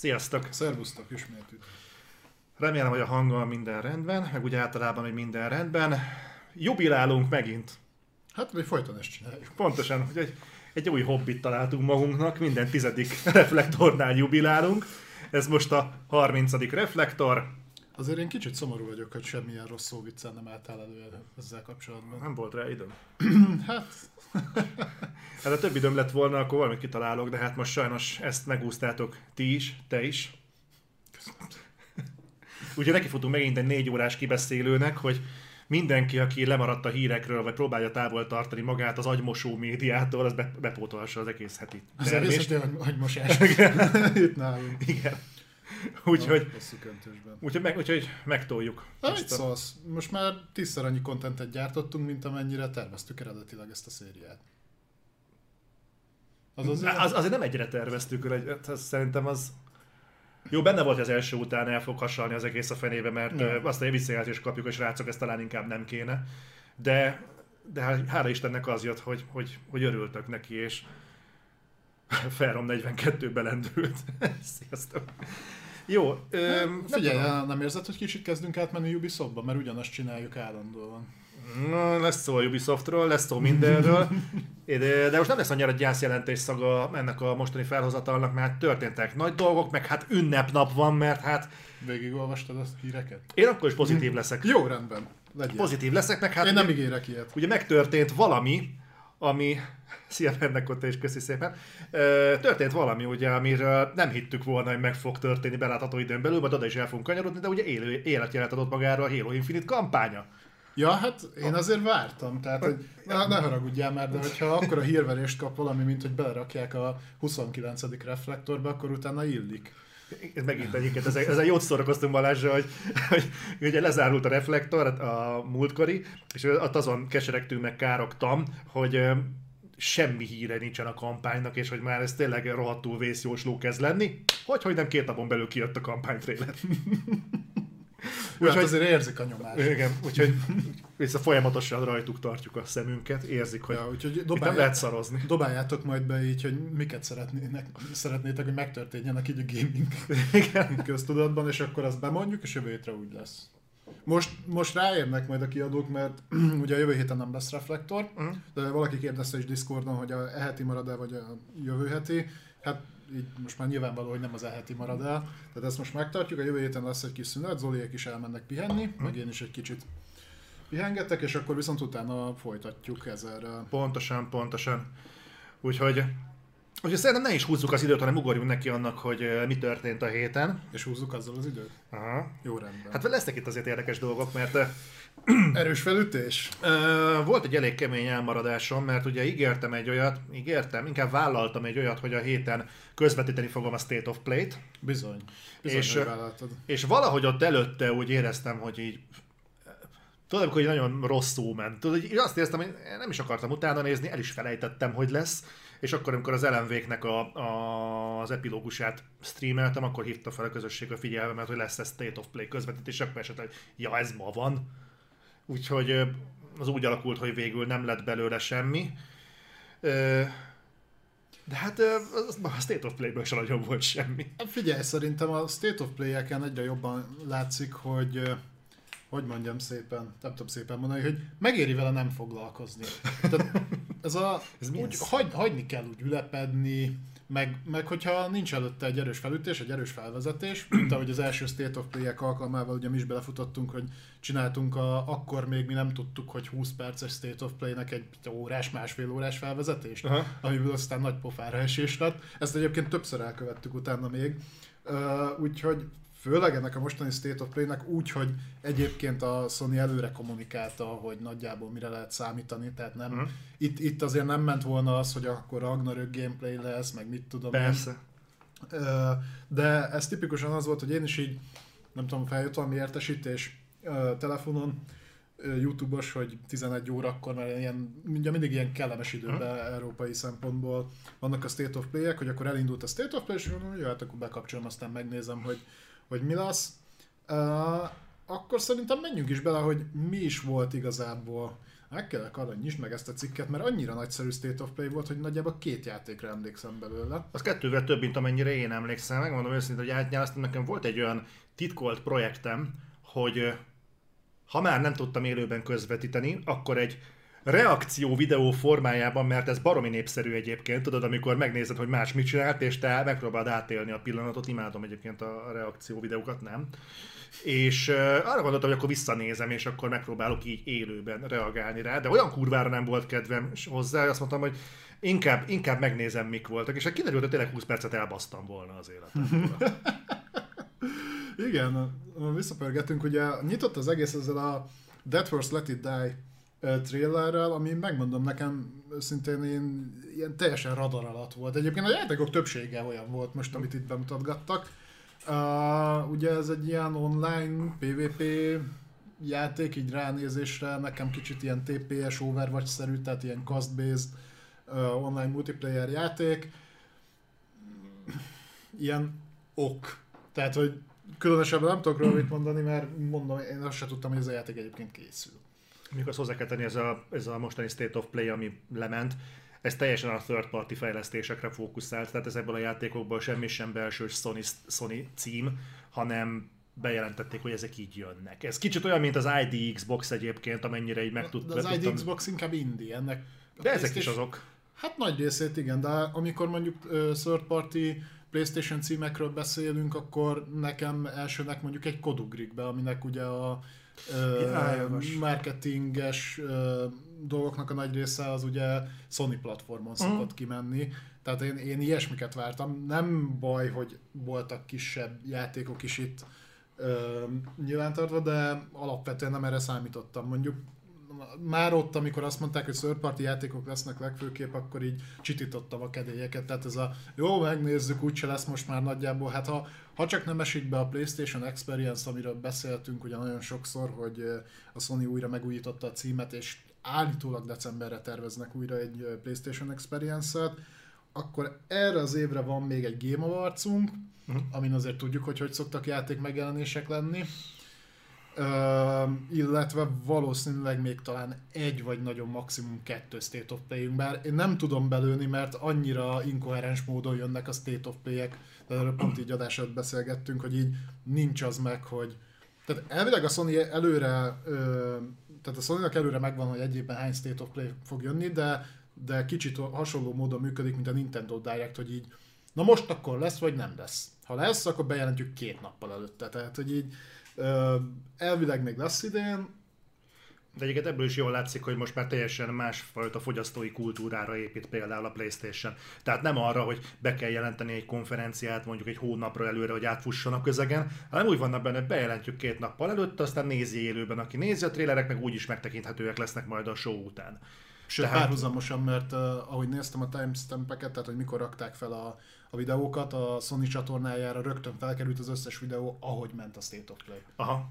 Sziasztok! Szervusztok, ismét itt. Remélem, hogy a hanggal minden rendben, meg úgy általában, hogy minden rendben. Jubilálunk megint. Hát, vagy folyton ezt csináljuk. Pontosan, hogy egy, egy új hobbit találtunk magunknak, minden tizedik reflektornál jubilálunk. Ez most a 30. reflektor. Azért én kicsit szomorú vagyok, hogy semmilyen rossz szóviccel nem álltál elő ezzel kapcsolatban. Nem volt rá időm. Hát, Hát ha több időm lett volna, akkor valamit kitalálok, de hát most sajnos ezt megúsztátok ti is, te is. Úgyhogy nekifutunk megint egy négy órás kibeszélőnek, hogy mindenki, aki lemaradt a hírekről, vagy próbálja távol tartani magát az agymosó médiától, az be, bepótolhassa az egész heti az egész hogy agymosás. itt nálunk. Igen. Úgyhogy, A úgyhogy, meg, úgyhogy megtoljuk. A- szólsz? Most már tízszer annyi kontentet gyártottunk, mint amennyire terveztük eredetileg ezt a szériát. Az azért... Az, azért nem egyre terveztük, hát az, szerintem az... Jó, benne volt, hogy az első után el fog hasonlni az egész a fenébe, mert ja. aztán egy visszajelzést kapjuk, hogy srácok, ezt talán inkább nem kéne. De, de hát hála Istennek az jött, hogy, hogy, hogy örültök neki, és Ferrom 42-be lendült. Sziasztok. Jó, öm, Figyelj, nem érzed, hogy kicsit kezdünk átmenni Ubisoftba, mert ugyanazt csináljuk állandóan. Na, lesz szó a Ubisoftról, lesz szó mindenről, de, most nem lesz annyira gyászjelentés szaga ennek a mostani felhozatalnak, mert történtek nagy dolgok, meg hát ünnepnap van, mert hát Végigolvastad a híreket? én akkor is pozitív leszek. Jó, rendben. Legyen. Pozitív leszek, meg hát Én nem ígérek ilyet. ugye megtörtént valami, ami... Szia, mennek ott és köszi szépen. Történt valami, ugye, amiről nem hittük volna, hogy meg fog történni belátható időn belül, majd oda is el fogunk kanyarodni, de ugye élő életjelet adott magára a Halo Infinite kampánya. Ja, hát én azért vártam, tehát hogy ne, ne haragudjál már, de hogyha akkor a hírverést kap valami, mint hogy belerakják a 29. reflektorba, akkor utána illik. Ez megint egyébként, ez, ez egy jót szórakoztunk Balázsra, hogy, hogy ugye lezárult a reflektor, a múltkori, és ott azon keseregtünk meg károgtam, hogy semmi híre nincsen a kampánynak, és hogy már ez tényleg rohadtul vészjósló kezd lenni. Hogy, hogy nem két napon belül kijött a kampánytréler. Úgyhogy Úgyhogy- azért érzik a nyomást. Igen, úgyhogy vissza folyamatosan rajtuk tartjuk a szemünket, érzik, hogy Ja, úgyhogy itt nem lehet szarozni. dobáljátok majd be így, hogy miket szeretnének, szeretnétek, hogy megtörténjenek így a gaming Igen. köztudatban, és akkor azt bemondjuk, és jövő hétre úgy lesz. Most, most ráérnek majd a kiadók, mert ugye a jövő héten nem lesz reflektor, Mhm. de valaki kérdezte is Discordon, hogy a heti marad el, vagy a jövő heti. Hát így most már nyilvánvaló, hogy nem az heti marad el. Tehát ezt most megtartjuk, a jövő héten lesz egy kis szünet, Zoliék is elmennek pihenni, meg én is egy kicsit pihengetek, és akkor viszont utána folytatjuk ezerrel. Pontosan, pontosan. Úgyhogy, úgyhogy szerintem ne is húzzuk az időt, hanem ugorjunk neki annak, hogy ö, mi történt a héten. És húzzuk azzal az időt? Aha. Jó rendben. Hát lesznek itt azért érdekes dolgok, mert ö, Erős felütés? volt egy elég kemény elmaradásom, mert ugye ígértem egy olyat, ígértem, inkább vállaltam egy olyat, hogy a héten közvetíteni fogom a State of Play-t, Bizony. Bizony, És, és, valahogy ott előtte úgy éreztem, hogy így Tudod, amikor nagyon rosszul ment. Tudod, így azt éreztem, hogy nem is akartam utána nézni, el is felejtettem, hogy lesz. És akkor, amikor az LMV-knek a, a, az epilógusát streameltem, akkor hívta fel a közösség a figyelmemet, hogy lesz ez State of Play közvetítés, akkor esetleg, ja, ez ma van. Úgyhogy az úgy alakult, hogy végül nem lett belőle semmi. De hát a State of Play-ből sem nagyon volt semmi. Figyelj, szerintem a State of Play-eken egyre jobban látszik, hogy hogy mondjam szépen, nem tudom szépen mondani, hogy megéri vele nem foglalkozni. Tehát ez a, Ez úgy, hagy, hagyni kell úgy ülepedni, meg, meg hogyha nincs előtte egy erős felütés, egy erős felvezetés, mint ahogy az első State of Play-ek alkalmával ugye mi is belefutottunk, hogy csináltunk, a, akkor még mi nem tudtuk, hogy 20 perces State of Play-nek egy órás, másfél órás felvezetést, Aha. amiből aztán nagy pofára esés lett. Ezt egyébként többször elkövettük utána még. Uh, úgyhogy főleg ennek a mostani State of Play-nek úgy, hogy egyébként a Sony előre kommunikálta, hogy nagyjából mire lehet számítani, tehát nem, Mhm. itt, itt azért nem ment volna az, hogy akkor Ragnarök gameplay lesz, meg mit tudom én. Persze. Ö, De ez tipikusan az volt, hogy én is így, nem tudom, feljött valami értesítés telefonon, YouTube-os, hogy 11 órakor, mert ilyen, ugye mindig ilyen kellemes időben európai szempontból vannak a State of Play-ek, hogy akkor elindult a State of Play, és mondom, jó, hát akkor bekapcsolom, aztán megnézem, hogy, hogy mi lesz. Ö, akkor szerintem menjünk is bele, hogy mi is volt igazából. Meg kellek arra, nyisd meg ezt a cikket, mert annyira nagyszerű State of Play volt, hogy nagyjából két játékra emlékszem belőle. Az kettővel több, mint amennyire én emlékszem. Megmondom őszintén, hogy átnyeleztem, nekem volt egy olyan titkolt projektem, hogy ha már nem tudtam élőben közvetíteni, akkor egy reakció videó formájában, mert ez baromi népszerű egyébként, tudod, amikor megnézed, hogy más mit csinált, és te megpróbálod átélni a pillanatot, imádom egyébként a reakció videókat, nem? És uh, arra gondoltam, hogy akkor visszanézem, és akkor megpróbálok így élőben reagálni rá, de olyan kurvára nem volt kedvem hozzá, azt mondtam, hogy inkább, inkább megnézem, mik voltak, és kiderült, hogy tényleg 20 percet elbasztam volna az életemből. Igen, visszapörgetünk, ugye nyitott az egész ezzel a Dead Horse Let It Die trailerrel, ami megmondom nekem szintén én ilyen teljesen radar alatt volt. Egyébként a játékok többsége olyan volt most, amit itt bemutatgattak. Uh, ugye ez egy ilyen online PvP játék, így ránézésre nekem kicsit ilyen TPS Overwatch-szerű, tehát ilyen cast-based uh, online multiplayer játék. Ilyen ok. Tehát, hogy különösebben nem tudok róla mit mondani, mert mondom, én azt sem tudtam, hogy ez a játék egyébként készül. Azt hozzá kell tenni, ez a, ez a mostani State of Play, ami lement, ez teljesen a third party fejlesztésekre fókuszált, tehát ezekből a játékokból semmi sem belső Sony, Sony cím, hanem bejelentették, hogy ezek így jönnek. Ez kicsit olyan, mint az ID Xbox egyébként, amennyire így meg tud... De az ID Xbox inkább indie, ennek... De ezek is azok. Hát nagy részét igen, de amikor mondjuk third party PlayStation címekről beszélünk, akkor nekem elsőnek mondjuk egy Kodugrig aminek ugye a ja, marketinges dolgoknak a nagy része az ugye Sony platformon uh-huh. szokott kimenni. Tehát én, én ilyesmiket vártam. Nem baj, hogy voltak kisebb játékok is itt ö, nyilvántartva, de alapvetően nem erre számítottam. Mondjuk már ott, amikor azt mondták, hogy szörparti játékok lesznek legfőképp, akkor így csitítottam a kedélyeket, tehát ez a jó, megnézzük, úgyse lesz most már nagyjából, hát ha, ha csak nem esik be a PlayStation Experience, amiről beszéltünk ugye nagyon sokszor, hogy a Sony újra megújította a címet, és állítólag decemberre terveznek újra egy PlayStation Experience-et, akkor erre az évre van még egy Game Awards-unk, uh-huh. amin azért tudjuk, hogy hogy szoktak játék megjelenések lenni, illetve valószínűleg még talán egy vagy nagyon maximum kettő State of play bár én nem tudom belőni, mert annyira inkoherens módon jönnek a State of Play-ek, de erről pont így adásot beszélgettünk, hogy így nincs az meg, hogy tehát elvileg a Sony előre, uh, tehát a Sony-nak előre megvan, hogy egy évben hány State of Play fog jönni, de, de kicsit hasonló módon működik, mint a Nintendo Direct, hogy így na most akkor lesz, vagy nem lesz. Ha lesz, akkor bejelentjük két nappal előtte. Tehát, hogy így Elvileg még lesz idén, de egyébként ebből is jól látszik, hogy most már teljesen másfajta fogyasztói kultúrára épít például a PlayStation. Tehát nem arra, hogy be kell jelenteni egy konferenciát mondjuk egy hónapra előre, hogy átfusson a közegen, hanem úgy vannak benne, bejelentjük két nappal előtt, aztán nézi élőben, aki nézi a trélerek, meg úgy is megtekinthetőek lesznek majd a show után. Sőt, tehát... párhuzamosan, mert uh, ahogy néztem a timestampeket, tehát hogy mikor rakták fel a, a videókat, a Sony csatornájára rögtön felkerült az összes videó, ahogy ment a State of Play. Aha.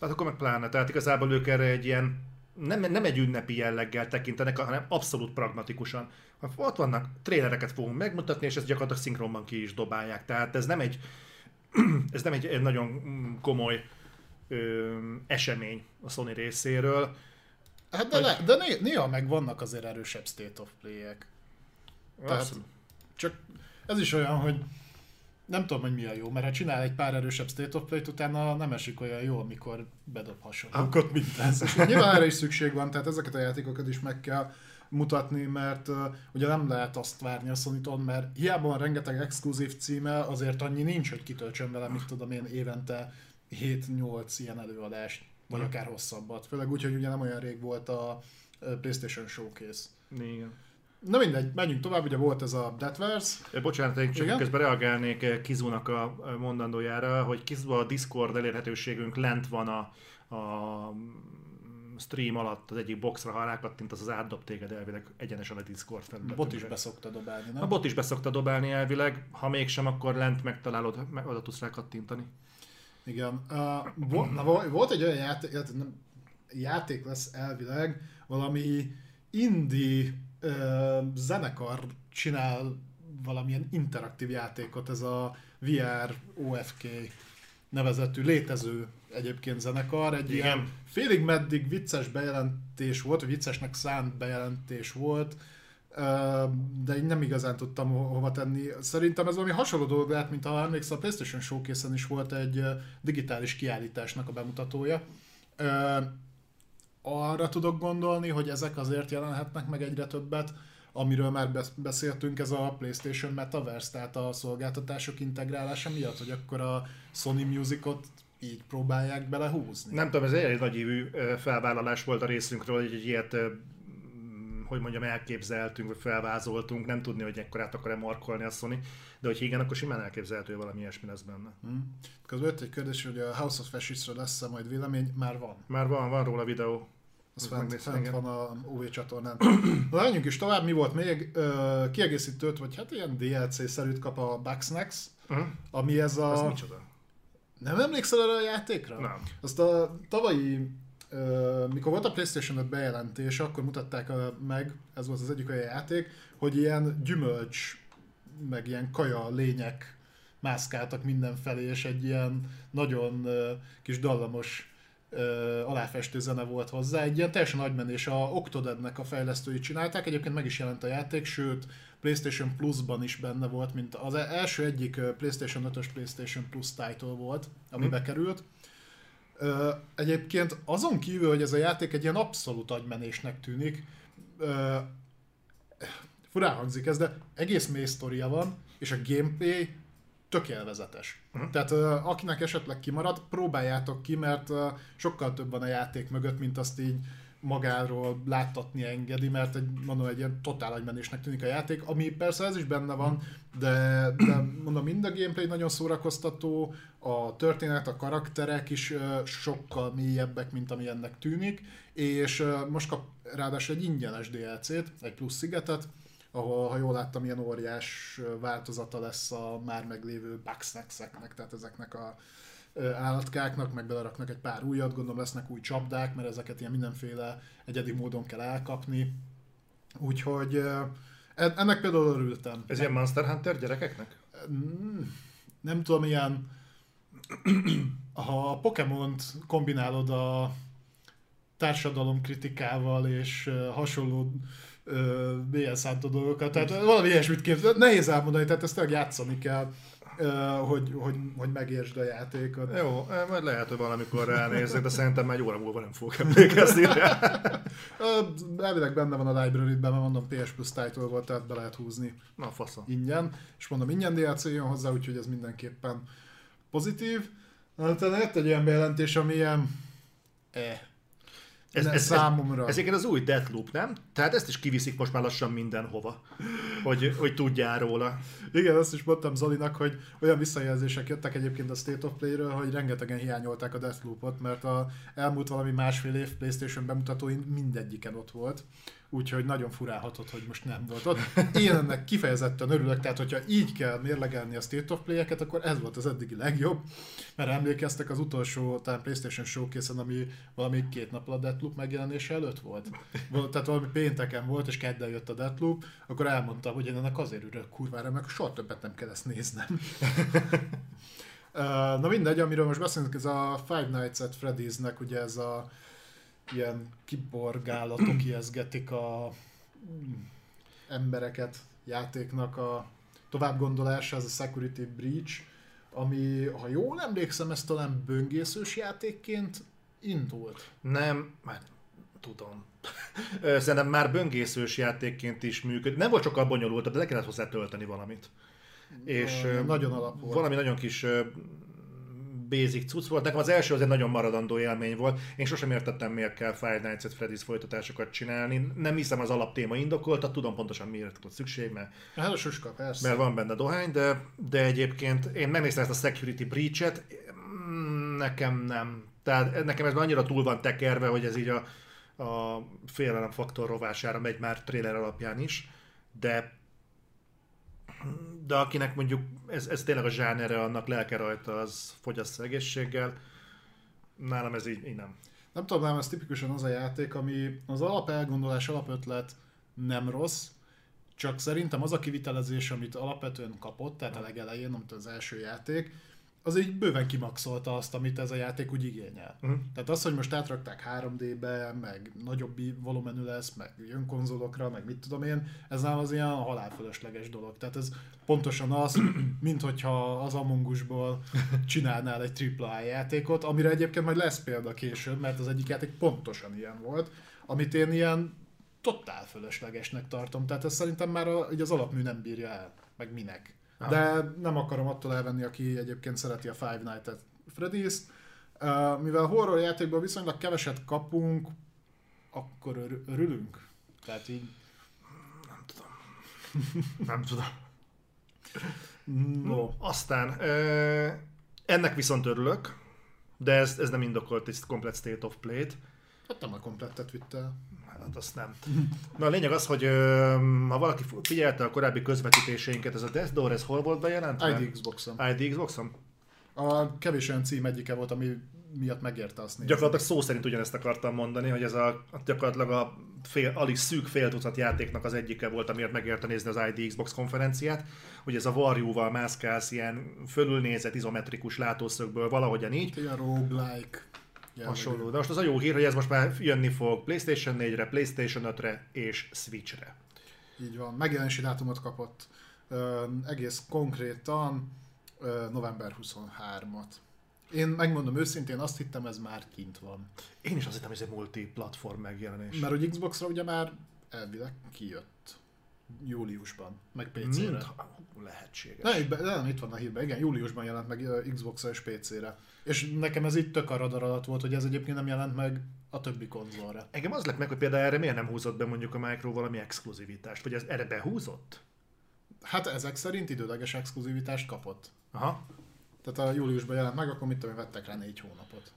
Hát akkor meg pláne. Tehát igazából ők erre egy ilyen nem, nem egy ünnepi jelleggel tekintenek, hanem abszolút pragmatikusan. Ott vannak, trélereket fogunk megmutatni, és ezt gyakorlatilag szinkronban ki is dobálják. Tehát ez nem egy, ez nem egy, egy nagyon komoly ö, esemény a Sony részéről. Hát de, hogy... de néha meg vannak azért erősebb State of Play-ek. Tehát csak ez is olyan, hogy nem tudom, hogy mi a jó, mert ha csinál egy pár erősebb State of Play-t, utána nem esik olyan jó, amikor bedob hasonlókat, mint ez. És nyilván erre is szükség van, tehát ezeket a játékokat is meg kell mutatni, mert uh, ugye nem lehet azt várni a sony mert hiába van rengeteg exkluzív címe, azért annyi nincs, hogy kitöltsön vele, mit tudom én, évente 7-8 ilyen előadást, vagy akár hosszabbat. Főleg úgy, hogy ugye nem olyan rég volt a PlayStation Showcase. Igen. Na mindegy, menjünk tovább, ugye volt ez a Deathverse. Bocsánat, én csak Igen? közben reagálnék eh, Kizunak a mondandójára, hogy Kizu a Discord elérhetőségünk lent van a, a stream alatt az egyik boxra, ha rákattint, az az átdob téged elvileg egyenesen a Discord felületünkre. Bot is beszokta dobálni, nem? A bot is beszokta dobálni elvileg, ha mégsem, akkor lent megtalálod, meg oda tudsz rákattintani. Igen. Uh, vo- na, volt egy olyan játék, játék lesz elvileg, valami indie ö, zenekar csinál valamilyen interaktív játékot, ez a VR OFK nevezetű létező egyébként zenekar, egy Igen. ilyen félig meddig vicces bejelentés volt, viccesnek szánt bejelentés volt, de én nem igazán tudtam ho- hova tenni. Szerintem ez valami hasonló dolog lehet, mint ha emlékszel, a PlayStation showcase is volt egy digitális kiállításnak a bemutatója. Arra tudok gondolni, hogy ezek azért jelenhetnek meg egyre többet, amiről már besz- beszéltünk, ez a PlayStation Metaverse, tehát a szolgáltatások integrálása miatt, hogy akkor a Sony Musicot így próbálják belehúzni. Nem tudom, ez egy nagyívű felvállalás volt a részünkről, hogy egy ilyet, mm, hogy mondjam, elképzeltünk, vagy felvázoltunk, nem tudni, hogy ekkorát akar-e markolni a Sony, de hogy igen, akkor simán elképzelhető, valami ilyesmi lesz benne. Hm. Közben jött egy kérdés, hogy a House of Ashes-ről lesz-e majd vélemény, már van. Már van, van róla videó. Az fent, fent van a OV csatornán. Na, menjünk is tovább, mi volt még? Ö, kiegészítőt, vagy hát ilyen DLC-szerűt kap a Bugsnax, Uh-huh. ami ez Ez a... micsoda? Nem emlékszel erre a játékra? Nem. Azt a tavalyi, ö, mikor volt a PlayStation 5 bejelentés, akkor mutatták meg, ez volt az egyik olyan játék, hogy ilyen gyümölcs, meg ilyen kaja lények mászkáltak mindenfelé, és egy ilyen nagyon ö, kis dallamos ö, aláfestő zene volt hozzá. Egy ilyen teljesen nagymenés, a Octodadnek a fejlesztői csinálták, egyébként meg is jelent a játék, sőt PlayStation Plus-ban is benne volt, mint az első egyik PlayStation 5-ös PlayStation Plus title volt, ami Hm. bekerült. Ö, egyébként azon kívül, hogy ez a játék egy ilyen abszolút agymenésnek tűnik, ö, furán hangzik ez, de egész mély sztoria van, és a gameplay tök élvezetes. Mhm. Tehát ö, akinek esetleg kimarad, próbáljátok ki, mert ö, sokkal több van a játék mögött, mint azt így magáról láttatni engedi, mert egy, mondom, egy ilyen totál agymenésnek tűnik a játék, ami persze ez is benne van, de, de mondom, mind a gameplay nagyon szórakoztató, a történet, a karakterek is ö, sokkal mélyebbek, mint ami ennek tűnik, és ö, most kap ráadásul egy ingyenes DLC-t, egy plusz szigetet, ahol, ha jól láttam, ilyen óriás változata lesz a már meglévő Bugsnaxeknek, tehát ezeknek a állatkáknak, meg beleraknak egy pár újat, gondolom lesznek új csapdák, mert ezeket ilyen mindenféle egyedi módon kell elkapni. Úgyhogy ennek például örültem. Ez ilyen Monster Hunter gyerekeknek? Mm, Nem tudom, ilyen... Ha a Pokémont kombinálod a társadalom kritikával és hasonló ö, mélyen szántó dolgokat, tehát valami ilyesmit képzel. Nehéz elmondani, tehát ezt tényleg játszani kell, ö, hogy, hogy, hogy megértsd a játékot. Jó, eh, majd lehet, hogy valamikor ránézek, de szerintem már egy óra múlva nem fogok emlékezni rá. Elvileg benne van a library-ben, mert mondom PS Plus title volt, tehát be lehet húzni Na, faszom. ingyen, és mondom, ingyen DLC jön hozzá, úgyhogy ez mindenképpen pozitív. Utána jött egy olyan bejelentés, ami ilyen... Eh, Ez, ez, ez, számomra. ez igen az új Deathloop, nem? Tehát ezt is kiviszik most már lassan mindenhova, hogy, hogy tudjál róla. Igen, azt is mondtam Zolinak, hogy olyan visszajelzések jöttek egyébként a State of Play-ről, hogy rengetegen hiányolták a Deathloop-ot, mert a elmúlt valami másfél év PlayStation bemutatóin mindegyiken ott volt. Úgyhogy nagyon furálhatott, hogy most nem volt ott. Én ennek kifejezetten örülök, tehát hogyha így kell mérlegelni a State of Play-eket, akkor ez volt az eddigi legjobb. Mert emlékeztek az utolsó talán PlayStation showcase ami valami két nappal a Deathloop megjelenése előtt volt. Vol- Tehát valami pénteken volt, és kedden jött a Deathloop, akkor elmondtam, hogy én ennek azért örülök kurvára, mert soha többet nem kell ezt néznem. Na mindegy, amiről most beszélünk, ez a Five Nights at Freddy's-nek, ugye ez a ilyen kiborgálatok ijeszgetik a mm, embereket játéknak a továbbgondolása, ez a Security Breach, ami, ha jól emlékszem, ez talán böngészős játékként indult. Nem, már tudom. Szerintem már böngészős játékként is működik. Nem volt sokkal bonyolultabb, de le kellett hozzá tölteni valamit. És nagyon alap volt. valami nagyon kis basic cucc volt. Nekem az első az egy nagyon maradandó élmény volt. Én sosem értettem, miért kell Five Nights at Freddy's folytatásokat csinálni. Nem hiszem az alaptéma indokolta, tudom pontosan miért volt szükség, mert Hát suska, persze. mert van benne dohány, de, de egyébként én megnéztem ezt a Security Breach-et, mm, nekem nem. Tehát nekem ez már annyira túl van tekerve, hogy ez így a, a félelem faktor rovására megy már trailer alapján is, de de akinek mondjuk ez, ez tényleg a zsánere, annak lelke rajta, az fogyassza egészséggel. Nálam ez így, így nem. Nem tudom, nem, ez tipikusan az a játék, ami az alap elgondolás, alapötlet nem rossz, csak szerintem az a kivitelezés, amit alapvetően kapott, tehát a legelején, amit az első játék, az így bőven kimaxolta azt, amit ez a játék úgy igényel. Mhm. Tehát az, hogy most átrakták 3D-be, meg nagyobb volumenű lesz, meg jön konzolokra, meg mit tudom én, ez nem az ilyen halálfölösleges dolog. Tehát ez pontosan az, mint hogyha az Among Us-ból csinálnál egy AAA játékot, amire egyébként majd lesz példa később, mert az egyik játék pontosan ilyen volt, amit én ilyen totál fölöslegesnek tartom. Tehát ez szerintem már a, így az alapmű nem bírja el, meg minek. De nem akarom attól elvenni, aki egyébként szereti a Five Nights at Freddy's-t. Uh, mivel horror játékból viszonylag keveset kapunk, akkor ör- örülünk. Tehát így... Nem tudom. No. Aztán, ennek viszont örülök, de ez, ez nem indokolt egy komplet state of play-t. Hát nem a komplettet vitte el. Hát azt nem. Na a lényeg az, hogy ha valaki figyelte a korábbi közvetítéseinket, ez a Death Door, ez hol volt bejelentve? ID Xbox-on. ID Xboxon? A kevés olyan cím egyike volt, ami miatt megérte azt nézni. Gyakorlatilag szó szerint ugyanezt akartam mondani, hogy ez a, gyakorlatilag a fél, alig szűk fél tucat játéknak az egyike volt, amiért megérte nézni az ID Xbox konferenciát, hogy ez a varjúval mászkálsz ilyen fölülnézett izometrikus látószögből valahogyan így, Ilyen roguelike. Jellegű. hasonló. De most az a jó hír, hogy ez most már jönni fog PlayStation 4-re, PlayStation 5-re és Switch-re. Így van, megjelenési dátumot kapott. Ö, egész konkrétan ö, november 23-at. Én megmondom őszintén, azt hittem ez már kint van. Én is azt hittem, hogy ez egy multi-platform megjelenés. Mert hogy Xbox-ra ugye már elvileg kijött júliusban, meg PC-re. Mint lehetséges. Ne, itt nem, itt van a hírben, igen, júliusban jelent meg ö, Xbox-ra és PC-re. És nekem ez itt tök a radar alatt volt, hogy ez egyébként nem jelent meg a többi konzolra. Engem az lett meg, hogy például erre miért nem húzott be mondjuk a Micro valami exkluzivitást, vagy ez erre behúzott? Hát ezek szerint időleges exkluzivitást kapott. Aha, Tehát a júliusban jelent meg, akkor mit tudom, vettek rá négy hónapot.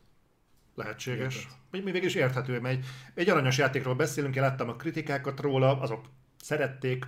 lehetséges. Érted. Mi végig is érthető, mert egy, egy aranyos játékról beszélünk, én láttam a kritikákat róla, azok szerették,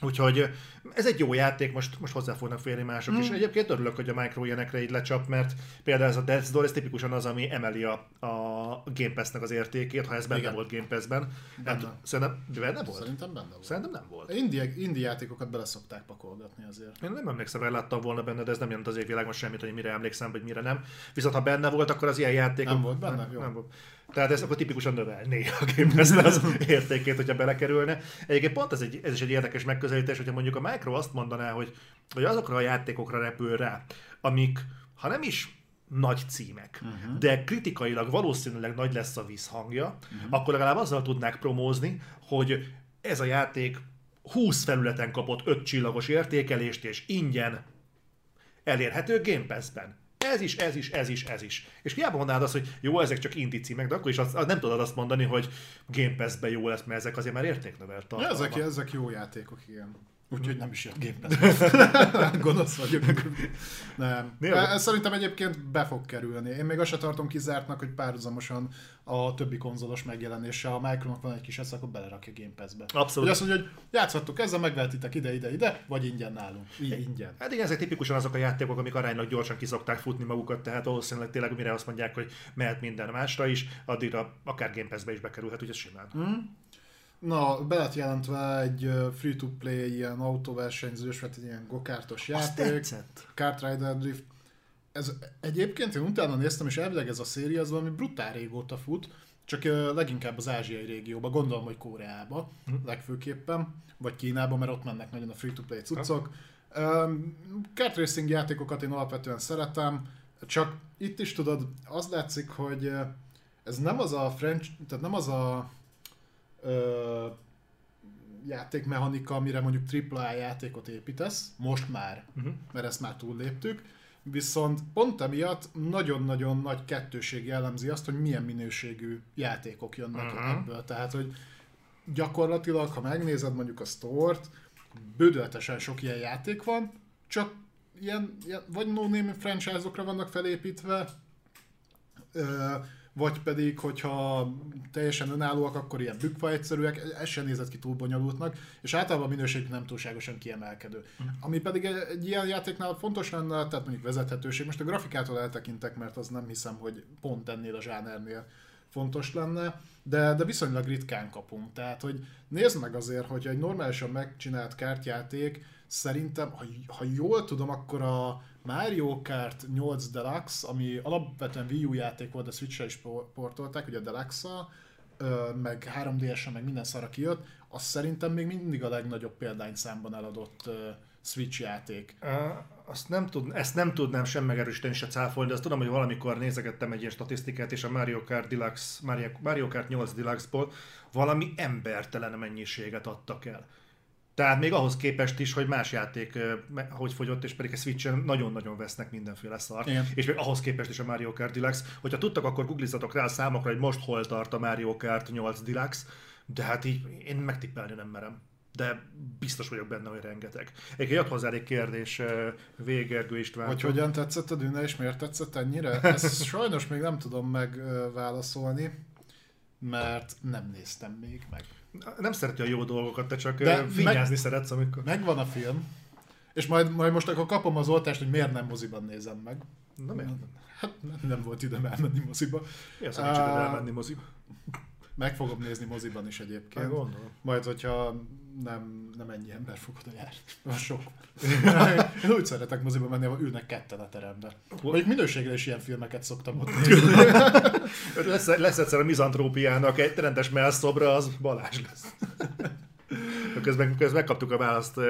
Úgyhogy ez egy jó játék, most, most hozzá fognak férni mások mm. is. Egyébként örülök, hogy a Micro ilyenekre így lecsap, mert például ez a Death's Door, ez tipikusan az, ami emeli a, a Game Pass-nek az értékét, ha ez benne Igen. volt Game Pass-ben. Benne. Nem, szerintem, benne volt? Szerintem benne volt. Szerintem nem volt. Indie, indie játékokat bele szokták pakolgatni azért. Én nem emlékszem, hogy láttam volna benne, de ez nem jelent az égvilágon semmit, hogy mire emlékszem, vagy mire nem. Viszont ha benne volt, akkor az ilyen játék... Nem volt benne? Nem, Jó. nem volt. Tehát ez akkor tipikusan növelné a Game pass az értékét, hogyha belekerülne. Egyébként pont ez, egy, ez is egy érdekes megközelítés, hogyha mondjuk a Micro azt mondaná, hogy, hogy azokra a játékokra repül rá, amik, ha nem is nagy címek, uh-huh. de kritikailag valószínűleg nagy lesz a visszhangja, uh-huh. akkor legalább azzal tudnák promózni, hogy ez a játék 20 felületen kapott 5 csillagos értékelést, és ingyen elérhető Game Pass-ben. Ez is, ez is, ez is, ez is. És hiába mondanád azt, hogy jó, ezek csak indie címek, de akkor is azt, nem tudod azt mondani, hogy Game Pass-ben jó lesz, mert ezek azért már értéknövelt Ja, tartalmak. ezek, ezek jó játékok, igen. Úgyhogy nem is jött Pass. Gonosz vagyok. Nem. Miért? Ez szerintem egyébként be fog kerülni. Én még azt se tartom kizártnak, hogy párhuzamosan a többi konzolos megjelenése, a Micronak van egy kis esze, akkor belerakja Game Pass-be. Abszolút. Hogy azt mondja, hogy játszhattok ezzel, megvehetitek ide, ide, ide, vagy ingyen nálunk. Így ingyen. Hát igen, ezek tipikusan azok a játékok, amik aránylag gyorsan ki szokták futni magukat, tehát valószínűleg tényleg mire azt mondják, hogy mehet minden másra is, addigra akár Game Pass-be is bekerülhet, ez simán. Na, be lett jelentve egy free-to-play ilyen autóversenyzős, vagy egy ilyen gokártos játék. Kart Rider Drift. Ez egyébként én utána néztem, és elvileg ez a széria az valami brutál régóta fut, csak leginkább az ázsiai régióban, gondolom, hogy Koreába Hm. legfőképpen, vagy Kínába, mert ott mennek nagyon a free-to-play cuccok. Um, kart racing játékokat én alapvetően szeretem, csak itt is tudod, az látszik, hogy ez nem az a French, tehát nem az a ö, játékmechanika, amire mondjuk AAA játékot építesz, most már, Uh-huh. mert ezt már túlléptük, viszont pont emiatt nagyon-nagyon nagy kettőség jellemzi azt, hogy milyen minőségű játékok jönnek Mhm. ebből. Tehát, hogy gyakorlatilag, ha megnézed mondjuk a store-t, bődöltesen sok ilyen játék van, csak ilyen, ilyen vagy no-name franchise-okra vannak felépítve, ö, vagy pedig, hogyha teljesen önállóak, akkor ilyen bükva egyszerűek, ez sem nézett ki túl bonyolultnak, és általában a minőség nem túlságosan kiemelkedő. Ami pedig egy, egy ilyen játéknál fontos lenne, tehát mondjuk vezethetőség, most a grafikától eltekintek, mert az nem hiszem, hogy pont ennél a zsánernél fontos lenne, de, de viszonylag ritkán kapunk. Tehát, hogy nézd meg azért, hogy egy normálisan megcsinált kártyáték, szerintem, ha, ha jól tudom, akkor a Mario Kart 8 Deluxe, ami alapvetően Wii U játék volt, de Switch-re is portolták, ugye a Deluxe-a, meg 3DS-en, meg minden szarra kijött, az szerintem még mindig a legnagyobb példányszámban eladott Switch játék. Azt nem tud, ezt nem tudnám sem megerősíteni, se cáfolni, de azt tudom, hogy valamikor nézegettem egy ilyen statisztikát, és a Mario Kart Deluxe, Mario, Mario Kart 8 Deluxe-ból valami embertelen mennyiséget adtak el. Tehát még ahhoz képest is, hogy más játék hogy fogyott, és pedig a Switch-en nagyon-nagyon vesznek mindenféle szart. Igen. És még ahhoz képest is a Mario Kart Deluxe. Hogyha tudtak, akkor googlizatok rá a számokra, hogy most hol tart a Mario Kart 8 Deluxe, de hát így én megtippelni nem merem de biztos vagyok benne, hogy rengeteg. Egy jött hozzá egy kérdés Végergő István. Hogy hogyan tetszett a Dűne, és miért tetszett ennyire? Ezt sajnos még nem tudom megválaszolni, mert nem néztem még meg. Nem szereti a jó dolgokat, te csak de vigyázni meg, szeretsz, amikor... Megvan a film, és majd, majd most akkor kapom az oltást, hogy miért nem moziban nézem meg. Na miért nem? Hát nem volt időm elmenni moziba. Mi az, hogy uh, elmenni moziba? Meg fogom nézni moziban is egyébként. Gondolom. Majd, hogyha nem, nem ennyi ember fog oda járni. Sok. Én úgy szeretek moziba menni, ahol ülnek ketten a teremben. Még minőségre is ilyen filmeket szoktam ott nézni. lesz, lesz egyszer a mizantrópiának egy rendes melszobra, az Balázs lesz. közben, közben megkaptuk a választ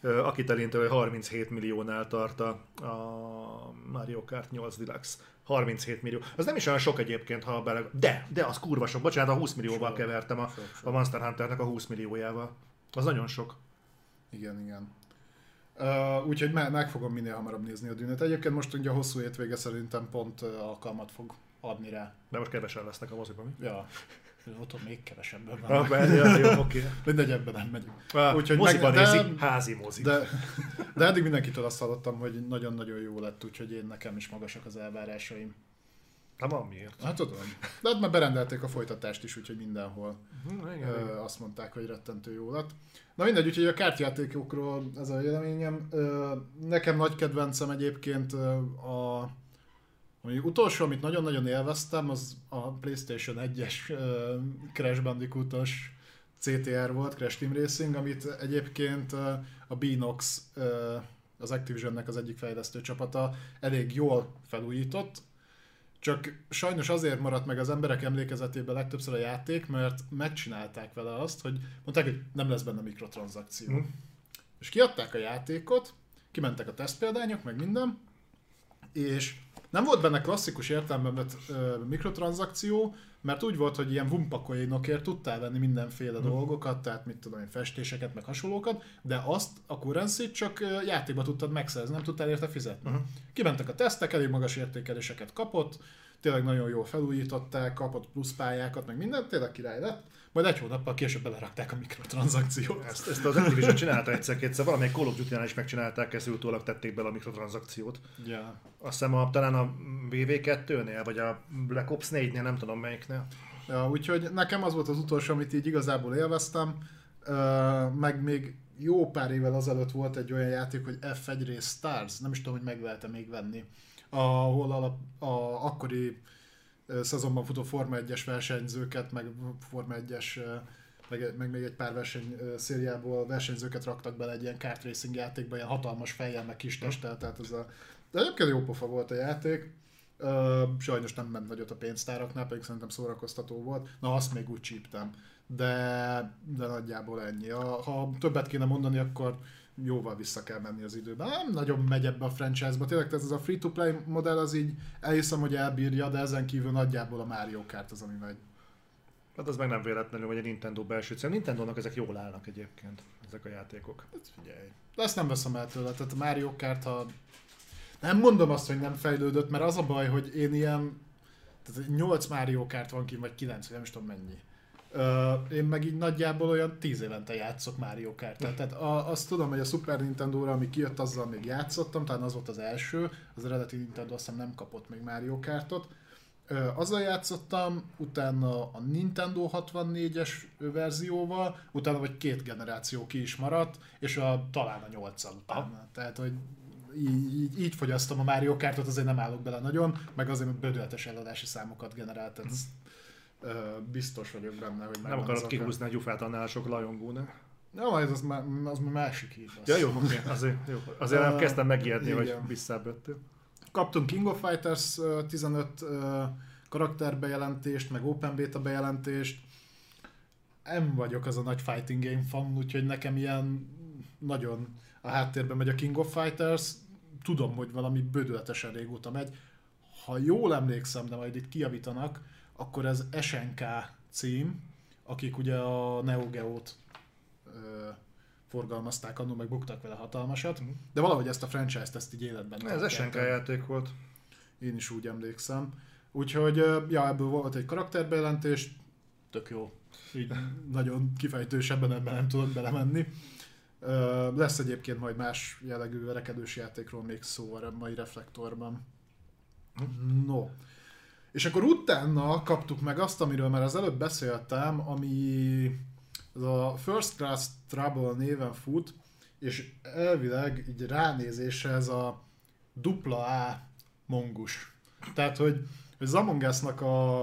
akit elintő, hogy 37 milliónál tart a, a Mario Kart 8 Deluxe. 37 millió. Az nem is olyan sok egyébként, ha bele... De, de az kurva sok. Bocsánat, a 20 millióval kevertem a, a Monster Hunternek a 20 milliójával. Az nagyon sok. Igen, igen. Uh, úgyhogy me- meg fogom minél hamarabb nézni a dűnet. Egyébként most ugye a hosszú hétvége szerintem pont uh, alkalmat fog adni rá. De most kevesen lesznek a moziban, mi? Ja. Otthon még kevesebben van. Ah, ja, jó, oké. Mindegy, ebben nem megyünk. Ah, úgyhogy moziban meg, nézi, de, házi mozi. De, de eddig mindenkitől azt hallottam, hogy nagyon-nagyon jó lett, úgyhogy én nekem is magasak az elvárásaim. Nem van miért. Hát tudom. De hát már berendelték a folytatást is, úgyhogy mindenhol hmm, igen, ö, igen. azt mondták, hogy rettentő jó lett. Na mindegy, úgyhogy a kártjátékokról ez a véleményem. Ö, nekem nagy kedvencem egyébként a ami utolsó, amit nagyon-nagyon élveztem, az a PlayStation 1-es uh, Crash Bandicoot-os CTR volt, Crash Team Racing, amit egyébként a Beanox, az Activisionnek az egyik fejlesztő csapata elég jól felújított, csak sajnos azért maradt meg az emberek emlékezetében legtöbbször a játék, mert megcsinálták vele azt, hogy mondták, hogy nem lesz benne mikrotranszakció. Mm. És kiadták a játékot, kimentek a tesztpéldányok, meg minden, és nem volt benne klasszikus értelemben vett mikrotranszakció, mert úgy volt, hogy ilyen vumpakoinokért tudtál venni mindenféle hmm. dolgokat, tehát mit tudom én, festéseket, meg hasonlókat, de azt a currency csak játékba tudtad megszerezni, nem tudtál érte fizetni. Uh-huh. Kimentek a tesztek, elég magas értékeléseket kapott, tényleg nagyon jól felújították, kapott pluszpályákat, meg mindent, tényleg király lett majd egy hónappal később belerakták a mikrotranszakciót. Ezt, ezt az Activision csinálta egyszer-kétszer, valamelyik Call of Duty-nál is megcsinálták, ezt utólag tették bele a mikrotranszakciót. Ja. Azt hiszem a, talán a VV2-nél, vagy a Black Ops 4-nél, nem tudom melyiknél. Ja, úgyhogy nekem az volt az utolsó, amit így igazából élveztem, meg még jó pár évvel azelőtt volt egy olyan játék, hogy F1 Race Stars, nem is tudom, hogy meg lehet még venni, ahol a, a akkori szezonban futó Forma 1-es versenyzőket, meg Forma 1-es meg, meg még egy pár verseny szériából versenyzőket raktak bele egy ilyen kart racing játékba, ilyen hatalmas fejjel, meg kis testtel, tehát ez a... De egyébként jó pofa volt a játék. Uh, sajnos nem ment nagyot a pénztáraknál, pedig szerintem szórakoztató volt. Na, azt még úgy csíptem. De, de nagyjából ennyi. A, ha többet kéne mondani, akkor jóval vissza kell menni az időben. Nem nagyon megy ebbe a franchise-ba. Tényleg tehát ez a free-to-play modell az így elhiszem, hogy elbírja, de ezen kívül nagyjából a Mario Kart az, ami megy. Hát az meg nem véletlenül, hogy a Nintendo belső cél. A Nintendo-nak ezek jól állnak egyébként, ezek a játékok. Hát figyelj. De ezt nem veszem el tőle. Tehát a Mario Kart, ha... Nem mondom azt, hogy nem fejlődött, mert az a baj, hogy én ilyen... Tehát 8 Mario Kart van ki, vagy 9, nem is tudom mennyi én meg így nagyjából olyan tíz évente játszok Mario kart Tehát a, azt tudom, hogy a Super Nintendo-ra, ami kijött, azzal még játszottam, talán az volt az első, az eredeti Nintendo azt hiszem nem kapott még Mario Kartot. Azzal játszottam, utána a Nintendo 64-es verzióval, utána vagy két generáció ki is maradt, és a, talán a 8 utána. Ah. Tehát, hogy így, így, így fogyasztom a Mario Kartot, azért nem állok bele nagyon, meg azért, mert bődületes eladási számokat generált, tehát biztos vagyok benne, hogy Nem akarod kihúzni a gyufát annál sok lajongónál. Ja, majd az, már, az már másik hír lesz. Ja, jó, oké, azért, jó. azért uh, kezdtem megijedni, hogy visszábböttél. Kaptunk King of Fighters ö, 15 ö, karakterbejelentést, meg Open Beta bejelentést. Nem vagyok az a nagy fighting game fan, úgyhogy nekem ilyen nagyon a háttérben megy a King of Fighters. Tudom, hogy valami bődületesen régóta megy. Ha jól emlékszem, de majd itt kijavítanak, akkor ez SNK cím, akik ugye a Neo Geo-t ö, forgalmazták annól, meg buktak vele hatalmasat, de valahogy ezt a franchise-t ezt így életben Ez. SNK játék volt. Én is úgy emlékszem. Úgyhogy, ja, ebből volt egy karakterbejelentés, tök jó. Így nagyon kifejtősebben ebben nem tudok belemenni. Lesz egyébként majd más jellegű verekedős játékról még szó a mai reflektorban. No. És akkor utána kaptuk meg azt, amiről már az előbb beszéltem, ami az a First Class Trouble néven fut, és elvileg így ránézésre ez a dupla A mongus. Tehát, hogy, hogy az Among Us-nak a,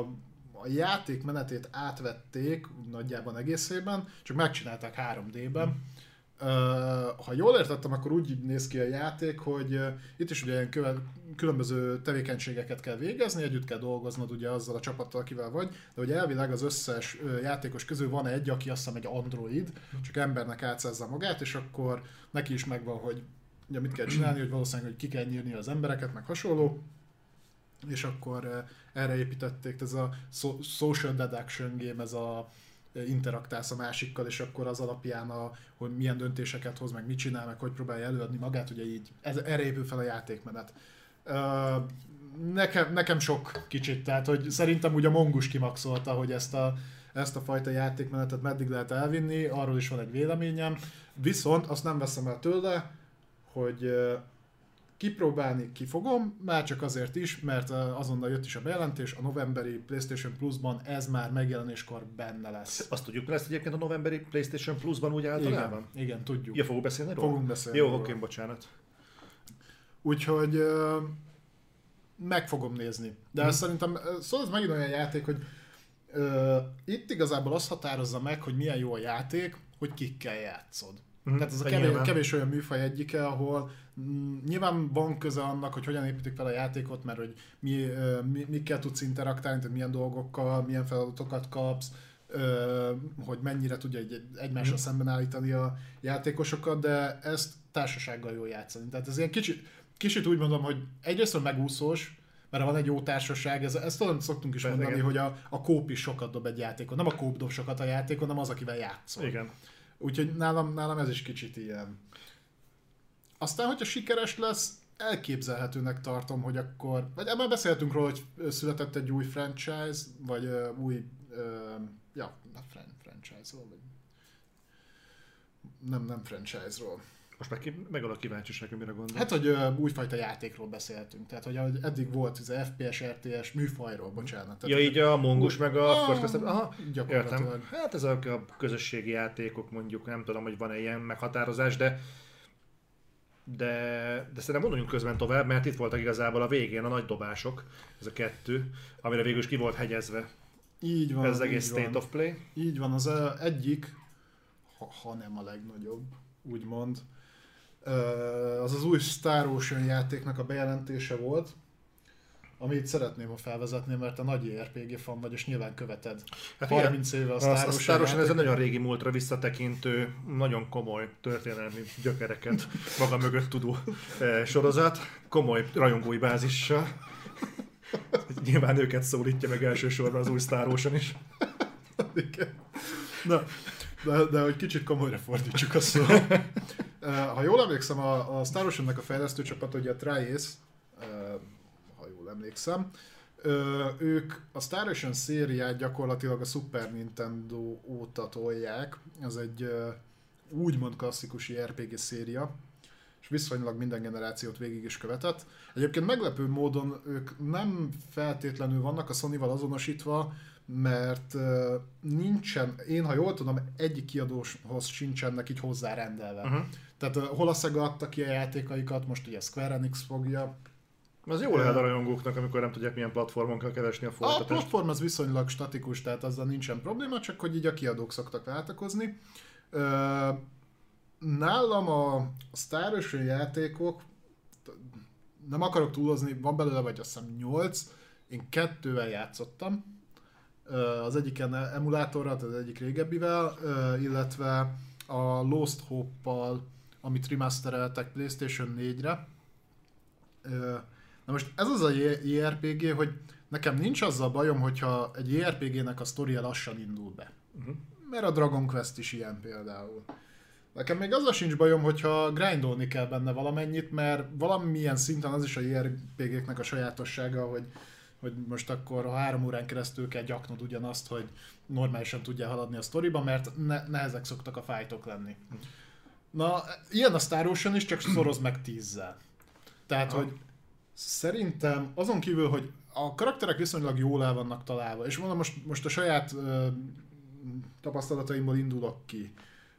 a játékmenetét átvették nagyjában egészében, csak megcsinálták 3D-ben. Ha jól értettem, akkor úgy néz ki a játék, hogy itt is ugye ilyen különböző tevékenységeket kell végezni, együtt kell dolgoznod ugye azzal a csapattal, akivel vagy, de hogy elvileg az összes játékos közül van egy, aki azt hiszem egy android, csak embernek átszázza magát, és akkor neki is megvan, hogy ugye mit kell csinálni, hogy valószínűleg hogy ki kell nyírni az embereket, meg hasonló, és akkor erre építették, ez a so- social deduction game, ez a interaktálsz a másikkal, és akkor az alapján, a, hogy milyen döntéseket hoz, meg mit csinál, meg hogy próbálja előadni magát, ugye így, ez, erre épül fel a játékmenet. Nekem, nekem sok kicsit, tehát hogy szerintem ugye a Mongus kimaxolta, hogy ezt a, ezt a fajta játékmenetet meddig lehet elvinni, arról is van egy véleményem, viszont azt nem veszem el tőle, hogy kipróbálni kifogom, már csak azért is, mert azonnal jött is a bejelentés, a novemberi PlayStation Plus-ban ez már megjelenéskor benne lesz. Azt tudjuk, lesz egyébként a novemberi PlayStation Plus-ban úgy általában? Igen, igen, tudjuk. Ja, fogunk beszélni róla? Fogunk beszélni Jó, róla. oké, bocsánat. Úgyhogy meg fogom nézni. De Hm. szerintem, szóval ez megint olyan játék, hogy itt igazából azt határozza meg, hogy milyen jó a játék, hogy kikkel játszod. Mhm, Tehát ez a kevés, kevés olyan műfaj egyike, ahol mm, nyilván van köze annak, hogy hogyan építik fel a játékot, mert hogy mi, mi, mikkel tudsz interaktálni, tehát milyen dolgokkal, milyen feladatokat kapsz, ö, hogy mennyire tudja egy, egy, egymással Mhm. szemben állítani a játékosokat, de ezt társasággal jól játszani. Tehát ez ilyen kicsit, kicsit úgy mondom, hogy egyrészt megúszós, mert van egy jó társaság, ez, ezt tudom, szoktunk is Persze, mondani, hogy a, a kóp is sokat dob egy játékon. Nem a kóp dob sokat a játékon, hanem az, akivel játszol. Igen. Úgyhogy nálam, nálam ez is kicsit ilyen. Aztán, hogyha sikeres lesz, elképzelhetőnek tartom, hogy akkor, vagy ebben beszéltünk róla, hogy született egy új franchise, vagy uh, új, uh, ja, franchise-ról, vagy nem, nem franchise-ról. Most meg, ki, meg a kíváncsiság, mire gondol. Hát, hogy uh, újfajta játékról beszéltünk, tehát hogy eddig volt ez a FPS, RTS műfajról, bocsánat. Tehát, ja, így a Mongus meg a Ah, First Class, Aha, gyakorlatilag. értem. Hát ezek a közösségi játékok mondjuk, nem tudom, hogy van-e ilyen meghatározás, de de, de szerintem vonuljunk közben tovább, mert itt voltak igazából a végén a nagy dobások, ez a kettő, amire végül is ki volt hegyezve Így van, ez az egész State van. of Play. Így van, az ö, egyik, ha, ha nem a legnagyobb, úgymond, ö, az az új Star Ocean játéknak a bejelentése volt, amit szeretném, ha felvezetném, mert a nagy RPG fan vagy, és nyilván követed. Hát 30 éve a A Star Star, a Ocean Star Ocean ez egy nagyon régi múltra visszatekintő, nagyon komoly történelmi gyökereket maga mögött tudó sorozat, komoly rajongói bázissal. Nyilván őket szólítja meg elsősorban az új Star Ocean is. Igen. Na, de, de hogy kicsit komolyra fordítsuk a szót. Ö, Ha jól emlékszem, a, a Star Ocean-nek a fejlesztő ugye a Tri-Ace, ö, ha jól emlékszem, ö, ők a Star Ocean szériát gyakorlatilag a Super Nintendo óta tolják. Ez egy úgymond klasszikus RPG széria, és viszonylag minden generációt végig is követett. Egyébként meglepő módon ők nem feltétlenül vannak a Sony-val azonosítva, mert nincsen, én ha jól tudom, egyik kiadóhoz sincsenek így hozzárendelve. Uh-huh. Tehát hol a Sega adta ki a játékaikat, most ugye Square Enix fogja. Az jó lehet a rajongóknak, amikor nem tudják milyen platformon kell keresni a A folytatást. platform az viszonylag statikus, tehát azzal nincsen probléma, csak hogy így a kiadók szoktak váltakozni. Ö, nálam a Ocean játékok, nem akarok túlozni, van belőle vagy azt hiszem 8, én kettővel játszottam, az egyiken emulátorral, tehát az egyik régebbivel, illetve a Lost Hope-pal, amit remastereltek PlayStation 4-re. Na most ez az a JRPG, hogy nekem nincs azzal bajom, hogyha egy JRPG-nek a sztoria lassan indul be. Uh-huh. Mert a Dragon Quest is ilyen például. Nekem még azzal sincs bajom, hogyha grindolni kell benne valamennyit, mert valamilyen szinten az is a JRPG-knek a sajátossága, hogy, hogy most akkor a három órán keresztül kell gyaknod ugyanazt, hogy normálisan tudja haladni a sztoriba, mert ne, nehezek szoktak a fájtok lenni. Na, ilyen a Star Ocean is, csak szoroz meg tízzel. Tehát, ha. hogy szerintem azon kívül, hogy a karakterek viszonylag jól el vannak találva, és mondom, most, most a saját ö, tapasztalataimból indulok ki.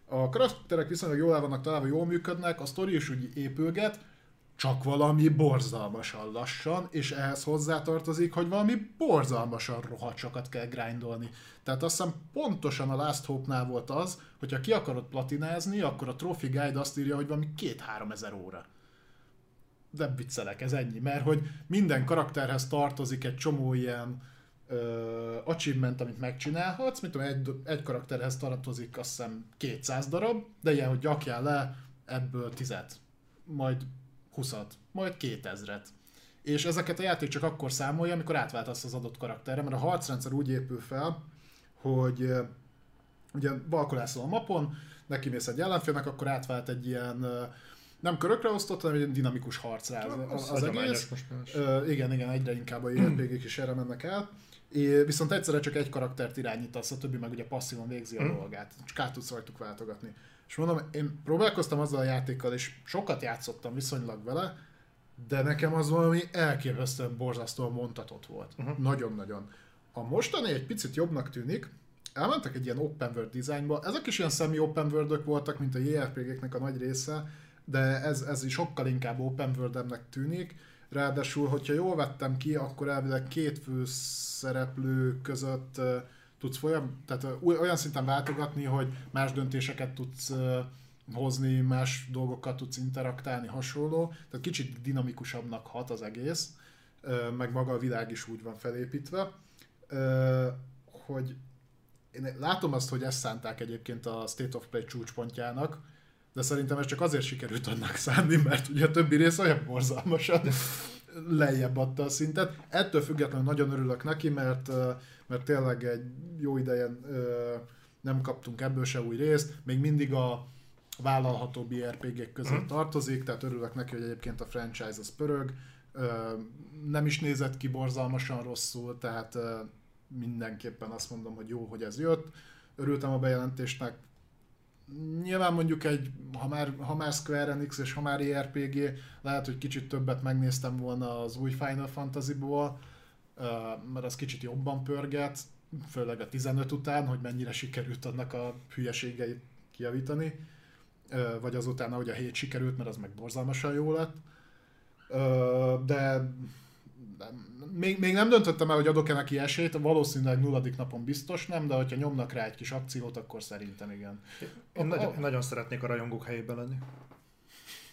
A karakterek viszonylag jól el vannak találva, jól működnek, a sztori is úgy épülget, csak valami borzalmasan lassan, és ehhez hozzátartozik, hogy valami borzalmasan rohadt sokat kell grindolni. Tehát azt hiszem pontosan a Last Hope-nál volt az, hogyha ki akarod platinázni, akkor a Trophy Guide azt írja, hogy valami két-három ezer óra. De viccelek, ez ennyi, mert hogy minden karakterhez tartozik egy csomó ilyen ö, achievement, amit megcsinálhatsz, mint tudom, egy, egy karakterhez tartozik azt hiszem 200 darab, de ilyen, hogy gyakjál le ebből tizet, majd 20-at, majd 2000-et. És ezeket a játék csak akkor számolja, amikor átváltasz az adott karakterre, mert a harcrendszer úgy épül fel, hogy ugye balkolászol a mapon, neki mész egy ellenfélnek, akkor átvált egy ilyen nem körökre osztott, hanem egy dinamikus harcra az, az, egész. Uh, igen, igen, egyre inkább a JRPG-k is erre mennek el. É, viszont egyszerre csak egy karaktert irányítasz, a többi meg ugye passzívan végzi a mm. dolgát, csak át tudsz rajtuk váltogatni. És mondom, én próbálkoztam azzal a játékkal, és sokat játszottam viszonylag vele, de nekem az valami elképesztően borzasztóan mondhatott volt. Uh-huh. Nagyon-nagyon. A mostani egy picit jobbnak tűnik, elmentek egy ilyen open world dizájnba, ezek is ilyen semi open world voltak, mint a JRPG-knek a nagy része, de ez, ez is sokkal inkább open world tűnik, ráadásul, hogyha jól vettem ki, akkor elvileg két fő szereplő között tudsz folyam, tehát olyan szinten váltogatni, hogy más döntéseket tudsz hozni, más dolgokkal tudsz interaktálni, hasonló. Tehát kicsit dinamikusabbnak hat az egész, meg maga a világ is úgy van felépítve, hogy én látom azt, hogy ezt szánták egyébként a State of Play csúcspontjának, de szerintem ez csak azért sikerült annak szánni, mert ugye a többi rész olyan borzalmasan lejjebb adta a szintet. Ettől függetlenül nagyon örülök neki, mert, mert tényleg egy jó ideje nem kaptunk ebből se új részt, még mindig a vállalható RPG-k között mm. tartozik, tehát örülök neki, hogy egyébként a franchise az pörög, nem is nézett ki borzalmasan rosszul, tehát mindenképpen azt mondom, hogy jó, hogy ez jött. Örültem a bejelentésnek, nyilván mondjuk egy, ha már, ha már Square Enix és ha már ERPG, lehet, hogy kicsit többet megnéztem volna az új Final Fantasy-ból, mert az kicsit jobban pörget, főleg a 15 után, hogy mennyire sikerült annak a hülyeségeit kijavítani, vagy azután, ahogy a 7 sikerült, mert az meg borzalmasan jó lett. De még, még nem döntöttem el, hogy adok-e neki esélyt, valószínűleg nulladik napon biztos nem, de hogyha nyomnak rá egy kis akciót, akkor szerintem igen. Én a, nagyon, a... nagyon szeretnék a rajongók helyében lenni.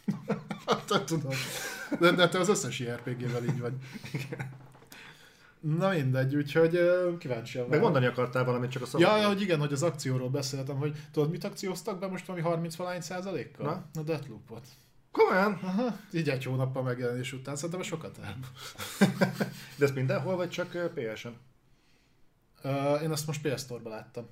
hát tudom. De, de te az összes RPG-vel így vagy. Na mindegy, úgyhogy uh, kíváncsi Meg mondani akartál valamit csak a szabadon. Ja, ja, hogy igen, hogy az akcióról beszéltem, hogy tudod, mit akcióztak be most valami 30 valány százalékkal? Na? A Deathloop-ot. Komolyan? Aha, így egy hónappal megjelenés után, szerintem sokat el. De ez mindenhol, vagy csak PS-en? Uh, én azt most PS Store-ba láttam.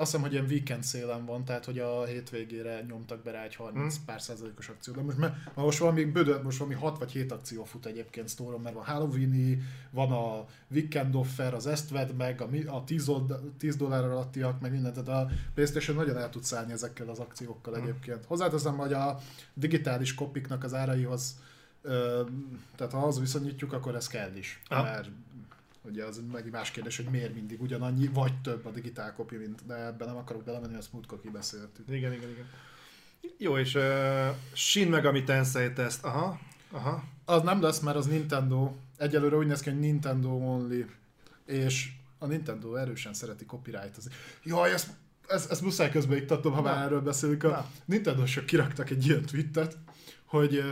Azt hiszem, hogy ilyen weekend szélen van, tehát hogy a hétvégére nyomtak be rá egy 30 hmm. pár százalékos akciót. De most, mert, most valami bődö, most valami 6 vagy 7 akció fut egyébként store mert van halloween van a weekend offer, az ezt vedd meg, a, a 10, 10 dollár alattiak, meg mindent. Tehát a Playstation nagyon el tud szállni ezekkel az akciókkal hmm. egyébként. Hozzáteszem, hogy a digitális kopiknak az áraihoz tehát ha az viszonyítjuk, akkor ez kell is. Ah. Mert Ugye az meg más kérdés, hogy miért mindig ugyanannyi, vagy több a digitál kopi, mint, de ebben nem akarok belemenni, azt múltkor kibeszéltük. Igen, igen, igen. Jó, és uh, Shin Megami Tensei Test, aha, aha. Az nem lesz, mert az Nintendo. Egyelőre úgy néz ki, hogy Nintendo only. És a Nintendo erősen szereti copyright. Jaj, ezt ezt, ezt muszáj közben iktatom, ha már erről beszélünk. A. Nintendo-sok kiraktak egy ilyen tweetet, hogy,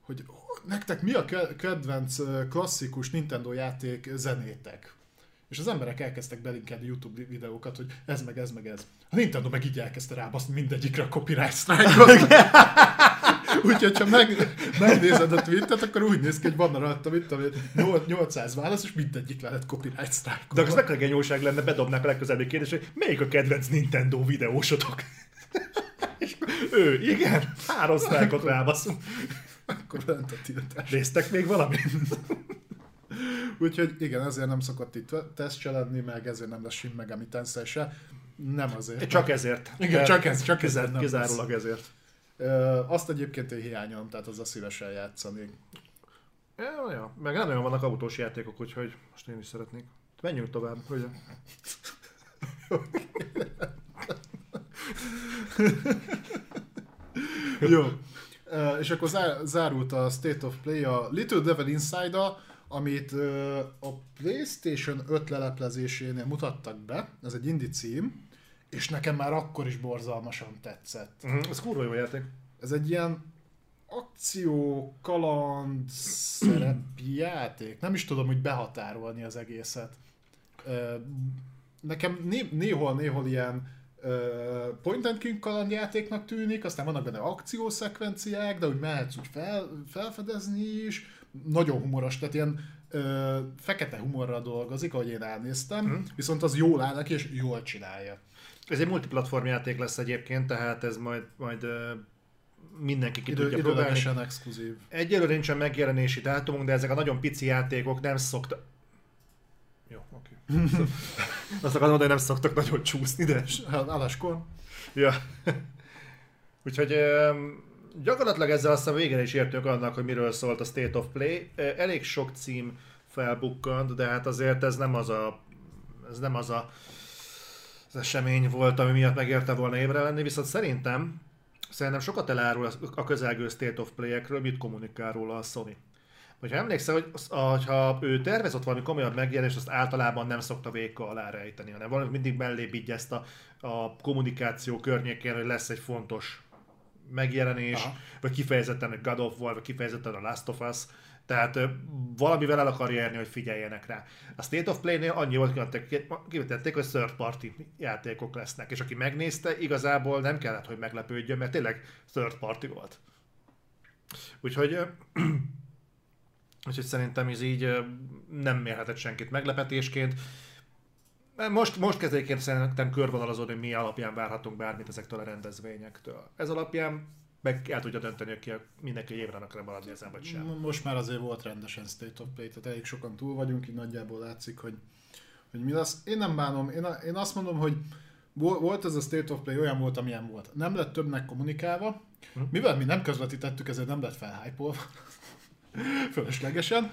hogy nektek mi a ke- kedvenc klasszikus Nintendo játék zenétek? És az emberek elkezdtek belinkelni YouTube videókat, hogy ez meg ez meg ez. A Nintendo meg így elkezdte rábaszni mindegyikre a copyright strike-ot. Úgyhogy, ha meg, megnézed a tweetet, akkor úgy néz ki, hogy van rajta, mit tudom, én, 800 válasz, és mindegyik le lett copyright strike De akkor mekkora genyóság lenne, bedobnák a legközelebbi kérdést, hogy melyik a kedvenc Nintendo videósotok? És ő, igen, három sztrájkot rábaszunk. Akkor ment a tiltás. Néztek még valamit? Úgyhogy igen, ezért nem szokott itt tesztcseledni, meg ezért nem lesz Shin Megami Tensei se. Nem azért. Csak ezért. Igen, csak ez, csak ezért Kizár, nem kizárólag ezért. Ö, azt egyébként én hiányolom, tehát az a szívesen játszanék. Ja, ja. Meg nem nagyon vannak autós játékok, úgyhogy most én is szeretnék. Menjünk tovább, hogy Jó. És akkor zár, zárult a State of Play a Little Devil inside amit a PlayStation 5 leleplezésénél mutattak be, ez egy indie cím, és nekem már akkor is borzalmasan tetszett. uh-huh. ez kurva jó játék. Ez egy ilyen akció, kaland, szerepjáték. Nem is tudom, hogy behatárolni az egészet. Nekem né- néhol, néhol ilyen point and click kalandjátéknak tűnik, aztán vannak benne akciószekvenciák, de úgy mehetsz úgy fel, felfedezni is. Nagyon humoros, tehát ilyen ö, fekete humorral dolgozik, ahogy én elnéztem, Mhm. viszont az jól áll neki, és jól csinálja. Ez egy multiplatform játék lesz egyébként, tehát ez majd, majd mindenki ki Idő, tudja próbálni. exkluzív. Egyelőre nincsen megjelenési dátumunk, de ezek a nagyon pici játékok nem szoktak... Jó, oké. Azt akarom mondani, hogy nem szoktak nagyon csúszni, de... Alaskor. Ja. Úgyhogy gyakorlatilag ezzel aztán végére is értünk annak, hogy miről szólt a State of Play. Elég sok cím felbukkant, de hát azért ez nem az a, ez nem az a az esemény volt, ami miatt megérte volna évre lenni, viszont szerintem szerintem sokat elárul a közelgő State of Play-ekről, mit kommunikál róla a Sony. Hogyha emlékszel, hogy az- ha ő tervez ott valami komolyabb megjelenést, azt általában nem szokta véka alá rejteni, hanem valami mindig mellé ezt a, a kommunikáció környékén, hogy lesz egy fontos megjelenés, Aha. Vagy kifejezetten a God of War, vagy kifejezetten a Last of Us, tehát valamivel el akarja érni, hogy figyeljenek rá. A State of Play-nél annyi volt, kivetették, hogy third party játékok lesznek, és aki megnézte, igazából nem kellett, hogy meglepődjön, mert tényleg third party volt. Úgyhogy Úgyhogy szerintem ez így nem mérhetett senkit meglepetésként. Most, most kezd egyébként szerintem körvonalazódni, mi alapján várhatunk bármit ezektől a rendezvényektől. Ez alapján meg el tudja dönteni, hogy ki a, mindenki évre akar maradni ezen, vagy sem. Most már azért volt rendesen State of Play, tehát elég sokan túl vagyunk, így nagyjából látszik, hogy, hogy mi lesz. Én nem bánom, én, én azt mondom, hogy vo- volt ez a State of Play, olyan volt, amilyen volt. Nem lett többnek kommunikálva, mivel mi nem közvetítettük, ezért nem lett felhypolva. Fölöslegesen.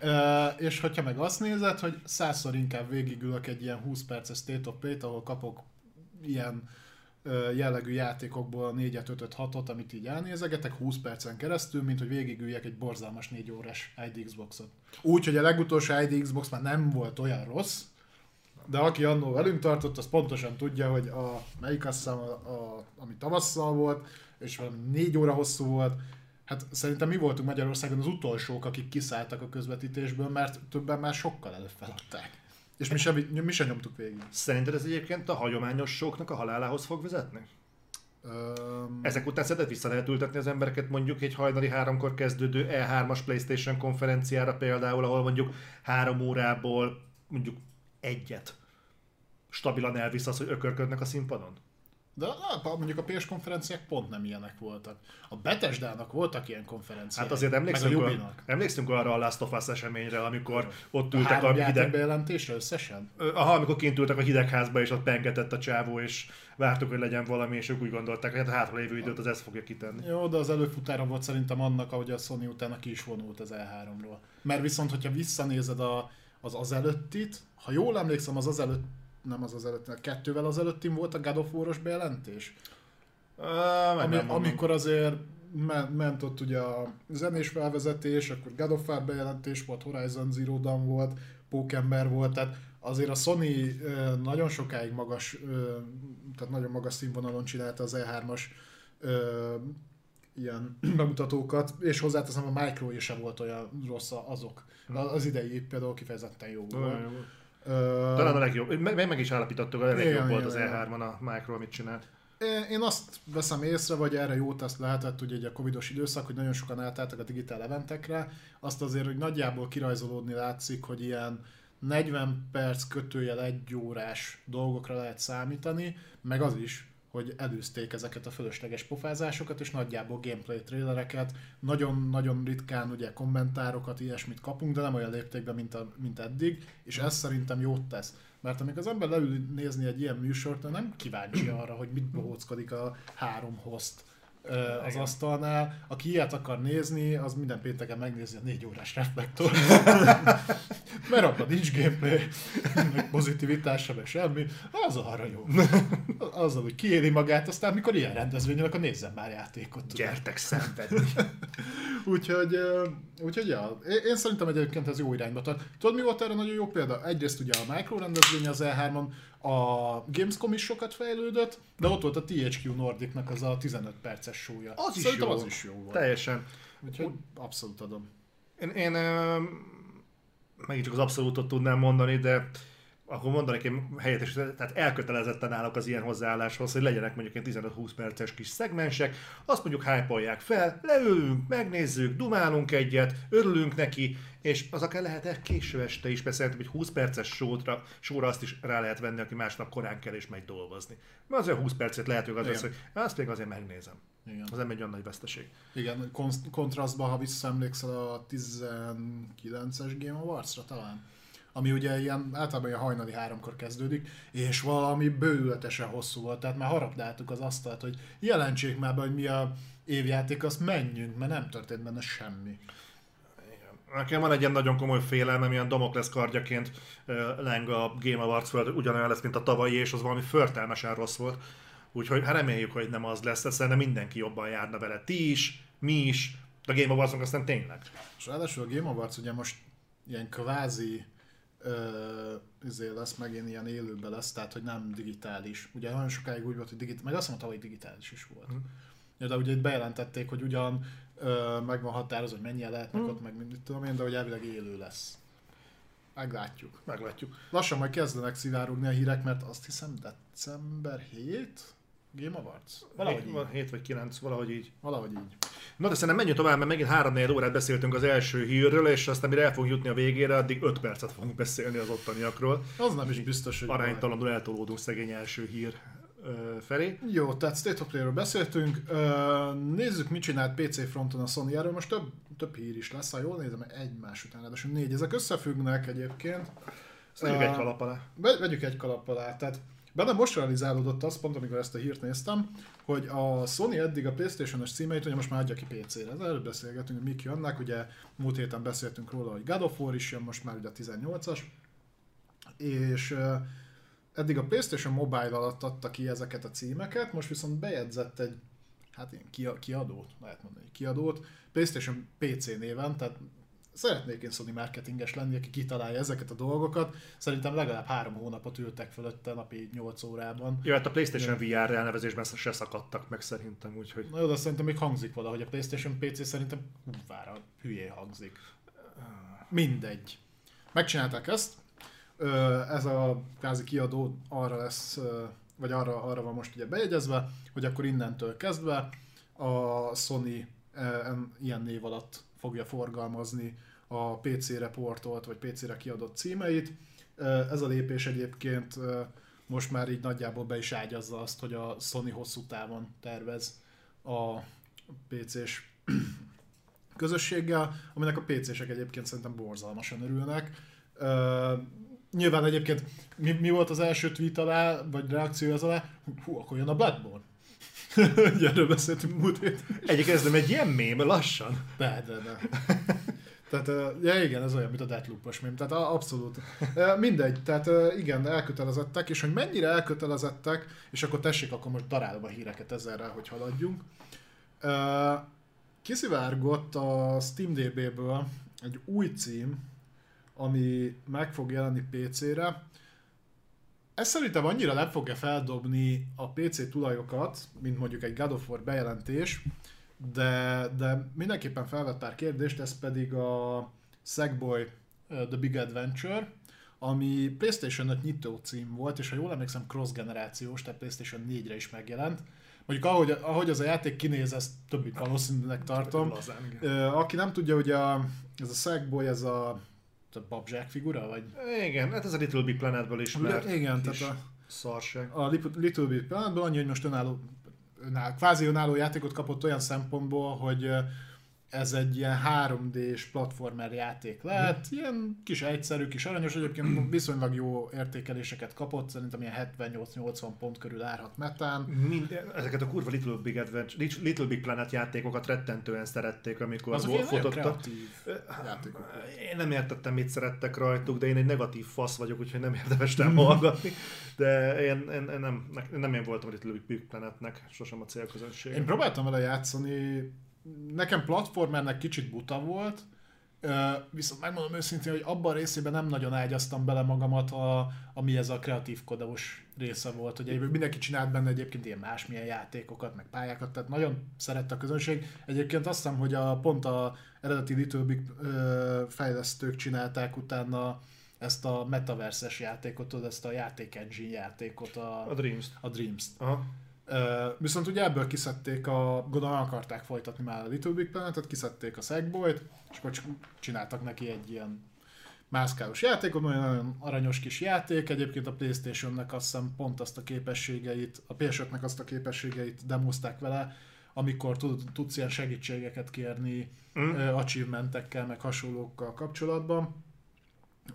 E, és hogyha meg azt nézed, hogy százszor inkább végigülök egy ilyen 20 perces State of Play-t, ahol kapok ilyen jellegű játékokból 4-et, 5 6 amit így elnézegetek 20 percen keresztül, mint hogy végigüljek egy borzalmas 4 órás ID Xboxot. Úgy, hogy a legutolsó ID Xbox már nem volt olyan rossz, de aki annó velünk tartott, az pontosan tudja, hogy a, melyik azt hiszem, a, a, ami tavasszal volt, és valami 4 óra hosszú volt, Hát szerintem mi voltunk Magyarországon az utolsók, akik kiszálltak a közvetítésből, mert többen már sokkal előbb feladták. És mi sem, mi sem nyomtuk végig. Szerinted ez egyébként a hagyományos soknak a halálához fog vezetni? Öm, Ezek után szerinted vissza lehet ültetni az embereket mondjuk egy hajnali háromkor kezdődő E3-as PlayStation konferenciára például, ahol mondjuk három órából mondjuk egyet stabilan elvisz az, hogy ökörködnek a színpadon? De á, mondjuk a PS konferenciák pont nem ilyenek voltak. A Betesdának voltak ilyen konferenciák. Hát azért emlékszünk, meg a a, Jubinak. emlékszünk arra a Last of Us eseményre, amikor ott A ültek a három hideg... játékbejelentésre összesen? Aha, amikor kint ültek a hidegházba, és ott pengetett a csávó, és vártuk, hogy legyen valami, és ők úgy gondolták, hogy hát a hátralévő időt az ez fogja kitenni. Jó, de az előfutára volt szerintem annak, ahogy a Sony utána ki is vonult az E3-ról. Mert viszont, hogyha visszanézed a, az az előttit, ha jól emlékszem, az az előtt, nem az az előtt, a kettővel az előttim volt a God of War-os bejelentés. Meg Ami, amikor azért ment, ment ott ugye a zenés felvezetés, akkor God of War bejelentés volt, Horizon Zero Dawn volt, Pókember volt, tehát azért a Sony nagyon sokáig magas, tehát nagyon magas színvonalon csinálta az E3-as ö, ilyen bemutatókat, és hozzáteszem a Micro sem volt olyan rossz azok. Az idei például kifejezetten jó volt. Talán a legjobb. Meg, meg is állapítottuk, a legjobb volt az igen, E3-on a Micro, amit csinált. Én- Én azt veszem észre, vagy erre jó teszt lehetett, ugye egy a covidos időszak, hogy nagyon sokan átálltak a digitál eventekre, azt azért, hogy nagyjából kirajzolódni látszik, hogy ilyen 40 perc kötőjel egy órás dolgokra lehet számítani, meg az is, hogy előzték ezeket a fölösleges pofázásokat, és nagyjából gameplay trailereket, nagyon-nagyon ritkán ugye kommentárokat, ilyesmit kapunk, de nem olyan léptékben, mint, a, mint eddig, és ez szerintem jót tesz. Mert amikor az ember leül nézni egy ilyen műsort, nem kíváncsi arra, hogy mit bohóckodik a három host az asztalnál. Aki ilyet akar nézni, az minden pénteken megnézi a négy órás reflektor. Mert abban nincs gameplay, meg pozitivitása, meg semmi. Az arra jó. Azzal, hogy kiéli magát, aztán mikor ilyen rendezvényen, akkor nézzen már játékot. tudod. Gyertek szenvedni. Úgyhogy, úgyhogy ja, én, én szerintem egyébként ez jó irányba tart. Tudod, mi volt erre nagyon jó példa? Egyrészt ugye a Micro rendezvény az E3-on, a Gamescom is sokat fejlődött, de ott volt a THQ Nordicnak az a 15 perces súlya. Az is jó. az is jó volt. Teljesen. Úgyhogy abszolút adom. Én, én megint csak az abszolútot tudnám mondani, de akkor mondanék én helyettes, tehát elkötelezetten állok az ilyen hozzáálláshoz, hogy legyenek mondjuk ilyen 15-20 perces kis szegmensek, azt mondjuk hype fel, leülünk, megnézzük, dumálunk egyet, örülünk neki, és az akár lehet el késő este is, persze egy 20 perces sótra, sóra azt is rá lehet venni, aki másnap korán kell és megy dolgozni. Mert azért 20 percet lehet, hogy az lesz, hogy azt még azért megnézem. Igen. Az nem egy olyan nagy veszteség. Igen, kontrasztban, ha visszaemlékszel a 19-es Game Awards-ra talán, ami ugye ilyen általában ilyen hajnali háromkor kezdődik, és valami bőületesen hosszú volt, tehát már harapdáltuk az asztalt, hogy jelentsék már be, hogy mi a évjáték, azt menjünk, mert nem történt benne semmi. Nekem van egy ilyen nagyon komoly félelmem, ilyen Damokles kardjaként leng a Game Awards föld, ugyanolyan lesz, mint a tavalyi, és az valami förtelmesen rossz volt. Úgyhogy hát reméljük, hogy nem az lesz, szerintem mindenki jobban járna vele. Ti is, mi is, de a Game awards aztán tényleg. És ráadásul a Game Awards ugye most ilyen kvázi ö, izé lesz, megint ilyen élőben lesz, tehát hogy nem digitális. Ugye nagyon sokáig úgy volt, hogy digitális, meg azt mondta, hogy digitális is volt. Ja, de ugye itt bejelentették, hogy ugyan ö, meg van határozva, hogy mennyien lehetnek ott, meg mit tudom én, de hogy elvileg élő lesz. Meglátjuk. Meglátjuk. Lassan majd kezdenek szivárogni a hírek, mert azt hiszem december 7 Game Awards? Valahogy így. 7 vagy 9, valahogy így. Valahogy így. Na de szerintem menjünk tovább, mert megint 3 órát beszéltünk az első hírről, és aztán mire el fogunk jutni a végére, addig 5 percet fogunk beszélni az ottaniakról. Az nem is biztos, hogy... Aránytalanul eltolódunk szegény első hír felé. Jó, tehát State of Play-ről beszéltünk. Nézzük, mit csinált PC fronton a Sony. Erről most több, több hír is lesz, ha jól nézem, egymás után, ráadásul négy. Ezek összefüggnek egyébként. Ezt vegyük egy Ö, kalap alá. Ve- vegyük egy kalap alá. Tehát bennem most realizálódott az, pont amikor ezt a hírt néztem, hogy a Sony eddig a Playstation-os címeit ugye most már adja ki PC-re. Ez Előbb beszélgetünk, hogy mik jönnek, ugye múlt héten beszéltünk róla, hogy God of War is jön, most már ugye a 18-as. És eddig a PlayStation Mobile alatt adta ki ezeket a címeket, most viszont bejegyzett egy hát ilyen kia- kiadót, lehet mondani, kiadót, PlayStation PC néven, tehát szeretnék én Sony marketinges lenni, aki kitalálja ezeket a dolgokat. Szerintem legalább három hónapot ültek fölötte napi 8 órában. Jó, hát a PlayStation VR elnevezésben se szakadtak meg szerintem, úgyhogy... Na jó, de szerintem még hangzik valahogy. A PlayStation PC szerintem kurvára hülyé hangzik. Mindegy. Megcsinálták ezt. Ez a kvázi kiadó arra lesz, vagy arra, arra van most ugye bejegyezve, hogy akkor innentől kezdve a Sony ilyen név alatt fogja forgalmazni a PC-re portolt, vagy PC-re kiadott címeit. Ez a lépés egyébként most már így nagyjából be is ágyazza azt, hogy a Sony hosszú távon tervez a PC-s közösséggel, aminek a PC-sek egyébként szerintem borzalmasan örülnek. Nyilván egyébként mi, mi volt az első tweet alá, vagy reakció az alá? Hú, akkor jön a Bloodborne. Ugye erről beszéltünk múlt héten. Egyébként ez nem egy ilyen mém, lassan. De, de, de. Tehát, ja igen, ez olyan, mint a Deathloop-os mém. Tehát abszolút. Mindegy, tehát igen, elkötelezettek, és hogy mennyire elkötelezettek, és akkor tessék, akkor most darálom a híreket ezerrel, hogy haladjunk. Kiszivárgott a SteamDB-ből egy új cím, ami meg fog jelenni PC-re. Ez szerintem annyira nem fogja feldobni a PC tulajokat, mint mondjuk egy God of War bejelentés, de, de mindenképpen felvett pár kérdést, ez pedig a Sackboy The Big Adventure, ami PlayStation 5 nyitó cím volt, és ha jól emlékszem cross-generációs, tehát PlayStation 4-re is megjelent. Mondjuk ahogy, ahogy az a játék kinéz, ezt többit valószínűleg tartom. Lazán, aki nem tudja, hogy a, ez a Sackboy, ez a babzsák figura, vagy? Igen, hát ez a Little Big Planetből ismert Igen, kis tehát a, szarság. a Little Big Planetből annyi, hogy most önálló, önálló, kvázi önálló játékot kapott olyan szempontból, hogy ez egy ilyen 3D-s platformer játék lehet, ilyen kis egyszerű, kis aranyos, egyébként viszonylag jó értékeléseket kapott, szerintem ilyen 78-80 pont körül árhat metán. Mind, ezeket a kurva Little Big, Adventure, Little Big Planet játékokat rettentően szerették, amikor Azok volt játékok. Én nem értettem, mit szerettek rajtuk, de én egy negatív fasz vagyok, úgyhogy nem érdemes nem hallgatni. De én, én, én nem, ne- nem én voltam a Little Big Planetnek, sosem a célközönség. Én próbáltam vele játszani, nekem platformernek kicsit buta volt, viszont megmondom őszintén, hogy abban a részében nem nagyon ágyaztam bele magamat, a, ami ez a kreatív kodós része volt, hogy egyébként mindenki csinált benne egyébként ilyen másmilyen játékokat, meg pályákat, tehát nagyon szerette a közönség. Egyébként azt hiszem, hogy a, pont a eredeti Little Big fejlesztők csinálták utána ezt a metaverses játékot, tudod, ezt a játék engine játékot, a, A Dreams. a Dreams-t. Aha. Viszont ugye ebből kiszedték a, gondolom akarták folytatni már a Little Big Planet-et, kiszedték a Sackboy-t, és akkor csináltak neki egy ilyen mászkálós játékot, nagyon, nagyon aranyos kis játék, egyébként a Playstation-nek azt hiszem pont azt a képességeit, a ps nek azt a képességeit demozták vele, amikor tud, tudsz ilyen segítségeket kérni Mm. mm. achievementekkel, meg hasonlókkal kapcsolatban.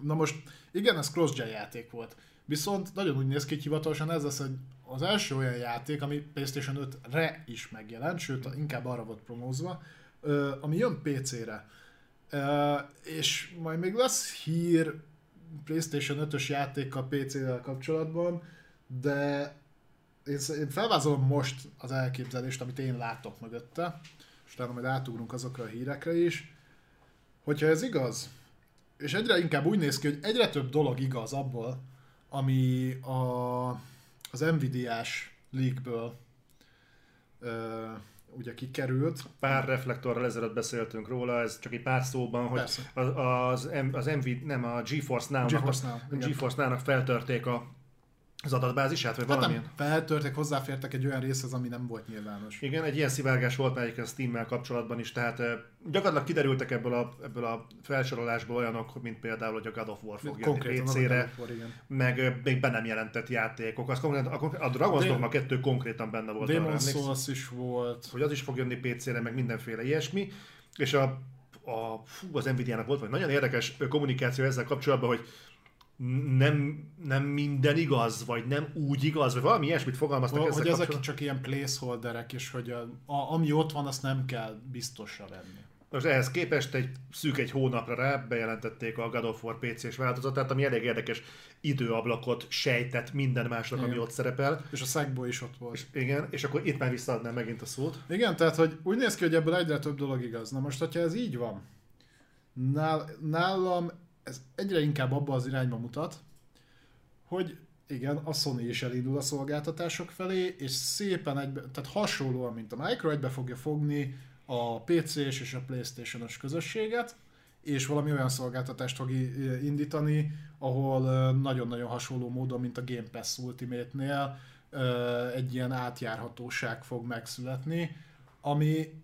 Na most, igen, ez cross játék volt. Viszont nagyon úgy néz ki, hogy hivatalosan ez lesz egy, az első olyan játék, ami PlayStation 5-re is megjelent, sőt, inkább arra volt promózva, ami jön PC-re. És majd még lesz hír PlayStation 5-ös játékkal PC-vel kapcsolatban, de én felvázolom most az elképzelést, amit én látok mögötte, és utána majd átugrunk azokra a hírekre is, hogyha ez igaz, és egyre inkább úgy néz ki, hogy egyre több dolog igaz abból, ami a, az Nvidia-s leakből ö, ugye kikerült. Pár reflektorral ezelőtt beszéltünk róla, ez csak egy pár szóban, hogy Persze. az, az, az MV, nem a GeForce Now-nak, GeForce Now, a Now-nak feltörték a, az adatbázisát, vagy Hát valamilyen. nem, feltörték, hozzáfértek egy olyan részhez, ami nem volt nyilvános. Igen, egy ilyen szivárgás volt egyébként a Steam-mel kapcsolatban is, tehát eh, gyakorlatilag kiderültek ebből a, ebből a felsorolásból olyanok, mint például, hogy a God of War fog jönni PC-re, meg még be nem jelentett játékok. Az konkrétan, a, Dragon's Dé- Dogma 2 konkrétan benne volt. emlékszem Souls is volt. hogy az is fog jönni PC-re, meg mindenféle ilyesmi, és a, a fú, az Nvidia-nak volt vagy nagyon érdekes kommunikáció ezzel kapcsolatban, hogy nem, nem minden igaz, vagy nem úgy igaz, vagy valami ilyesmit fogalmaztak ezzel Hogy ezek csak ilyen placeholderek, és hogy a, a, ami ott van, azt nem kell biztosra venni. Most ehhez képest egy szűk egy hónapra rá bejelentették a God of War PC-s változatát, ami elég érdekes időablakot sejtett minden másnak, ami Igen. ott szerepel. És a Sackboy is ott volt. Igen, és akkor itt már visszaadnám megint a szót. Igen, tehát hogy úgy néz ki, hogy ebből egyre több dolog igaz. Na most, hogyha ez így van, nál, nálam ez egyre inkább abba az irányba mutat, hogy igen, a Sony is elindul a szolgáltatások felé, és szépen egybe, tehát hasonlóan, mint a Micro, egybe fogja fogni a PC-s és a Playstation-os közösséget, és valami olyan szolgáltatást fog indítani, ahol nagyon-nagyon hasonló módon, mint a Game Pass Ultimate-nél egy ilyen átjárhatóság fog megszületni, ami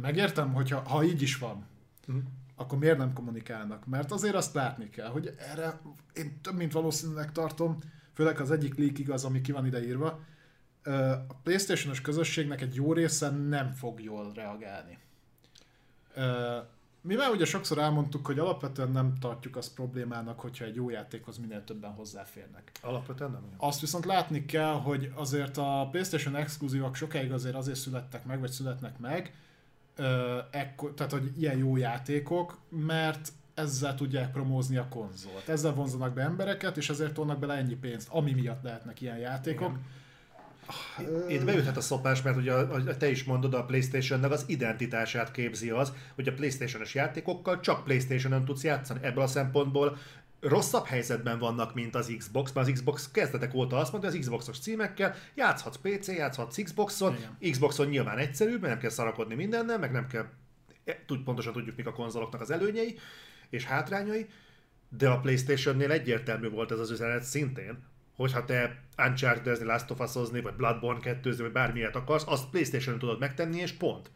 megértem, hogyha ha így is van, Mhm. Akkor miért nem kommunikálnak? Mert azért azt látni kell, hogy erre én több mint valószínűleg tartom, főleg az egyik leak igaz, ami ki van ideírva, a Playstation-os közösségnek egy jó része nem fog jól reagálni. Ö, Mivel ugye sokszor elmondtuk, hogy alapvetően nem tartjuk azt problémának, hogyha egy jó játékhoz minél többen hozzáférnek. Alapvetően nem. olyan. Azt viszont látni kell, hogy azért a PlayStation exkluzívak sokáig azért azért születtek meg, vagy születnek meg, ekkor, tehát hogy ilyen jó játékok, mert ezzel tudják promózni a konzolt. Ezzel vonzanak be embereket, és ezért tolnak bele ennyi pénzt, ami miatt lehetnek ilyen játékok. Igen. Itt beüthet a szopás, mert ugye a, a, te is mondod, a Playstation-nek az identitását képzi az, hogy a Playstation-es játékokkal csak Playstation-on tudsz játszani. Ebből a szempontból rosszabb helyzetben vannak, mint az Xbox, mert az Xbox kezdetek óta azt mondta, hogy az Xboxos címekkel játszhatsz PC, játszhatsz Xboxon, Igen. Xboxon nyilván egyszerűbb, mert nem kell szarakodni mindennel, meg nem kell, e, tud, pontosan tudjuk, mik a konzoloknak az előnyei és hátrányai, de a Playstation-nél egyértelmű volt ez az üzenet szintén, hogyha te Uncharted-ezni, Last of Us-ozni, vagy Bloodborne 2 vagy bármilyet akarsz, azt Playstation-on tudod megtenni, és pont.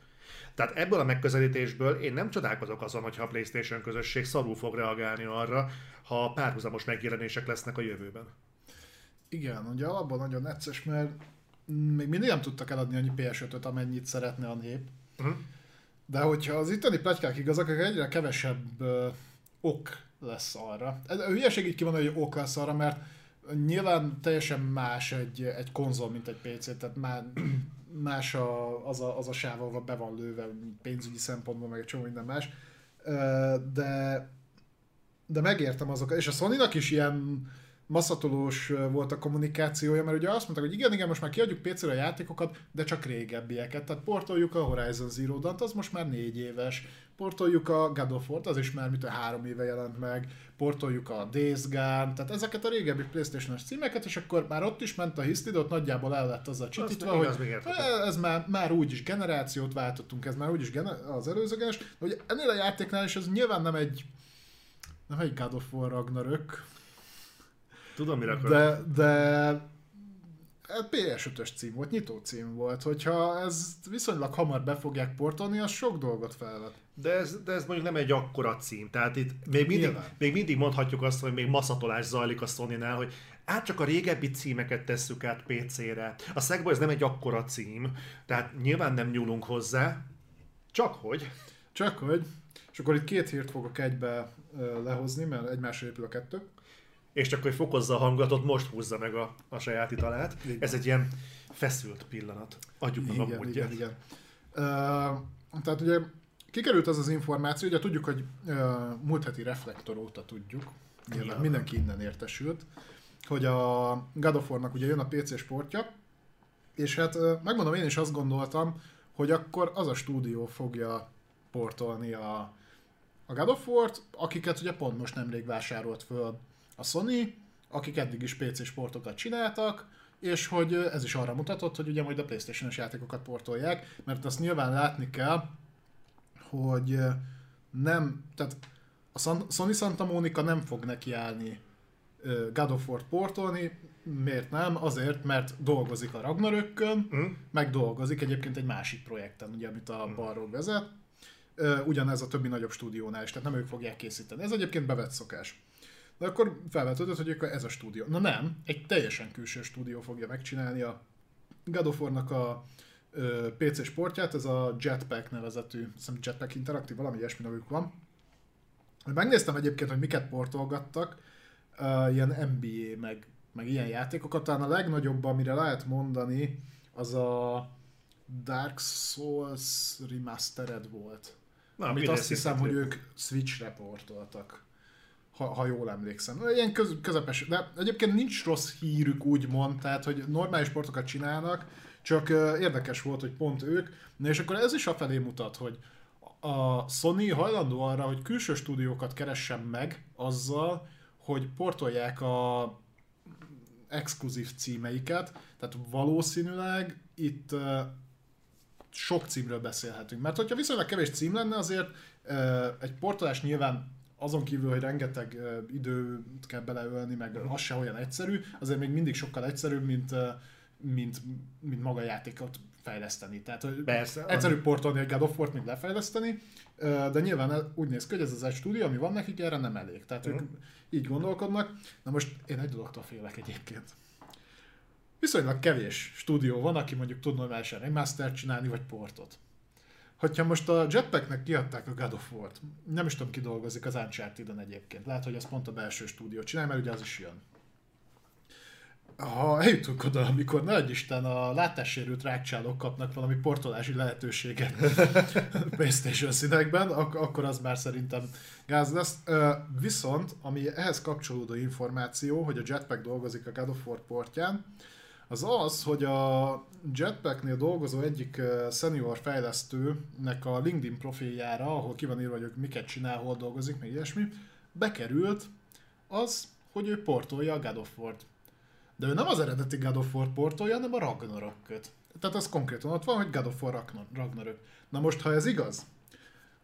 Tehát ebből a megközelítésből én nem csodálkozok azon, hogyha a PlayStation közösség szarul fog reagálni arra, ha párhuzamos megjelenések lesznek a jövőben. Igen, ugye alapban nagyon necces, mert még mindig nem tudtak eladni annyi PS5-öt, amennyit szeretne a nép. Uh-huh. De hogyha az itteni plegykák igazak, akkor egyre kevesebb uh, ok lesz arra. Ez, a hülyeség így van, hogy ok lesz arra, mert nyilván teljesen más egy, egy konzol, mint egy PC, tehát már más a, az, a, az a sáv, ahol be van lőve pénzügyi szempontból, meg egy csomó minden más. De, de megértem azokat, és a sony is ilyen maszatolós volt a kommunikációja, mert ugye azt mondták, hogy igen, igen, most már kiadjuk PC-re a játékokat, de csak régebbieket. Tehát portoljuk a Horizon Zero Dawn, az most már négy éves. Portoljuk a God of War, az is már mint a három éve jelent meg. Portoljuk a Days Gone, tehát ezeket a régebbi Playstation-es címeket, és akkor már ott is ment a hisztid, ott nagyjából el lett az a csitítva, hogy ez már, már úgyis generációt váltottunk, ez már úgyis gener- az előzőgenes, de hogy ennél a játéknál is ez nyilván nem egy nem egy God of War Ragnarök, Tudom, mire akarok. De, de PS5-ös cím volt, nyitó cím volt, hogyha ez viszonylag hamar be fogják portolni, az sok dolgot felvet. De ez, de ez mondjuk nem egy akkora cím, tehát itt még mindig, még mindig mondhatjuk azt, hogy még maszatolás zajlik a sony hogy át csak a régebbi címeket tesszük át PC-re. A Sackboy ez nem egy akkora cím, tehát nyilván nem nyúlunk hozzá, csak hogy. Csak hogy. És akkor itt két hírt fogok egybe lehozni, mert egymásra épül a kettő és csak hogy fokozza a hangulatot, most húzza meg a, a saját italát. Igen. Ez egy ilyen feszült pillanat. Adjuk meg igen, a módját. Igen, igen. Uh, tehát ugye kikerült az az információ, ugye tudjuk, hogy uh, múlt heti reflektor óta tudjuk, nyilván mindenki innen értesült, hogy a God of War-nak ugye jön a PC sportja, és hát uh, megmondom, én is azt gondoltam, hogy akkor az a stúdió fogja portolni a, a God of War-t, akiket ugye pont most nemrég vásárolt föl a Sony, akik eddig is PC sportokat csináltak, és hogy ez is arra mutatott, hogy ugye majd a Playstation-es játékokat portolják, mert azt nyilván látni kell, hogy nem, tehát a Sony Santa Monica nem fog nekiállni God of War portolni, miért nem? Azért, mert dolgozik a Ragnarökkön, mm. meg dolgozik egyébként egy másik projekten, ugye, amit a mm. balról vezet. Ugyanez a többi nagyobb stúdiónál is, tehát nem ők fogják készíteni. Ez egyébként bevett szokás. De akkor felvetődött, hogy akkor ez a stúdió. Na nem, egy teljesen külső stúdió fogja megcsinálni a God of War-nak a ö, PC sportját, ez a Jetpack nevezetű, hiszem Jetpack Interactive, valami ilyesmi nevük van. Megnéztem egyébként, hogy miket portolgattak, uh, ilyen NBA, meg, meg ilyen játékokat, talán a legnagyobb, amire lehet mondani, az a Dark Souls Remastered volt. Na, amit azt hiszem, hogy ők Switch-re portoltak ha, ha jól emlékszem. Ilyen köz, közepes, de egyébként nincs rossz hírük úgymond, tehát hogy normális sportokat csinálnak, csak érdekes volt, hogy pont ők, na és akkor ez is afelé mutat, hogy a Sony hajlandó arra, hogy külső stúdiókat keressen meg azzal, hogy portolják a exkluzív címeiket, tehát valószínűleg itt sok címről beszélhetünk. Mert hogyha viszonylag kevés cím lenne, azért egy portolás nyilván azon kívül, hogy rengeteg uh, időt kell beleölni, meg uh-huh. az se olyan egyszerű, azért még mindig sokkal egyszerűbb, mint, uh, mint, mint maga a játékot fejleszteni. Tehát hogy Persze, egyszerű az... portolni egy God of War-t, mint lefejleszteni, de nyilván úgy néz ki, hogy ez az egy stúdió, ami van nekik, erre nem elég. Tehát uh-huh. ők így gondolkodnak. Na most én egy dologtól félek egyébként. Viszonylag kevés stúdió van, aki mondjuk tud normálisan remaster csinálni, vagy portot. Hogyha most a Jetpacknek kiadták a God of War-t, nem is tudom, ki dolgozik az Uncharted-en egyébként. Lehet, hogy ez pont a belső stúdió csinál, mert ugye az is jön. Ha eljutunk oda, amikor nagy Isten a látássérült rákcsálók kapnak valami portolási lehetőséget PlayStation színekben, ak- akkor az már szerintem gáz lesz. Viszont, ami ehhez kapcsolódó információ, hogy a Jetpack dolgozik a God of War portján, az az, hogy a Jetpacknél dolgozó egyik senior fejlesztőnek a LinkedIn profiljára, ahol ki van írva, hogy miket csinál, hol dolgozik, meg ilyesmi, bekerült az, hogy ő portolja a God of War-t. De ő nem az eredeti God of War portolja, hanem a Ragnarököt. Tehát az konkrétan ott van, hogy God of War Ragnarök. Na most, ha ez igaz,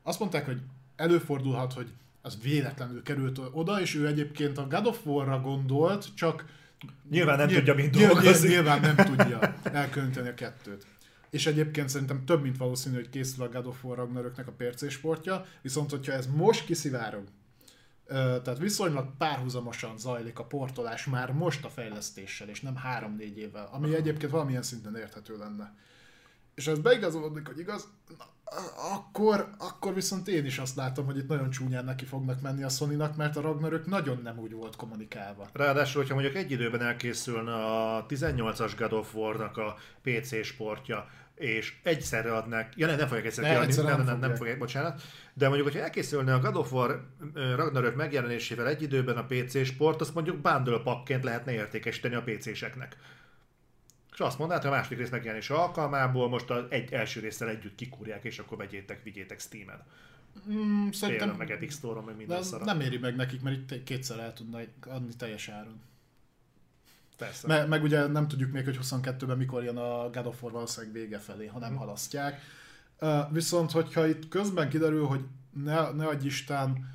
azt mondták, hogy előfordulhat, hogy az véletlenül került oda, és ő egyébként a God of War-ra gondolt, csak Nyilván nem nyilv, tudja, mint nyilv, dolgozik. Nyilván nem tudja elkülöníteni a kettőt. És egyébként szerintem több mint valószínű, hogy készül a God of War Ragnaröknek a PC sportja, viszont hogyha ez most kiszivárog, tehát viszonylag párhuzamosan zajlik a portolás már most a fejlesztéssel, és nem 3-4 évvel, ami egyébként valamilyen szinten érthető lenne. És ez beigazolódik, hogy igaz, na, akkor, akkor viszont én is azt látom, hogy itt nagyon csúnyán neki fognak menni a sony mert a Ragnarök nagyon nem úgy volt kommunikálva. Ráadásul, hogyha mondjuk egy időben elkészülne a 18-as God of War-nak a PC sportja, és egyszerre adnák, ja nem, nem fogják egyszerre Ne, kiadni, egyszerre nem, nem nem, nem fogják. bocsánat, de mondjuk, hogyha elkészülne a God of War Ragnarök megjelenésével egy időben a PC sport, azt mondjuk bundle pakként lehetne értékesíteni a PC-seknek. És azt mondanád, hogy a második rész megjelenése alkalmából most az egy első résszel együtt kikúrják, és akkor vegyétek, vigyétek Steam-en. Mm, Szerintem... szerintem meg Epic Store-on, meg minden de szarra. nem éri meg nekik, mert itt kétszer el tudna adni teljes áron. Persze. Me, meg ugye nem tudjuk még, hogy 22-ben mikor jön a God of War valószínűleg vége felé, ha nem halasztják. Uh, viszont, hogyha itt közben kiderül, hogy ne, ne adj Isten,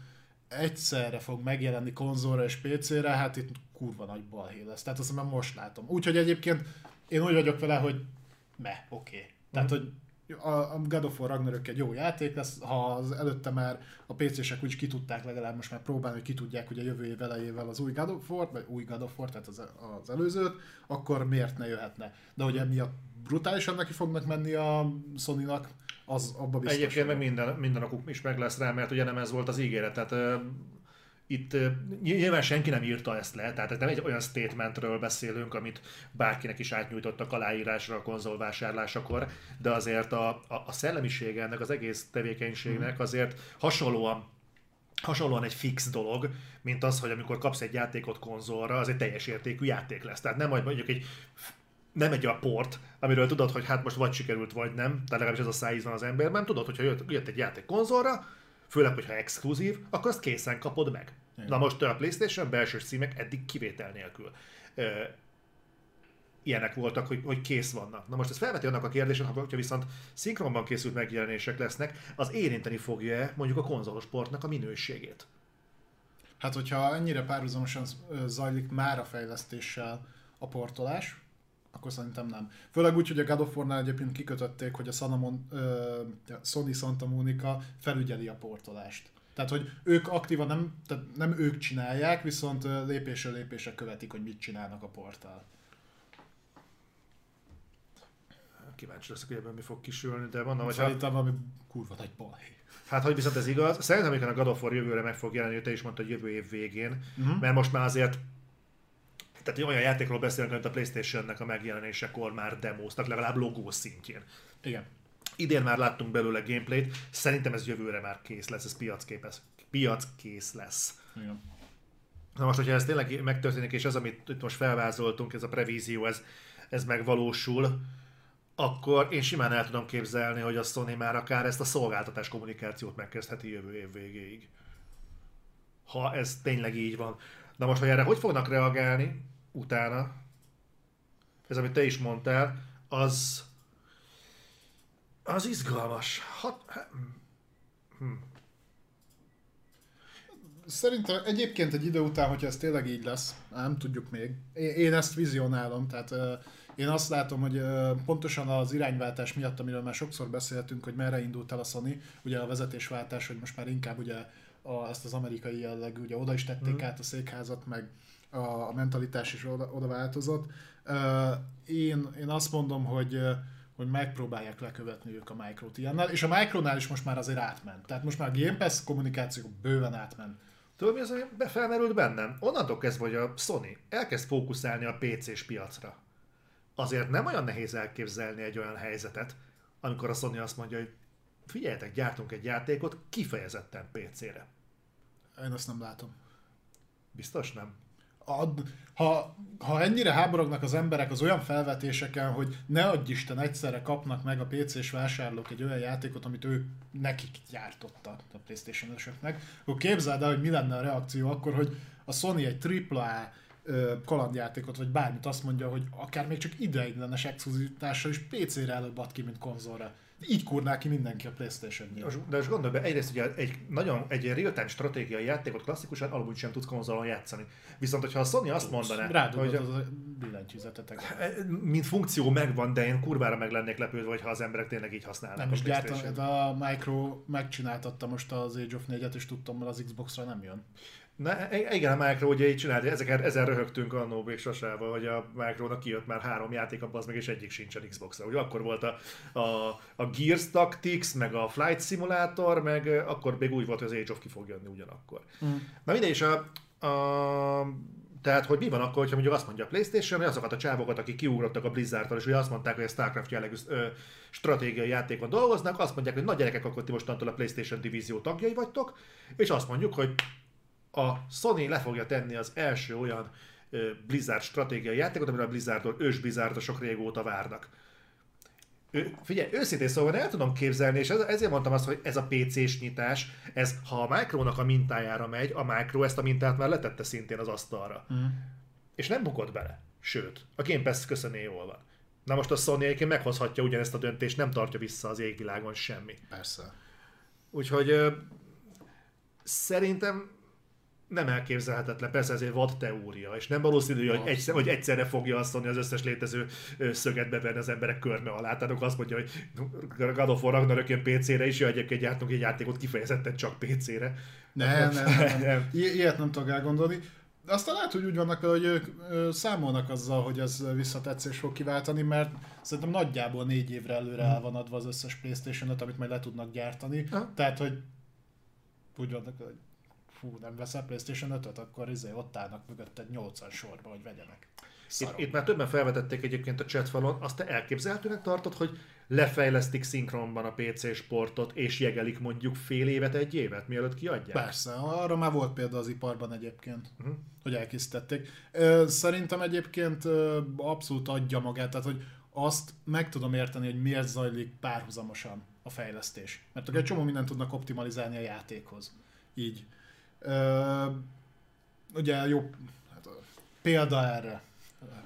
egyszerre fog megjelenni konzolra és PC-re, hát itt kurva nagy balhé lesz. Tehát azt már most látom. Úgyhogy egyébként én úgy vagyok vele, hogy me, oké. Okay. Tehát, hogy a, a God of War Ragnarök egy jó játék lesz, ha az előtte már a PC-sek úgy ki tudták legalább most már próbálni, hogy ki tudják hogy a jövő év elejével az új God of War, vagy új God of War, tehát az, az előzőt, akkor miért ne jöhetne? De hogy emiatt brutálisan neki fognak menni a Sony-nak, az abba biztos. Egyébként meg minden, minden okuk is meg lesz rá, mert ugye nem ez volt az ígéret. Tehát itt nyilván senki nem írta ezt le, tehát ez nem egy olyan statementről beszélünk, amit bárkinek is átnyújtottak aláírásra a konzolvásárlásakor, de azért a, a, a szellemisége ennek az egész tevékenységnek azért hasonlóan hasonlóan egy fix dolog, mint az, hogy amikor kapsz egy játékot konzolra, az egy teljes értékű játék lesz. Tehát nem mondjuk egy nem egy a port, amiről tudod, hogy hát most vagy sikerült, vagy nem, tehát legalábbis ez a szájíz van az emberben, tudod, hogyha jött, jött egy játék konzolra, főleg, hogyha exkluzív, akkor azt készen kapod meg. Igen. Na most a PlayStation belső címek eddig kivétel nélkül. Ilyenek voltak, hogy, hogy kész vannak. Na most ez felveti annak a kérdését, ha- hogyha viszont szinkronban készült megjelenések lesznek, az érinteni fogja mondjuk a konzolos portnak a minőségét. Hát, hogyha ennyire párhuzamosan zajlik már a fejlesztéssel a portolás, akkor szerintem nem. Főleg úgy, hogy a God of War-nál egyébként kikötötték, hogy a Sanamon, ö, Sony Santa Monica felügyeli a portolást. Tehát, hogy ők aktívan nem, tehát nem ők csinálják, viszont lépésről lépésre követik, hogy mit csinálnak a portál. Kíváncsi leszek, hogy ebben mi fog kisülni, de mondom, hogy Szerintem valami kurva nagy balhé. hát hogy viszont ez igaz, szerintem amikor a God of War jövőre meg fog jelenni, te is mondtad, hogy jövő év végén, Uh-huh. mert most már azért tehát olyan játékról beszélünk, amit a Playstation-nek a megjelenésekor már demóztak, legalább logó szintjén. Igen. Idén már láttunk belőle gameplayt, szerintem ez jövőre már kész lesz, ez piacképes, piackész lesz. Igen. Na most, hogyha ez tényleg megtörténik, és az, amit itt most felvázoltunk, ez a prevízió, ez, ez megvalósul, akkor én simán el tudom képzelni, hogy a Sony már akár ezt a szolgáltatás kommunikációt megkezdheti jövő év végéig. Ha ez tényleg így van. Na most, hogy erre hogy fognak reagálni utána, ez amit te is mondtál, az az izgalmas. Hat, hát, Szerintem egyébként egy idő után, hogyha ez tényleg így lesz, nem tudjuk még. Én, ezt vizionálom, tehát én azt látom, hogy pontosan az irányváltás miatt, amiről már sokszor beszéltünk, hogy merre indult el a Sony, ugye a vezetésváltás, hogy most már inkább ugye a, ezt az amerikai jellegű, ugye oda is tették mm. át a székházat, meg a, a mentalitás is oda, oda változott. Én, én azt mondom, hogy hogy megpróbálják lekövetni ők a Micro-t ilyennel, és a Micronál is most már azért átment. Tehát most már a Game Pass kommunikáció bőven átment. Tudod, mi az, be- felmerült bennem? Onnantól kezdve, hogy a Sony elkezd fókuszálni a PC-s piacra. Azért nem olyan nehéz elképzelni egy olyan helyzetet, amikor a Sony azt mondja, hogy figyeljetek, gyártunk egy játékot kifejezetten PC-re. Én azt nem látom. Biztos nem? Ha, ha ennyire háborognak az emberek az olyan felvetéseken, hogy ne adj Isten egyszerre kapnak meg a PC-s vásárlók egy olyan játékot, amit ő nekik gyártotta a playstation ösöknek, akkor képzeld el, hogy mi lenne a reakció akkor, hogy a Sony egy AAA kalandjátékot, vagy bármit azt mondja, hogy akár még csak ideiglenes exkluzivitással is PC-re előbb ad ki, mint konzolra. Így kurná ki mindenki a playstation De most gondolj be, egyrészt ugye egy nagyon egy real-time stratégiai játékot klasszikusan alapul sem tudsz konzolon játszani. Viszont, hogyha a Sony azt mondaná, Rádugod az a billentyűzetetek. mint funkció megvan, de én kurvára meg lennék lepődve, hogyha az emberek tényleg így használnak Nem a gyártam, a Micro megcsináltatta most az Age of 4-et, és tudtam, mert az Xbox-ra nem jön. Na, i- igen, a Micro ugye így csinált, ezeket, ezen röhögtünk annó még sosával, hogy a Micronak kijött már három játék, abban az meg és egyik sincsen Xbox-ra. Ugye akkor volt a, a, a Gears Tactics, meg a Flight Simulator, meg akkor még úgy volt, hogy az Age of ki fog jönni ugyanakkor. Mm. Na mindegy, és a, a, tehát, hogy mi van akkor, hogyha mondjuk azt mondja a Playstation, hogy azokat a csávokat, akik kiugrottak a Blizzardtól, és ugye azt mondták, hogy a Starcraft jellegű ö, stratégiai játékon dolgoznak, azt mondják, hogy na gyerekek, akkor ti mostantól a Playstation divízió tagjai vagytok, és azt mondjuk, hogy a Sony le fogja tenni az első olyan Blizzard stratégiai játékot, amire a Blizzardról ős Blizzardosok régóta várnak. Ő, figyelj, őszintén szóval el tudom képzelni, és ez, ezért mondtam azt, hogy ez a PC-s nyitás, ez ha a Micronak a mintájára megy, a Micro ezt a mintát már letette szintén az asztalra. Mm. És nem bukott bele. Sőt, a Game Pass köszöné jól van. Na most a Sony egyébként meghozhatja ugyanezt a döntést, nem tartja vissza az égvilágon semmi. Persze. Úgyhogy ö, szerintem nem elképzelhetetlen, persze ezért vad teória, és nem valószínű, hogy, egyszer, hogy egyszerre fogja azt mondani, az összes létező szöget bevenni az emberek körme alá. Tehát akkor azt mondja, hogy God of War Ragnarök PC-re is, jó, egyébként gyártunk egy játékot kifejezetten csak PC-re. Nem, nem, nem. Nem. I- ilyet nem tudok elgondolni. Aztán lehet, hogy úgy vannak hogy ők számolnak azzal, hogy ez visszatetszés fog kiváltani, mert szerintem nagyjából négy évre előre el van adva az összes playstation amit majd le tudnak gyártani. Aha. Tehát, hogy úgy vannak, hogy fú, nem veszel PlayStation 5-öt, akkor izé, ott állnak mögötted 80 sorba, hogy vegyenek. Itt, itt már többen felvetették egyébként a chatfalon, azt te elképzelhetőnek tartod, hogy lefejlesztik szinkronban a PC sportot, és jegelik mondjuk fél évet, egy évet, mielőtt kiadják? Persze, arra már volt példa az iparban egyébként, Uh-huh. hogy elkészítették. Szerintem egyébként abszolút adja magát, tehát hogy azt meg tudom érteni, hogy miért zajlik párhuzamosan a fejlesztés. Mert akkor egy csomó mindent tudnak optimalizálni a játékhoz. Így. Ugye jó, hát, ö, példa erre.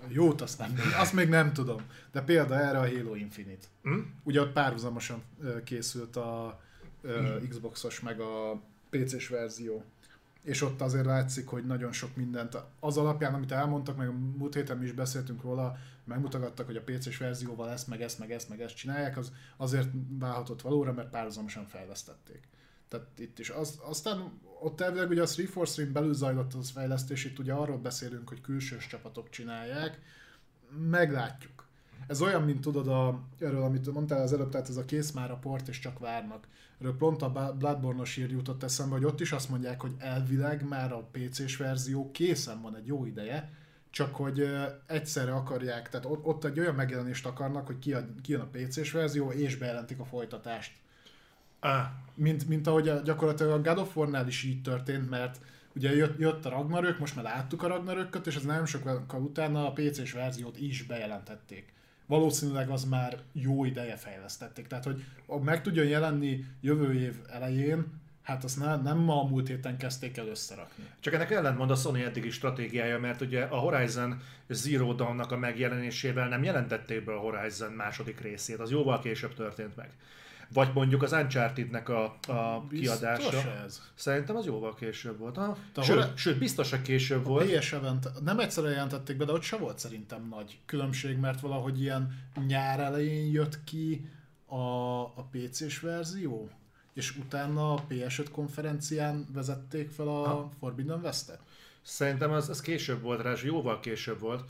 Jót azt nem, azt még nem tudom, de példa erre a Halo Infinite. Hm? Ugye ott párhuzamosan készült a ö, Xboxos meg a PC-s verzió. És ott azért látszik, hogy nagyon sok mindent az alapján, amit elmondtak, meg a múlt héten mi is beszéltünk róla, megmutattak, hogy a PC-s verzióval ezt, meg ezt, meg ezt, meg ezt csinálják, az azért válhatott valóra, mert párhuzamosan fejlesztették. Tehát itt is. Az, aztán ott elvileg ugye a 343 belül zajlott az fejlesztés, itt ugye arról beszélünk, hogy külsős csapatok csinálják, meglátjuk. Ez olyan, mint tudod, a, erről, amit mondtál az előbb, tehát ez a kész már a port, és csak várnak. Erről pont a Bloodborne-os ír jutott eszembe, hogy ott is azt mondják, hogy elvileg már a PC-s verzió készen van egy jó ideje, csak hogy egyszerre akarják, tehát ott, ott egy olyan megjelenést akarnak, hogy kijön a PC-s verzió, és bejelentik a folytatást. Ah, Mint, mint ahogy a, gyakorlatilag a God of War-nál is így történt, mert ugye jött, jött a Ragnarök, most már láttuk a Ragnarököt, és ez nem sokkal utána a PC-s verziót is bejelentették. Valószínűleg az már jó ideje fejlesztették. Tehát, hogy meg tudjon jelenni jövő év elején, hát azt ne, nem ma a múlt héten kezdték el összerakni. Csak ennek ellentmond a Sony eddigi stratégiája, mert ugye a Horizon Zero Dawn-nak a megjelenésével nem jelentették be a Horizon második részét, az jóval később történt meg. Vagy mondjuk az Uncharted-nek a, a kiadása. Biztos ez. Szerintem az jóval később volt. Ha? Sőt, hol- sőt, biztos, hogy később A volt. PS event nem egyszerűen jelentették be, de ott se volt szerintem nagy különbség, mert valahogy ilyen nyár elején jött ki a, a PC-s verzió, és utána a PS5 konferencián vezették fel a Ha. Forbidden West-et. Szerintem az, az később volt, rá, jóval később volt.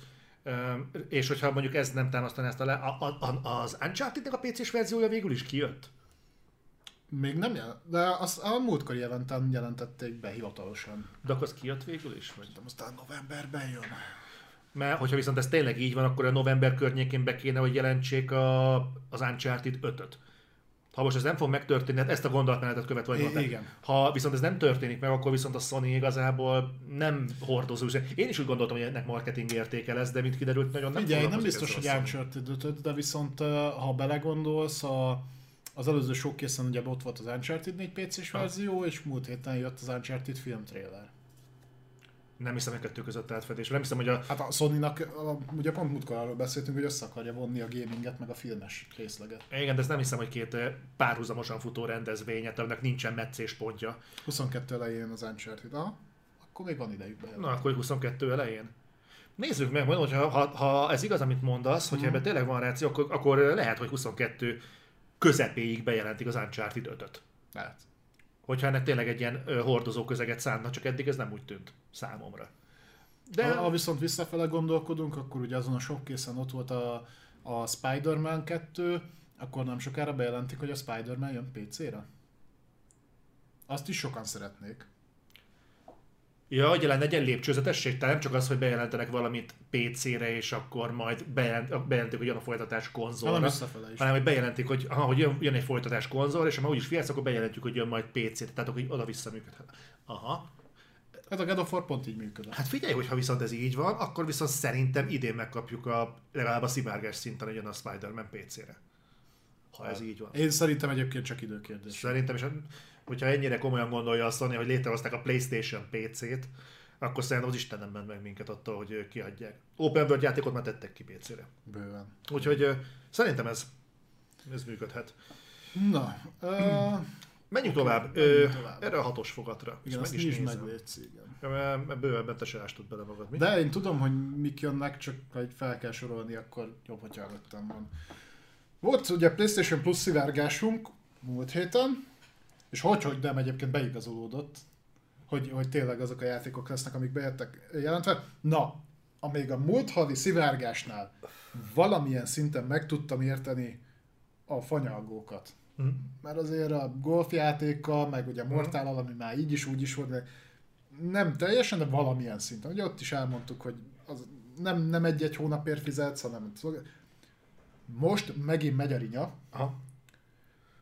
És hogyha mondjuk ez nem támasztaná ezt alá, a, a, a, az Uncharted-nek a PC-s verziója végül is kijött. Még nem jel, de azt a múltkori eventen jelentették be hivatalosan. De akkor az kijött végül is? Vagy? De aztán novemberben jön. Mert hogyha viszont ez tényleg így van, akkor a november környékén be kéne, hogy jelentsék a, az Uncharted 5-öt. Ha most ez nem fog megtörténni, hát ezt a gondolatmenetet követ vagy I- igen. Ha viszont ez nem történik meg, akkor viszont a Sony igazából nem hordozó. Én is úgy gondoltam, hogy ennek marketing értéke lesz, de mint kiderült, nagyon nem Figyelj, nem biztos, hogy. Uncharted 5 de viszont ha belegondolsz, a, az előző showcase ugye ott volt az Uncharted 4 PC-s verzió, és múlt héten jött az Uncharted film trailer. Nem hiszem, hogy kettő között átfedés. Nem hiszem, hogy a Hát a Sony-nak, a, ugye pont múltkor arról beszéltünk, hogy össze akarja vonni a gaminget, meg a filmes részleget. igen, de ezt nem hiszem, hogy két párhuzamosan futó rendezvényet, aminek nincsen meccéspontja. 22 elején az Uncharted, aha, akkor még van idejük be. Na, akkor 22 elején. Nézzük meg, mondom, hogy ha, ha, ha ez igaz, amit mondasz, hogyha ebben tényleg van ráció, akkor, akkor lehet, hogy 22 közepéig bejelentik az Uncharted 5-öt. Lehet. Hogyha ennek tényleg egy ilyen hordozó közeget szánnak, csak eddig ez nem úgy tűnt számomra. De... Ha, ha viszont visszafele gondolkodunk, akkor ugye azon a sok készen ott volt a, a Spider-Man 2, akkor nem sokára bejelentik, hogy a Spider-Man jön PC-re. Azt is sokan szeretnék. Ja, hogy egy ilyen lépcsőzetesség, tehát nem csak az, hogy bejelentenek valamit PC-re, és akkor majd bejelent, bejelentik, hogy jön a folytatás konzolra, Hanem is. hanem hogy bejelentik, hogy, aha, hogy jön, jön egy folytatás konzol, és ha már úgyis fiatsz, akkor bejelentjük, hogy jön majd PC-re, tehát akkor oda-vissza működhet. Aha. Hát a God of War pont így működött. Hát figyelj, hogy ha viszont ez így van, akkor viszont szerintem idén megkapjuk a, legalább a szivárgás szinten, hogy jön a Spider-Man PC-re. Ha ez így van. Én szerintem egyébként csak időkérdés. Szerintem, hát, hogyha ennyire komolyan gondolja azt Sony, hogy létrehozták a PlayStation PC-t, akkor szerintem az Isten nem ment meg minket attól, hogy kiadják. Open World játékot már tettek ki PC-re. Bőven. Úgyhogy szerintem ez, ez működhet. Na, uh, Menjünk tovább. menjünk Ö, tovább. Erre a hatos fogatra. igen, azt meg is nyisd meg, nézem. légy szígen. Ö, Bővebben te se ástod bele magad. Mi? De én tudom, hogy mik jönnek, csak ha egy fel kell sorolni, akkor jobb, hogyha előttem van. Volt ugye PlayStation Plus szivárgásunk múlt héten, és hogy, hogy nem egyébként beigazolódott, hogy, hogy tényleg azok a játékok lesznek, amik bejöttek jelentve. Na, amíg a múlt havi szivárgásnál valamilyen szinten meg tudtam érteni a fanyalgókat. Hm. Mert azért a golfjátékkal, meg ugye a Mortal, ami már így is úgy is volt, de nem teljesen, de valamilyen szinten. Ugye ott is elmondtuk, hogy az nem, nem egy-egy hónapért fizetsz, hanem most megint megy a rinya, Aha.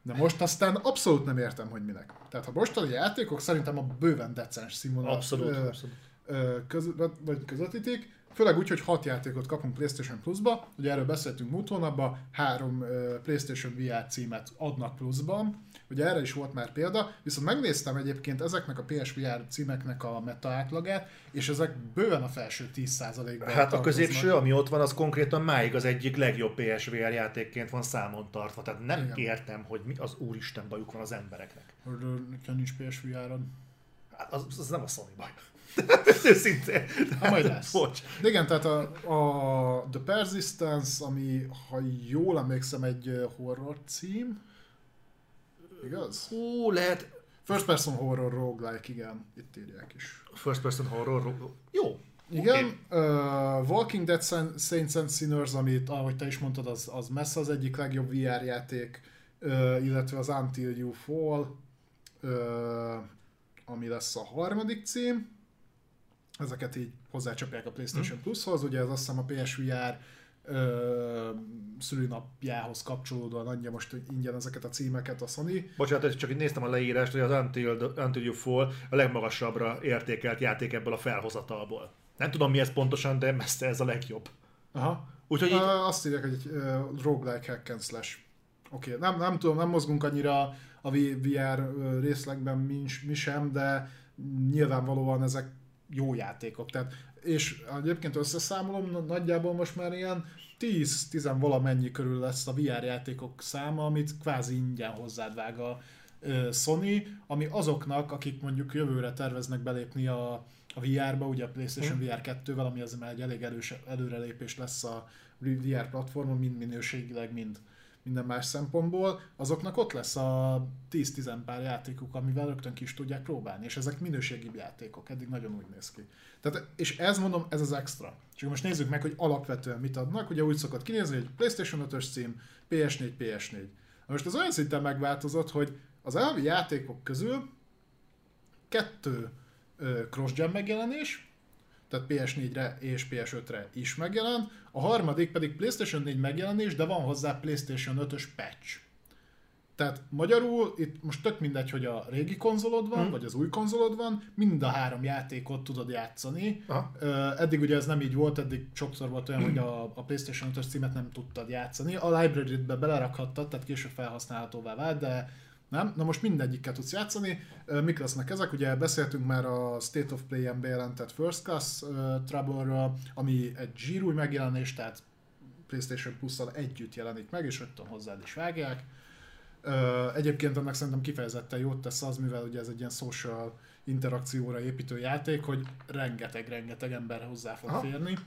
De most aztán abszolút nem értem, hogy minek. Tehát a mostani játékok szerintem a bőven decens színvonalat Abszolút, ö, abszolút. ö, köz, vagy közvetítik, főleg úgy, hogy hat játékot kapunk PlayStation Plus-ba, ugye erről beszéltünk múlt hónapban, három ö, PlayStation VR címet adnak pluszban, ugye erre is volt már példa, viszont megnéztem egyébként ezeknek a PSVR címeknek a meta átlagát, és ezek bőven a felső 10%-ban Hát a középső, ami ott van, az konkrétan máig az egyik legjobb PSVR játékként van számon tartva. Tehát nem Igen. értem, hogy mi az úristen bajuk van az embereknek. Nekem nincs PSVR-on. Hát az, az nem a Sony baj. Őszintén. Hát majd lesz. Bocs. De igen, tehát a, a The Persistence, ami, ha jól emlékszem, egy horror cím, igaz? Hú, lehet First person horror roguelike, igen, itt írják is. first person horror. ro- Jó. Igen, Oké. uh, Walking Dead Saints and Sinners, amit ahogy te is mondtad, az, az messze az egyik legjobb VR játék, uh, illetve az Until You Fall, uh, ami lesz a harmadik cím. Ezeket így hozzácsapják a PlayStation Hm. Plushoz, ugye ez azt hiszem a PSVR uh, szülőnapjához kapcsolódóan adja most hogy ingyen ezeket a címeket a Sony. Bocsánat, csak itt néztem a leírást, hogy az Until, Until You Fall a legmagasabbra értékelt játék ebből a felhozatalból. Nem tudom mi ez pontosan, de messze ez a legjobb. Aha. Úgyhogy így, azt írják, hogy egy uh, roguelike hack and slash. Oké, okay. nem, nem tudom, nem mozgunk annyira a VR ö, részlegben mi, mi sem, de nyilvánvalóan ezek jó játékok. Tehát, és egyébként összeszámolom, na- nagyjából most már ilyen 10-10 valamennyi körül lesz a VR játékok száma, amit kvázi ingyen hozzád vág a Sony, ami azoknak, akik mondjuk jövőre terveznek belépni a, a VR-ba, ugye a PlayStation Hm. VR 2-vel, ami az már egy elég erős előrelépés lesz a VR platformon, mind minőségileg, mind minden más szempontból, azoknak ott lesz a 10-10 pár játékuk, amivel rögtön ki is tudják próbálni, és ezek minőségi játékok, eddig nagyon úgy néz ki. Tehát, és ez mondom, ez az extra. Csak most nézzük meg, hogy alapvetően mit adnak, ugye úgy szokott kinézni, hogy PlayStation 5-ös cím, PS4, PS4. Na Most ez olyan szinten megváltozott, hogy az elvi játékok közül kettő ö, cross-gen megjelenés, tehát PS4-re és PS5-re is megjelent, a harmadik pedig PlayStation 4 megjelenés, de van hozzá PlayStation 5-ös patch. Tehát magyarul itt most tök mindegy, hogy a régi konzolod van, hmm. vagy az új konzolod van, mind a három játékot tudod játszani. Aha. Eddig ugye ez nem így volt, eddig sokszor volt olyan, hogy a, a PlayStation 5-ös címet nem tudtad játszani. A library-be belerakhattad, tehát később felhasználhatóvá vált, de nem? Na most mindegyikkel tudsz játszani. Mik lesznek ezek? Ugye beszéltünk már a State of Play-en bejelentett First Class uh, trouble ami egy zsírúj megjelenés, tehát PlayStation Plus-szal együtt jelenik meg, és rögtön hozzád is vágják. Uh, egyébként annak szerintem kifejezetten jót tesz az, mivel ugye ez egy ilyen social interakcióra építő játék, hogy rengeteg-rengeteg ember hozzá fog Aha. férni.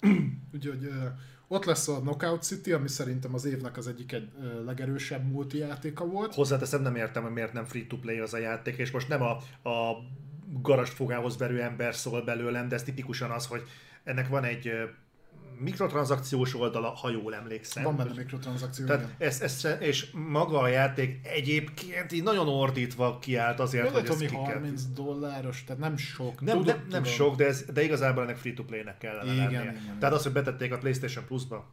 Úgyhogy uh, ott lesz a Knockout City, ami szerintem az évnek az egyik egy legerősebb multijátéka volt. Hozzáteszem, nem értem, hogy miért nem free-to-play az a játék, és most nem a, a garast fogához verő ember szól belőlem, de ez tipikusan az, hogy ennek van egy mikrotranszakciós oldala, ha jól emlékszem. Van benne mikrotranszakció, Tehát ez, ez, és maga a játék egyébként így nagyon ordítva kiállt azért, Jó, hogy ez 30 dolláros, tehát nem sok. Nem, Tudod, nem, nem sok, de, ez, de igazából ennek free-to-play-nek kellene igen, lennie. Igen, Tehát igen. az, hogy betették a PlayStation Plus-ba,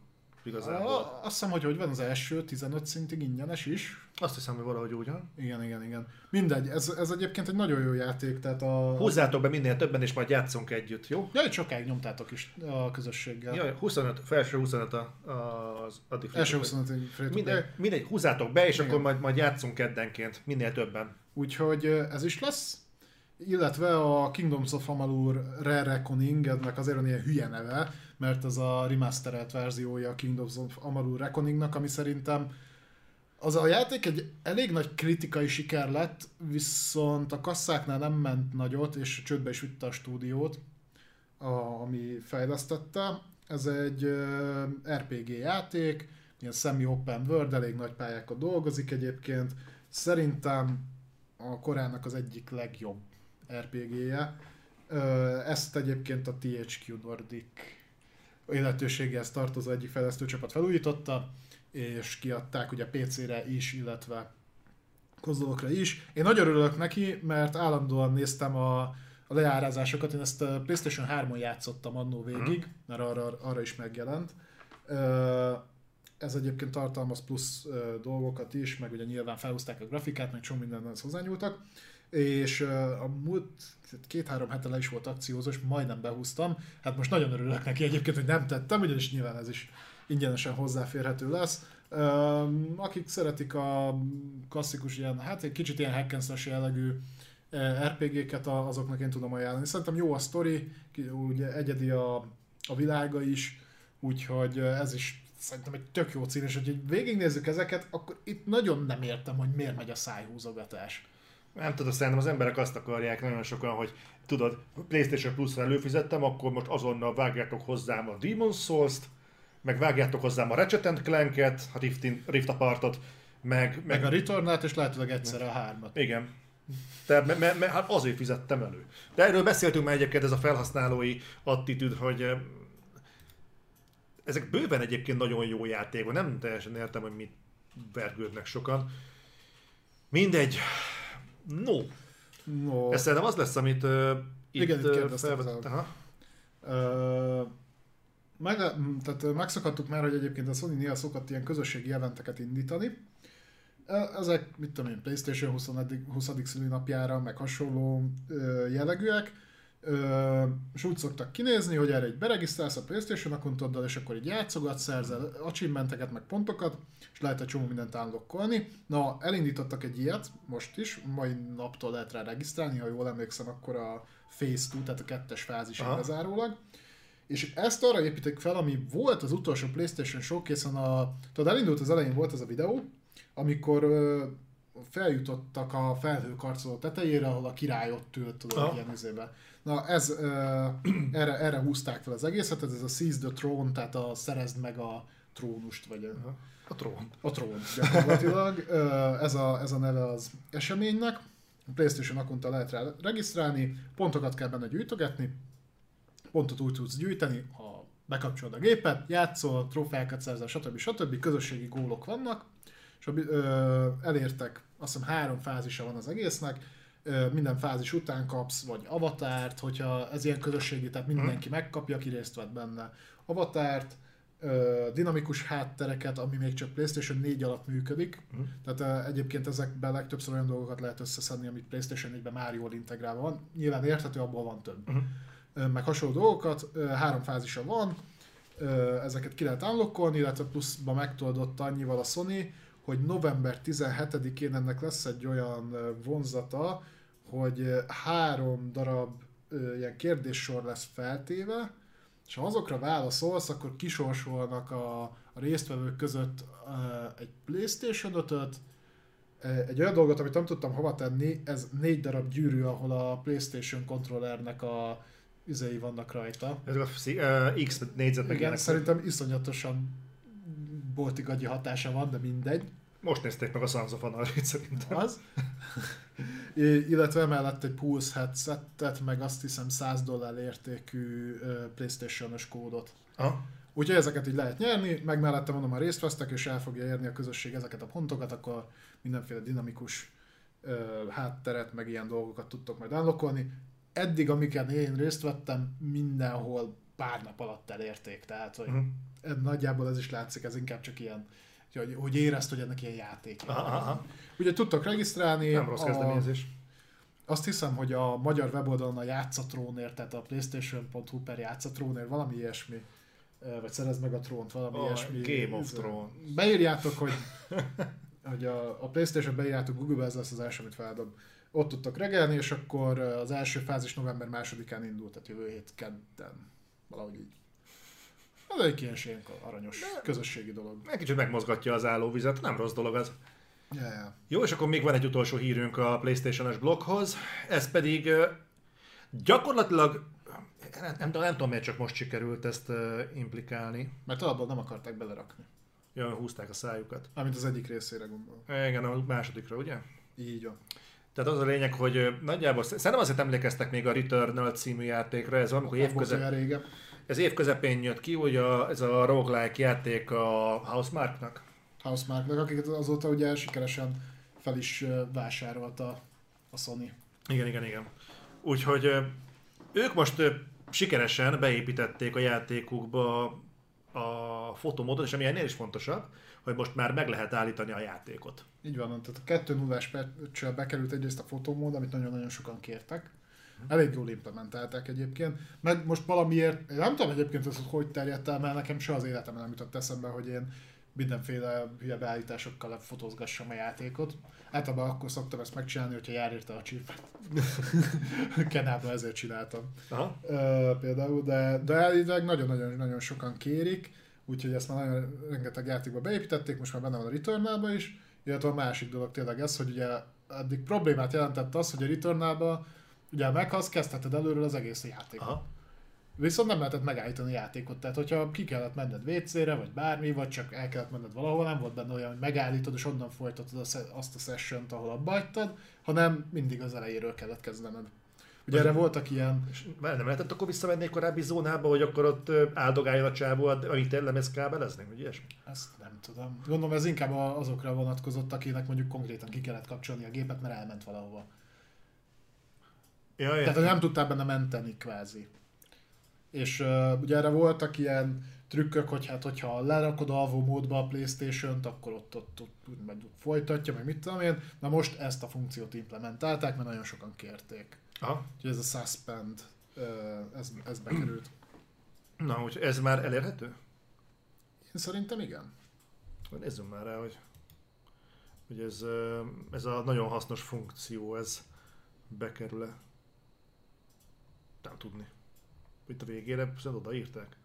igazából. A, azt hiszem, hogy hogy van az első 15 szintig ingyenes is. Azt hiszem, hogy valahogy úgy van. Igen, igen, igen. Mindegy, ez, ez egyébként egy nagyon jó játék, tehát a... Húzzátok be minél többen, és majd játszunk együtt, jó? Ja, sokáig nyomtátok is a közösséggel. Ja, 25, felső 25 a, az addig Első 25 mindegy, mindegy, húzzátok be, és igen. akkor majd, majd játszunk keddenként, minél többen. Úgyhogy ez is lesz illetve a Kingdoms of Amalur Rare Reckoning, ennek azért van ilyen hülye neve, mert ez a remasterelt verziója a Kingdoms of Amalur Reckoningnak, ami szerintem az a játék egy elég nagy kritikai siker lett, viszont a kasszáknál nem ment nagyot, és csődbe is vitte a stúdiót, a, ami fejlesztette. Ez egy uh, RPG játék, ilyen semi-open world, elég nagy pályákat dolgozik egyébként. Szerintem a korának az egyik legjobb RPG-je. Ezt egyébként a THQ Nordic illetőséghez tartozó egyik fejlesztőcsapat felújította, és kiadták ugye PC-re is, illetve konzolokra is. Én nagyon örülök neki, mert állandóan néztem a, a leárazásokat, én ezt a PlayStation 3-on játszottam annó végig, mhm. mert arra, arra is megjelent. Ez egyébként tartalmaz plusz dolgokat is, meg ugye nyilván felhúzták a grafikát, meg csomó mindenhez hozzányúltak és a múlt két-három hete le is volt akciózó, és majdnem behúztam. Hát most nagyon örülök neki egyébként, hogy nem tettem, ugyanis nyilván ez is ingyenesen hozzáférhető lesz. Akik szeretik a klasszikus ilyen, hát egy kicsit ilyen hack jellegű RPG-ket, azoknak én tudom ajánlani. Szerintem jó a sztori, ugye egyedi a, a világa is, úgyhogy ez is szerintem egy tök jó cím, és hogy végignézzük ezeket, akkor itt nagyon nem értem, hogy miért megy a szájhúzogatás nem tudom, szerintem az emberek azt akarják nagyon sokan, hogy tudod, PlayStation Plus-ra előfizettem, akkor most azonnal vágjátok hozzám a Demon's Souls-t, meg vágjátok hozzám a Ratchet Clank-et, a Rift, in, Rift Apart-ot, meg, meg... meg a Returnát, és lehetőleg egyszer a hármat. Igen. Tehát me, me, me, hát azért fizettem elő. De erről beszéltünk már egyébként, ez a felhasználói attitűd, hogy ezek bőven egyébként nagyon jó játékok, nem teljesen értem, hogy mit vergődnek sokan. Mindegy, No. no. Ez szerintem az lesz, amit uh, itt, Igen, itt felvetett. Uh, meg, tehát megszokhattuk már, hogy egyébként a Sony néha szokott ilyen közösségi eventeket indítani. Ezek, mit tudom én, Playstation 20. 20. szülinapjára, meg hasonló jellegűek és úgy szoktak kinézni, hogy erre egy beregisztrálsz a Playstation akontoddal, és akkor így játszogatsz, szerzel achievementeket, meg pontokat, és lehet egy csomó mindent unlockolni. Na, elindítottak egy ilyet, most is, mai naptól lehet rá regisztrálni, ha jól emlékszem, akkor a Phase 2, tehát a kettes fázis bezárólag. És ezt arra építik fel, ami volt az utolsó Playstation showcase a... Tudod, elindult az elején volt ez a videó, amikor feljutottak a felhőkarcoló tetejére, ahol a király ott ült, tudod, Aha. ilyen izébe. Na, ez, uh, erre, erre húzták fel az egészet, ez a Seize the Throne, tehát a szerezd meg a trónust, vagy a, a trón. A trón, gyakorlatilag. uh, ez, a, ez a neve az eseménynek. A PlayStation akunta lehet rá regisztrálni, pontokat kell benne gyűjtögetni, pontot úgy tudsz gyűjteni, ha bekapcsolod a gépet, játszol, trófeákat szerzel, stb. stb. közösségi gólok vannak, és ö, elértek, azt hiszem három fázisa van az egésznek, minden fázis után kapsz, vagy avatárt, hogyha ez ilyen közösségi, tehát mindenki megkapja, aki részt vett benne avatárt, dinamikus háttereket, ami még csak PlayStation 4 alatt működik. Mhm. Tehát egyébként ezekben legtöbbször olyan dolgokat lehet összeszedni, amit PlayStation 4-ben már jól integrálva van. Nyilván érthető, abból van több. Mhm. Meg hasonló dolgokat, három fázisa van, ezeket ki lehet unlockolni, illetve pluszba megtoldott annyival a Sony, hogy november 17-én ennek lesz egy olyan vonzata, hogy három darab ilyen kérdéssor lesz feltéve, és ha azokra válaszolsz, akkor kisorsolnak a, a résztvevők között egy Playstation 5-öt, ö, egy olyan dolgot, amit nem tudtam hova tenni, ez négy darab gyűrű, ahol a Playstation kontrollernek a üzei vannak rajta. Ez a uh, X négyzet meg Igen, szerintem iszonyatosan boltigagyi hatása van, de mindegy. Most nézték meg a Sons of Anarchy-t szerintem. Az. I- illetve emellett egy Pulse headsetet, meg azt hiszem 100 dollár értékű Playstation-os kódot. Aha. Úgyhogy ezeket így lehet nyerni, meg mellette mondom, ha részt vesztek, és el fogja érni a közösség ezeket a pontokat, akkor mindenféle dinamikus ö, hátteret, meg ilyen dolgokat tudtok majd unlockolni. Eddig, amiken én részt vettem, mindenhol pár nap alatt elérték, tehát hogy Mhm. uh nagyjából ez is látszik, ez inkább csak ilyen, hogy, hogy érezt, hogy ennek ilyen játék. Aha, aha. Ugye tudtok regisztrálni, Nem rossz kezdeményezés. azt hiszem, hogy a magyar weboldalon a játszatrónért, tehát a playstation.hu per játszatrónért valami ilyesmi, vagy szerez meg a trónt, valami Oh, ilyesmi. Game of Thrones. Beírjátok, hogy, hogy a, a Playstation beírjátok Google-be, ez lesz az első, amit feldob. Ott tudtok regelni, és akkor az első fázis november másodikán indult, tehát jövő hét kedden. Valahogy így. Ez egy ilyen ilyen aranyos közösségi dolog. Egy kicsit megmozgatja az állóvizet, nem rossz dolog az. Ja, ja. Jó, és akkor még van egy utolsó hírünk a PlayStation-es bloghoz, ez pedig gyakorlatilag, nem, nem, nem tudom, miért csak most sikerült ezt ö, implikálni. Mert alapból nem akarták belerakni. Jön, húzták a szájukat. Mármint az egyik részére gondolom. Igen, a másodikra, ugye? Így van. Tehát az a lényeg, hogy nagyjából, szerintem azért emlékeztek még a Returnal című játékra, ez valamikor Nem ez évközepén jött ki, hogy a, ez a roguelike játék a Housemarque-nak. Housemarque-nak, akiket azóta ugye sikeresen fel is vásárolta a Sony. Igen, igen, igen. Úgyhogy ők most sikeresen beépítették a játékukba a fotomódot, és ami ennél is fontosabb, hogy most már meg lehet állítani a játékot. Így van, tehát a 2 0 patch bekerült egyrészt a fotómód, amit nagyon-nagyon sokan kértek. Elég jól implementálták egyébként. Meg most valamiért, én nem tudom egyébként ez hogy terjedt el, mert nekem soha az életemben nem jutott eszembe, hogy én mindenféle hülye beállításokkal fotózgassam a játékot. Általában akkor szoktam ezt megcsinálni, hogyha jár érte a chip. Kenában ezért csináltam. Aha. Ö, például, de, de elvileg nagyon-nagyon nagyon sokan kérik, úgyhogy ezt már nagyon rengeteg játékba beépítették, most már benne van a Returnalba is, illetve a másik dolog tényleg ez, hogy ugye addig problémát jelentett az, hogy a Returnalba ugye meghalsz, kezdheted előről az egész játékot. Aha. Viszont nem lehetett megállítani a játékot, tehát hogyha ki kellett menned WC-re, vagy bármi, vagy csak el kellett menned valahova, nem volt benne olyan, hogy megállítod, és onnan folytatod azt a session ahol abba hagytad, hanem mindig az elejéről kellett kezdened. Ugye erre voltak ilyen, És már nem lehetett akkor visszamenni egy korábbi zónába, hogy akkor ott áldogáljon a csávó, amit te lemez kábelezni, vagy ilyesmi? ezt nem tudom. Gondolom ez inkább azokra vonatkozott, akinek mondjuk konkrétan ki kellett kapcsolni a gépet, mert elment valahova. Ja, Tehát hogy nem tudtál benne menteni kvázi. És uh, ugye erre voltak ilyen trükkök, hogy hát hogyha lerakod alvó módba a Playstation-t, akkor ott, ott, ott, ott, ott folytatja, meg mit tudom én. Na most ezt a funkciót implementálták, mert nagyon sokan kérték. Aha. Úgyhogy ez a suspend, uh, ez, ez bekerült. Na, úgyhogy ez már elérhető? Én szerintem igen. Nézzünk már rá, hogy, hogy ez, ez a nagyon hasznos funkció, ez bekerül-e. Tudni. Itt a végére szerintem odaírták.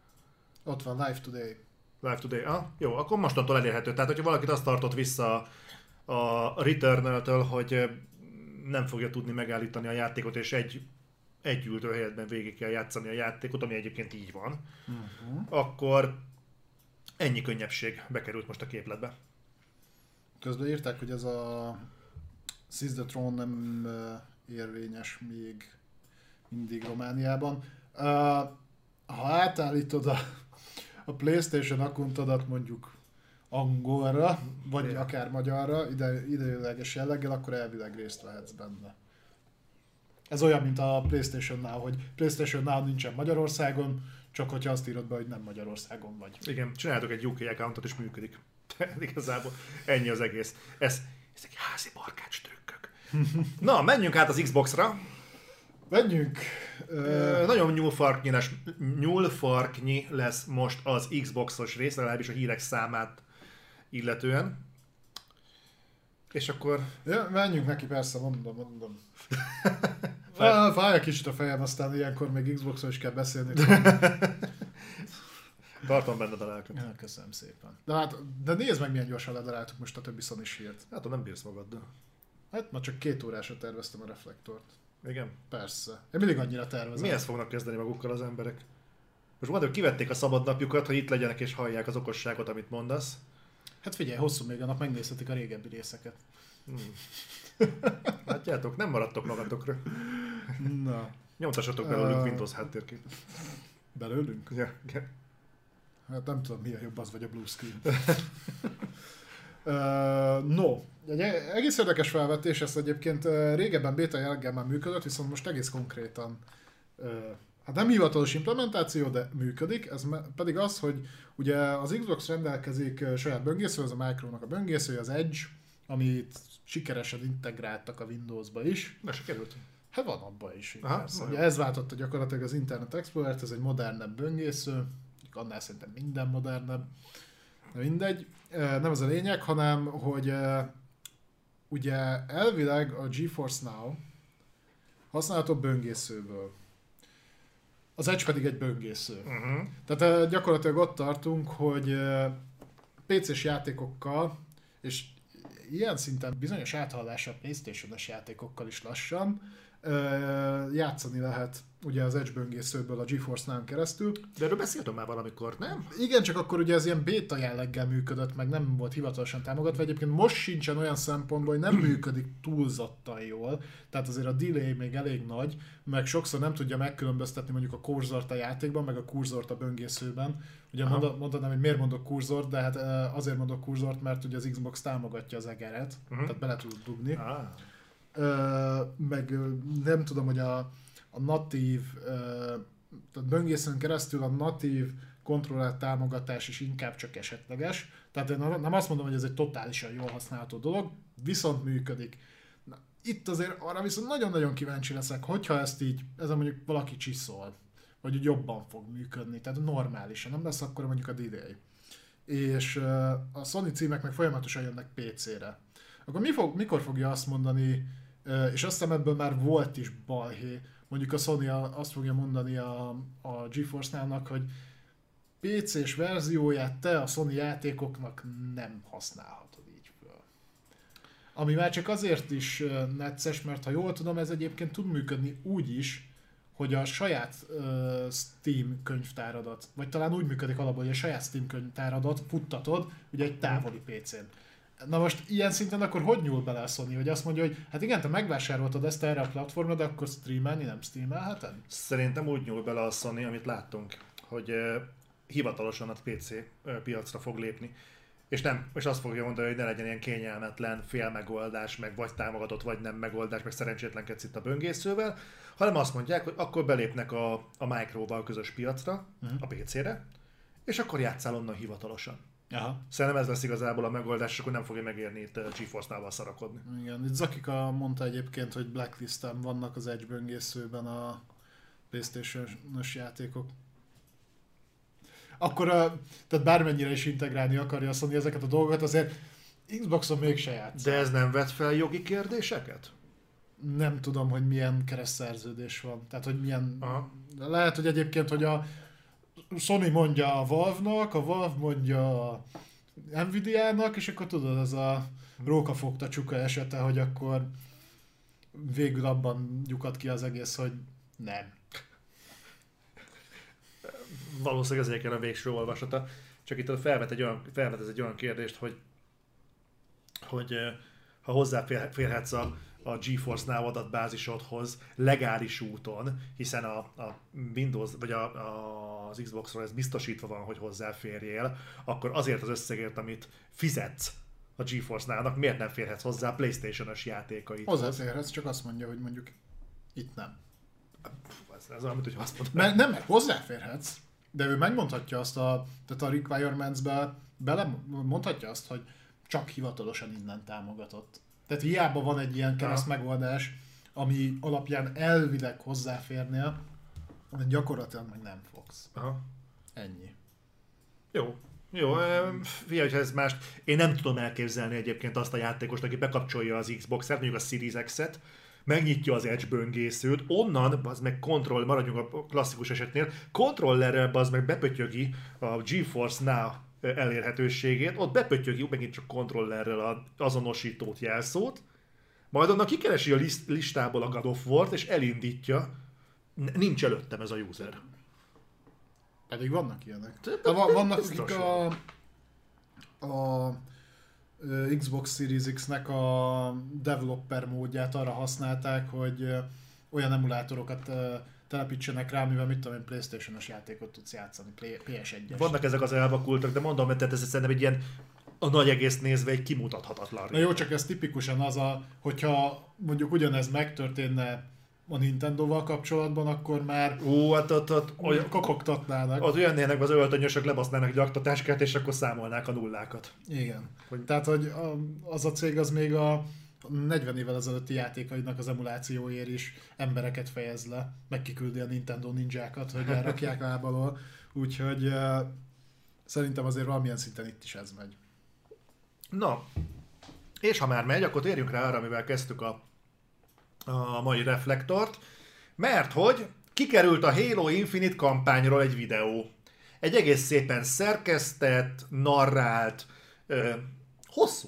Ott van Live Today. Live Today. Ah, jó, akkor mostantól elérhető. Tehát, hogyha valakit azt tartott vissza a Returnal-től, hogy nem fogja tudni megállítani a játékot, és egy, egy ültő helyetben végig kell játszani a játékot, ami egyébként így van, Uh-huh. akkor ennyi könnyebbség bekerült most a képletbe. Közben írták, hogy ez a Seize the Throne nem érvényes még mindig Romániában. Uh, ha átállítod a, a Playstation akuntodat mondjuk angolra, vagy Igen. akár magyarra, ide, ideiglenes jelleggel, akkor elvileg részt vehetsz benne. Ez olyan, mint a Playstation Now, hogy Playstation Now nincsen Magyarországon, csak hogyha azt írod be, hogy nem Magyarországon vagy. Igen, csináltok egy UK accountot, és működik. Igazából ennyi az egész. Ez, ezek házi barkács trükkök. Na, menjünk át az Xbox-ra. Menjünk! Ö, nagyon nyúlfarknyi, nyúlfarknyi lesz most az Xboxos rész, legalábbis a hírek számát illetően. És akkor... Ja, menjünk neki, persze, mondom, mondom. Fáj, fáj egy kicsit a fejem, aztán ilyenkor még Xboxról is kell beszélni. Tartom benned a lelket. Ja, köszönöm szépen. De hát, de nézd meg milyen gyorsan ledaráltuk most a többi sony hírt. Hát, nem bírsz magaddal. Hát ma csak két órásra terveztem a reflektort. Igen. Persze. Én mindig annyira tervezem. Mihez fognak kezdeni magukkal az emberek? Most mondom, hogy kivették a szabadnapjukat, hogy itt legyenek és hallják az okosságot, amit mondasz. Hát figyelj, hosszú még a nap, megnézhetik a régebbi részeket. Hmm. Látjátok, nem maradtok magatokra. Na. Nyomtassatok belőlük uh, Windows háttérképet. Belőlünk? Ja, ja. Hát nem tudom, mi a jobb, az vagy a blue screen. no, egy egész érdekes felvetés, ez egyébként régebben beta jelleggel már működött, viszont most egész konkrétan hát nem hivatalos implementáció, de működik, ez pedig az, hogy ugye az Xbox rendelkezik saját böngésző, az a Micronak a böngészője, az Edge, amit sikeresen integráltak a Windowsba is. Na, sikerült. Hát van abban is. Aha, Ugye ez váltotta gyakorlatilag az Internet Explorer-t, ez egy modernebb böngésző, annál szerintem minden modernebb, de mindegy. Nem az a lényeg, hanem hogy ugye elvileg a GeForce Now használható böngészőből. Az Edge pedig egy böngésző. Uh-huh. Tehát gyakorlatilag ott tartunk, hogy PC-s játékokkal, és ilyen szinten bizonyos áthallása a Playstation-es játékokkal is lassan, játszani lehet ugye az Edge böngészőből a GeForce Now keresztül. De erről beszéltem már valamikor, nem? Igen, csak akkor ugye ez ilyen beta jelleggel működött, meg nem volt hivatalosan támogatva. Egyébként most sincsen olyan szempontból, hogy nem működik túlzottan jól, tehát azért a delay még elég nagy, meg sokszor nem tudja megkülönböztetni mondjuk a kurzort a játékban, meg a kurzort a böngészőben. Ugye Aha. mondanám, hogy miért mondok kurzort, de hát azért mondok kurzort, mert ugye az Xbox támogatja az egeret, uh-huh. tehát bele tud dugni. Ah. Meg nem tudom, hogy a, a natív, tehát böngészőn keresztül a natív kontroller támogatás is inkább csak esetleges. Tehát én nem azt mondom, hogy ez egy totálisan jól használható dolog, viszont működik. Na, itt azért arra viszont nagyon-nagyon kíváncsi leszek, hogyha ezt így, ez mondjuk valaki csiszol, vagy úgy jobban fog működni, tehát normálisan, nem lesz akkor mondjuk a DDI. És a Sony címek meg folyamatosan jönnek PC-re. Akkor mi fog, mikor fogja azt mondani, és azt hiszem ebből már volt is balhé, mondjuk a Sony azt fogja mondani a, a GeForce-nának, hogy PC-s verzióját te a Sony játékoknak nem használhatod így föl. Ami már csak azért is necces, mert ha jól tudom, ez egyébként tud működni úgy is, hogy a saját uh, Steam könyvtáradat, vagy talán úgy működik alapból, hogy a saját Steam könyvtáradat futtatod, ugye egy távoli PC-n. Na most ilyen szinten akkor hogy nyúl bele a Sony, hogy azt mondja, hogy hát igen, te megvásároltad ezt erre a platformra, de akkor streamelni nem streamelheted? Szerintem úgy nyúl bele a Sony, amit láttunk, hogy uh, hivatalosan a PC uh, piacra fog lépni. És nem, és azt fogja mondani, hogy ne legyen ilyen kényelmetlen félmegoldás, meg vagy támogatott, vagy nem megoldás, meg szerencsétlenkedsz itt a böngészővel, hanem azt mondják, hogy akkor belépnek a, a Micro-val közös piacra, uh-huh. a PC-re, és akkor játszál onnan hivatalosan. Aha. Szerintem ez lesz igazából a megoldás, és akkor nem fogja megérni itt eh, GeForce-nál szarakodni. Igen, itt Zakika mondta egyébként, hogy blacklisten vannak az Edge böngészőben a Playstation-os játékok. Akkor, a, tehát bármennyire is integrálni akarja a Sony ezeket a dolgokat, azért Xboxon mégse játsz. De ez nem vet fel jogi kérdéseket? Nem tudom, hogy milyen keresztszerződés van. Tehát, hogy milyen... Aha. Lehet, hogy egyébként, hogy a Sony mondja a Valve-nak, a Valve mondja a Nvidia-nak, és akkor tudod, ez a rókafogta csuka esete, hogy akkor végül abban lyukat ki az egész, hogy nem. Valószínűleg ezért kell a végső olvasata. Csak itt felvet, egy olyan, felvet ez egy olyan kérdést, hogy, hogy ha hozzáférhetsz a a GeForce Now adatbázisodhoz legális úton, hiszen a, a Windows, vagy a, a, az Xboxról ez biztosítva van, hogy hozzáférjél, akkor azért az összegért, amit fizetsz a GeForce Now-nak, miért nem férhetsz hozzá a Playstation-os játékait? Hozzáférhetsz, csak azt mondja, hogy mondjuk itt nem. Ez, ez olyan, mint hogy azt mondom. Mert nem, mert hozzáférhetsz, De ő megmondhatja azt a, tehát a requirements-be bele mondhatja azt, hogy csak hivatalosan innen támogatott. Tehát hiába van egy ilyen kereszt megoldás, ami alapján elvileg hozzáférnél, de gyakorlatilag meg nem fogsz. Aha. Ennyi. Jó. Jó, figyelj, hogyha ez más. Én nem tudom elképzelni egyébként azt a játékost, aki bekapcsolja az Xbox-et, mondjuk a Series X-et, megnyitja az Edge böngészőt, onnan, az meg kontroll, maradjunk a klasszikus esetnél, kontrollerrel az meg bepötyögi a GeForce Now elérhetőségét, ott bepötyögi megint csak kontrollerrel az azonosítót, jelszót, majd onnan kikeresi a list, listából a God of War-t, és elindítja. Nincs előttem ez a user. Pedig vannak ilyenek. De vannak, akik a, a Xbox Series X-nek a developer módját arra használták, hogy olyan emulátorokat telepítsenek rá, mivel mit tudom én, Playstation-os játékot tudsz játszani, PS1-es. Vannak ezek az elvakultak, de mondom, hogy ez szerintem egy ilyen a nagy egész nézve egy kimutathatatlan. Na jó, csak ez tipikusan az a, hogyha mondjuk ugyanez megtörténne a Nintendo-val kapcsolatban, akkor már Ó, hát ott, ott, olyan, kopogtatnának. Az olyan az öltönyösök, lebasznának egy aktatáskát, és akkor számolnák a nullákat. Igen. Hogy... Tehát, hogy az a cég az még a 40 évvel ezelőtti játékainak az emulációért is embereket fejez le, meg kiküldi a Nintendo ninjákat, hogy elrakják lábalól. Úgyhogy uh, szerintem azért valamilyen szinten itt is ez megy. Na, és ha már megy, akkor térjünk rá arra, amivel kezdtük a, a mai reflektort, mert hogy kikerült a Halo Infinite kampányról egy videó. Egy egész szépen szerkesztett, narrált, ö, hosszú,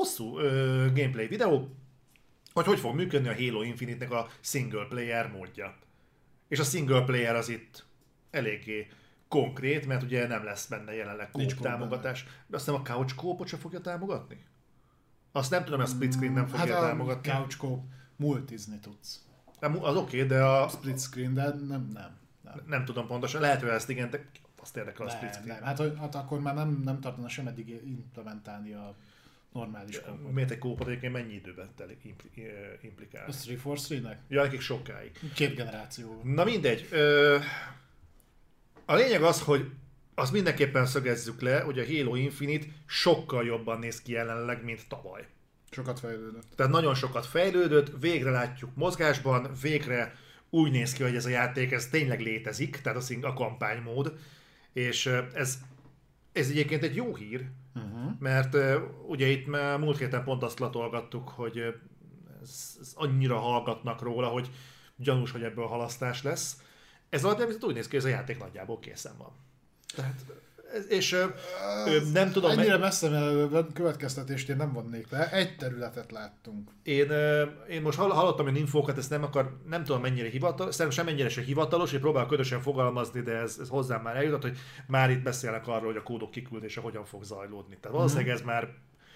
hosszú ö, gameplay videó, hogy hogy fog működni a Halo Infinite-nek a single player módja. És a single player az itt eléggé konkrét, mert ugye nem lesz benne jelenleg kóp támogatás. De azt hiszem a couch kópot se fogja támogatni? Azt nem tudom, a split screen nem fogja hát támogatni. a couch kóp multizni tudsz. Az oké, okay, de a... Split screen, de nem, nem. Nem, nem tudom pontosan, lehet, hogy ezt igen, de azt érdekel a split screen. Nem. Hát, hát akkor már nem, nem tartana sem eddig implementálni a normális kópot. Miért egy kópot egyébként mennyi időben telik, implikál? A 343-nek? Ja, nekik sokáig. Két generáció. Na mindegy. A lényeg az, hogy az mindenképpen szögezzük le, hogy a Halo Infinite sokkal jobban néz ki jelenleg, mint tavaly. Sokat fejlődött. Tehát nagyon sokat fejlődött, végre látjuk mozgásban, végre úgy néz ki, hogy ez a játék, ez tényleg létezik, tehát a, a kampánymód, és ez, ez egyébként egy jó hír, uh-huh. mert ugye itt múlt héten pont azt latolgattuk, hogy ez, ez annyira hallgatnak róla, hogy gyanús, hogy ebből halasztás lesz, ez alapján viszont úgy néz ki, hogy ez a játék nagyjából készen van. Tehát, és ö, ö, nem tudom... Ennyire meg... messze mert következtetést én nem vonnék le. Egy területet láttunk. Én, ö, én most hallottam egy infókat, ezt nem akar, nem tudom mennyire hivatalos, szerintem sem mennyire se hivatalos, hogy próbál ködösen fogalmazni, de ez, ez hozzám már eljutott, hogy már itt beszélnek arról, hogy a kódok kiküldése hogyan fog zajlódni. Tehát valószínűleg ez már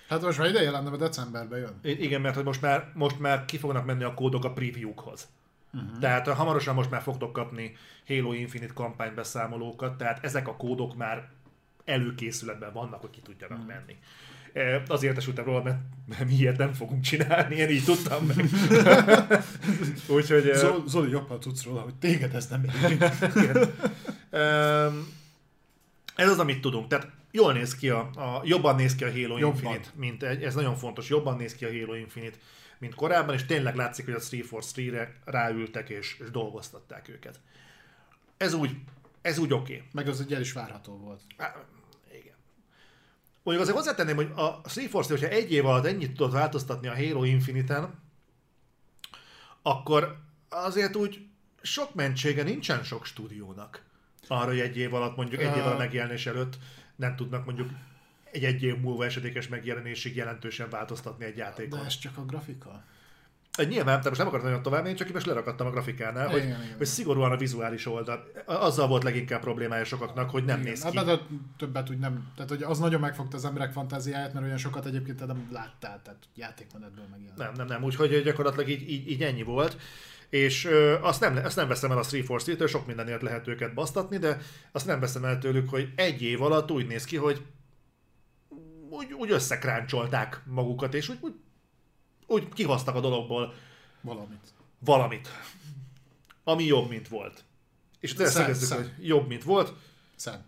Hát most már ideje lenne, mert decemberben jön. Igen, mert hogy most már, most már ki fognak menni a kódok a preview-hoz. Uh-huh. Tehát hamarosan most már fogtok kapni Halo Infinite kampánybeszámolókat, tehát ezek a kódok már előkészületben vannak, hogy ki tudjanak uh-huh. menni. Azért értesültem róla, mert, mert mi ilyet nem fogunk csinálni, én így tudtam meg. Úgyhogy... Zoli, jobban tudsz róla, hogy téged ez nem Ez az, amit tudunk. Tehát jól néz ki a, a jobban néz ki a Halo jobban. Infinite, mint ez nagyon fontos, jobban néz ki a Halo Infinite, mint korábban, és tényleg látszik, hogy a 343-re ráültek és, és dolgoztatták őket. Ez úgy, ez úgy oké. Okay. Meg az ugye el is várható volt. Mondjuk azért hozzátenném, hogy a 343 hogyha egy év alatt ennyit tudott változtatni a Halo Infinite-en, akkor azért úgy sok mentsége nincsen sok stúdiónak. Arra, hogy egy év alatt, mondjuk egy év alatt megjelenés előtt nem tudnak mondjuk egy egy év múlva esedékes megjelenésig jelentősen változtatni egy játékon. De ez csak a grafika? Egy nyilván, tehát most nem akartam nagyon tovább menni, csak most lerakadtam a grafikánál, hogy, igen, igen. hogy szigorúan a vizuális oldal. Azzal volt leginkább problémája sokaknak, hogy nem igen. néz ki. Hát, de többet úgy nem, tehát hogy az nagyon megfogta az emberek fantáziáját, mert olyan sokat egyébként nem láttál, tehát játékmenetből megjelent. Nem, nem, nem, úgyhogy gyakorlatilag így, így, így ennyi volt. És ö, azt, nem, azt nem veszem el a 343-től, sok mindenért lehet őket basztatni, de azt nem veszem el tőlük, hogy egy év alatt úgy néz ki, hogy úgy, úgy összekráncsolták magukat, és úgy, úgy, úgy kihoztak a dologból valamit. Valamit. Ami jobb, mint volt. És tényleg Szebb, szögezzük, szebb. hogy jobb, mint volt. Szebb.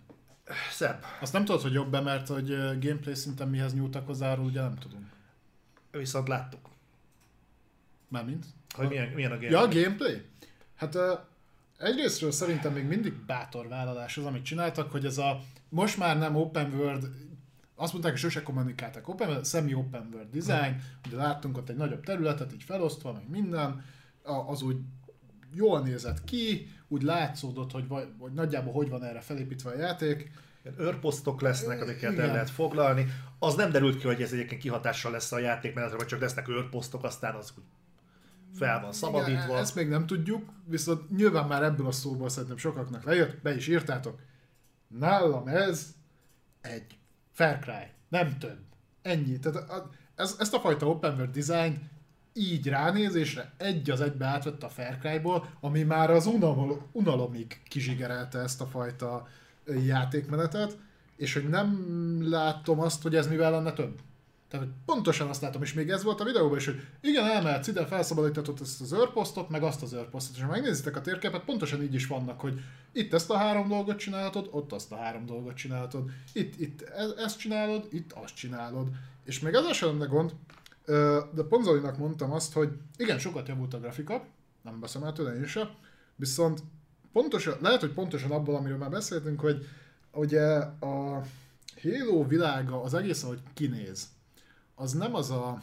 Szebb. Azt nem tudod, hogy jobb-e, mert hogy gameplay szinten mihez nyúltak hozzá, arról ugye nem tudunk. Viszont láttuk, Mármint? hogy milyen, milyen a game. Ja, a gameplay? Hát uh, egyrésztről szerintem még mindig bátor vállalás az, amit csináltak, hogy ez a most már nem open world, azt mondták, hogy sose kommunikáltak open world, semi-open world design, ugye láttunk ott egy nagyobb területet, így felosztva, meg minden, az úgy jól nézett ki, úgy látszódott, hogy, vaj, hogy nagyjából hogy van erre felépítve a játék. Ilyen őrposztok lesznek, amiket el Igen. lehet foglalni. Az nem derült ki, hogy ez egyébként kihatással lesz a játékmenetre, vagy csak lesznek őrposztok, aztán az úgy fel van szabadítva. Igen, ezt még nem tudjuk, viszont nyilván már ebből a szóból szerintem sokaknak lejött, be is írtátok. Nálam ez egy Far Cry, nem több. Ennyi. Tehát a, ez, ezt a fajta open world design így ránézésre egy az egybe átvette a Far Cry-ból, ami már az unalom, unalomig kizsigerelte ezt a fajta játékmenetet, és hogy nem látom azt, hogy ez mivel lenne több. Tehát pontosan azt látom, és még ez volt a videóban is, hogy igen, elmehetsz ide, felszabadíthatod ezt az őrposztot, meg azt az őrposztot, és ha megnézitek a térképet, pontosan így is vannak, hogy itt ezt a három dolgot csinálhatod, ott azt a három dolgot csinálhatod, itt, itt e- ezt csinálod, itt azt csinálod. És még ez sem lenne gond, de Ponzolinak mondtam azt, hogy igen, sokat javult a grafika, nem veszem el tőle én sem, viszont pontosan, lehet, hogy pontosan abból, amiről már beszéltünk, hogy ugye a Halo világa, az egész, ahogy kinéz, az nem az a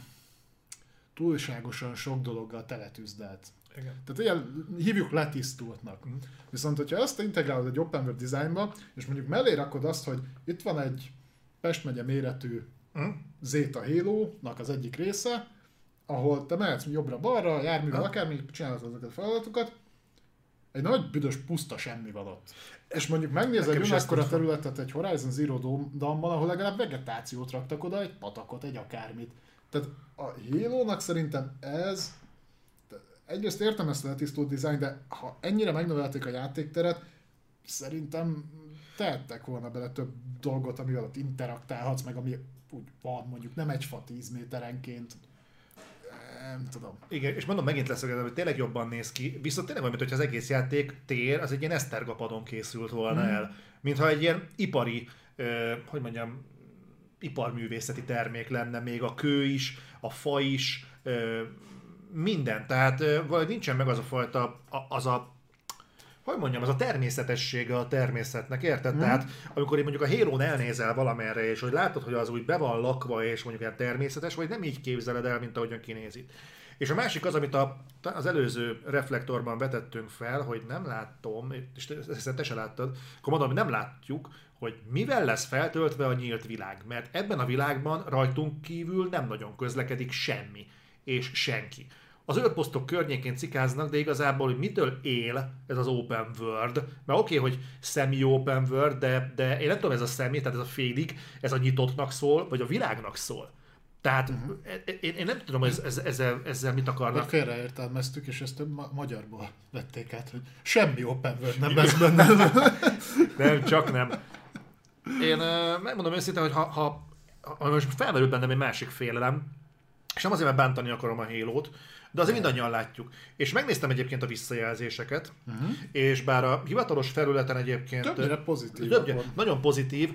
túlságosan sok dologgal teletűzdelt. Igen. Tehát ilyen hívjuk letisztultnak. Mhm. Viszont, hogyha ezt integrálod egy open world designba, és mondjuk mellé rakod azt, hogy itt van egy Pest megye méretű Hm? Zeta Halo-nak az egyik része, ahol te mehetsz jobbra-balra, járművel, Ha. akármi, csinálod azokat a feladatokat, egy nagy büdös puszta semmi van ott. És mondjuk megnézel mondtam. területet egy Horizon Zero Dawn-ban, ahol legalább vegetációt raktak oda, egy patakot, egy akármit. Tehát a Halo-nak szerintem ez egyrészt értem ezt a letisztult design, de ha ennyire megnövelték a játékteret, szerintem tehettek volna bele több dolgot, amivel ott interaktálhatsz, meg ami úgy van, mondjuk nem egy fa 10 méterenként. Nem tudom. Igen, és mondom, megint lesz, hogy tényleg jobban néz ki, viszont tényleg olyan, mintha az egész játék tér, az egy ilyen esztergapadon készült volna Mhm. el. Mintha egy ilyen ipari, ö, hogy mondjam, iparművészeti termék lenne, még a kő is, a fa is, ö, minden. Tehát valahogy nincsen meg az a fajta, az a hogy mondjam, az a természetessége a természetnek, érted? Mm. Tehát amikor én mondjuk a hérón elnézel valamerre, és hogy látod, hogy az úgy be van lakva, és mondjuk ilyen természetes, vagy nem így képzeled el, mint ahogyan kinéz itt. És a másik az, amit a, az előző reflektorban vetettünk fel, hogy nem látom, és te, te se láttad, akkor mondom, hogy nem látjuk, hogy mivel lesz feltöltve a nyílt világ. Mert ebben a világban rajtunk kívül nem nagyon közlekedik semmi, és senki. Az őrposztok környékén cikáznak, de igazából, hogy mitől él ez az open world, mert oké, okay, hogy semi-open world, de, de én nem tudom, ez a semi, tehát ez a félig, ez a nyitottnak szól, vagy a világnak szól. Tehát uh-huh. én, én nem tudom, hogy ez, ez, ezzel, ezzel mit akarnak. félreértelmeztük, és ezt ma- magyarból vették át, hogy semmi open world nem lesz benne. Nem, csak nem. Én megmondom őszintén, hogy ha, ha, ha most felmerül bennem egy másik félelem, és nem azért, mert bántani akarom a hélót, de azért mindannyian látjuk. És megnéztem egyébként a visszajelzéseket, uh-huh. és bár a hivatalos felületen egyébként... Többnyire pozitív. Többnyire, nagyon pozitív.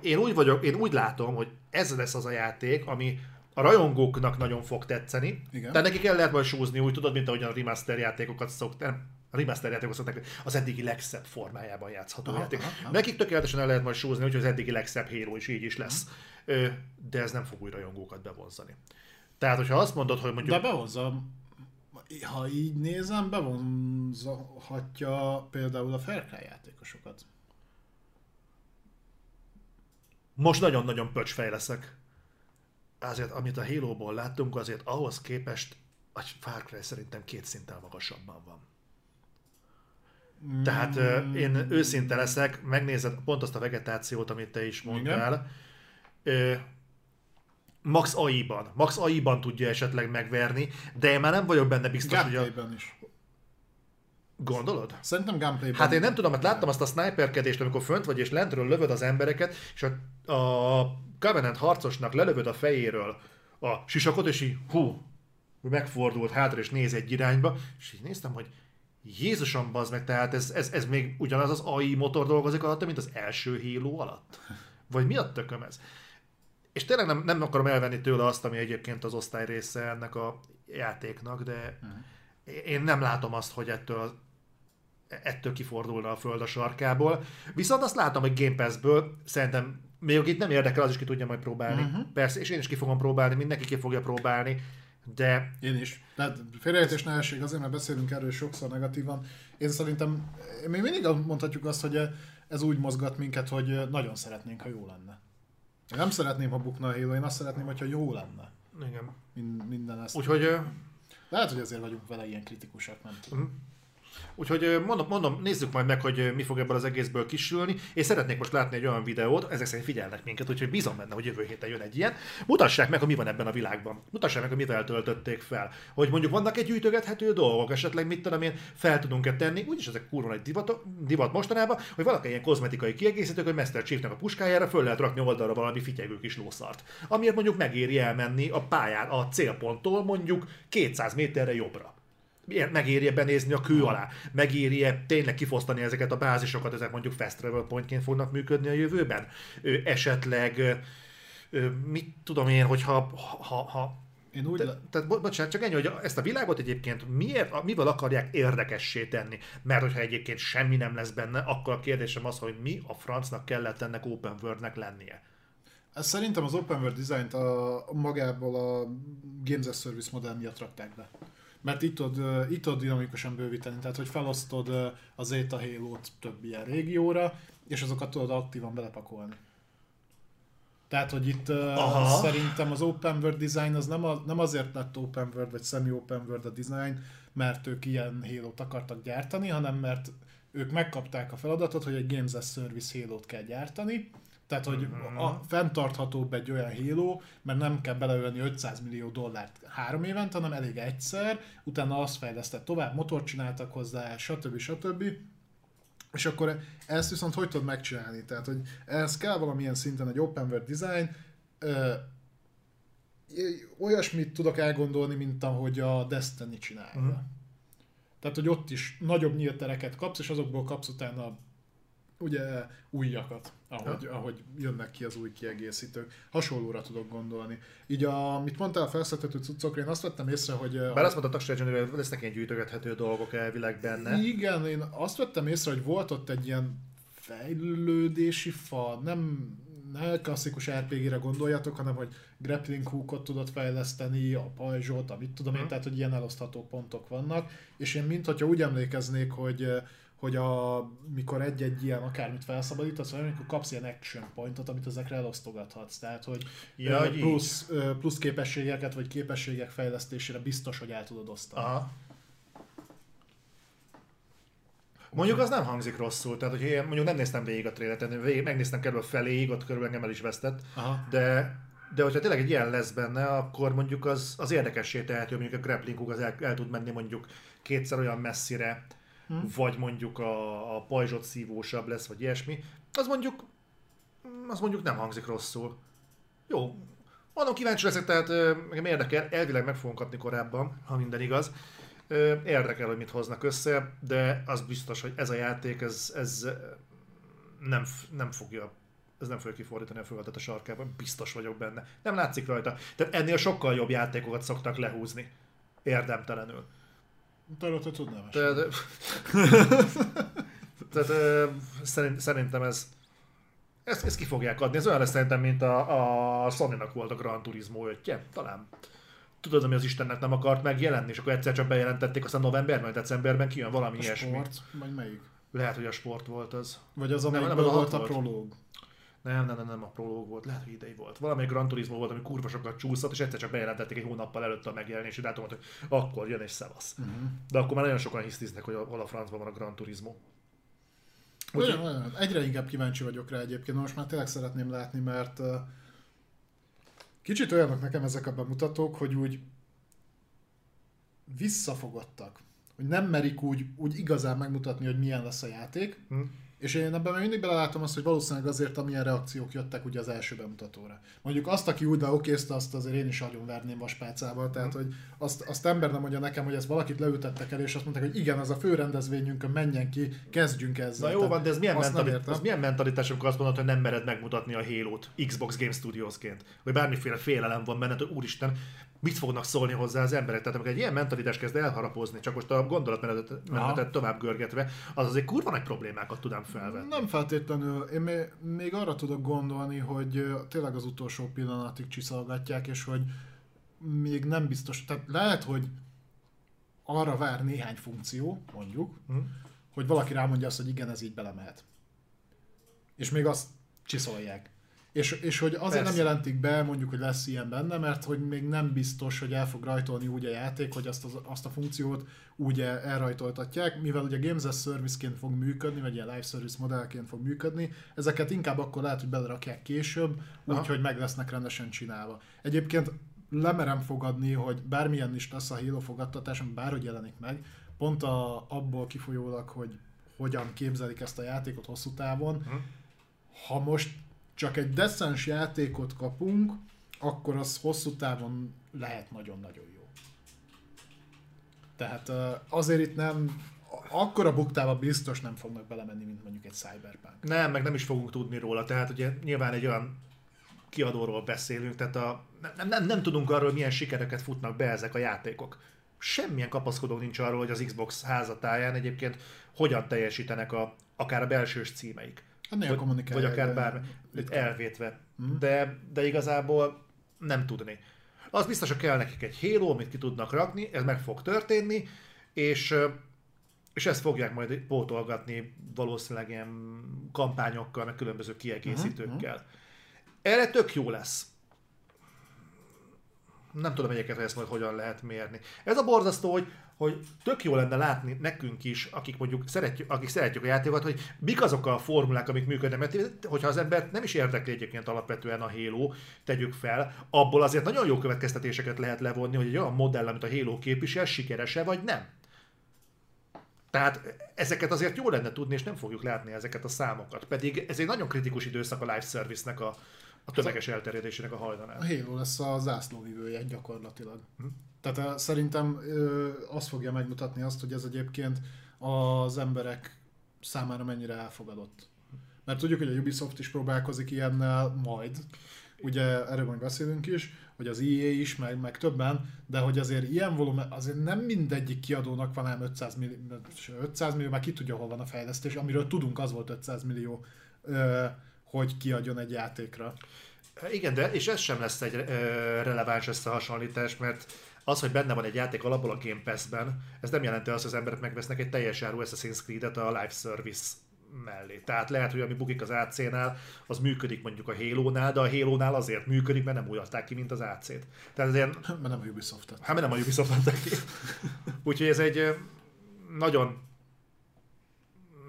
Én úgy vagyok, én úgy látom, hogy ez lesz az a játék, ami a rajongóknak nagyon fog tetszeni. Igen. Tehát nekik el lehet majd súzni, úgy tudod, mint ahogyan a remaster játékokat szokták. nem, A remaster játékok szokták, az eddigi legszebb formájában játszható Aha, játék. aha, aha. Nekik tökéletesen el lehet majd súzni, úgyhogy az eddigi legszebb Halo is így is lesz. Ö, De ez nem fog új rajongókat bevonzani. Tehát, hogyha azt mondod, hogy mondjuk... De bevonza, ha így nézem, bevonzhatja például a Far Cry játékosokat. Most nagyon-nagyon pöcsfej leszek. Azért, amit a Halo-ból láttunk, azért ahhoz képest a Far Cry szerintem két szinten magasabban van. Tehát ö, én őszinte leszek, megnézed pont azt a vegetációt, amit te is mondtál. Ö, Max AI-ban. Max AI-ban tudja esetleg megverni, de én már nem vagyok benne biztos, hogy a... Is. Gondolod? Szerintem gameplayben. Hát én nem tudom, mert láttam azt a sniperkedést, amikor fönt vagy és lentről lövöd az embereket, és a, a Covenant harcosnak lelövöd a fejéről a sisakot, és így hú, megfordult hátra és néz egy irányba, és így néztem, hogy Jézusom, bazd meg, tehát ez, ez, ez még ugyanaz az AI motor dolgozik alatt, mint az első Halo alatt? Vagy mi a tököm ez? És tényleg nem, nem akarom elvenni tőle azt, ami egyébként az osztály része ennek a játéknak, de uh-huh. én nem látom azt, hogy ettől ettől kifordulna a föld a sarkából. Viszont azt látom, hogy Game Pass-ből szerintem még itt nem érdekel, az is ki tudja majd próbálni. Uh-huh. Persze, és én is ki fogom próbálni, mindenki ki fogja próbálni, de... Én is. Tehát félreértés ne essék, azért, mert beszélünk erről sokszor negatívan. Én szerintem, még mindig mondhatjuk azt, hogy ez úgy mozgat minket, hogy nagyon szeretnénk, ha jó lenne. Én nem szeretném, ha bukna a Halo, én azt szeretném, hogyha jó lenne. Igen. minden ezt. Úgyhogy... Lehet, hogy azért vagyunk vele ilyen kritikusak, nem tudom. Uh-huh. Úgyhogy mondom, mondom, nézzük majd meg, hogy mi fog ebből az egészből kisülni. És szeretnék most látni egy olyan videót, ezek szerint figyelnek minket, úgyhogy bízom benne, hogy jövő héten jön egy ilyen. Mutassák meg, hogy mi van ebben a világban. Mutassák meg, hogy mivel töltötték fel. Hogy mondjuk vannak egy gyűjtögethető dolgok, esetleg mit tudom én, fel tudunk-e tenni, úgyis ezek kurva egy divat, divat mostanában, hogy valaki ilyen kozmetikai kiegészítők, hogy Master Chiefnek a puskájára föl lehet rakni oldalra valami fityegő kis lószart. Amiért mondjuk megéri elmenni a pályán, a célponttól mondjuk 200 méterre jobbra megérje benézni a kő alá, megérje tényleg kifosztani ezeket a bázisokat, ezek mondjuk fast travel pointként fognak működni a jövőben. Ö, esetleg, mit tudom én, hogyha ha, ha én úgy... Te, tehát bocsánat, csak ennyi, hogy ezt a világot egyébként miért, mivel akarják érdekessé tenni? Mert hogyha egyébként semmi nem lesz benne, akkor a kérdésem az, hogy mi a francnak kellett ennek open world-nek lennie. Szerintem az open world design-t a, magából a Games as Service modell miatt rakták be mert itt tudod, itt tudod dinamikusan bővíteni, tehát hogy felosztod az Zeta Halo-t több ilyen régióra, és azokat tudod aktívan belepakolni. Tehát, hogy itt Aha. szerintem az open world design az nem, a, nem azért lett open world vagy semi-open world a design, mert ők ilyen halo akartak gyártani, hanem mert ők megkapták a feladatot, hogy egy Games as Service halo kell gyártani, tehát, hogy uh-huh. a, fenntarthatóbb egy olyan Halo, mert nem kell beleölni 500 millió dollárt három évent, hanem elég egyszer, utána azt fejlesztett tovább, motort csináltak hozzá, stb. stb. És akkor ezt viszont hogy tudod megcsinálni? Tehát, hogy ez kell valamilyen szinten egy open world design, ö, olyasmit tudok elgondolni, mint ahogy a Destiny csinálja. Uh-huh. Tehát, hogy ott is nagyobb nyílt tereket kapsz, és azokból kapsz utána ugye újakat, ahogy, ja. ahogy jönnek ki az új kiegészítők. Hasonlóra tudok gondolni. Így a, amit mondtál a felszedhető cuccokra, én azt vettem észre, hogy... Bár azt mondtad, hogy lesznek ilyen gyűjtögethető dolgok elvileg benne. Igen, én azt vettem észre, hogy volt ott egy ilyen fejlődési fa, nem, ne klasszikus RPG-re gondoljatok, hanem hogy grappling hookot tudod fejleszteni, a pajzsot, amit tudom én, hmm. tehát hogy ilyen elosztható pontok vannak, és én mintha úgy emlékeznék, hogy hogy a, mikor egy-egy ilyen akármit felszabadítasz, vagy amikor kapsz ilyen action pointot, amit ezekre elosztogathatsz. Tehát, hogy ja, plusz, plusz képességeket, vagy képességek fejlesztésére biztos, hogy el tudod osztani. Aha. Mondjuk az nem hangzik rosszul, tehát hogy én mondjuk nem néztem végig a trélet, végig, megnéztem körülbelül feléig, ott körülbelül engem el is vesztett, Aha. de de hogyha tényleg egy ilyen lesz benne, akkor mondjuk az, az érdekessé tehető, mondjuk a grappling az el, el tud menni mondjuk kétszer olyan messzire, hmm. vagy mondjuk a, a pajzsot szívósabb lesz, vagy ilyesmi, az mondjuk, az mondjuk nem hangzik rosszul. Jó, mondom, kíváncsi leszek, tehát nekem érdekel, elvileg meg fogom kapni korábban, ha minden igaz. Érdekel, hogy mit hoznak össze, de az biztos, hogy ez a játék, ez, ez nem, nem fogja ez nem fogja kifordítani a földet a sarkában, biztos vagyok benne. Nem látszik rajta. Tehát ennél sokkal jobb játékokat szoktak lehúzni. Érdemtelenül. Arról te tudnám Tehát, tehát szerint, szerintem ez ezt, ezt ki fogják adni. Ez olyan lesz szerintem, mint a, a Sony-nak volt a Gran Turismo 5 talán. Tudod, ami az Istennek nem akart megjelenni, és akkor egyszer csak bejelentették, aztán novemberben, vagy decemberben kijön valami a ilyesmi. Sport, vagy melyik? Lehet, hogy a sport volt az. Vagy az, amelyikben nem, nem, volt a prológ. Nem, nem, nem, nem, a prológ volt, lehet, hogy idei volt. Valami Gran Turismo volt, ami kurva sokat csúszott, és egyszer csak bejelentették egy hónappal előtt a megjelenési dátumot, hogy akkor jön és szevasz. Uh-huh. De akkor már nagyon sokan hisztiznek, hogy hol a francban van a Gran Turismo. Úgy, olyan, olyan. Egyre inkább kíváncsi vagyok rá egyébként, most már tényleg szeretném látni, mert uh, kicsit olyanok nekem ezek a bemutatók, hogy úgy visszafogottak. Hogy nem merik úgy, úgy igazán megmutatni, hogy milyen lesz a játék. Hmm És én ebben még mindig belelátom azt, hogy valószínűleg azért, amilyen reakciók jöttek ugye az első bemutatóra. Mondjuk azt, aki úgy okézta, azt azért én is agyon verném vaspácával, tehát hogy azt, azt ember nem mondja nekem, hogy ezt valakit leütettek el, és azt mondták, hogy igen, az a fő rendezvényünkön menjen ki, kezdjünk ezzel. Na jó van, de ez milyen, Azt nem mentali- értem. az milyen mentalitás, amikor azt mondod, hogy nem mered megmutatni a Halo-t Xbox Game Studiosként? Vagy bármiféle félelem van benned, hogy úristen, mit fognak szólni hozzá az emberek? Tehát amikor egy ilyen mentalitás kezd elharapozni, csak most a gondolatmenetet menetet tovább görgetve, az azért kurva nagy problémákat tudám felvetni. Nem feltétlenül. Én még, arra tudok gondolni, hogy tényleg az utolsó pillanatig csiszolgatják, és hogy még nem biztos. Tehát lehet, hogy arra vár néhány funkció, mondjuk, Hm. hogy valaki rámondja azt, hogy igen, ez így belemehet. És még azt csiszolják. És, és hogy azért Persze. nem jelentik be, mondjuk, hogy lesz ilyen benne, mert hogy még nem biztos, hogy el fog rajtolni úgy a játék, hogy azt, az, azt a funkciót úgy el- elrajtoltatják, mivel ugye Games as Service-ként fog működni, vagy ilyen live service modellként fog működni, ezeket inkább akkor lehet, hogy belerakják később, úgyhogy meg lesznek rendesen csinálva. Egyébként lemerem fogadni, hogy bármilyen is lesz a Halo fogadtatás, bárhogy jelenik meg, pont a, abból kifolyólag, hogy hogyan képzelik ezt a játékot hosszú távon, Hm. ha most csak egy decens játékot kapunk, akkor az hosszú távon lehet nagyon-nagyon jó. Tehát azért itt nem, akkora buktába biztos nem fognak belemenni, mint mondjuk egy Cyberpunk. Nem, meg nem is fogunk tudni róla. Tehát ugye nyilván egy olyan kiadóról beszélünk, tehát a, nem, nem, nem tudunk arról, milyen sikereket futnak be ezek a játékok. Semmilyen kapaszkodó nincs arról, hogy az Xbox házatáján egyébként hogyan teljesítenek a, akár a belsős címeik. Hát néha Vagy, akár bármi, elvétve. De, de igazából nem tudni. Az biztos, hogy kell nekik egy Halo, amit ki tudnak rakni, ez meg fog történni, és, és ezt fogják majd pótolgatni valószínűleg ilyen kampányokkal, meg különböző kiegészítőkkel. Erre tök jó lesz. Nem tudom egyébként, hogy ezt majd hogyan lehet mérni. Ez a borzasztó, hogy, hogy tök jó lenne látni nekünk is, akik mondjuk szeretjük, akik szeretjük a játékokat, hogy mik azok a formulák, amik működnek, mert hogyha az embert nem is érdekli egyébként alapvetően a Halo, tegyük fel, abból azért nagyon jó következtetéseket lehet levonni, hogy egy olyan modell, amit a Halo képvisel, sikeres-e vagy nem. Tehát ezeket azért jó lenne tudni, és nem fogjuk látni ezeket a számokat. Pedig ez egy nagyon kritikus időszak a live service-nek a, a tömeges elterjedésének a A hajdanál. Halo lesz a zászlóvivője gyakorlatilag. Hm. Tehát ö, szerintem ö, azt fogja megmutatni azt, hogy ez egyébként az emberek számára mennyire elfogadott. Mert tudjuk, hogy a Ubisoft is próbálkozik ilyennel majd, ugye erről majd beszélünk is, hogy az EA is, meg, meg többen, de hogy azért ilyen volumen, azért nem mindegyik kiadónak van ám 500 millió, 500 millió, már ki tudja, hol van a fejlesztés, amiről tudunk, az volt 500 millió, ö, hogy kiadjon egy játékra. Igen, de és ez sem lesz egy releváns összehasonlítás, mert az, hogy benne van egy játék alapból a Game Pass-ben, ez nem jelenti azt, hogy az emberek megvesznek egy teljes áru Assassin's Creed-et a live service mellé. Tehát lehet, hogy ami bukik az AC-nál, az működik mondjuk a Halo-nál, de a Halo-nál azért működik, mert nem úgy adták ki, mint az AC-t. Tehát ez ilyen Mert nem a Ubisoft Hát mert nem a Ubisoft adták ki. Úgyhogy ez egy nagyon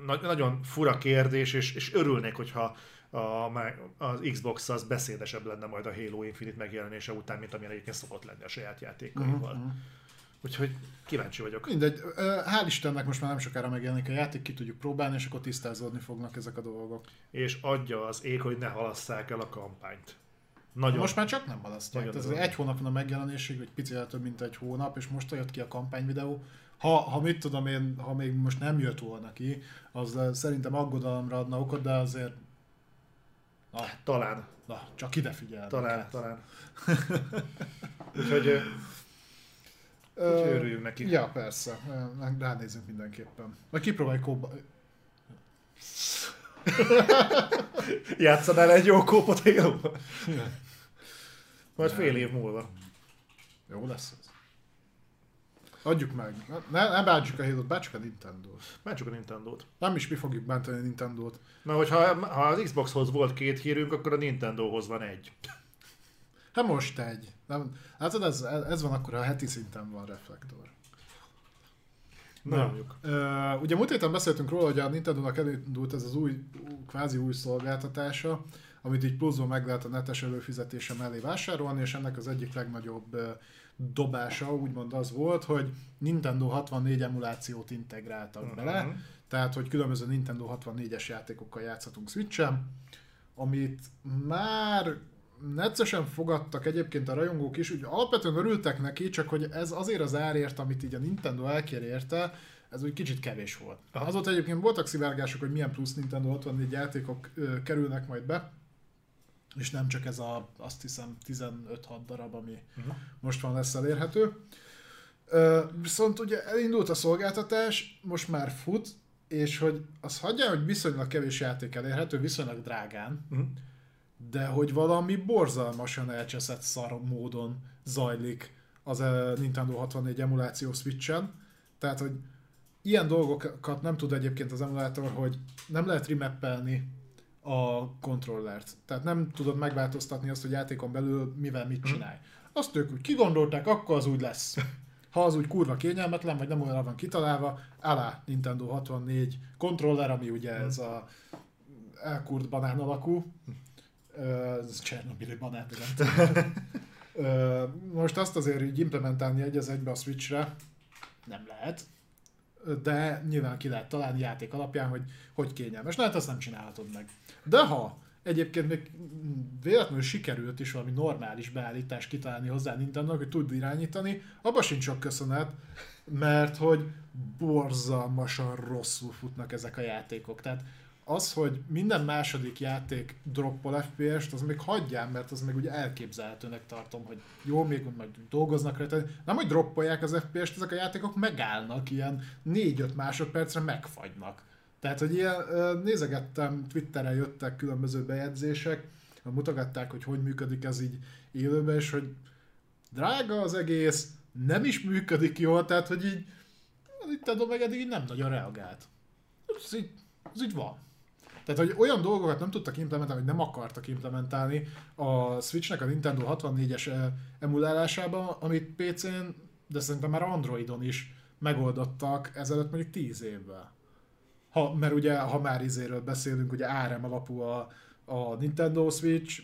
na- nagyon fura kérdés, és, és örülnék, hogyha a, az Xbox az beszédesebb lenne majd a Halo Infinite megjelenése után, mint amilyen egyébként szokott lenni a saját játékaival. Mhm. Úgyhogy kíváncsi vagyok. Mindegy, hál' Istennek most már nem sokára megjelenik a játék, ki tudjuk próbálni, és akkor tisztázódni fognak ezek a dolgok. És adja az ég, hogy ne halasszák el a kampányt. Nagyon. Most már csak nem halasztják. Nagyon Ez durva. egy hónap van a megjelenésig, vagy picivel több, mint egy hónap, és most jött ki a kampányvideó. Ha, ha mit tudom én, ha még most nem jött volna ki, az szerintem aggodalomra adna okot, de azért na, Talán, na csak ide figyel. talán, talán. Úgyhogy, ö, úgyhogy örüljünk neki. Ja, persze. Ránézünk mindenképpen. Vagy kipróbálj kóba. Játszanál egy jó kópot halo Majd fél év múlva. Jó lesz. Adjuk meg. Ne, ne bántsuk a Halo-t, bántsuk a Nintendo-t. Csak a Nintendo-t. Nem is mi fogjuk bántani a Nintendo-t. Na, hogyha ha az Xboxhoz volt két hírünk, akkor a Nintendohoz van egy. Hát most egy. Nem, látod, ez, ez van akkor, a heti szinten van reflektor. Na. Ö, ugye múlt héten beszéltünk róla, hogy a Nintendo-nak elindult ez az új, kvázi új szolgáltatása, amit így pluszban meg lehet a netes előfizetése mellé vásárolni, és ennek az egyik legnagyobb dobása úgymond az volt, hogy Nintendo 64 emulációt integráltak uh-huh. bele, tehát hogy különböző Nintendo 64-es játékokkal játszhatunk Switch-en, amit már neccesen fogadtak egyébként a rajongók is, úgy alapvetően örültek neki, csak hogy ez azért az árért, amit így a Nintendo elkér érte, ez úgy kicsit kevés volt. Aha. Azóta egyébként voltak szivárgások, hogy milyen plusz Nintendo 64 játékok ö, kerülnek majd be, és nem csak ez a, azt hiszem, 15-6 darab, ami uh-huh. most van lesz elérhető. Ö, viszont ugye elindult a szolgáltatás, most már fut, és hogy az hagyja, hogy viszonylag kevés játék elérhető, viszonylag drágán, uh-huh. de hogy valami borzalmasan elcseszett szar módon zajlik az Nintendo 64 emuláció Switch-en. Tehát, hogy ilyen dolgokat nem tud egyébként az emulátor, hogy nem lehet remappelni a kontrollert. Tehát nem tudod megváltoztatni azt, hogy játékon belül mivel mit mhm. csinálj. Azt ők úgy kigondolták, akkor az úgy lesz. Ha az úgy kurva kényelmetlen, vagy nem olyan van kitalálva, alá Nintendo 64 kontroller, ami ugye ez a elkurt banán alakú. Ez Csernobili banán, Most azt azért így implementálni egy az egybe a Switchre nem lehet de nyilván ki lehet találni játék alapján, hogy hogy kényelmes. Hát azt nem csinálhatod meg. De ha egyébként még véletlenül sikerült is valami normális beállítás kitalálni hozzá nintendo hogy tud irányítani, abban sincs sok köszönet, mert hogy borzalmasan rosszul futnak ezek a játékok. Tehát az, hogy minden második játék droppol FPS-t, az még hagyján, mert az még ugye elképzelhetőnek tartom, hogy jó, még majd dolgoznak rajta. Nem, hogy droppolják az FPS-t, ezek a játékok megállnak, ilyen 4-5 másodpercre megfagynak. Tehát, hogy ilyen, nézegettem, Twitteren jöttek különböző bejegyzések, mutogatták, hogy hogy működik ez így élőben, és hogy drága az egész, nem is működik jól, tehát, hogy így itt meg eddig így nem nagyon reagált. Ez így, ez így van. Tehát, hogy olyan dolgokat nem tudtak implementálni, vagy nem akartak implementálni a Switchnek a Nintendo 64-es emulálásában, amit PC-n, de szerintem már Androidon is megoldottak ezelőtt mondjuk 10 évvel. Ha, mert ugye, ha már izéről beszélünk, ugye ARM alapú a, a Nintendo Switch,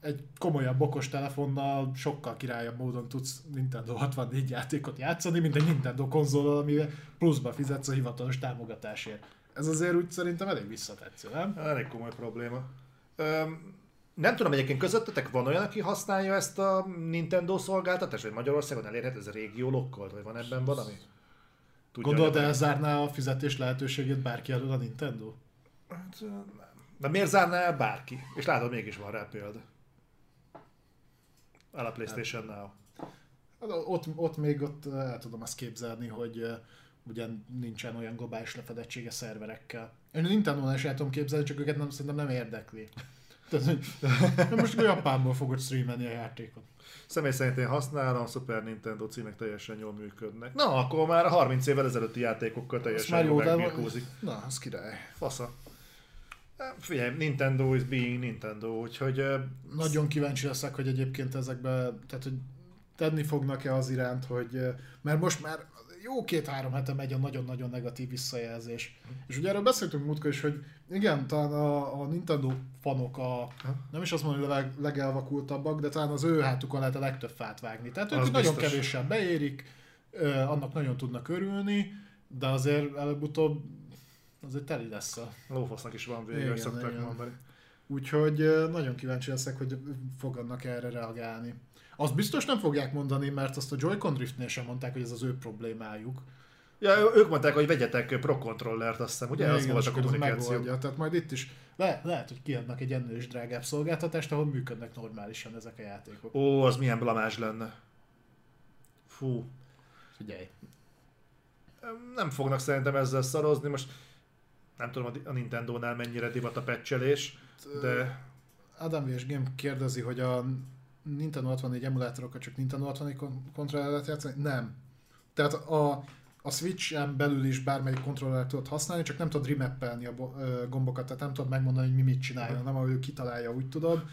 egy komolyabb okos telefonnal sokkal királyabb módon tudsz Nintendo 64 játékot játszani, mint egy Nintendo konzol, amivel pluszba fizetsz a hivatalos támogatásért. Ez azért úgy szerintem elég visszatetsző, nem? Elég komoly probléma. Öm, nem tudom, egyébként közöttetek van olyan, aki használja ezt a Nintendo szolgáltatást, vagy Magyarországon elérhet ez a régió lokkolt, vagy van ebben valami? Tudja, Gondolod, elzárná a fizetés lehetőségét bárki elől a Nintendo? Hát. De miért zárná el bárki? És látod, mégis van rá példa. El a Playstation Now. Hát, ott, ott még ott el tudom azt képzelni, hogy ugye nincsen olyan globális lefedettsége szerverekkel. Én a Nintendo-nál is el tudom képzelni, csak őket nem, szerintem nem érdekli. Tehát, hogy most Japánból fogod streamelni a játékot. Személy szerint én használom, a Super Nintendo címek teljesen jól működnek. Na, akkor már a 30 évvel ezelőtti játékokkal teljesen már jól megbirkózik. Na, az király. Fasza. Figyelj, Nintendo is being Nintendo, úgyhogy... Nagyon kíváncsi leszek, hogy egyébként ezekbe, tehát hogy tenni fognak-e az iránt, hogy... Mert most már jó két-három hete megy a nagyon-nagyon negatív visszajelzés. És ugye erről beszéltünk múltkor is, hogy igen, talán a, a Nintendo fanok a, nem is azt mondom, hogy a leg, legelvakultabbak, de talán az ő hátukon lehet a legtöbb fát vágni. Tehát ők nagyon kevéssel beérik, annak nagyon tudnak örülni, de azért előbb-utóbb azért teli lesz a... Lófasznak is van vége, szokták igen. mondani. Úgyhogy nagyon kíváncsi leszek, hogy fogadnak erre reagálni. Azt biztos nem fogják mondani, mert azt a Joy-Con Driftnél sem mondták, hogy ez az ő problémájuk. Ja, ők mondták, hogy vegyetek Pro Controllert, azt hiszem, ugye? Ja, az volt a kommunikáció. Megoldja. Tehát majd itt is le, lehet, hogy kiadnak egy ennél is drágább szolgáltatást, ahol működnek normálisan ezek a játékok. Ó, az milyen blamás lenne. Fú. Figyelj. Nem fognak szerintem ezzel szarozni, most nem tudom a Nintendo-nál mennyire divat a pecselés, de... Adam és Game kérdezi, hogy a Nintendo 64 emulátorokat csak Nintendo 64 kontroller lehet játszani? Nem. Tehát a, a Switch-en belül is bármelyik kontrollert tudod használni, csak nem tudod remappelni a gombokat, tehát nem tudod megmondani, hogy mi mit csináljon, nem ahogy ő kitalálja, úgy tudod.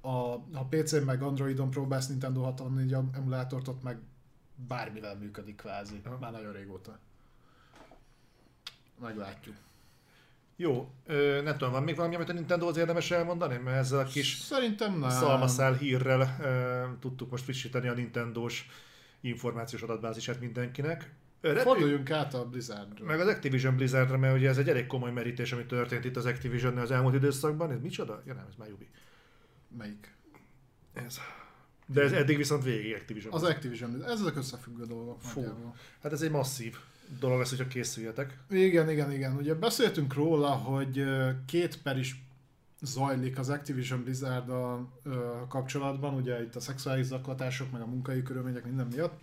A, a PC-n meg Androidon próbálsz Nintendo 64 emulátort, ott meg bármivel működik kvázi, már nagyon régóta. Meglátjuk. Jó, ö, nem tudom, van még valami, amit a Nintendo az érdemes elmondani? Mert ezzel a kis Szerintem nem. szalmaszál hírrel ö, tudtuk most frissíteni a Nintendo-s információs adatbázisát mindenkinek. Forduljunk át a Blizzardra. meg az Activision Blizzardra, mert ugye ez egy elég komoly merítés, ami történt itt az activision az elmúlt időszakban. Ez micsoda? Ja nem, ez már Jubi. Melyik? Ez. De ez eddig viszont végig Activision. Az Activision. Ezek összefüggő dolgok Fú. Hát ez egy masszív dolog lesz, hogyha készüljetek. Igen, igen, igen. Ugye beszéltünk róla, hogy két per is zajlik az Activision blizzard kapcsolatban, ugye itt a szexuális zaklatások, meg a munkai körülmények minden miatt.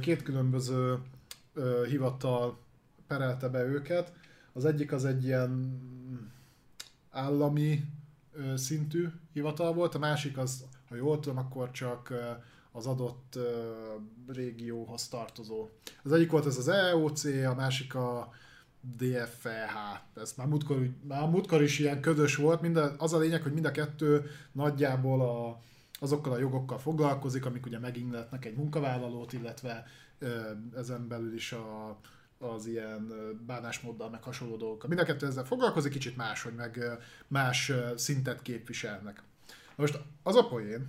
Két különböző hivatal perelte be őket. Az egyik az egy ilyen állami szintű hivatal volt, a másik az, ha jól tudom, akkor csak az adott régióhoz tartozó. Az egyik volt ez az EOC, a másik a DFH. Ez már múltkor, már múltkor is ilyen ködös volt. Minden, az a lényeg, hogy mind a kettő nagyjából a, azokkal a jogokkal foglalkozik, amik ugye megingletnek egy munkavállalót, illetve ezen belül is a, az ilyen bánásmóddal, meg hasonló dolgokkal. Mind a kettő ezzel foglalkozik, kicsit más, hogy meg más szintet képviselnek. Na Most az a poén,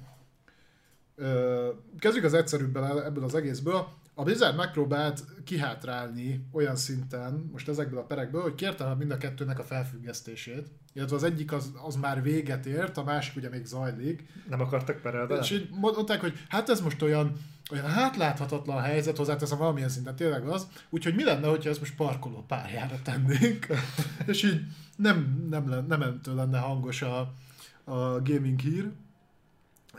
kezdjük az egyszerűbbel ebből az egészből. A Blizzard megpróbált kihátrálni olyan szinten, most ezekből a perekből, hogy kérte mind a kettőnek a felfüggesztését. Illetve az egyik az, az már véget ért, a másik ugye még zajlik. Nem akartak perelni? És így mondták, hogy hát ez most olyan, olyan hátláthatatlan helyzet, hozzáteszem valamilyen szinten tényleg az, úgyhogy mi lenne, hogyha ezt most parkoló pályára tennénk, és így nem, nem, lenne, nem entől lenne hangos a, a gaming hír.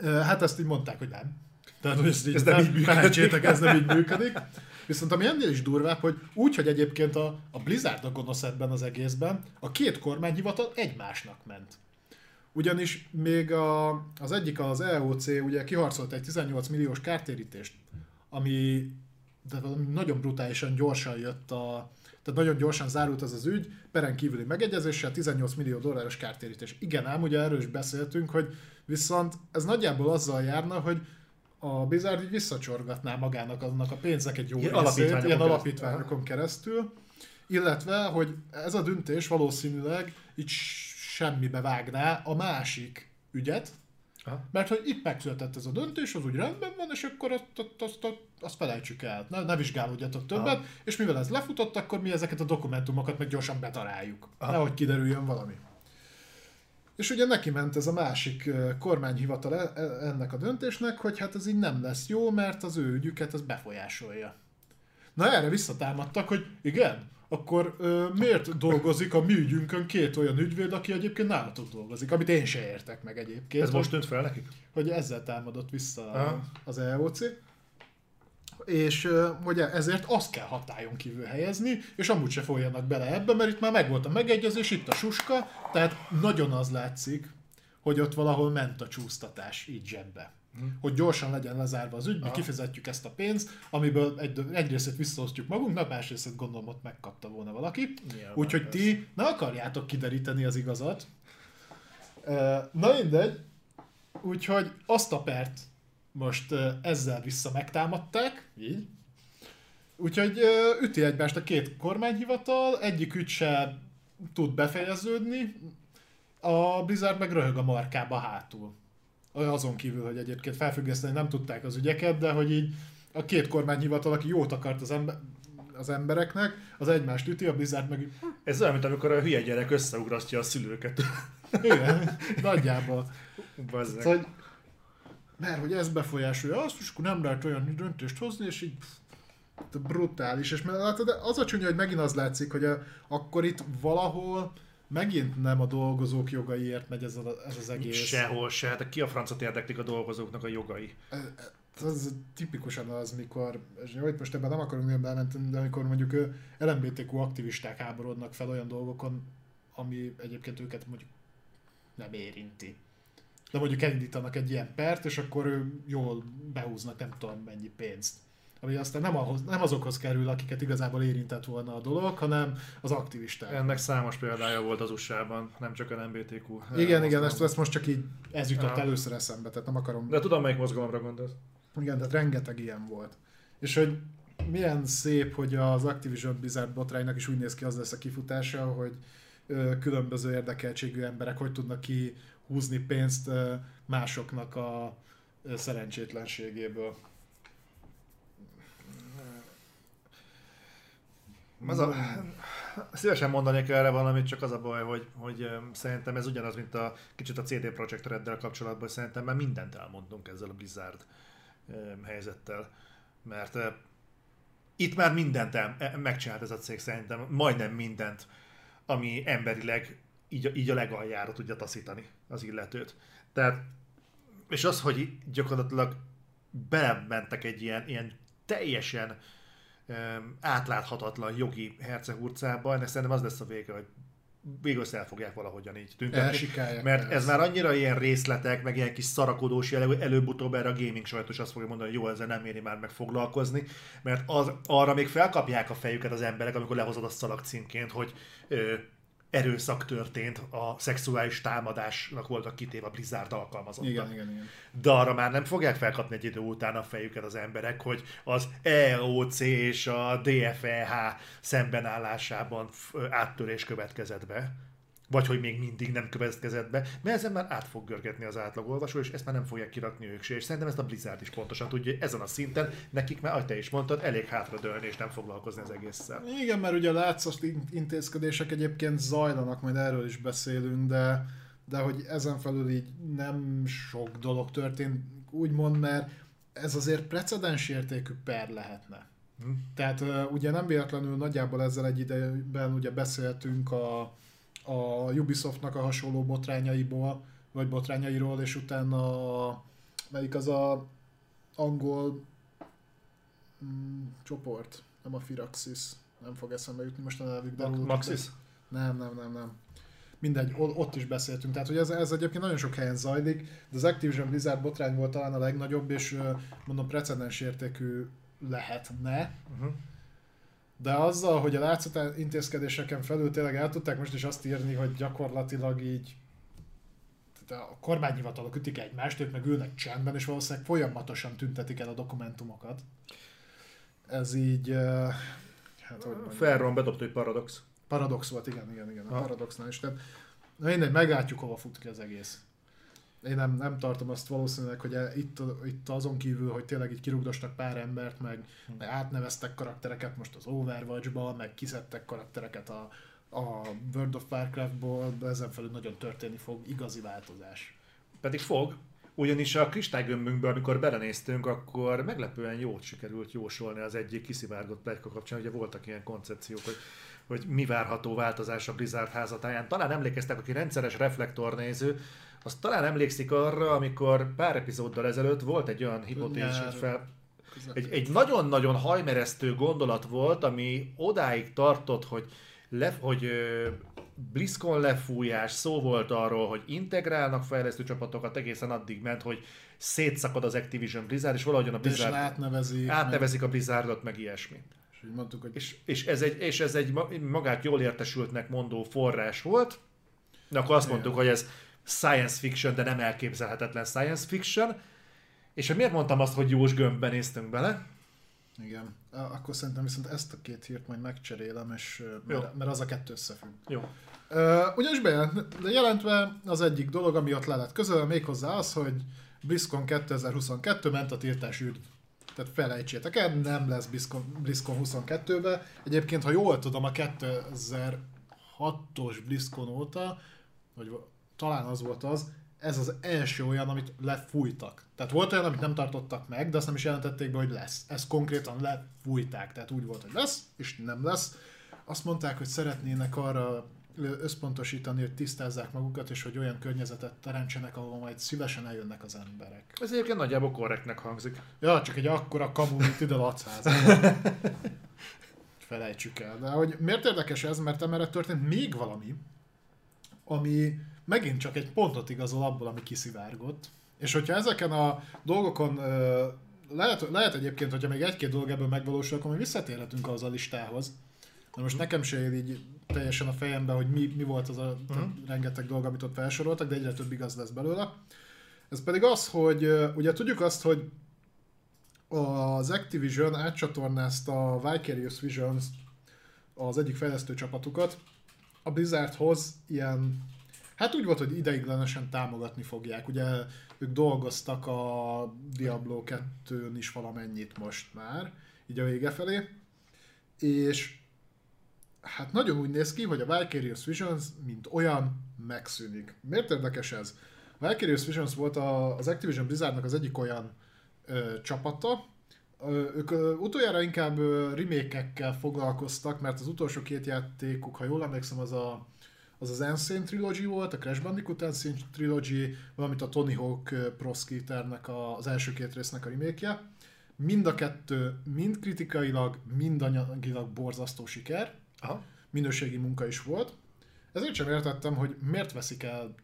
Hát ezt így mondták, hogy nem. Tehát, hogy ezt így Ez nem így működik. ez nem így működik. Viszont ami ennél is durvább, hogy úgy, hogy egyébként a, a Blizzard a gonosz ebben az egészben, a két kormányhivatal egymásnak ment. Ugyanis még a, az egyik, az EOC ugye kiharcolt egy 18 milliós kártérítést, ami de nagyon brutálisan gyorsan jött a, tehát nagyon gyorsan zárult ez az ügy, peren kívüli megegyezéssel 18 millió dolláros kártérítés. Igen, ám ugye erről is beszéltünk, hogy viszont ez nagyjából azzal járna, hogy a Blizzard így visszacsorgatná magának annak a pénznek egy jó Ilyen részét, alapítványokon ilyen alapítványokon keresztül, illetve, hogy ez a döntés valószínűleg így semmibe vágná a másik ügyet, Aha. mert hogy itt megszületett ez a döntés, az úgy rendben van, és akkor azt, azt, azt, azt felejtsük el. Ne, ne vizsgálódjatok többet, Aha. és mivel ez lefutott, akkor mi ezeket a dokumentumokat meg gyorsan betaláljuk. Aha. Nehogy kiderüljön valami. És ugye neki ment ez a másik kormányhivatal e- e- ennek a döntésnek, hogy hát ez így nem lesz jó, mert az ő ügyüket ez befolyásolja. Na erre visszatámadtak, hogy igen, akkor ö, miért dolgozik a mi ügyünkön két olyan ügyvéd, aki egyébként nálatok dolgozik, amit én se értek meg egyébként. Ez most tűnt fel nekik? hogy ezzel támadott vissza Aha. az EOC, és hogy ezért azt kell hatályon kívül helyezni, és amúgy se folyjanak bele ebbe, mert itt már megvolt a megegyezés, itt a suska, tehát nagyon az látszik, hogy ott valahol ment a csúsztatás így zsebbe. Hogy gyorsan legyen lezárva az ügy, mi kifizetjük ezt a pénzt, amiből egy, egy részét visszaosztjuk magunknak, más részét gondolom ott megkapta volna valaki. Úgyhogy ti ne akarjátok kideríteni az igazat. Na mindegy, úgyhogy azt a pert most ezzel vissza megtámadták, így. Úgyhogy üti egymást a két kormányhivatal, egyik ügy se tud befejeződni, a Blizzard meg röhög a markába hátul. Azon kívül, hogy egyébként felfüggeszteni nem tudták az ügyeket, de hogy így a két kormányhivatal, aki jót akart az, ember, az embereknek, az egymást üti, a Blizzard meg Ez olyan, mint amikor a hülye gyerek összeugrasztja a szülőket. igen, nagyjából. Bazzeg. Szóval, mert hogy ez befolyásolja azt, és akkor nem lehet olyan döntést hozni, és így pff, brutális. És mert az a csúnya, hogy megint az látszik, hogy a, akkor itt valahol megint nem a dolgozók jogaiért megy ez, a, ez az egész. Sehol se. Hát ki a francot érdeklik a dolgozóknak a jogai? Ez tipikusan az, mikor, és itt most ebben nem akarunk nagyon belemenni, de amikor mondjuk LMBTQ aktivisták háborodnak fel olyan dolgokon, ami egyébként őket mondjuk nem érinti. De mondjuk elindítanak egy ilyen pert, és akkor ő jól behúznak nem tudom mennyi pénzt. Ami aztán nem, ahhoz, nem azokhoz kerül, akiket igazából érintett volna a dolog, hanem az aktivisták. Ennek számos példája volt az USA-ban, nem csak a MBTQ. Igen, igen, ezt, ezt most csak így, ez jutott Aha. először eszembe, tehát nem akarom De tudom, melyik mozgalomra gondolsz. Igen, tehát rengeteg ilyen volt. És hogy milyen szép, hogy az Activision Blizzard botránynak is úgy néz ki, az lesz a kifutása, hogy különböző érdekeltségű emberek hogy tudnak ki húzni pénzt másoknak a szerencsétlenségéből. Az a, szívesen mondanék erre valamit, csak az a baj, hogy, hogy szerintem ez ugyanaz, mint a kicsit a CD Projekt Reddel kapcsolatban, szerintem már mindent elmondunk ezzel a Blizzard helyzettel. Mert itt már mindent el, e, megcsinált ez a cég szerintem, majdnem mindent, ami emberileg így, így a legaljára tudja taszítani az illetőt. Tehát, és az, hogy gyakorlatilag belementek egy ilyen, ilyen teljesen átláthatatlan jogi hercehurcába, ennek szerintem az lesz a vége, hogy végül el fogják valahogyan így tüntetni. Mert ez már annyira ilyen részletek, meg ilyen kis szarakodós jellegű, előbb-utóbb erre a gaming sajtos azt fogja mondani, hogy jó, ezzel nem éri már meg foglalkozni, mert az, arra még felkapják a fejüket az emberek, amikor lehozod a szalag címként, hogy ö, erőszak történt, a szexuális támadásnak voltak kitéve a Blizzard alkalmazottak. Igen, igen, igen. De arra már nem fogják felkapni egy idő után a fejüket az emberek, hogy az EOC és a DFEH szembenállásában áttörés következett be vagy hogy még mindig nem következett be, mert ezen már át fog görgetni az átlagolvasó, és ezt már nem fogják kirakni ők se, és szerintem ezt a Blizzard is pontosan tudja, hogy ezen a szinten nekik már, ahogy te is mondtad, elég hátradőlni és nem foglalkozni az egésszel. Igen, mert ugye a látszas intézkedések egyébként zajlanak, majd erről is beszélünk, de, de hogy ezen felül így nem sok dolog történt, úgymond, mert ez azért precedens értékű per lehetne. Hm. Tehát ugye nem véletlenül nagyjából ezzel egy idejében ugye beszéltünk a, a Ubisoftnak a hasonló botrányaiból, vagy botrányairól, és utána a, melyik az a angol mm, csoport, nem a Firaxis, nem fog eszembe jutni most a nevük. De Maxis? Nem, nem, nem, nem. Mindegy, ott is beszéltünk. Tehát, hogy ez, ez egyébként nagyon sok helyen zajlik, de az Activision Blizzard botrány volt talán a legnagyobb, és mondom, precedens értékű lehetne. Uh-huh de azzal, hogy a látszat intézkedéseken felül tényleg el tudták most is azt írni, hogy gyakorlatilag így tehát a kormányhivatalok ütik egymást, ők meg ülnek csendben, és valószínűleg folyamatosan tüntetik el a dokumentumokat. Ez így... Hát, Ferron bedobta egy paradox. Paradox volt, igen, igen, igen. A paradoxnál is. Tehát, na mindegy, meglátjuk, hova fut ki az egész én nem, nem tartom azt valószínűleg, hogy itt, itt azon kívül, hogy tényleg így kirugdostak pár embert, meg, meg átneveztek karaktereket most az Overwatch-ba, meg kiszedtek karaktereket a, a World of Warcraft-ból, de ezen felül nagyon történni fog igazi változás. Pedig fog, ugyanis a kristálygömbünkből, amikor belenéztünk, akkor meglepően jót sikerült jósolni az egyik kiszivárgott plegyka kapcsán, ugye voltak ilyen koncepciók, hogy hogy mi várható változás a Blizzard házatáján. Talán emlékeztek, aki rendszeres reflektornéző, azt talán emlékszik arra, amikor pár epizóddal ezelőtt volt egy olyan hipotézis, fel, egy, egy nagyon-nagyon hajmeresztő gondolat volt, ami odáig tartott, hogy, le, hogy BlizzCon lefújás, szó volt arról, hogy integrálnak fejlesztő csapatokat, egészen addig ment, hogy szétszakad az Activision Blizzard, és valahogyan a Blizzard... átnevezik. Átnevezik meg... a Blizzardot, meg ilyesmi. És, mondtuk, hogy... és, és, ez egy, és ez egy magát jól értesültnek mondó forrás volt, de akkor azt mondtuk, hogy ez science fiction, de nem elképzelhetetlen science fiction. És hogy miért mondtam azt, hogy Jós gömbben néztünk bele? Igen. Akkor szerintem viszont ezt a két hírt majd megcserélem, és, mert, mert az a kettő összefügg. Jó. Uh, ugyanis bejelentve az egyik dolog, ami ott le lett közölve, méghozzá az, hogy BlizzCon 2022 ment a tiltás űr. Tehát felejtsétek el, nem lesz BlizzCon, BlizzCon 22-be. Egyébként, ha jól tudom, a 2006-os BlizzCon óta, vagy talán az volt az, ez az első olyan, amit lefújtak. Tehát volt olyan, amit nem tartottak meg, de azt nem is jelentették be, hogy lesz. Ezt konkrétan lefújták, tehát úgy volt, hogy lesz, és nem lesz. Azt mondták, hogy szeretnének arra összpontosítani, hogy tisztázzák magukat, és hogy olyan környezetet teremtsenek, ahol majd szívesen eljönnek az emberek. Ez egyébként nagyjából korrektnek hangzik. Ja, csak egy akkora kamu, mint ide lacház. Felejtsük el. De hogy miért érdekes ez? Mert emellett történt még valami, ami megint csak egy pontot igazol abból, ami kiszivárgott. És hogyha ezeken a dolgokon lehet, lehet egyébként, hogyha még egy-két dolog ebből megvalósul, akkor mi visszatérhetünk az a listához. De most nekem se ér így teljesen a fejembe, hogy mi, mi volt az a uh-huh. rengeteg dolog, amit ott felsoroltak, de egyre több igaz lesz belőle. Ez pedig az, hogy ugye tudjuk azt, hogy az Activision átcsatornázta a Vicarious Visions az egyik fejlesztő csapatukat, a Blizzardhoz ilyen, hát úgy volt, hogy ideiglenesen támogatni fogják. Ugye ők dolgoztak a Diablo 2-n is valamennyit most már, így a vége felé, és hát nagyon úgy néz ki, hogy a Vicarious Visions, mint olyan, megszűnik. Miért érdekes ez? A Vicarious Visions volt a, az Activision Blizzardnak az egyik olyan ö, csapata, ők utoljára inkább remake foglalkoztak, mert az utolsó két játékuk, ha jól emlékszem, az a az az Insane Trilogy volt, a Crash Bandicoot Insane Trilogy, valamint a Tony Hawk Pro Skaternek a, az első két résznek a remake Mind a kettő, mind kritikailag, mind anyagilag borzasztó siker. Aha. Minőségi munka is volt. Ezért sem értettem, hogy miért veszik el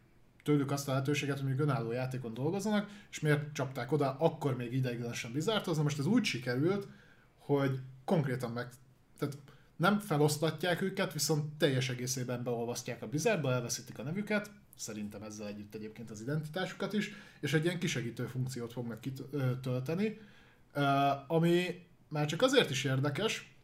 tőlük azt a lehetőséget, hogy még önálló játékon dolgozzanak, és miért csapták oda akkor még ideiglenesen Blizzardhoz. most ez úgy sikerült, hogy konkrétan meg... Nem felosztatják őket, viszont teljes egészében beolvasztják a Blizzardba, elveszítik a nevüket, szerintem ezzel együtt egyébként az identitásukat is, és egy ilyen kisegítő funkciót fognak kitölteni, ami már csak azért is érdekes,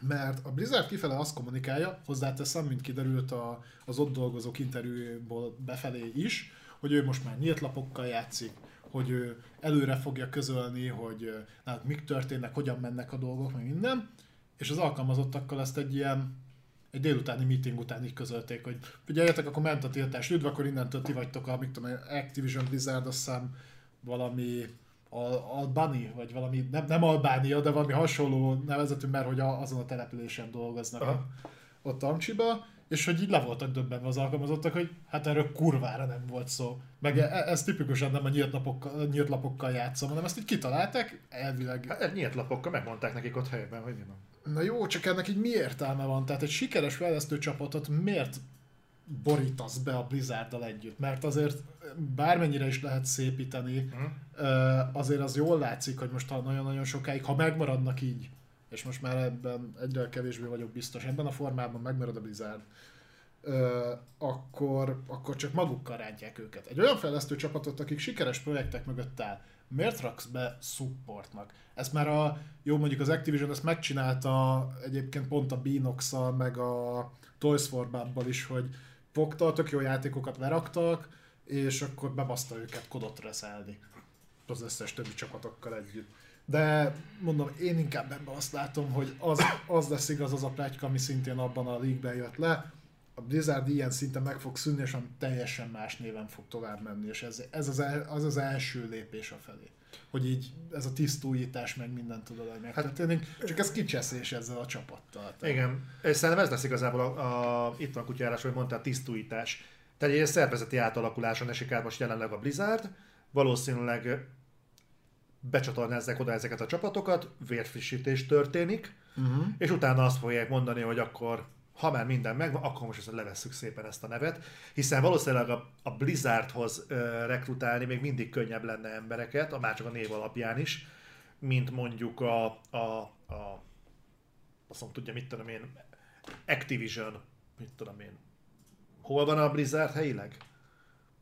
mert a Blizzard kifele azt kommunikálja, hozzáteszem, mint kiderült a, az ott dolgozók interjúból befelé is, hogy ő most már nyílt lapokkal játszik, hogy ő előre fogja közölni, hogy hát, mik történnek, hogyan mennek a dolgok, meg minden, és az alkalmazottakkal ezt egy ilyen egy délutáni meeting után így közölték, hogy figyeljetek, akkor ment a tiltás, üdv, akkor innentől ti vagytok a, mit tudom, Activision Blizzard, azt hiszem valami Albani, vagy valami, nem, nem Albánia, de valami hasonló nevezetű, mert hogy azon a településen dolgoznak Aha. ott Amcsiba, és hogy így le voltak döbbenve az alkalmazottak, hogy hát erről kurvára nem volt szó. Meg e, ez tipikusan nem a nyílt, napokkal, nyílt lapokkal játszom, hanem ezt így kitalálták, elvileg. Hát nyílt lapokkal megmondták nekik ott helyben, hogy mi van. Na jó, csak ennek így mi értelme van? Tehát egy sikeres fejlesztő csapatot miért borítasz be a Blizzarddal együtt? Mert azért bármennyire is lehet szépíteni, uh-huh. azért az jól látszik, hogy most nagyon-nagyon sokáig, ha megmaradnak így, és most már ebben egyre kevésbé vagyok biztos, ebben a formában megmarad a Blizzard, akkor, akkor csak magukkal rántják őket. Egy olyan fejlesztő csapatot, akik sikeres projektek mögött áll, miért raksz be supportnak? Ezt már a, jó mondjuk az Activision ezt megcsinálta egyébként pont a binox meg a Toys for Bob is, hogy fogta, tök jó játékokat leraktak, és akkor bebaszta őket kodot reszelni az összes többi csapatokkal együtt. De mondom, én inkább ebben azt látom, hogy az, az lesz igaz az a pletyka, ami szintén abban a league jött le, a Blizzard ilyen szinten meg fog szűnni, és teljesen más néven fog tovább menni, és ez, ez az, el, az az első lépés a felé. Hogy így ez a tisztújítás meg mindent tudod, hogy megtörténik, hát, csak ez kicseszés ezzel a csapattal. Tehát. Igen, és szerintem ez lesz igazából a, a itt van kutyárás, hogy mondtál, tisztújítás. Tehát egy szervezeti átalakuláson esik át most jelenleg a Blizzard, valószínűleg becsatornázzák oda ezeket a csapatokat, vérfrissítés történik, uh-huh. és utána azt fogják mondani, hogy akkor ha már minden megvan, akkor most ezt levesszük szépen ezt a nevet, hiszen valószínűleg a, a Blizzardhoz ö, rekrutálni még mindig könnyebb lenne embereket, a, már csak a név alapján is, mint mondjuk a, a, a azt mondom, tudja, mit tudom én, Activision, mit tudom én, hol van a Blizzard helyileg?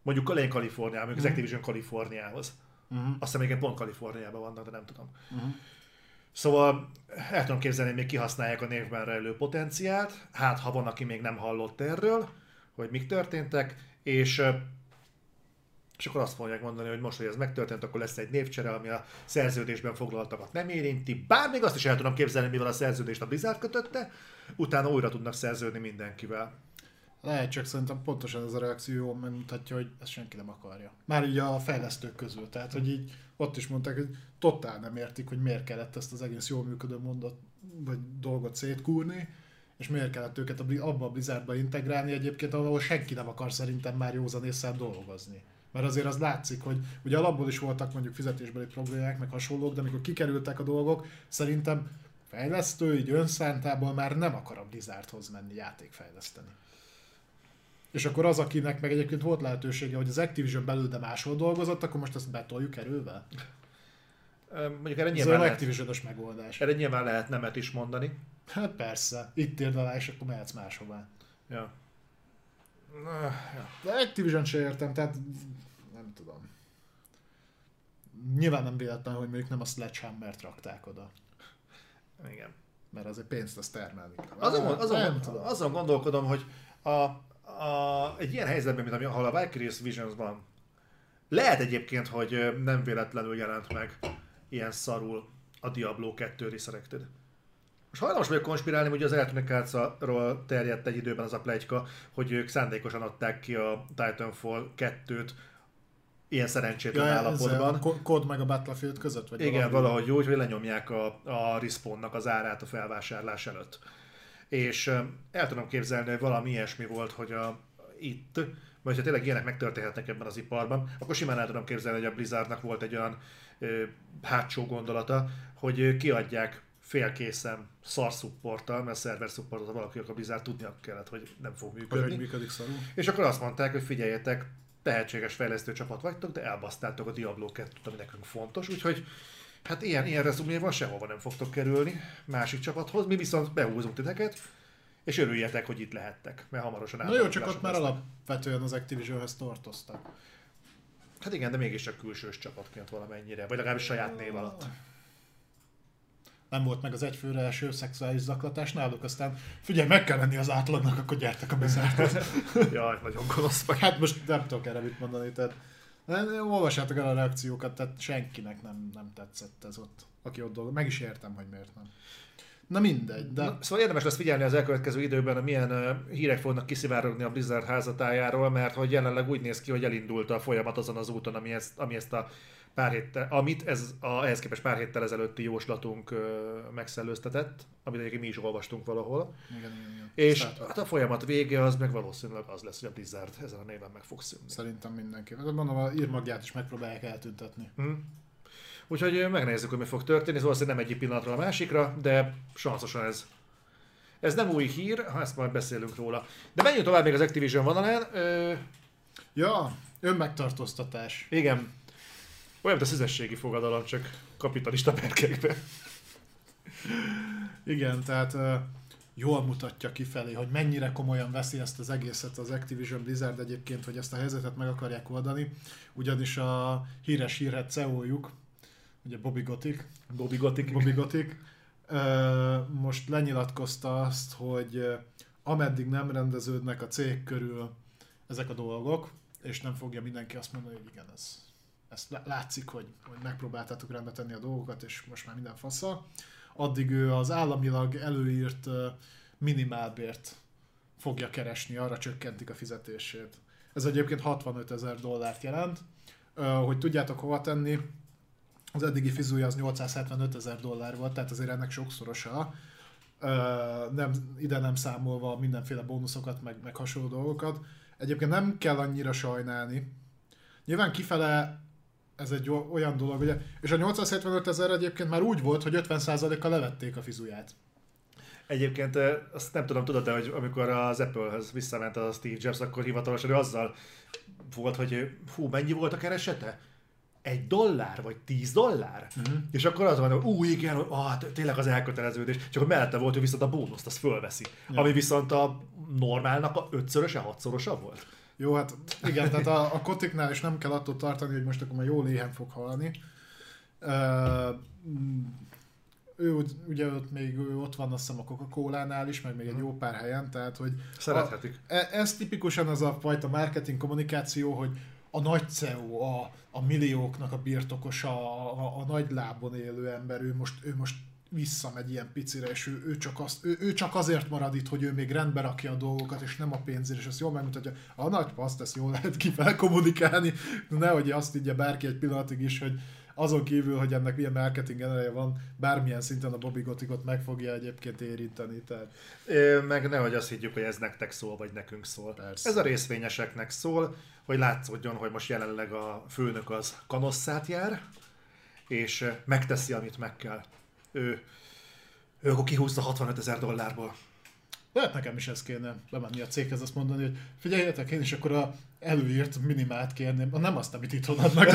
Mondjuk Kaliforniában, Kaliforniában, mondjuk mm. az mhm. Activision Kaliforniához. Mm-hmm. Azt hiszem, még pont Kaliforniában vannak, de nem tudom. Mm-hmm. Szóval el tudom képzelni, hogy még kihasználják a névben rejlő potenciált, hát ha van, aki még nem hallott erről, hogy mik történtek, és és akkor azt fogják mondani, hogy most, hogy ez megtörtént, akkor lesz egy névcsere, ami a szerződésben foglaltakat nem érinti. Bár még azt is el tudom képzelni, mivel a szerződést a Blizzard kötötte, utána újra tudnak szerződni mindenkivel. Lehet, csak szerintem pontosan ez a reakció megmutatja, hogy ezt senki nem akarja. Már így a fejlesztők közül. Tehát, hogy így ott is mondták, hogy totál nem értik, hogy miért kellett ezt az egész jól működő mondat, vagy dolgot szétkúrni, és miért kellett őket abba a Blizzardba integrálni egyébként, ahol senki nem akar szerintem már józanésszel dolgozni. Mert azért az látszik, hogy ugye alapból is voltak mondjuk fizetésbeli problémák, meg hasonlók, de amikor kikerültek a dolgok, szerintem fejlesztő, így önszántából már nem akar a Blizzardhoz menni játékfejleszteni. És akkor az, akinek meg egyébként volt lehetősége, hogy az Activision belül de máshol dolgozott, akkor most ezt betoljuk erővel? Mondjuk erre nyilván Ez activision megoldás. Erre nyilván lehet nemet is mondani. Hát persze, itt érd alá, és akkor mehetsz máshová. Ja. ja. De Activision se értem, tehát nem tudom. Nyilván nem véletlen, hogy mondjuk nem a Sledgehammer-t rakták oda. Igen. mert azért pénzt azt termelni kell. Azon, azon, tudom. azon gondolkodom, hogy a, a, egy ilyen helyzetben, mint ami, ahol a Valkyries Visions van, lehet egyébként, hogy nem véletlenül jelent meg ilyen szarul a Diablo 2 Resurrected. Most hajlamos vagyok konspirálni, hogy az Electronic Arts-ról terjedt egy időben az a plegyka, hogy ők szándékosan adták ki a Titanfall 2-t ilyen szerencsétlen Ja, állapotban. a Ko- Code meg a Battlefield között? Vagy Igen, valahogy úgy, hogy lenyomják a, a respawnnak az árát a felvásárlás előtt. És el tudom képzelni, hogy valami ilyesmi volt, hogy a, itt, vagy ha tényleg ilyenek megtörténhetnek ebben az iparban, akkor simán el tudom képzelni, hogy a Blizzardnak volt egy olyan ö, hátsó gondolata, hogy ö, kiadják félkészen szar supporttal, mert szerver supportot, ha valaki akar Blizzard tudnia kellett, hogy nem fog Hogy működni. működik szarul. És akkor azt mondták, hogy figyeljetek, tehetséges fejlesztő csapat vagytok, de elbasztátok a Diablo 2-t, ami nekünk fontos, úgyhogy hát ilyen, ilyen rezuméval sehova nem fogtok kerülni másik csapathoz, mi viszont behúzunk titeket, és örüljetek, hogy itt lehettek, mert hamarosan Na jó, csak ott már lesznek. alapvetően az Activisionhez tartoztak. Hát igen, de mégiscsak külsős csapatként valamennyire, vagy legalábbis saját név alatt. Nem volt meg az egyfőre első szexuális zaklatás náluk, aztán figyelj, meg kell lenni az átlagnak, akkor gyertek a Blizzardhoz. Jaj, nagyon gonosz vagy. Hát most nem tudok erre mit mondani, tehát olvassátok el a reakciókat, tehát senkinek nem, nem tetszett ez ott, aki ott dolgozik. Meg is értem, hogy miért nem. Na mindegy, de Na, szóval érdemes lesz figyelni az elkövetkező időben, hogy milyen uh, hírek fognak kiszivárogni a Blizzard házatájáról, mert hogy jelenleg úgy néz ki, hogy elindult a folyamat azon az úton, ami ezt, ami ezt a pár héttel, amit ez a, ehhez képest pár héttel ezelőtti jóslatunk uh, megszellőztetett, amit egyébként mi is olvastunk valahol. igen, igen, igen. És Trek. hát a folyamat vége az meg valószínűleg az lesz, hogy a Blizzard ezen a néven meg fog szűnni. Szerintem mindenki. De mondom, a írmagját is megpróbálják eltüntetni. Hm. Úgyhogy ö, megnézzük, hogy mi fog történni. Szóval nem egyik pillanatról a másikra, de sanszosan ez. Ez nem új hír, ha ezt majd beszélünk róla. De menjünk tovább még az Activision vonalán. Ö, Ja, önmegtartóztatás. igen, olyan, mint a szüzességi fogadalom, csak kapitalista perkekbe. Igen, tehát jól mutatja kifelé, hogy mennyire komolyan veszi ezt az egészet az Activision Blizzard egyébként, hogy ezt a helyzetet meg akarják oldani. Ugyanis a híres hírhet CEO-juk, ugye Bobby Gotik, Bobby Gothic. Bobby Gotik, most lenyilatkozta azt, hogy ameddig nem rendeződnek a cég körül ezek a dolgok, és nem fogja mindenki azt mondani, hogy igen, ez, ez lá- látszik, hogy, hogy megpróbáltátok rendbe tenni a dolgokat, és most már minden faszal. Addig ő az államilag előírt minimálbért fogja keresni, arra csökkentik a fizetését. Ez egyébként 65 ezer dollárt jelent. Hogy tudjátok hova tenni, az eddigi fizúja az 875 ezer dollár volt, tehát azért ennek sokszorosa. Nem, ide nem számolva mindenféle bónuszokat, meg, meg hasonló dolgokat. Egyébként nem kell annyira sajnálni. Nyilván kifele ez egy olyan dolog, ugye, és a 875 ezer egyébként már úgy volt, hogy 50%-kal levették a fizuját. Egyébként azt nem tudom, tudod-e, hogy amikor az Apple-hez visszament a Steve Jobs, akkor hivatalosan ő azzal volt, hogy hú, mennyi volt a keresete? Egy dollár, vagy tíz dollár? Uh-huh. És akkor az van, hogy ú, igen, hogy ah, tényleg az elköteleződés. Csak akkor mellette volt, hogy viszont a bónuszt azt fölveszi. Ja. Ami viszont a normálnak a ötszöröse, hatszorosa volt. Jó, hát igen, tehát a, a kotiknál is nem kell attól tartani, hogy most akkor már jó léhen fog halni. Uh, ő ugye ott még ő ott van azt hiszem a Coca-Cola-nál is, meg még egy jó pár helyen, tehát hogy Szerethetik. A, e- ez tipikusan az a fajta marketing kommunikáció, hogy a nagy CEO, a, a millióknak a birtokosa, a, a, a nagy lábon élő ember, ő most, ő most visszamegy ilyen picire, és ő, ő, csak azt, ő, ő, csak azért marad itt, hogy ő még rendbe rakja a dolgokat, és nem a pénzért, és ezt jól megmutatja. A nagy paszt, ezt jól lehet kifelé kommunikálni, de nehogy azt így bárki egy pillanatig is, hogy azon kívül, hogy ennek milyen marketing ereje van, bármilyen szinten a Bobby Gotikot meg fogja egyébként érinteni. Tehát Ö, Meg nehogy azt higgyük, hogy ez nektek szól, vagy nekünk szól. Persze. Ez a részvényeseknek szól, hogy látszódjon, hogy most jelenleg a főnök az kanosszát jár, és megteszi, amit meg kell. Ő, ő akkor kihúzza 65 ezer dollárból. Lehet nekem is ez kéne bemenni a céghez, azt mondani, hogy figyeljetek, én is akkor a előírt minimált kérném, nem azt, amit itthon adnak,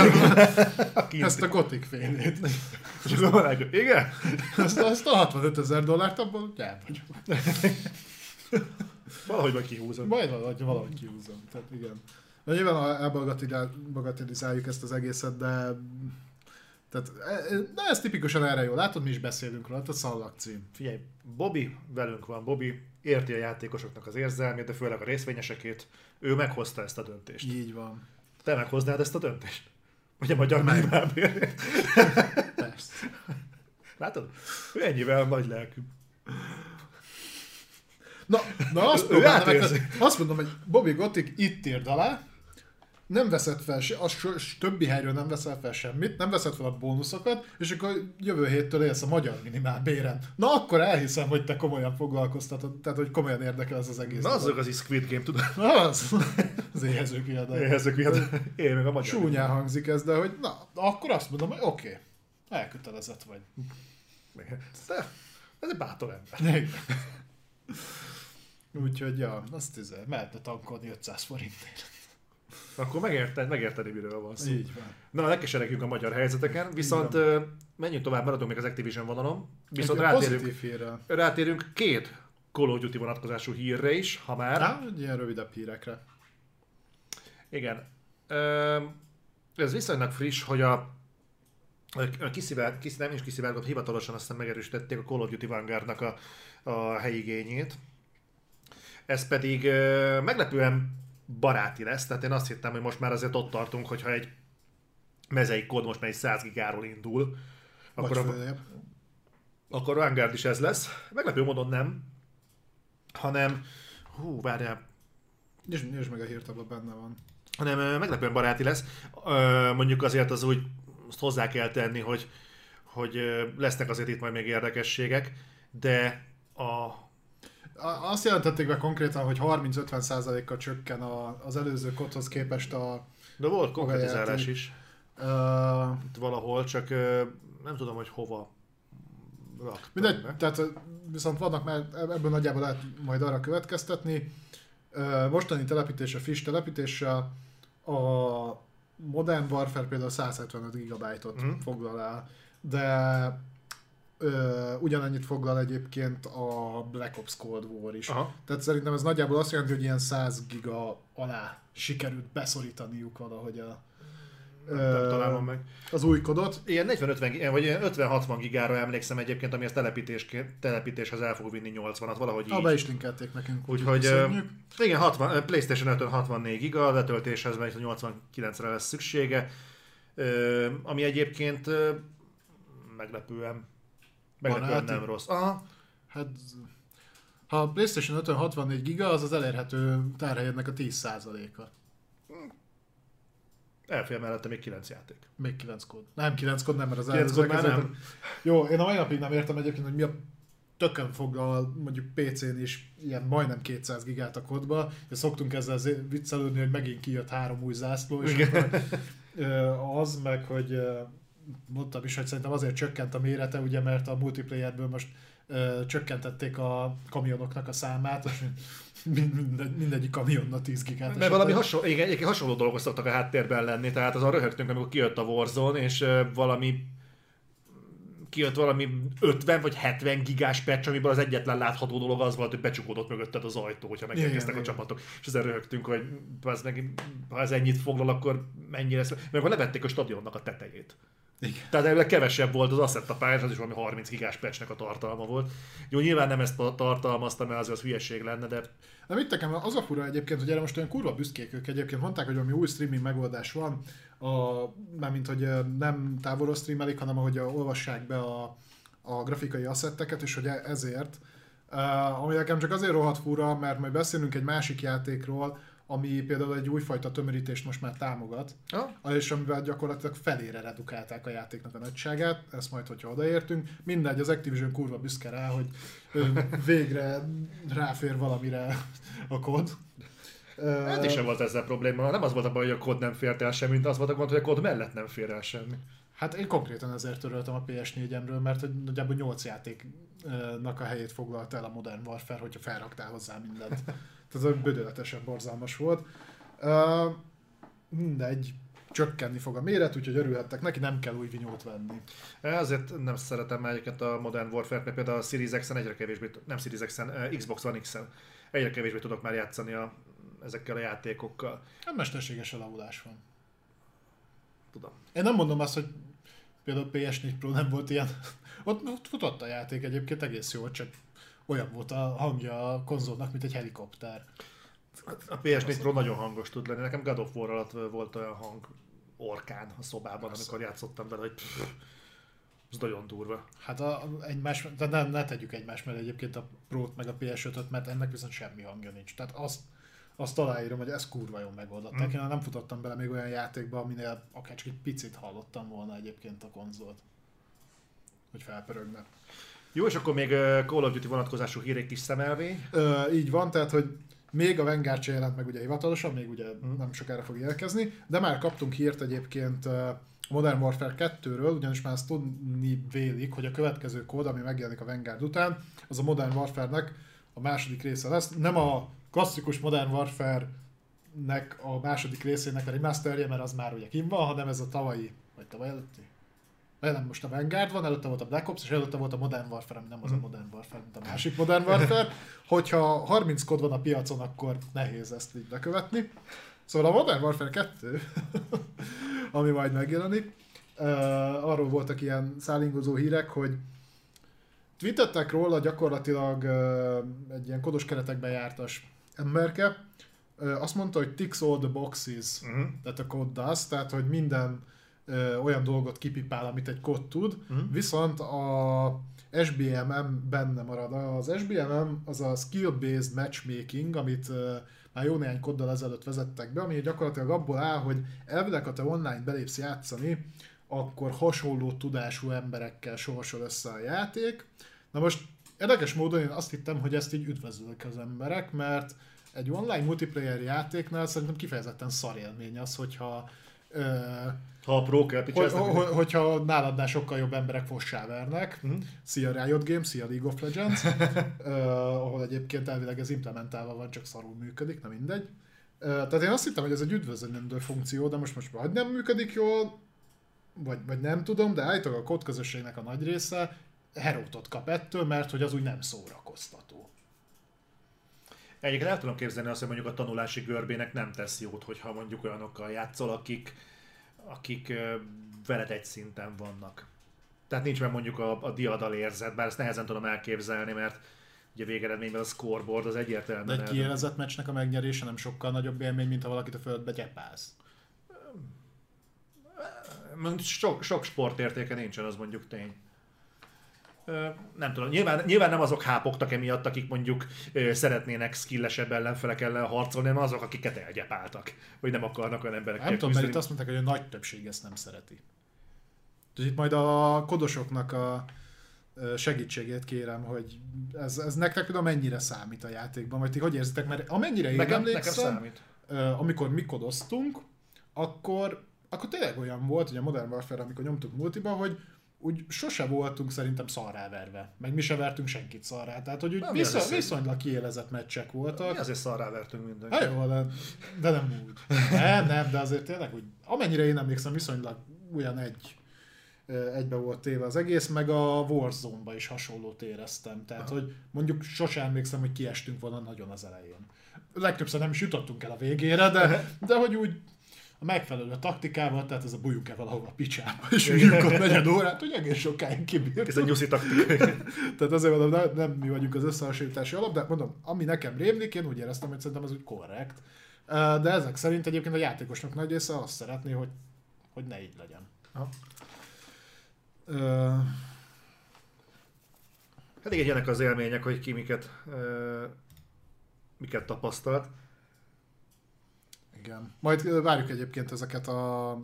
ezt a gotik fényét. És az mondják, igen? Azt, azt a 65 ezer dollárt, abból el vagyok. Valahogy majd kihúzom. Majd valahogy, valahogy kihúzom. Tehát igen. De nyilván elbagatilizáljuk ezt az egészet, de Tehát, e- e- de ez tipikusan erre jó. Látod, mi is beszélünk róla, a szallag cím. Figyelj, Bobby velünk van, Bobby érti a játékosoknak az érzelmét, de főleg a részvényesekét. Ő meghozta ezt a döntést. Így van. Te meghoznád ezt a döntést? Vagy a magyar minimálbérért? Persze. Látod? Ő ennyivel nagy lelkű. Na, na azt, meg, átérzi. azt mondom, hogy Bobby Gottik itt írd alá, nem veszed fel, se, a többi helyről nem veszel fel semmit, nem veszed fel a bónuszokat, és akkor jövő héttől élsz a magyar minimál béren. Na akkor elhiszem, hogy te komolyan foglalkoztatod, tehát hogy komolyan érdekel ez az egész. Na az dolog. igazi Squid Game, tudod? Na, az, az éhező kiadás. Ezek miatt én meg a magyar. Csúnyán hangzik ez, de hogy na, akkor azt mondom, hogy oké, okay, elkötelezett vagy. De, ez egy bátor ember. Úgyhogy, ja, azt izé, mehetne tankolni 500 forintért. Akkor megérted, megérteni, miről van szó. Így van. Na, legkeseregjünk a magyar helyzeteken, viszont menjünk tovább, maradunk még az Activision vonalon, viszont rátérünk, rátérünk két Call of Duty vonatkozású hírre is, ha már. Á, egy ilyen rövidebb hírekre. Igen. Ez viszonylag friss, hogy a, kiszivár, kisz, nem is kiszivárgott, hivatalosan aztán megerősítették a Call of Duty Vanguardnak a, a helyigényét. Ez pedig meglepően baráti lesz, tehát én azt hittem, hogy most már azért ott tartunk, hogyha egy mezei kód most már egy 100 gigáról indul, Vagy akkor a, akkor Vanguard is ez lesz. Meglepő módon nem, hanem, hú, várjál, És, és meg a hírtabban benne van. hanem meglepően baráti lesz. Mondjuk azért az úgy azt hozzá kell tenni, hogy, hogy lesznek azért itt majd még érdekességek, de A- Azt jelentették be konkrétan, hogy 30-50%-kal csökken a, az előző kodhoz képest a... de volt konkretizálás játék. is Uh, itt valahol, csak ö, nem tudom, hogy hova raktam mindegy, be. tehát viszont vannak már, ebből nagyjából lehet majd arra következtetni. Uh, mostani telepítése, friss telepítéssel a Modern Warfare például 175 GB-ot Mhm. foglal el, de ö, ugyanannyit foglal egyébként a Black Ops Cold War is. Aha. Tehát szerintem ez nagyjából azt jelenti, hogy ilyen 100 giga alá sikerült beszorítaniuk valahogy a, Nem találom meg. az új kodot. Ilyen 40-50, gi- vagy ilyen 50-60 gigára emlékszem egyébként, ami ezt telepítéshez el fog vinni 80-at, valahogy így. Ah, be is linkelték nekünk. Úgyhogy köszönjük. igen, 60, ö, PlayStation 5 64 giga, a letöltéshez meg 89-re lesz szüksége, ami egyébként meglepően, meglepően nem rossz. Aha, Hát, ha a PlayStation 5 64 giga, az az elérhető tárhelyednek a 10%-a. elfér mellette még 9 játék. Még 9 kód. Nem 9 kód, nem, mert az 9 kód már nem. Jó, én a mai napig nem értem egyébként, hogy mi a tökön foglal mondjuk PC-n is ilyen majdnem 200 gigát a kodba, és szoktunk ezzel viccelődni, hogy megint kijött három új zászló, és akkor, az meg, hogy mondtam is, hogy szerintem azért csökkent a mérete, ugye, mert a multiplayerből most ö, csökkentették a kamionoknak a számát, és mind, mindegy, mindegyik kamionna 10 gigát. Mert valami hasonló, igen, hasonló dolgok szoktak a háttérben lenni, tehát azon röhögtünk, amikor kijött a Warzone, és ö, valami kijött valami 50 vagy 70 gigás patch, amiből az egyetlen látható dolog az volt, hogy becsukódott mögötted az ajtó, hogyha megérkeztek a csapatok. És ezzel röhögtünk, hogy az meg, ha ez ennyit foglal, akkor mennyire lesz. Mert akkor levették a stadionnak a tetejét. Igen. Tehát elvileg kevesebb volt az Asset a pályán, az is valami 30 gigás patchnek a tartalma volt. Jó, nyilván nem ezt tartalmazta, mert az az hülyeség lenne, de Nem itt nekem az a fura egyébként, hogy erre most olyan kurva büszkék ők egyébként. Mondták, hogy valami új streaming megoldás van, a, mármint, hogy nem távolról streamelik, hanem ahogy olvassák be a, a grafikai asszetteket, és hogy e- ezért. Uh, ami nekem csak azért rohadt fura, mert majd beszélünk egy másik játékról, ami például egy újfajta tömörítést most már támogat, ja, és amivel gyakorlatilag felére redukálták a játéknak a nagyságát, ezt majd, hogyha odaértünk. Mindegy, az Activision kurva büszke rá, hogy végre ráfér valamire a kód. Ö, Eddig sem volt ezzel probléma. Nem az volt a baj, hogy a kód nem fért el semmi, mint az volt a gond, hogy a kód mellett nem fér el semmi. Hát én konkrétan ezért töröltem a PS4-emről, mert hogy nagyjából 8 játéknak a helyét foglalta el a Modern Warfare, hogyha felraktál hozzá mindent. Tehát ez bődöletesen borzalmas volt. Uh, mindegy, csökkenni fog a méret, úgyhogy örülhettek neki, nem kell új vinyót venni. Ezért nem szeretem egyébként a Modern Warfare-t, mert például a Series X-en egyre kevésbé, nem Series X-en, Xbox One X-en egyre kevésbé tudok már játszani a, ezekkel a játékokkal. Hát mesterséges elavulás van. Tudom. Én nem mondom azt, hogy Például PS4 Pro nem volt ilyen. Ott, ott futott a játék egyébként egész jó, csak olyan volt a hangja a konzolnak, mint egy helikopter. A PS4 Pro nagyon hangos tud lenni. Nekem God of War alatt volt olyan hang orkán a szobában, Persze. amikor játszottam vele, hogy pff, ez nagyon durva. Hát a, egymás, de ne, ne tegyük egymás mellé egyébként a Pro-t meg a PS5-öt, mert ennek viszont semmi hangja nincs. Tehát azt, azt aláírom, hogy ez kurva jól megoldották. Mm. Én nem futottam bele még olyan játékba, aminél akár csak egy picit hallottam volna egyébként a konzolt. Hogy felpörögne. Jó, és akkor még Call of Duty vonatkozású hírek kis szemelvény. Ö, így van, tehát hogy még a Vanguard se jelent meg ugye hivatalosan, még ugye mm. nem sokára fog érkezni, de már kaptunk hírt egyébként Modern Warfare 2-ről, ugyanis már azt tudni vélik, hogy a következő kód, ami megjelenik a Vanguard után, az a Modern Warfare-nek a második része lesz. Nem a klasszikus Modern Warfare-nek a második részének a remasterje, mert az már ugye kim van, hanem ez a tavalyi, vagy tavaly előtti? nem, most a Vanguard van, előtte volt a Black Ops, és előtte volt a Modern Warfare, nem az a mhm. Modern Warfare, mint a másik Modern Warfare. Hogyha 30 kod van a piacon, akkor nehéz ezt így bekövetni. Szóval a Modern Warfare 2, ami majd megjelenik, uh, arról voltak ilyen szállingozó hírek, hogy twittettek róla gyakorlatilag uh, egy ilyen kodos keretekben jártas emberke, azt mondta, hogy ticks all the boxes uh-huh. that a code does, tehát hogy minden olyan dolgot kipipál, amit egy kod tud, uh-huh. viszont a SBMM benne marad. Az SBMM az a skill-based matchmaking, amit uh, már jó néhány koddal ezelőtt vezettek be, ami gyakorlatilag abból áll, hogy elvileg, ha te online belépsz játszani, akkor hasonló tudású emberekkel sorsol össze a játék. Na most érdekes módon én azt hittem, hogy ezt így üdvözlök az emberek, mert egy online multiplayer játéknál szerintem kifejezetten szar élmény az, hogyha ha a pro kell hogy, hogy, hogyha náladnál sokkal jobb emberek fossá vernek. Mm. Szia Riot Games, szia League of Legends, uh, ahol egyébként elvileg ez implementálva van, csak szarul működik, nem mindegy. Uh, tehát én azt hittem, hogy ez egy üdvözlendő funkció, de most most vagy nem működik jól, vagy, vagy nem tudom, de állítólag a kód közösségnek a nagy része herótot kap ettől, mert hogy az úgy nem szórakoztató. Egyébként el tudom képzelni azt, hogy mondjuk a tanulási görbének nem tesz jót, hogyha mondjuk olyanokkal játszol, akik, akik veled egy szinten vannak. Tehát nincs meg mondjuk a, a diadal érzet, bár ezt nehezen tudom elképzelni, mert ugye végeredményben a scoreboard az egyértelműen... De egy kiélezett meccsnek a megnyerése nem sokkal nagyobb élmény, mint ha valakit a földbe gyepálsz. Sok, sok sportértéke nincsen, az mondjuk tény nem tudom, nyilván, nyilván nem azok hápogtak emiatt, akik mondjuk szeretnének skillesebb ellenfelek ellen harcolni, hanem azok, akiket elgyepáltak, vagy nem akarnak olyan emberek. Nem tudom, mert itt azt mondták, hogy a nagy többség ezt nem szereti. Tehát itt majd a kodosoknak a segítségét kérem, hogy ez, ez nektek tudom mennyire számít a játékban, vagy ti hogy érzitek, mert amennyire én nekem, emlékszem, nekem számít. amikor mi kodoztunk, akkor, akkor tényleg olyan volt, hogy a Modern Warfare, amikor nyomtuk multiba, hogy úgy sose voltunk szerintem szarráverve. Meg mi se vertünk senkit szarrá. Tehát, hogy úgy Na, viszony, viszonylag kiélezett meccsek voltak. Mi azért szarrá vertünk mindenkit. Hát jó, de, de nem úgy. Nem, nem, de azért tényleg úgy, amennyire én emlékszem, viszonylag olyan egy egybe volt téve az egész, meg a Warzone-ba is hasonlót éreztem. Tehát, Aha. hogy mondjuk sosem emlékszem, hogy kiestünk volna nagyon az elején. Legtöbbször nem is jutottunk el a végére, de, de hogy úgy a megfelelő taktikával, tehát ez a bujunk el valahol a picsába, és üljünk ott negyed órát, hogy egész sokáig kibírt. Ez egy nyuszi taktika. tehát azért mondom, nem, nem mi vagyunk az összehasonlítási alap, de mondom, ami nekem rémlik, én úgy éreztem, hogy szerintem ez úgy korrekt. De ezek szerint egyébként a játékosnak nagy része azt szeretné, hogy, hogy ne így legyen. Ha. Uh, hát igen, ilyenek az élmények, hogy ki miket, uh, miket tapasztalt. Igen. Majd várjuk egyébként ezeket a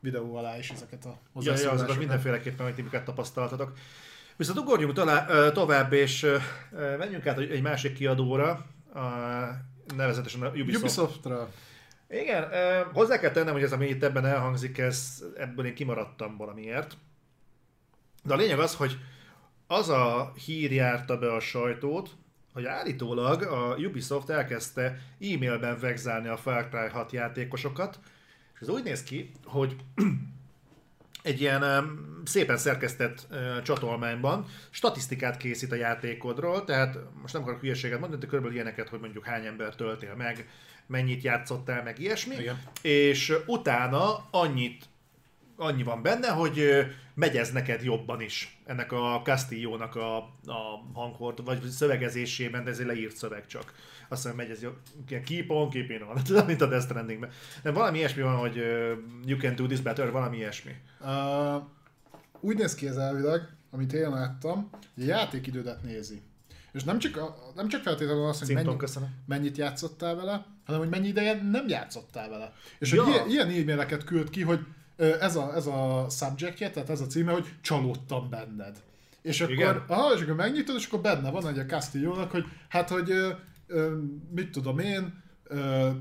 videó alá is ezeket a hozzászólásokat. Ja, ja, azokat mindenféleképpen, hogy tipiket tapasztaltatok. Viszont ugorjunk talá, tovább, és menjünk át egy másik kiadóra, a, nevezetesen a Ubisoft. Ubisoftra. Igen, hozzá kell tennem, hogy ez, ami itt ebben elhangzik, ez, ebből én kimaradtam valamiért. De a lényeg az, hogy az a hír járta be a sajtót, hogy állítólag a Ubisoft elkezdte e-mailben vegzálni a Far Cry 6 játékosokat, és ez úgy néz ki, hogy egy ilyen um, szépen szerkesztett uh, csatolmányban statisztikát készít a játékodról, tehát most nem akarok hülyeséget mondani, de körülbelül ilyeneket, hogy mondjuk hány ember töltél meg, mennyit játszottál, meg ilyesmi, Igen. és utána annyit annyi van benne, hogy megy ez neked jobban is. Ennek a Castillo-nak a, a hanghord, vagy szövegezésében, de ez egy leírt szöveg csak. Azt hiszem, megy ez. Ilyen keep on, keep in on, mint a Death Strandingben. De valami ilyesmi van, hogy you can do this better, valami ilyesmi. Uh, úgy néz ki ez elvileg, amit én láttam, hogy a játékidődet nézi. És nem csak, a, nem csak feltétlenül az, hogy mennyi, köszönöm. mennyit játszottál vele, hanem hogy mennyi ideje nem játszottál vele. És Ja. hogy ilyen, ilyen e-maileket küld ki, hogy ez a, ez a subjectje, tehát ez a címe, hogy csalódtam benned. És akkor, Igen. aha, és akkor megnyitod, és akkor benne van egy a Castillo-nak, hogy hát, hogy mit tudom én,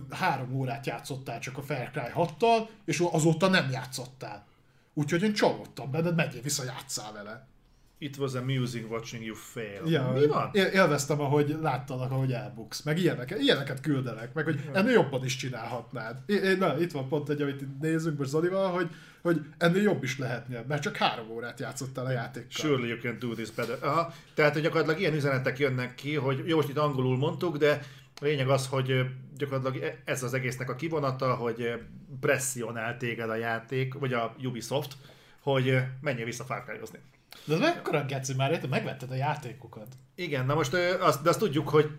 három órát játszottál csak a Far Cry 6-tal, és azóta nem játszottál. Úgyhogy én csalódtam benned, menjél vissza, játsszál vele. It was amusing watching you fail. Ja, Mi van? él- Élveztem, ahogy láttalak, ahogy elbuksz. Meg ilyeneket, ilyeneket küldenek, meg hogy ennél jobban is csinálhatnád. Na, itt van pont egy, amit itt nézünk most Zolival, hogy, hogy ennél jobb is lehetne, mert csak három órát játszottál a játékkal. Surely you can do this better. Aha. Tehát hogy gyakorlatilag ilyen üzenetek jönnek ki, hogy jó, most itt angolul mondtuk, de a lényeg az, hogy gyakorlatilag e- ez az egésznek a kivonata, hogy presszionál téged a játék, vagy a Ubisoft, hogy menjél vissza Far. De ez mekkora geci már, érted? Megvetted a játékokat. Igen, na most azt, de azt tudjuk, hogy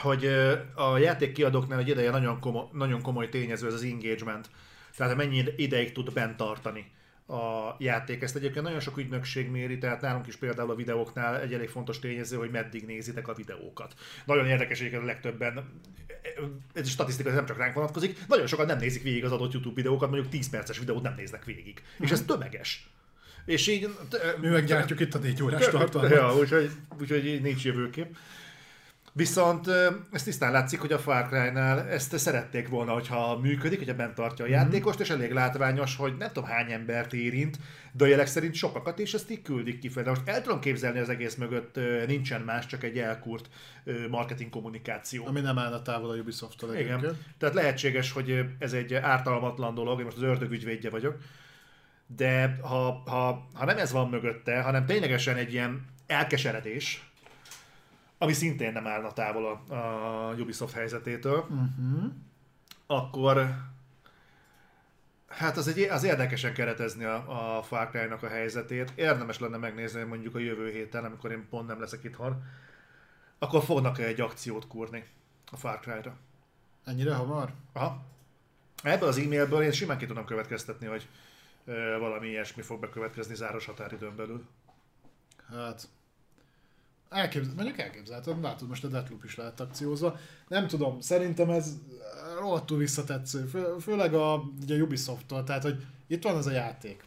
hogy a játék kiadóknál egy ideje nagyon komoly, nagyon komoly tényező ez az engagement. Tehát hogy mennyi ideig tud bent tartani a játék. Ezt egyébként nagyon sok ügynökség méri, tehát nálunk is például a videóknál egy elég fontos tényező, hogy meddig nézitek a videókat. Nagyon érdekes egyébként a legtöbben, ez statisztika ez nem csak ránk vonatkozik, nagyon sokan nem nézik végig az adott YouTube videókat, mondjuk 10 perces videót nem néznek végig. És ez tömeges. És így... Mi meggyártjuk itt a négy órás tartalmat. Ja, úgyhogy, úgyhogy nincs jövőkép. Viszont ö, ez tisztán látszik, hogy a Far Cry-nál ezt szerették volna, hogyha működik, hogyha bent tartja a játékost, és elég látványos, hogy nem tudom hány embert érint, de a jelek szerint sokakat, és ezt így küldik kifele. De most el tudom képzelni az egész mögött nincsen más, csak egy elkurt ö, marketing kommunikáció. Ami nem állna távol a Ubisoft-tól Igen. Tehát lehetséges, hogy ez egy ártalmatlan dolog, én most az ördög ügyvédje vagyok, de ha, ha, ha nem ez van mögötte, hanem ténylegesen egy ilyen elkeseredés, ami szintén nem állna távol a, a Ubisoft helyzetétől, uh-huh. akkor hát az, egy, az érdekesen keretezni a, a Far Cry-nak a helyzetét. Érdemes lenne megnézni mondjuk a jövő héten, amikor én pont nem leszek itthon, akkor fognak egy akciót kurni a Far Cry-ra. Ennyire hamar? Aha. Ebből az e-mailből én simán ki tudom következtetni, hogy valami ilyesmi fog bekövetkezni záros határidőn belül. Hát... Elképzel, mondjuk elképzelhetem, látod, most a Deathloop is lehet akciózva. Nem tudom, szerintem ez rohadtul visszatetsző, fő, főleg a, ugye Ubisoft-tól, tehát hogy itt van ez a játék,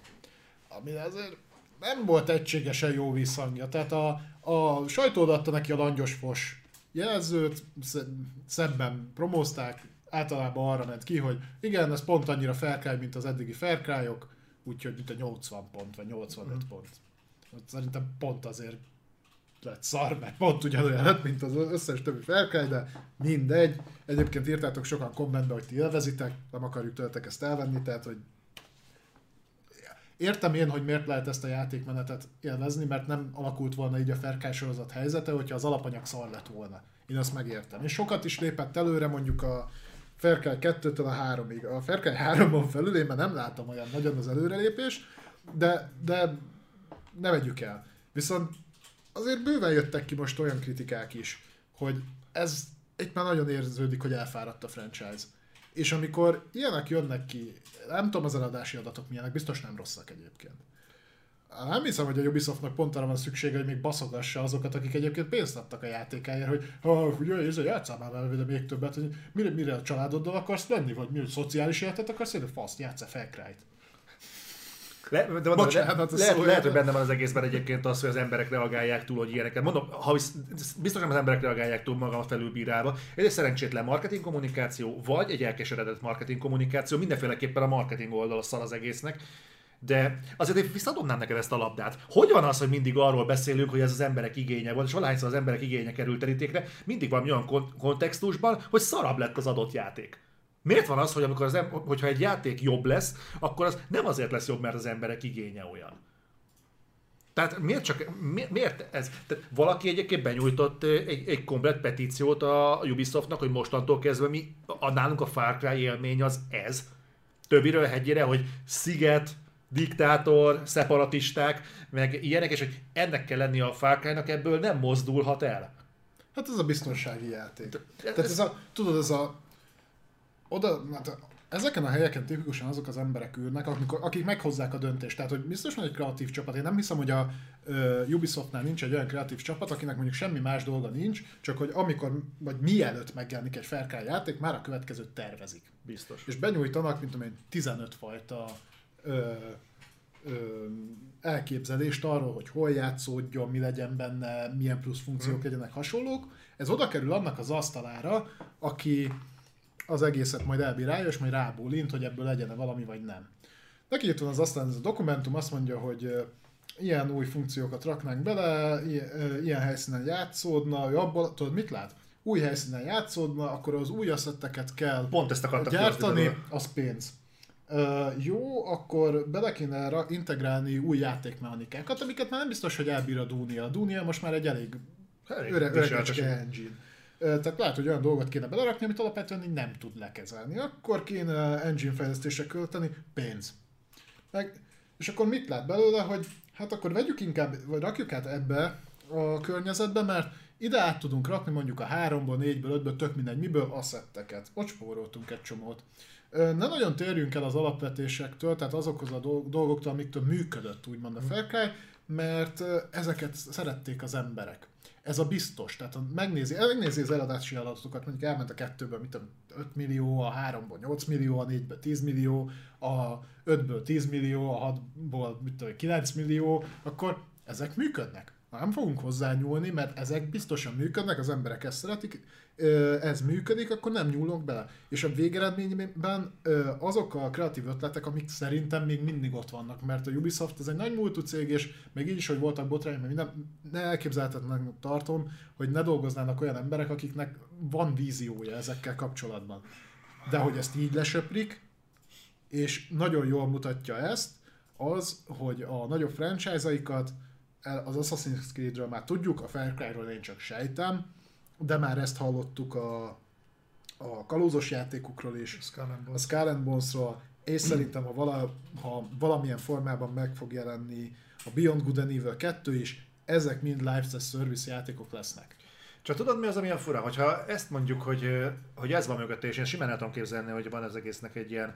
ami azért nem volt egységesen jó visszhangja, tehát a, a sajtó adta neki a langyos fos jelzőt, sz- szebben promózták, általában arra ment ki, hogy igen, ez pont annyira Far Cry, mint az eddigi Cry-ok, úgyhogy mint a 80 pont, vagy 85 mm. pont. Szerintem pont azért lett szar, mert pont ugyanolyan lett, mint az összes többi Cry, de mindegy. Egyébként írtátok sokan kommentbe, hogy ti élvezitek, nem akarjuk tőletek ezt elvenni, tehát hogy Értem én, hogy miért lehet ezt a játékmenetet élvezni, mert nem alakult volna így a Cry sorozat helyzete, hogyha az alapanyag szar lett volna. Én azt megértem. És sokat is lépett előre, mondjuk a Far Cry 2-től a 3-ig. A Far Cry 3-on felül én már nem látom olyan nagyon az előrelépés, de, de ne vegyük el. Viszont azért bőven jöttek ki most olyan kritikák is, hogy ez itt már nagyon érződik, hogy elfáradt a franchise. És amikor ilyenek jönnek ki, nem tudom az eladási adatok milyenek, biztos nem rosszak egyébként. Nem hiszem, hogy a Ubisoftnak pont arra van szüksége, hogy még baszogassa azokat, akik egyébként pénzt adtak a játékáért, hogy ha ugye, ez a játszál már vele de még többet, hogy mire, mire a családoddal akarsz lenni, vagy mi, szociális életet akarsz lenni, faszt, játszál Far Cry-t. Le, de mondom, Bocsánat, le, a lehet, hogy benne van az egészben egyébként az, hogy az emberek reagálják túl, hogy ilyeneket. Mondom, ha visz, biztos nem az emberek reagálják túl magam felülbírálva. Ez egy szerencsétlen marketing kommunikáció, vagy egy elkeseredett marketing kommunikáció. Mindenféleképpen a marketing oldal szar az egésznek. De azért én visszadobnám neked ezt a labdát. Hogy van az, hogy mindig arról beszélünk, hogy ez az emberek igénye volt, és valahányszor az emberek igénye került terítékre, mindig valami olyan kon- kontextusban, hogy szarabb lett az adott játék. Miért van az, hogy amikor az em- hogyha egy játék jobb lesz, akkor az nem azért lesz jobb, mert az emberek igénye olyan? Tehát miért csak, mi- miért ez? Tehát valaki egyébként benyújtott egy, egy komplet petíciót a Ubisoftnak, hogy mostantól kezdve mi, a, nálunk a Far Cry élmény az ez. többiről hegyére, hogy sziget, diktátor, szeparatisták, meg ilyenek, és hogy ennek kell lenni a Cry-nak, ebből nem mozdulhat el. Hát ez a biztonsági játék. Tehát ez a, tudod, ez a oda, hát ezeken a helyeken tipikusan azok az emberek ülnek, akik, akik meghozzák a döntést. Tehát, hogy biztos van egy kreatív csapat. Én nem hiszem, hogy a uh, Ubisoftnál nincs egy olyan kreatív csapat, akinek mondjuk semmi más dolga nincs, csak hogy amikor, vagy mielőtt megjelenik egy Far játék, már a következőt tervezik. Biztos. És benyújtanak, mint tudom én, 15 fajta ö, ö, elképzelést arról, hogy hol játszódjon, mi legyen benne, milyen plusz funkciók hmm. legyenek hasonlók. Ez oda kerül annak az asztalára, aki az egészet majd elbírálja, és majd rábólint, hogy ebből legyen valami, vagy nem. Neki itt van az aztán ez a dokumentum, azt mondja, hogy ilyen új funkciókat raknánk bele, ilyen, ilyen helyszínen játszódna, ő abból, tudod mit lát? Új helyszínen játszódna, akkor az új asszetteket kell Pont ezt gyártani, az pénz. Uh, jó, akkor bele kéne integrálni új játékmechanikákat, amiket már nem biztos, hogy elbír a Dunia. A Dunia most már egy elég, elég öre, engine. Tehát lehet, hogy olyan dolgot kéne belerakni, amit alapvetően így nem tud lekezelni. Akkor kéne engine fejlesztésre költeni pénz. Meg, és akkor mit lát belőle, hogy hát akkor vegyük inkább, vagy rakjuk át ebbe a környezetbe, mert ide át tudunk rakni mondjuk a 3-ból, 4-ből, 5-ből, tök mindegy, miből asszetteket. Ott spóroltunk egy csomót. Ne nagyon térjünk el az alapvetésektől, tehát azokhoz a dolgoktól, amiktől működött úgymond a Fair Cry, mert ezeket szerették az emberek ez a biztos. Tehát ha megnézi, megnézi az eladási adatokat, mondjuk elment a kettőből, mit tudom, 5 millió, a 3-ból 8 millió, a 4-ből 10 millió, a 5-ből 10 millió, a 6-ból mit tudom, 9 millió, akkor ezek működnek. Nem fogunk hozzányúlni, mert ezek biztosan működnek, az emberek ezt szeretik, ez működik, akkor nem nyúlunk bele. És a végeredményben azok a kreatív ötletek, amik szerintem még mindig ott vannak, mert a Ubisoft ez egy nagy múltú cég, és még így is, hogy voltak botrányok, mert minden, ne elképzelhetetlenek tartom, hogy ne dolgoznának olyan emberek, akiknek van víziója ezekkel kapcsolatban. De hogy ezt így lesöprik, és nagyon jól mutatja ezt, az, hogy a nagyobb franchise-aikat az Assassin's Creed-ről már tudjuk, a Far Cry-ról én csak sejtem, de már ezt hallottuk a, a kalózos játékokról is, a Skull and Bones-ról, és szerintem, ha, vala, ha valamilyen formában meg fog jelenni a Beyond Good and Evil 2 is, ezek mind live service játékok lesznek. Csak tudod mi az, ami a fura? Hogyha ezt mondjuk, hogy, hogy ez van mögötte, és én simán el tudom képzelni, hogy van az egésznek egy ilyen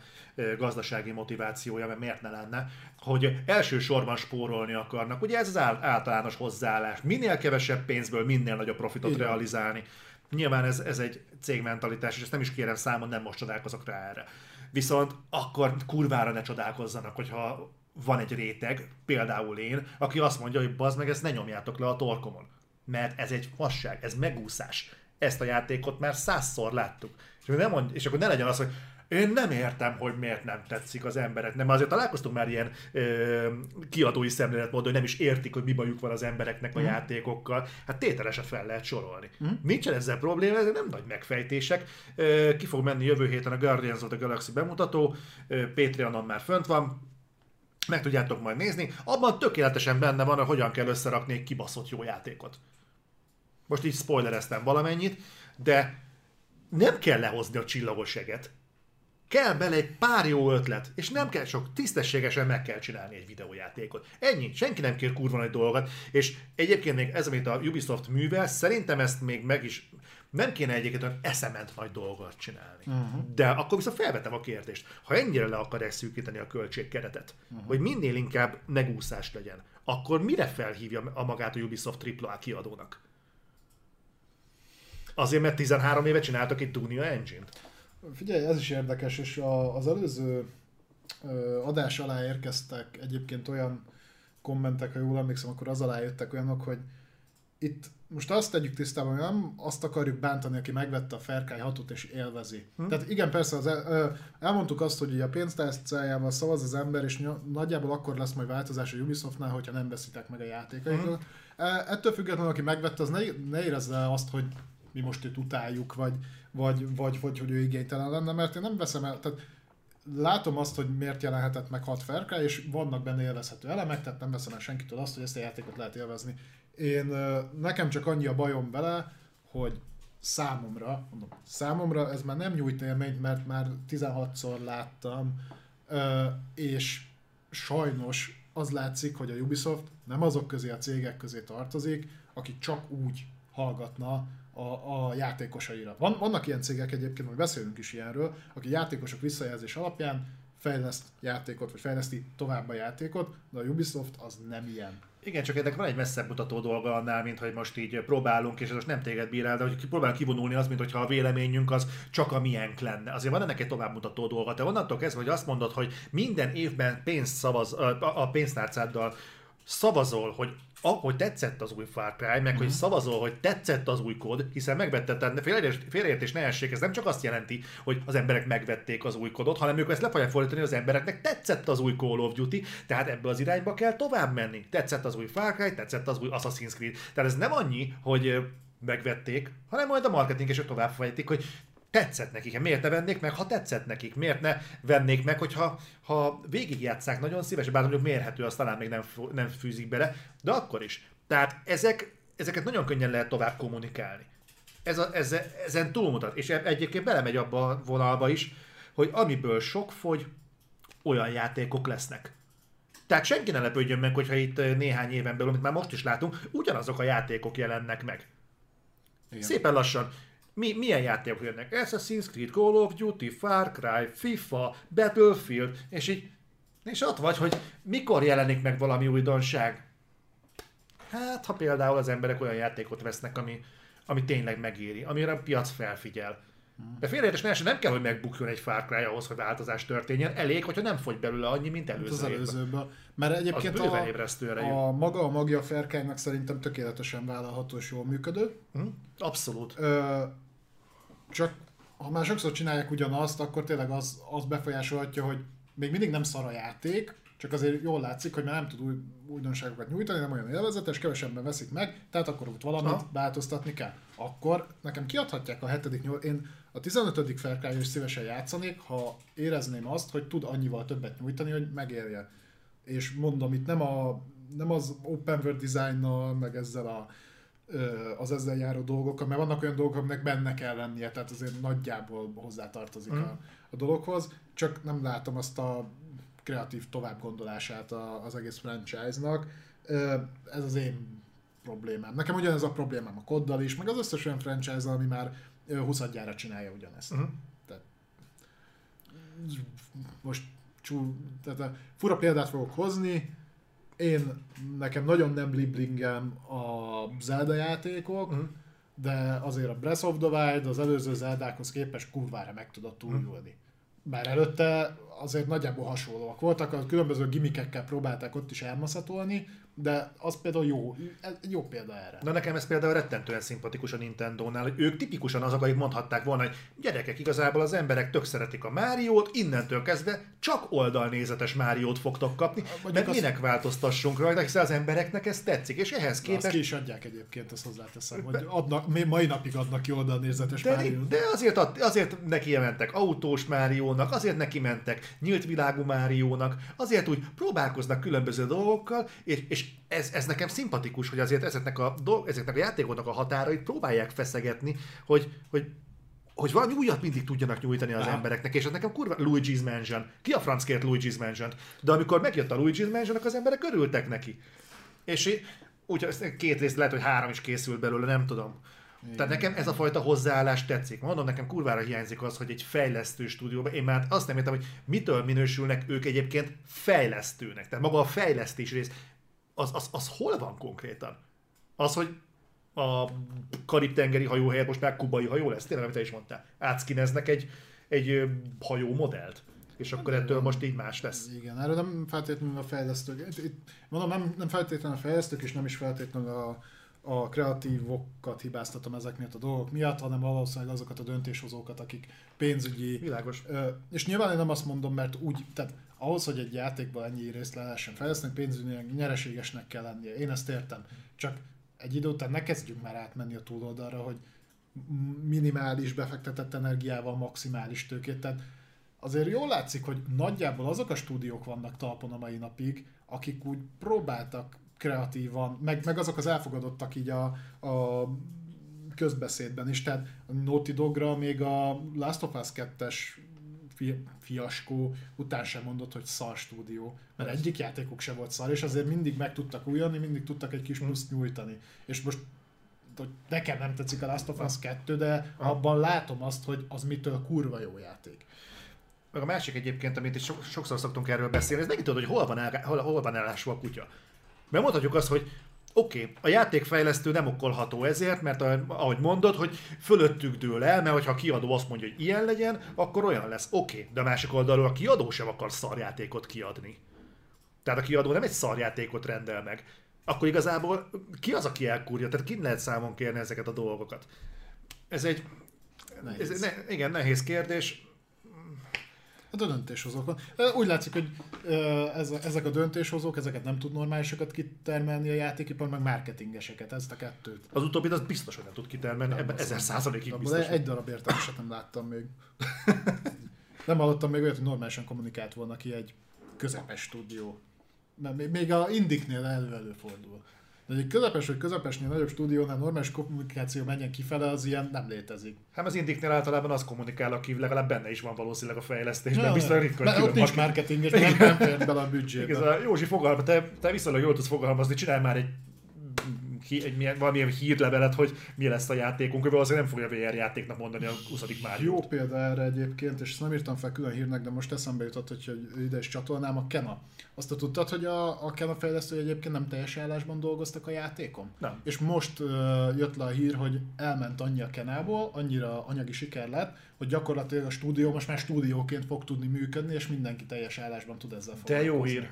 gazdasági motivációja, mert miért ne lenne, hogy elsősorban spórolni akarnak. Ugye ez az általános hozzáállás. Minél kevesebb pénzből minél nagyobb profitot Igen. realizálni. Nyilván ez, ez egy cégmentalitás, és ezt nem is kérem számon, nem most csodálkozok rá erre. Viszont akkor kurvára ne csodálkozzanak, hogyha van egy réteg, például én, aki azt mondja, hogy bazd meg, ezt ne nyomjátok le a torkomon mert ez egy fasság, ez megúszás. Ezt a játékot már százszor láttuk. És, nem mond, és akkor ne legyen az, hogy én nem értem, hogy miért nem tetszik az emberek. Nem, azért találkoztunk már ilyen ö, kiadói szemléletmódon, hogy nem is értik, hogy mi bajuk van az embereknek a mm. játékokkal. Hát tételesen fel lehet sorolni. Mm. Nincsen ezzel probléma, ez nem nagy megfejtések. Ö, ki fog menni jövő héten a Guardians of the Galaxy bemutató, ö, Patreonon már fönt van, meg tudjátok majd nézni. Abban tökéletesen benne van, hogy hogyan kell összerakni egy kibaszott jó játékot. Most így spoilereztem valamennyit, de nem kell lehozni a csillagos eget. Kell bele egy pár jó ötlet, és nem kell sok, tisztességesen meg kell csinálni egy videójátékot. Ennyi, senki nem kér kurva nagy dolgot, és egyébként még ez, amit a Ubisoft művel, szerintem ezt még meg is, nem kéne egyébként olyan eszement nagy dolgot csinálni. Uh-huh. De akkor viszont felvetem a kérdést, ha ennyire le akarják szűkíteni a költségkeretet, uh-huh. hogy minél inkább megúszás legyen, akkor mire felhívja a magát a Ubisoft AAA kiadónak? Azért, mert 13 éve csináltak egy Dunia Engine-t. Figyelj, ez is érdekes, és a, az előző adás alá érkeztek egyébként olyan kommentek, ha jól emlékszem, akkor az alá jöttek olyanok, hogy itt most azt tegyük tisztában, hogy nem azt akarjuk bántani, aki megvette a Ferkály 6 és élvezi. Hm? Tehát igen, persze az el, elmondtuk azt, hogy a pénztárcájával szavaz az ember, és nagyjából akkor lesz majd változás a Ubisoftnál, hogyha nem veszitek meg a játékaikat. Hm? Ettől függetlenül, aki megvette, az ne, ne érezze azt, hogy mi most őt utáljuk, vagy, vagy, vagy, vagy hogy ő igénytelen lenne, mert én nem veszem el, tehát látom azt, hogy miért jelenhetett meg 6 Ferka, és vannak benne élvezhető elemek, tehát nem veszem el senkitől azt, hogy ezt a játékot lehet élvezni. Én, nekem csak annyi a bajom vele, hogy számomra, mondom, számomra ez már nem nyújt élményt, mert már 16-szor láttam és sajnos az látszik, hogy a Ubisoft nem azok közé a cégek közé tartozik, akik csak úgy hallgatna a, a játékosaira. Van, vannak ilyen cégek egyébként, hogy beszélünk is ilyenről, aki játékosok visszajelzés alapján fejleszt játékot, vagy fejleszti tovább a játékot, de a Ubisoft az nem ilyen. Igen, csak ennek van egy messzebb mutató dolga annál, mint hogy most így próbálunk, és ez most nem téged bírál, de hogy próbálunk kivonulni az, mint hogyha a véleményünk az csak a miénk lenne. Azért van ennek egy tovább mutató dolga. Te onnantól kezdve, hogy azt mondod, hogy minden évben pénzt szavaz, a pénztárcáddal szavazol, hogy ahogy tetszett az új Far Cry, meg mm-hmm. hogy szavazol, hogy tetszett az új kód, hiszen megvetted, tehát félreértés, ne essék, ez nem csak azt jelenti, hogy az emberek megvették az új kódot, hanem ők ezt le fogják fordítani, hogy az embereknek tetszett az új Call of Duty, tehát ebbe az irányba kell tovább menni. Tetszett az új Far Cry, tetszett az új Assassin's Creed. Tehát ez nem annyi, hogy megvették, hanem majd a marketing és tovább fejtik, hogy tetszett nekik. Miért ne vennék meg, ha tetszett nekik? Miért ne vennék meg, hogyha ha végigjátszák nagyon szívesen, bár mondjuk mérhető, azt talán még nem, nem fűzik bele, de akkor is. Tehát ezek, ezeket nagyon könnyen lehet tovább kommunikálni. Ez a, ez, ezen túlmutat. És egyébként belemegy abba a vonalba is, hogy amiből sok fogy, olyan játékok lesznek. Tehát senki ne lepődjön meg, hogyha itt néhány éven belül, amit már most is látunk, ugyanazok a játékok jelennek meg. Igen. Szépen lassan mi, milyen játékok jönnek? Assassin's Creed, Call of Duty, Far Cry, FIFA, Battlefield, és így, és ott vagy, hogy mikor jelenik meg valami újdonság. Hát, ha például az emberek olyan játékot vesznek, ami, ami tényleg megéri, amire a piac felfigyel. De félreértés nem kell, hogy megbukjon egy Far Cry ahhoz, hogy változás történjen. Elég, hogyha nem fogy belőle annyi, mint előző az előzőben. Mert egyébként az a, a, maga a magja Ferkálynak szerintem tökéletesen vállalható és jól működő. Hm? Abszolút. Ö, csak ha már sokszor csinálják ugyanazt, akkor tényleg az, az befolyásolhatja, hogy még mindig nem szar a játék, csak azért jól látszik, hogy már nem tud új, újdonságokat nyújtani, nem olyan élvezetes, kevesebben veszik meg, tehát akkor ott valamit ha. változtatni kell. Akkor nekem kiadhatják a hetedik nyolc, én a 15. felkályos is szívesen játszanék, ha érezném azt, hogy tud annyival többet nyújtani, hogy megérje. És mondom, itt nem, a, nem az open world designnal, meg ezzel a az ezzel járó dolgok, mert vannak olyan dolgok, aminek benne kell lennie, tehát azért nagyjából hozzátartozik mm. a, a dologhoz, csak nem látom azt a kreatív továbbgondolását az egész franchise-nak. Ez az én problémám. Nekem ugyanez a problémám a koddal is, meg az összes olyan franchise ami már 20 gyára csinálja ugyanezt. Mm. Tehát, most csú, tehát a fura példát fogok hozni, én, nekem nagyon nem bliblingem a Zelda játékok, uh-huh. de azért a Breath of the Wild az előző Zeldákhoz képest kurvára meg tudott újulni. Uh-huh. Bár előtte azért nagyjából hasonlóak voltak, a különböző gimikekkel próbálták ott is elmaszatolni, de az például jó, jó példa erre. Na nekem ez például rettentően szimpatikus a Nintendo-nál, hogy ők tipikusan azok, akik mondhatták volna, hogy gyerekek, igazából az emberek tök szeretik a Máriót, innentől kezdve csak oldalnézetes Máriót fogtok kapni, Mondjuk mert az... minek változtassunk rajta, hiszen az embereknek ez tetszik, és ehhez képest... Azt ki is adják egyébként, ezt hozzáteszem, hogy adnak, mai napig adnak ki oldalnézetes de, Máriót. De azért, ad, azért neki mentek autós Máriónak, azért neki mentek nyílt világú Máriónak, azért úgy próbálkoznak különböző dolgokkal, és, és ez, ez nekem szimpatikus, hogy azért ezeknek a, dolg, ezeknek a játékoknak a határait próbálják feszegetni, hogy, hogy hogy valami újat mindig tudjanak nyújtani az Aha. embereknek, és ez nekem kurva Luigi's Mansion. Ki a franc kért Luigi's mansion De amikor megjött a Luigi's Mansion, az emberek örültek neki. És úgy, két rész lehet, hogy három is készült belőle, nem tudom. Igen. Tehát nekem ez a fajta hozzáállás tetszik. Mondom, nekem kurvára hiányzik az, hogy egy fejlesztő stúdióban, én már azt nem értem, hogy mitől minősülnek ők egyébként fejlesztőnek. Tehát maga a fejlesztés rész, az, az, az hol van konkrétan? Az, hogy a karib-tengeri hajó helyett most már kubai hajó lesz, tényleg, amit te is mondtál. Átszkineznek egy, egy hajó modellt és akkor ettől most így más lesz. Igen, erről nem feltétlenül a fejlesztők, itt, itt, mondom, nem, nem feltétlenül a fejlesztők, és nem is feltétlenül a, a kreatívokat hibáztatom ezeknél a dolgok miatt, hanem valószínűleg azokat a döntéshozókat, akik pénzügyi... Világos. Ö, és nyilván én nem azt mondom, mert úgy, tehát ahhoz, hogy egy játékban ennyi részt le lehessen fejleszteni, pénzügyileg nyereségesnek kell lennie. Én ezt értem. Csak egy idő után ne kezdjünk már átmenni a túloldalra, hogy minimális befektetett energiával maximális tőkét. Tehát azért jól látszik, hogy nagyjából azok a stúdiók vannak talpon a mai napig, akik úgy próbáltak kreatívan, meg, meg azok az elfogadottak így a, a közbeszédben is. Tehát a Naughty Dogra még a Last of Us 2-es fi- fiaskó, után sem mondott, hogy szar stúdió. Mert egyik játékuk se volt szar, és azért mindig meg tudtak újulni, mindig tudtak egy kis pluszt nyújtani. És most hogy nekem nem tetszik a Last of Us 2, de abban látom azt, hogy az mitől kurva jó játék. Meg a másik egyébként, amit is so- sokszor szoktunk erről beszélni, ez megint tudod, hogy hol van, el, hol, hol van elásva a kutya. Mert mondhatjuk azt, hogy oké, okay, a játékfejlesztő nem okolható ezért, mert ahogy mondod, hogy fölöttük dől el, mert hogyha a kiadó azt mondja, hogy ilyen legyen, akkor olyan lesz. Oké, okay, de a másik oldalról a kiadó sem akar szarjátékot kiadni. Tehát a kiadó nem egy szarjátékot rendel meg. Akkor igazából ki az, aki elkúrja? Tehát ki lehet számon kérni ezeket a dolgokat? Ez egy, Nehéz. ez, ne, igen, nehéz kérdés. Hát a döntéshozók van. Ö, Úgy látszik, hogy ezek a döntéshozók, ezeket nem tud normálisokat kitermelni a játékipar, meg marketingeseket, ezt a kettőt. Az utóbbit az biztos, hogy nem tud kitermelni, ebben ezer százalékig biztos. egy darab értelmeset nem láttam még. nem hallottam még olyat, hogy normálisan kommunikált volna ki egy közepes stúdió. Mert még- a Indiknél elő-előfordul. De egy közepes vagy közepesnél nagyobb stúdiónál normális kommunikáció menjen kifele, az ilyen nem létezik. Hát az Indiknél általában az kommunikál, aki legalább benne is van valószínűleg a fejlesztésben, Ja, biztos ritka, hogy ott nincs marketing- és nem, nem fér bele a büdzsébe. Igaz, Józsi fogalma, te, te viszonylag jól tudsz fogalmazni, csinálj már egy, hí- egy milyen, valamilyen hírlevelet, hogy mi lesz a játékunk, ő valószínűleg nem fogja VR játéknak mondani a 20. már. Jó példa erre egyébként, és ezt nem írtam fel külön hírnek, de most eszembe jutott, hogy ide is csatolnám a Kena. Azt te tudtad, hogy a, a Kena fejlesztői egyébként nem teljes állásban dolgoztak a játékon? Nem. És most uh, jött le a hír, hogy elment annyi a Kenából, annyira anyagi siker lett, hogy gyakorlatilag a stúdió most már stúdióként fog tudni működni, és mindenki teljes állásban tud ezzel Te jó foglalkozni. hír.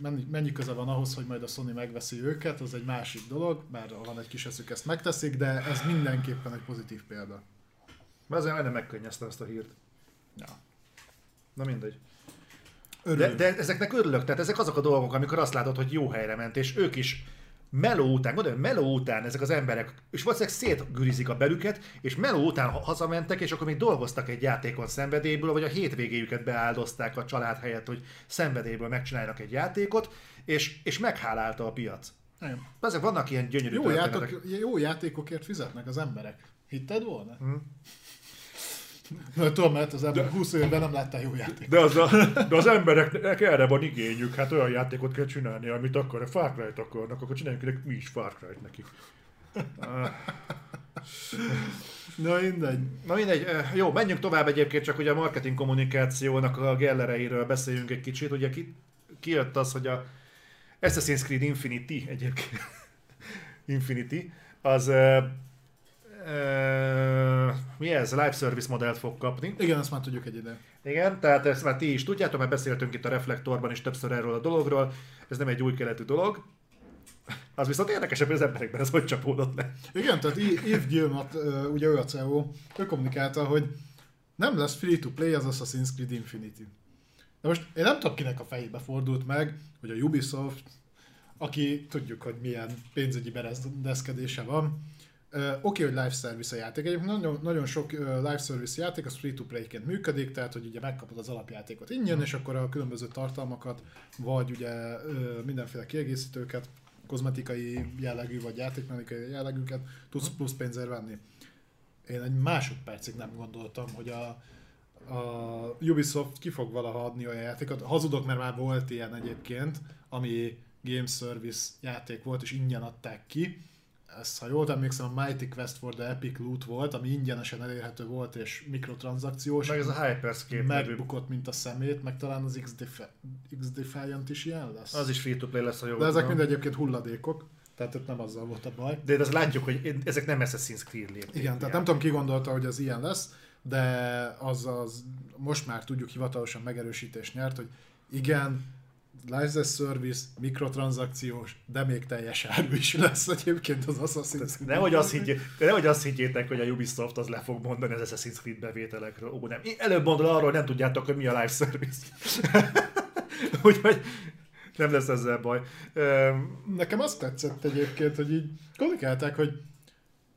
Mennyi, mennyi köze van ahhoz, hogy majd a Sony megveszi őket, az egy másik dolog, bár ha van egy kis eszük, ezt megteszik, de ez mindenképpen egy pozitív példa. Mert azért majdnem megkönnyeztem ezt a hírt. Ja. Na mindegy. De, de ezeknek örülök, tehát ezek azok a dolgok, amikor azt látod, hogy jó helyre ment, és ők is meló után, gondolom, meló után ezek az emberek, és valószínűleg szétgürizik a belüket, és meló után ha- hazamentek, és akkor még dolgoztak egy játékon szenvedélyből, vagy a hétvégéjüket beáldozták a család helyett, hogy szenvedélyből megcsináljanak egy játékot, és, és meghálálta a piac. Igen. Ezek vannak ilyen gyönyörű Jó, játok, jó játékokért fizetnek az emberek. Hitted volna? Hm. Na, tudom, mert az ember 20 évben nem láttál jó játékot. De az, a, de az embereknek erre van igényük, hát olyan játékot kell csinálni, amit akarnak, Far Cry-t akarnak, akkor csináljunk nekik mi is Far Cry-t nekik. Ah. Na mindegy. Na mindegy, eh, jó, menjünk tovább egyébként, csak ugye a marketing kommunikációnak a gellereiről beszéljünk egy kicsit. Ugye ki, kijött az, hogy a Assassin's Creed Infinity egyébként, Infinity, az uh, mi ez? Live service modellt fog kapni. Igen, azt már tudjuk egy ide. Igen, tehát ezt már ti is tudjátok, mert beszéltünk itt a Reflektorban is többször erről a dologról. Ez nem egy új keletű dolog. Az viszont érdekesebb, hogy az emberekben ez hogy csapódott le. Igen, tehát Yves Gilmot, ö, ugye ő a CEO, ő kommunikálta, hogy nem lesz free-to-play az Assassin's Creed Infinity. De most én nem tudom, kinek a fejébe fordult meg, hogy a Ubisoft, aki tudjuk, hogy milyen pénzügyi berendezkedése van, Ö, Oké, okay, hogy live service a játék. Egyébként nagyon, nagyon sok ö, live service játék az free-to-play-ként működik, tehát hogy ugye megkapod az alapjátékot ingyen, és akkor a különböző tartalmakat, vagy ugye ö, mindenféle kiegészítőket, kozmetikai jellegű, vagy játékmechanikai jellegűket tudsz plusz pénzért venni. Én egy másodpercig nem gondoltam, hogy a, a Ubisoft ki fog valaha adni olyan játékot. Hazudok, mert már volt ilyen egyébként, ami Game Service játék volt, és ingyen adták ki. Ez, ha jól emlékszem, a Mighty Quest for the Epic Loot volt, ami ingyenesen elérhető volt, és mikrotranszakciós. Meg ez a Hyperscape megbukott, mint a szemét, meg talán az X-Defiant is ilyen lesz. Az is free-to-play lesz, ha jól De ezek mind egyébként hulladékok, tehát ott nem azzal volt a baj. De azt látjuk, hogy ezek nem Assassin's Creed lépték. Igen, tehát nem tudom, ki gondolta, hogy az ilyen lesz, de az, az most már tudjuk hivatalosan megerősítést nyert, hogy igen, Live as Service, mikrotranszakciós, de még teljes áru is lesz egyébként az Assassin's Creed. Nehogy azt, higgyé, de nehogy azt higgyétek, hogy a Ubisoft az le fog mondani az Assassin's Creed bevételekről. Ó, nem. Én előbb mondom arról, hogy nem tudjátok, hogy mi a live service. Úgyhogy nem lesz ezzel baj. Nekem azt tetszett egyébként, hogy így kommunikálták, hogy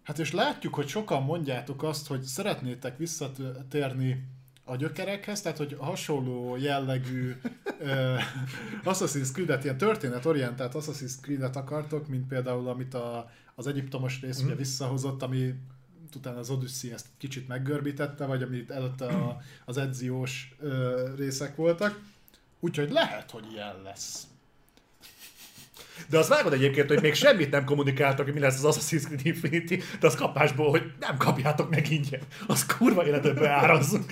hát és látjuk, hogy sokan mondjátok azt, hogy szeretnétek visszatérni a gyökerekhez, tehát hogy hasonló jellegű uh, Assassin's Creed-et, ilyen történetorientált Assassin's Creed-et akartok, mint például amit a, az egyiptomos rész Mhm. ugye visszahozott, ami utána az Odyssey ezt kicsit meggörbítette, vagy amit előtte a, az edziós ö, részek voltak. Úgyhogy lehet, hogy ilyen lesz. De azt vágod egyébként, hogy még semmit nem kommunikáltak, hogy mi lesz az Assassin's Creed Infinity, de az kapásból, hogy nem kapjátok meg ingyen. Az kurva életedbe árazzuk.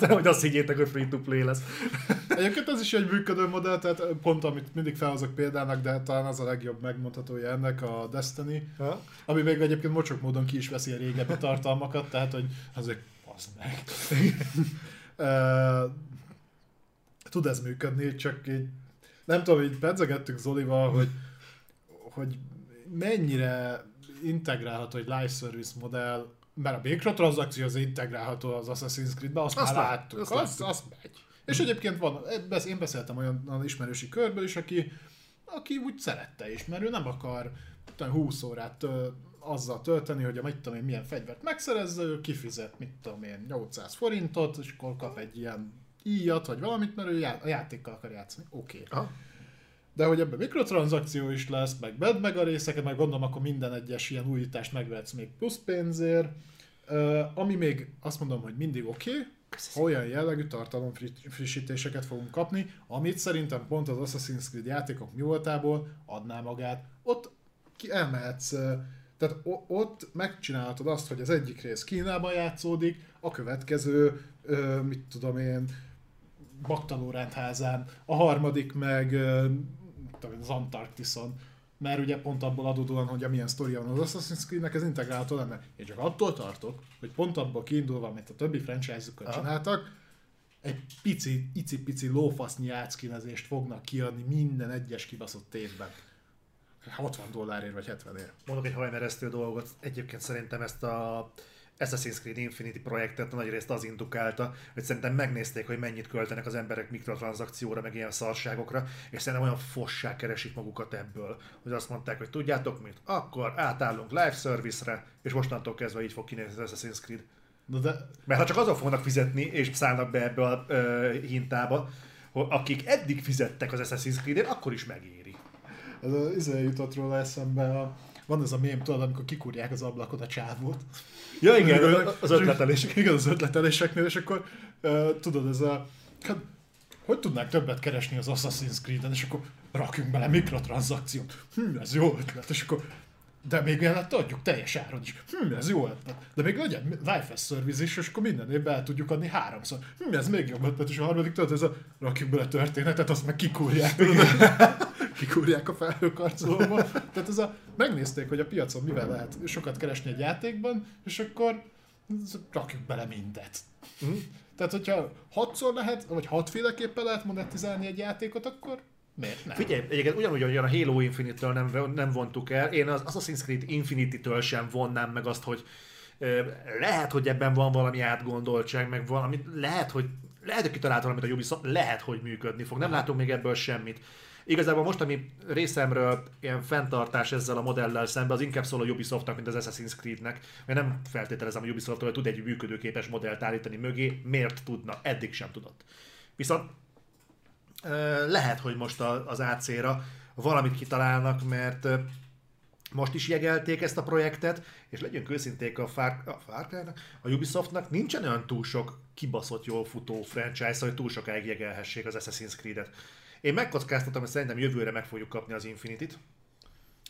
De hogy azt higgyétek, hogy free-to-play lesz. Egyébként ez is egy működő modell, tehát pont amit mindig felhozok példának, de talán az a legjobb megmondhatója ennek a Destiny, ha? ami még egyébként mocsok módon ki is veszi a régebbi tartalmakat, tehát hogy azért az meg. Tud ez működni, csak így nem tudom, így pedzegettük Zolival, hogy hogy mennyire integrálható egy live service modell, mert a mikrotranszakció az integrálható az Assassin's Creed-be, azt, azt már láttuk, azt, azt, azt megy. És egyébként van, én beszéltem olyan ismerősi körből is, aki, aki úgy szerette is, mert ő nem akar 20 órát azzal tölteni, hogy a mit tudom én, milyen fegyvert megszerezze, ő kifizet, mit tudom én, 800 forintot, és akkor kap egy ilyen íjat, vagy valamit, mert ő já- a játékkal akar játszani. Oké. Okay de hogy ebben mikrotranszakció is lesz, meg bed meg a részeket, meg gondolom, akkor minden egyes ilyen újítást megvetsz még plusz pénzért. Uh, ami még azt mondom, hogy mindig oké, okay, olyan jellegű tartalom frissítéseket fogunk kapni, amit szerintem pont az Assassin's Creed játékok mi voltából adná magát. Ott ki elmehetsz, tehát ott megcsinálhatod azt, hogy az egyik rész Kínában játszódik, a következő, mit tudom én, Baktaló rendházán, a harmadik meg az Antarktiszon, mert ugye pont abból adódóan, hogy amilyen sztoria van az Assassin's Creed-nek, ez integrálható lenne. Én csak attól tartok, hogy pont abból kiindulva, amit a többi franchise-ukat csináltak, egy pici, icipici lófasznyi átszkinezést fognak kiadni minden egyes kibaszott évben. 60 dollárért vagy 70 ér. Mondok egy hajmeresztő dolgot. Egyébként szerintem ezt a Assassin's Creed Infinity projektet nagy részt az indukálta, hogy szerintem megnézték, hogy mennyit költenek az emberek mikrotranszakcióra, meg ilyen szarságokra, és szerintem olyan fossá keresik magukat ebből, hogy azt mondták, hogy tudjátok mit, akkor átállunk live service-re, és mostantól kezdve így fog kinézni az Assassin's Creed. De, de... Mert ha csak azon fognak fizetni, és szállnak be ebbe a ö, hintába, hogy akik eddig fizettek az Assassin's Creed-ért, akkor is megéri. Ez az izé jutott róla eszembe a van ez a mém, tudod, amikor kikurják az ablakot a csávót. Ja, igen, az ötletelések. Igen, az ötleteléseknél, és akkor uh, tudod, ez a... Hát, hogy tudnák többet keresni az Assassin's Creed-en, és akkor rakjunk bele mikrotranszakciót. Hm, ez jó ötlet, és akkor de még mellett adjuk teljes áron is. Hm, ez jó ötlet. De még legyen life as service is, és akkor minden évben el tudjuk adni háromszor. Hm, ez még jobb ötlet, és a harmadik tudod, ez a rakjuk bele történetet, azt meg kikúrják. Kikúrják a felhőkarcolóba. Tehát ez a, megnézték, hogy a piacon mivel lehet sokat keresni egy játékban, és akkor rakjuk bele mindet. Mm. Tehát, hogyha hatszor lehet, vagy hatféleképpen lehet monetizálni egy játékot, akkor Miért nem? Figyelj, egyébként ugyanúgy, hogy a Halo Infinite-től nem, nem vontuk el, én az Assassin's Creed Infinity-től sem vonnám meg azt, hogy lehet, hogy ebben van valami átgondoltság, meg valami, lehet, hogy lehet, hogy kitalált valamit a Ubisoft, lehet, hogy működni fog. Nem látunk még ebből semmit. Igazából most, ami részemről ilyen fenntartás ezzel a modellel szemben, az inkább szól a Ubisoftnak, mint az Assassin's Creednek, mert nem feltételezem, hogy Ubisoft hogy tud egy működőképes modellt állítani mögé, miért tudna, eddig sem tudott. Viszont lehet, hogy most az AC-ra valamit kitalálnak, mert most is jegelték ezt a projektet, és legyünk őszinték a Far, a, Far a Ubisoftnak nincsen olyan túl sok kibaszott jól futó franchise, hogy túl sokáig jegelhessék az Assassin's Creed-et. Én megkockáztatom, hogy szerintem jövőre meg fogjuk kapni az Infinity-t.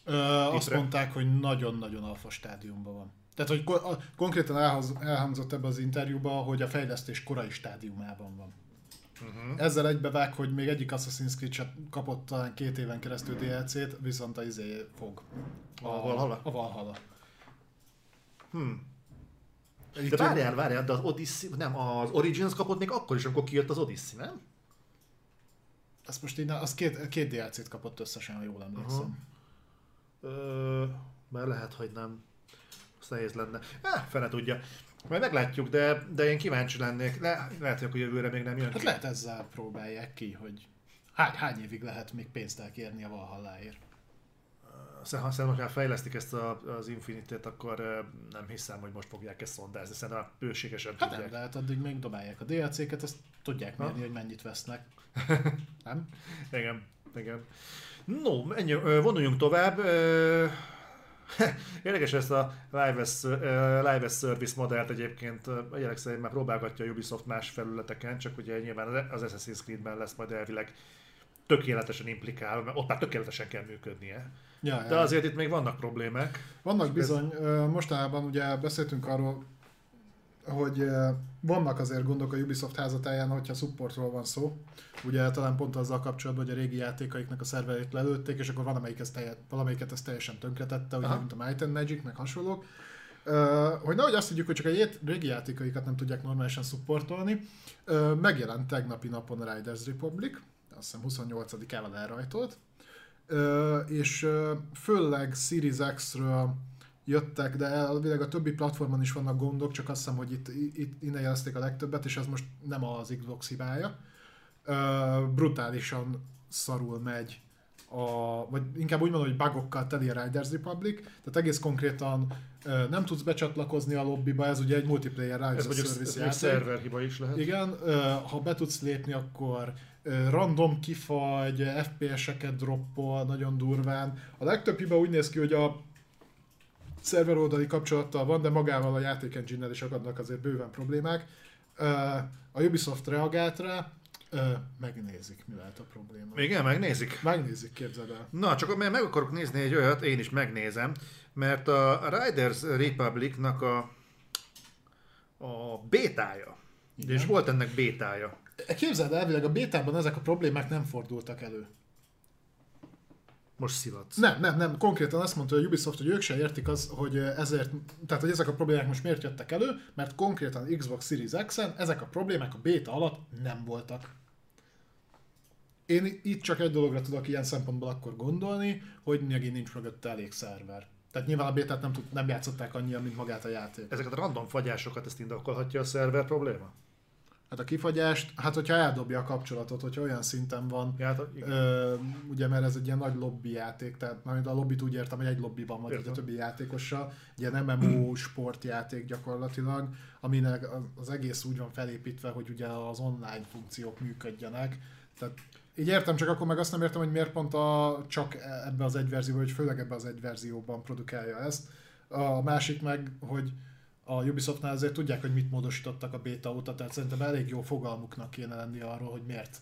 Ö, azt mondták, hogy nagyon-nagyon alfa stádiumban van. Tehát, hogy ko- a, konkrétan elhangzott ebbe az interjúban, hogy a fejlesztés korai stádiumában van. Uh-huh. Ezzel egybevág, hogy még egyik Assassin's Creed sem kapott talán két éven keresztül DLC-t, viszont a izé fog. A, a Valhalla? A Valhalla. Hmm. De várjál, várjál, de az Odyssey, nem, az Origins kapott még akkor is, amikor kijött az Odyssey, nem? Azt most így, az két, két DLC-t kapott összesen, ha jól emlékszem. Ö, mert lehet, hogy nem. Azt nehéz lenne. Eh, fene tudja. Majd meglátjuk, de, de én kíváncsi lennék. Le, lehet, hogy a jövőre még nem jön Hát ki. lehet ezzel próbálják ki, hogy hány, hány évig lehet még pénzt elkérni a Valhalláért. Ha szerintem, fejlesztik ezt a, az Infinity-t, akkor nem hiszem, hogy most fogják ezt szondázni, szerintem a bőségesen hát tudják. nem lehet, addig még dobálják a DLC-ket, ezt tudják mérni, ha? hogy mennyit vesznek. nem? igen, igen. No, ennyi, vonuljunk tovább. Érdekes ezt a live as, live as service modellt egyébként uh, jelek szerint már próbálgatja a Ubisoft más felületeken, csak ugye nyilván az Assassin's Creed-ben lesz majd elvileg tökéletesen implikálva, mert ott már tökéletesen kell működnie. Ja, De azért itt még vannak problémák. Vannak bizony, ez... mostanában ugye beszéltünk arról, hogy vannak azért gondok a Ubisoft házatáján, hogyha supportról van szó. Ugye talán pont azzal kapcsolatban, hogy a régi játékaiknak a szerverét lelőtték, és akkor valamelyik ezt telje, valamelyiket ezt teljesen tönkretette, ugye, mint a Might and Magic, meg hasonlók. Uh, hogy nehogy azt tudjuk, hogy csak a régi játékaikat nem tudják normálisan supportolni. Uh, megjelent tegnapi napon a Riders Republic, azt hiszem 28-án elrajtolt, és főleg Series X-ről jöttek, de elvileg a többi platformon is vannak gondok, csak azt hiszem, hogy itt, itt innen jelezték a legtöbbet, és ez most nem az Xbox hibája. Brutálisan szarul megy a, vagy inkább úgy mondom, hogy bugokkal teli a Riders Republic, tehát egész konkrétan nem tudsz becsatlakozni a lobbyba, ez ugye egy multiplayer Riders ez Service játék. szerver hiba is lehet. Igen, ha be tudsz lépni, akkor random kifagy, FPS-eket droppol nagyon durván. A legtöbb hiba úgy néz ki, hogy a szerver oldali kapcsolattal van, de magával a játék engine is akadnak azért bőven problémák. A Ubisoft reagált rá, megnézik, mi lehet a probléma. Igen, megnézik? Megnézik, képzeld el. Na, csak mert meg akarok nézni egy olyat, én is megnézem, mert a Riders Republicnak a, a bétája, Igen. és volt ennek bétája. Képzeld el, elvileg a bétában ezek a problémák nem fordultak elő. Most szivatsz. Nem, nem, nem. Konkrétan azt mondta a Ubisoft, hogy ők se értik az, hogy ezért, tehát hogy ezek a problémák most miért jöttek elő, mert konkrétan Xbox Series X-en ezek a problémák a beta alatt nem voltak. Én itt csak egy dologra tudok ilyen szempontból akkor gondolni, hogy megint nincs mögötte elég szerver. Tehát nyilván a bétát nem, tud, nem játszották annyian, mint magát a játék. Ezeket a random fagyásokat ezt indokolhatja a szerver probléma? Hát a kifagyást, hát hogyha eldobja a kapcsolatot, hogyha olyan szinten van, ja, hát, ö, ugye mert ez egy ilyen nagy lobby játék, tehát majd a lobbit úgy értem, hogy egy lobbyban van, a többi játékossal, egy ilyen MMO sportjáték gyakorlatilag, aminek az egész úgy van felépítve, hogy ugye az online funkciók működjenek, tehát így értem, csak akkor meg azt nem értem, hogy miért pont a, csak ebbe az egy verzióban, vagy főleg ebbe az egy verzióban produkálja ezt. A másik meg, hogy a Ubisoftnál azért tudják, hogy mit módosítottak a beta óta, tehát szerintem elég jó fogalmuknak kéne lenni arról, hogy miért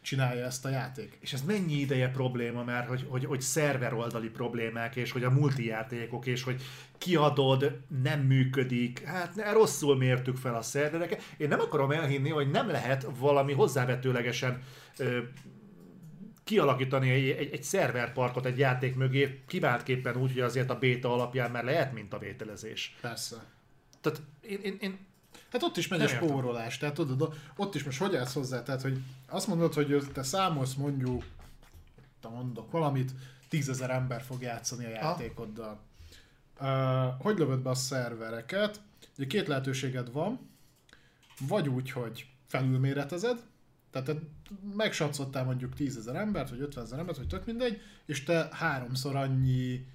csinálja ezt a játék. És ez mennyi ideje probléma már, hogy, hogy, hogy szerver oldali problémák, és hogy a multijátékok, és hogy kiadod, nem működik, hát ne, rosszul mértük fel a szervereket. Én nem akarom elhinni, hogy nem lehet valami hozzávetőlegesen ö, kialakítani egy, egy, egy szerverparkot egy játék mögé, kiváltképpen úgy, hogy azért a béta alapján már lehet mintavételezés. Persze. Tehát én, én, én Hát ott is megy a spórolás, tehát tudod, ott is most hogy állsz hozzá, tehát hogy azt mondod, hogy te számolsz mondjuk, te mondok valamit, tízezer ember fog játszani a játékoddal. Uh, hogy lövöd be a szervereket? Ugye két lehetőséged van, vagy úgy, hogy felülméretezed, tehát te megsatszoltál mondjuk 10 ezer embert, vagy 50 ezer embert, vagy tök mindegy, és te háromszor annyi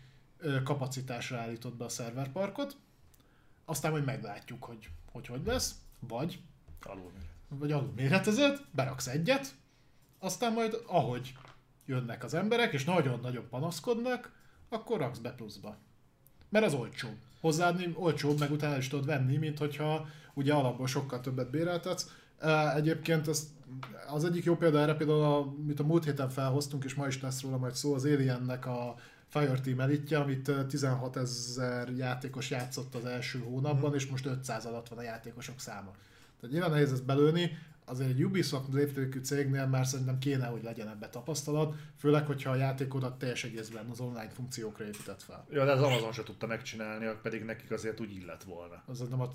kapacitásra állítod be a szerverparkot, aztán majd meglátjuk, hogy hogy, hogy lesz, vagy alulméret. vagy alulméretezed, beraksz egyet, aztán majd ahogy jönnek az emberek, és nagyon-nagyon panaszkodnak, akkor raksz be pluszba. Mert az olcsó. Hozzáadni olcsóbb, meg utána is tudod venni, mint hogyha ugye alapból sokkal többet béreltetsz. Egyébként az, az egyik jó példa erre például, amit a múlt héten felhoztunk, és ma is lesz róla majd szó, az Aliennek a Fireteam elitje, amit 16 ezer játékos játszott az első hónapban, mm. és most 500 alatt van a játékosok száma. Tehát nyilván nehéz ezt belőni, azért egy Ubisoft léptékű cégnél már szerintem kéne, hogy legyen ebbe tapasztalat, főleg, hogyha a játékodat teljes egészben az online funkciókra épített fel. Ja, de az Amazon se tudta megcsinálni, pedig nekik azért úgy illet volna. Az nem a,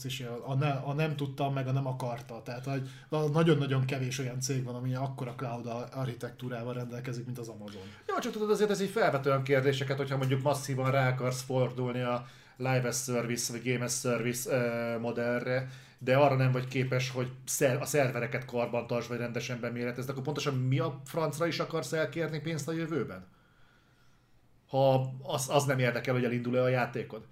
a, ne, a nem tudta, meg a nem akarta. Tehát hogy nagyon-nagyon kevés olyan cég van, ami akkora cloud architektúrával rendelkezik, mint az Amazon. Jó, csak tudod, azért ez így felvet olyan kérdéseket, hogyha mondjuk masszívan rá akarsz fordulni a live as service vagy game as service uh, modellre, de arra nem vagy képes, hogy a szervereket karbantarts, vagy rendesen beméretezd, akkor pontosan mi a francra is akarsz elkérni pénzt a jövőben? Ha az, az nem érdekel, hogy elindul-e a játékod.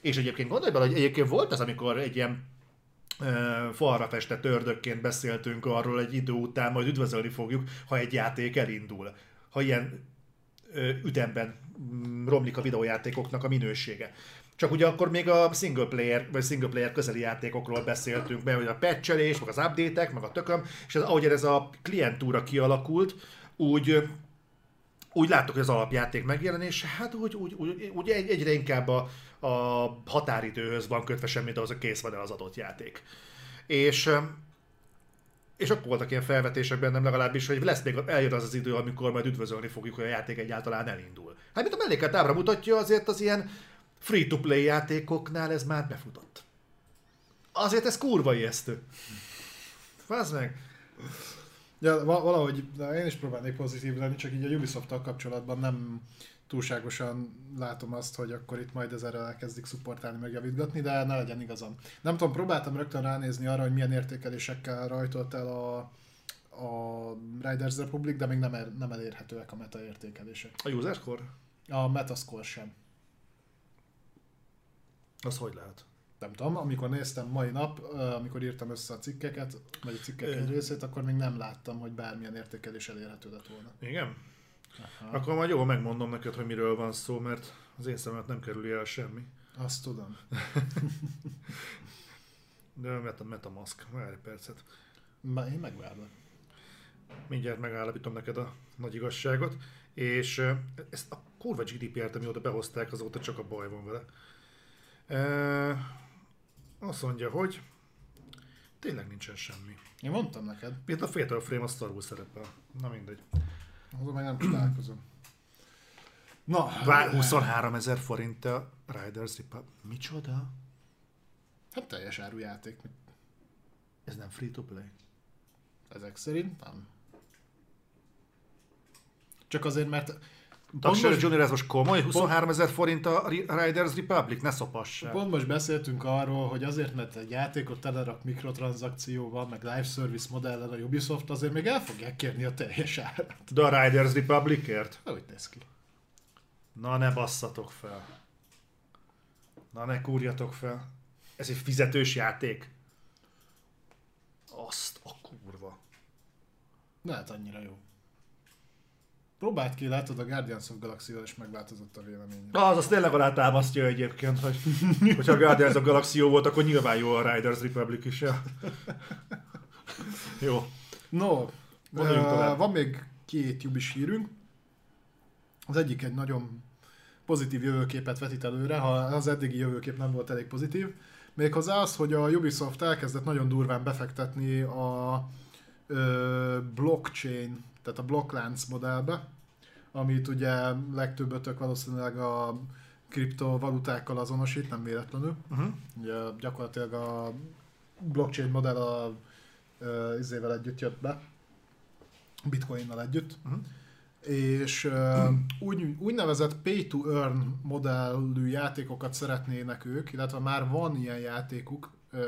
És egyébként gondolj bele, hogy egyébként volt az, amikor egy ilyen e, falra festett ördökként beszéltünk arról egy idő után, majd üdvözölni fogjuk, ha egy játék elindul. Ha ilyen ö, ütemben mm, romlik a videójátékoknak a minősége. Csak ugye akkor még a single player, vagy single player közeli játékokról beszéltünk, mert hogy a patchelés, meg az update meg a tököm, és ez, ahogy ez a klientúra kialakult, úgy úgy láttuk, hogy az alapjáték megjelenése, hát úgy, úgy, úgy, úgy egy- egyre inkább a, a határidőhöz van kötve semmit ahhoz, hogy kész van az adott játék. És és akkor voltak ilyen felvetések bennem legalábbis, hogy lesz még, eljön az az idő, amikor majd üdvözölni fogjuk, hogy a játék egyáltalán elindul. Hát mint a melléket ábra mutatja, azért az ilyen free-to-play játékoknál ez már befutott. Azért ez kurva ijesztő. Fázd meg. Ja, va- valahogy de én is próbálnék pozitív lenni, csak így a ubisoft kapcsolatban nem túlságosan látom azt, hogy akkor itt majd ezzel elkezdik szupportálni, meg javítgatni, de ne legyen igazam. Nem tudom, próbáltam rögtön ránézni arra, hogy milyen értékelésekkel rajtolt el a, a Riders Republic, de még nem, el, nem elérhetőek a meta értékelések. A user score? A metascore sem. Az hogy lehet? Nem tudom, amikor néztem mai nap, amikor írtam össze a cikkeket, vagy a cikkek egy részét, akkor még nem láttam, hogy bármilyen értékelés elérhető lett volna. Igen? Aha. Akkor majd jól megmondom neked, hogy miről van szó, mert az én szememet nem kerüli el semmi. Azt tudom. De meta, metamask, várj egy percet. Ma- Én megvárlak. Mindjárt megállapítom neked a nagy igazságot. És ezt a kurva GDPR-t, amióta behozták, azóta csak a baj van vele. Azt mondja, hogy tényleg nincsen semmi. Én mondtam neked, Miért a Fatal Frame a Star Wars szerepel? Na mindegy. azon meg nem csodálkozom. Na, Vár 23 ezer forint a Riders Republic. Micsoda? hát teljes áru játék. Ez nem free to play? Ezek szerint nem. Csak azért, mert most, Junior, ez most komoly? 23 ezer forint a Ri- Riders Republic? Ne szopassál. pont most beszéltünk arról, hogy azért, mert egy játékot telerak mikrotranszakcióval, meg live service modellel a Ubisoft, azért még el fogják kérni a teljes árat. De a Riders Republicért? Hogy néz ki? Na ne basszatok fel. Na ne kúrjatok fel. Ez egy fizetős játék. Azt a kurva. Lehet annyira jó. Próbáld ki, látod, a Guardians of Galaxy-val is megváltozott a véleményem. Az, az tényleg alátámasztja egyébként, hogy hogyha a Guardians of Galaxy jó volt, akkor nyilván jó a Riders Republic is. Ja. jó. No, uh, van még két Ubis hírünk. Az egyik egy nagyon pozitív jövőképet vetít előre, ha az eddigi jövőkép nem volt elég pozitív. Méghozzá az, hogy a Ubisoft elkezdett nagyon durván befektetni a ö, blockchain, tehát a blokklánc modellbe, amit ugye legtöbbötök valószínűleg a kriptovalutákkal azonosít, nem véletlenül. Uh-huh. Ugye gyakorlatilag a blockchain modell a uh, izével együtt jött be, bitcoinnal együtt, Mhm. és uh, úgy, úgynevezett pay to earn modellű játékokat szeretnének ők, illetve már van ilyen játékuk, uh,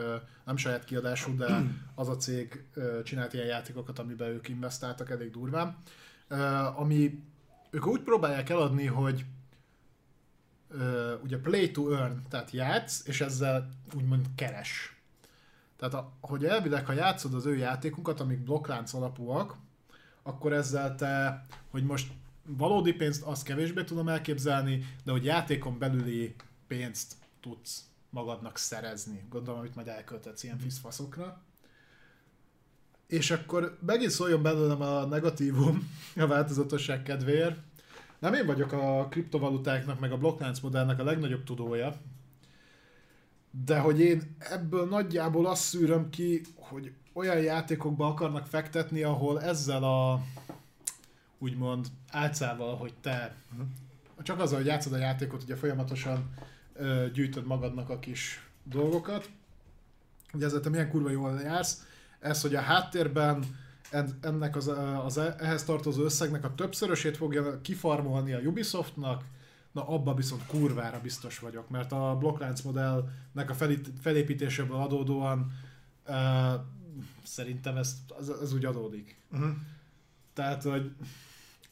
nem saját kiadású, de az a cég uh, csinált ilyen játékokat, amiben ők investáltak elég durván, ami ők úgy próbálják eladni, hogy ö, ugye play to earn, tehát játsz, és ezzel úgymond keres. Tehát a, hogy elvileg, ha játszod az ő játékunkat, amik blokklánc alapúak, akkor ezzel te, hogy most valódi pénzt, azt kevésbé tudom elképzelni, de hogy játékon belüli pénzt tudsz magadnak szerezni. Gondolom, amit majd elköltetsz ilyen fiszfaszokra. És akkor megint szóljon belőlem a negatívum a változatosság kedvéért. Nem én vagyok a kriptovalutáknak, meg a blokklánc modellnek a legnagyobb tudója, de hogy én ebből nagyjából azt szűröm ki, hogy olyan játékokba akarnak fektetni, ahol ezzel a úgymond álcával, hogy te csak azzal, hogy játszod a játékot, ugye folyamatosan ö, gyűjtöd magadnak a kis dolgokat, ugye ezzel te milyen kurva jól jársz, ez, hogy a háttérben en- ennek az, az ehhez tartozó összegnek a többszörösét fogja kifarmolni a Ubisoftnak, na abba viszont kurvára biztos vagyok, mert a blokklánc modellnek a felépítéséből adódóan uh, szerintem ez, ez, ez úgy adódik. Uh-huh. Tehát, hogy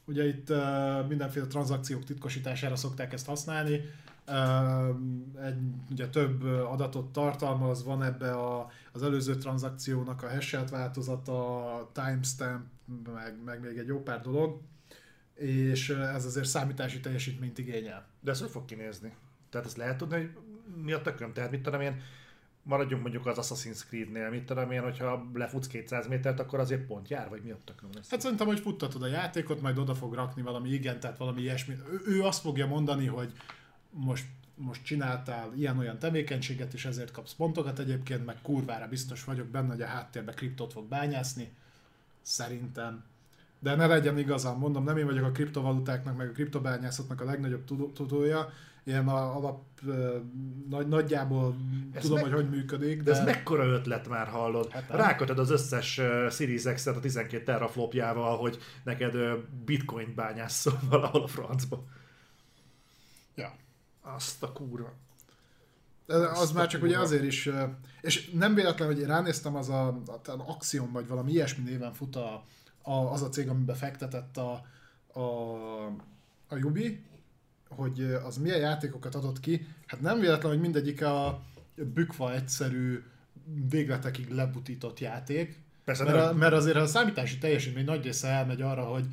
ugye itt uh, mindenféle tranzakciók titkosítására szokták ezt használni, uh, egy, ugye több adatot tartalmaz, van ebbe a, az előző tranzakciónak a hashelt változata, timestamp, meg, meg még egy jó pár dolog. és ez azért számítási teljesítményt igényel. De ez hogy fog kinézni? Tehát ezt lehet tudni, hogy mi a tököm? Tehát mit tudom én, maradjunk mondjuk az Assassin's Creed-nél, mit tudom én, hogyha lefutsz 200 métert, akkor azért pont jár, vagy mi a tököm lesz? Hát szerintem, hogy futtatod a játékot, majd oda fog rakni valami igen, tehát valami ilyesmi. Ő, ő azt fogja mondani, hogy most most csináltál ilyen-olyan tevékenységet, és ezért kapsz pontokat egyébként, meg kurvára biztos vagyok benne, hogy a háttérbe kriptot fog bányászni. Szerintem. De ne legyen igazán, mondom, nem én vagyok a kriptovalutáknak, meg a kriptobányászatnak a legnagyobb tudója, ilyen a, alap nagy, nagyjából ez tudom, meg, hogy hogy működik. De... ez mekkora ötlet már hallod? Hát Rákötöd az összes Series x a 12 teraflopjával, hogy neked uh, bitcoin bányászol valahol a francba. Azt a kurva. De az Azt már csak ugye azért is, és nem véletlen, hogy én ránéztem, az a, a, Axiom vagy valami ilyesmi néven fut a, a, az a cég, amiben fektetett a, a, a Jubi, hogy az milyen játékokat adott ki. Hát nem véletlen, hogy mindegyik a bükva egyszerű, végletekig lebutított játék. Persze mert, a, mert azért a számítási teljesítmény nagy része elmegy arra, hogy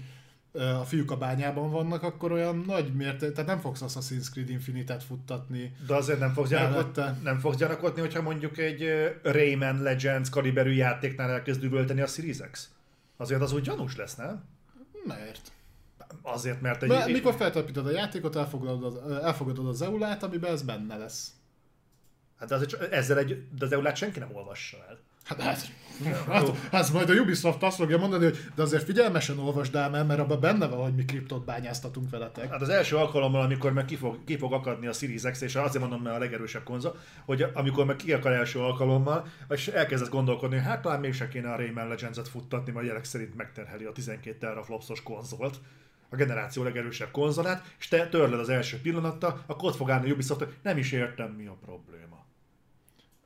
a fiúk a bányában vannak, akkor olyan nagy mérték, tehát nem fogsz Assassin's Creed Infinite-et futtatni. De azért nem fogsz, gyanakodni, nem fogsz gyanakodni, hogyha mondjuk egy Rayman Legends kaliberű játéknál elkezd üvölteni a Series X? Azért az úgy gyanús lesz, nem? Miért? Azért, mert egy... Mert mikor feltelepíted a játékot, elfogadod az, elfogadod az EULát, amiben ez benne lesz. Hát de azért ezzel egy, de az EULát senki nem olvassa el. Hát, hát, hát, hát majd a Ubisoft azt fogja mondani, hogy de azért figyelmesen olvasd el, mert abban benne van, hogy mi kriptot bányáztatunk veletek. Hát az első alkalommal, amikor meg ki fog, ki fog akadni a Series X, és azért mondom, mert a legerősebb konzol, hogy amikor meg kiakad első alkalommal, és elkezdesz gondolkodni, hogy hát talán mégse kéne a Rayman Legends-et futtatni, majd jelek szerint megterheli a 12 teraflopsos konzolt a generáció legerősebb konzolát, és te törled az első pillanatta, akkor ott fog állni a Ubisoft, hogy nem is értem, mi a probléma.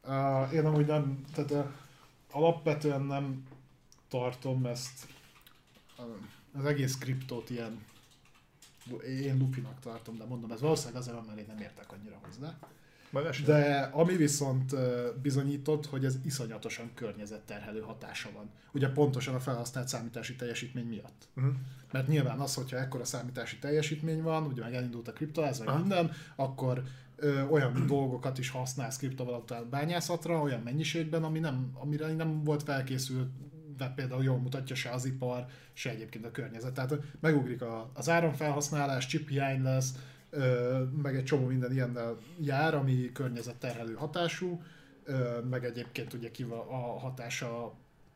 Uh, én amúgy nem, tehát uh, alapvetően nem tartom ezt az egész kriptót ilyen én lupinak tartom, de mondom, ez valószínűleg azért van, mert én nem értek annyira hozzá. De ami viszont bizonyított, hogy ez iszonyatosan környezetterhelő hatása van. Ugye pontosan a felhasznált számítási teljesítmény miatt. Uh-huh. Mert nyilván az, hogyha ekkora számítási teljesítmény van, ugye meg elindult a kriptoház, meg minden, akkor ö, olyan dolgokat is használsz kriptovalutát bányászatra, olyan mennyiségben, ami nem, amire nem volt felkészült, de például jól mutatja se az ipar, se egyébként a környezet. Tehát megugrik a, az áramfelhasználás, chip hiány lesz, ö, meg egy csomó minden ilyennel jár, ami környezetterhelő hatású, ö, meg egyébként ugye ki a hatása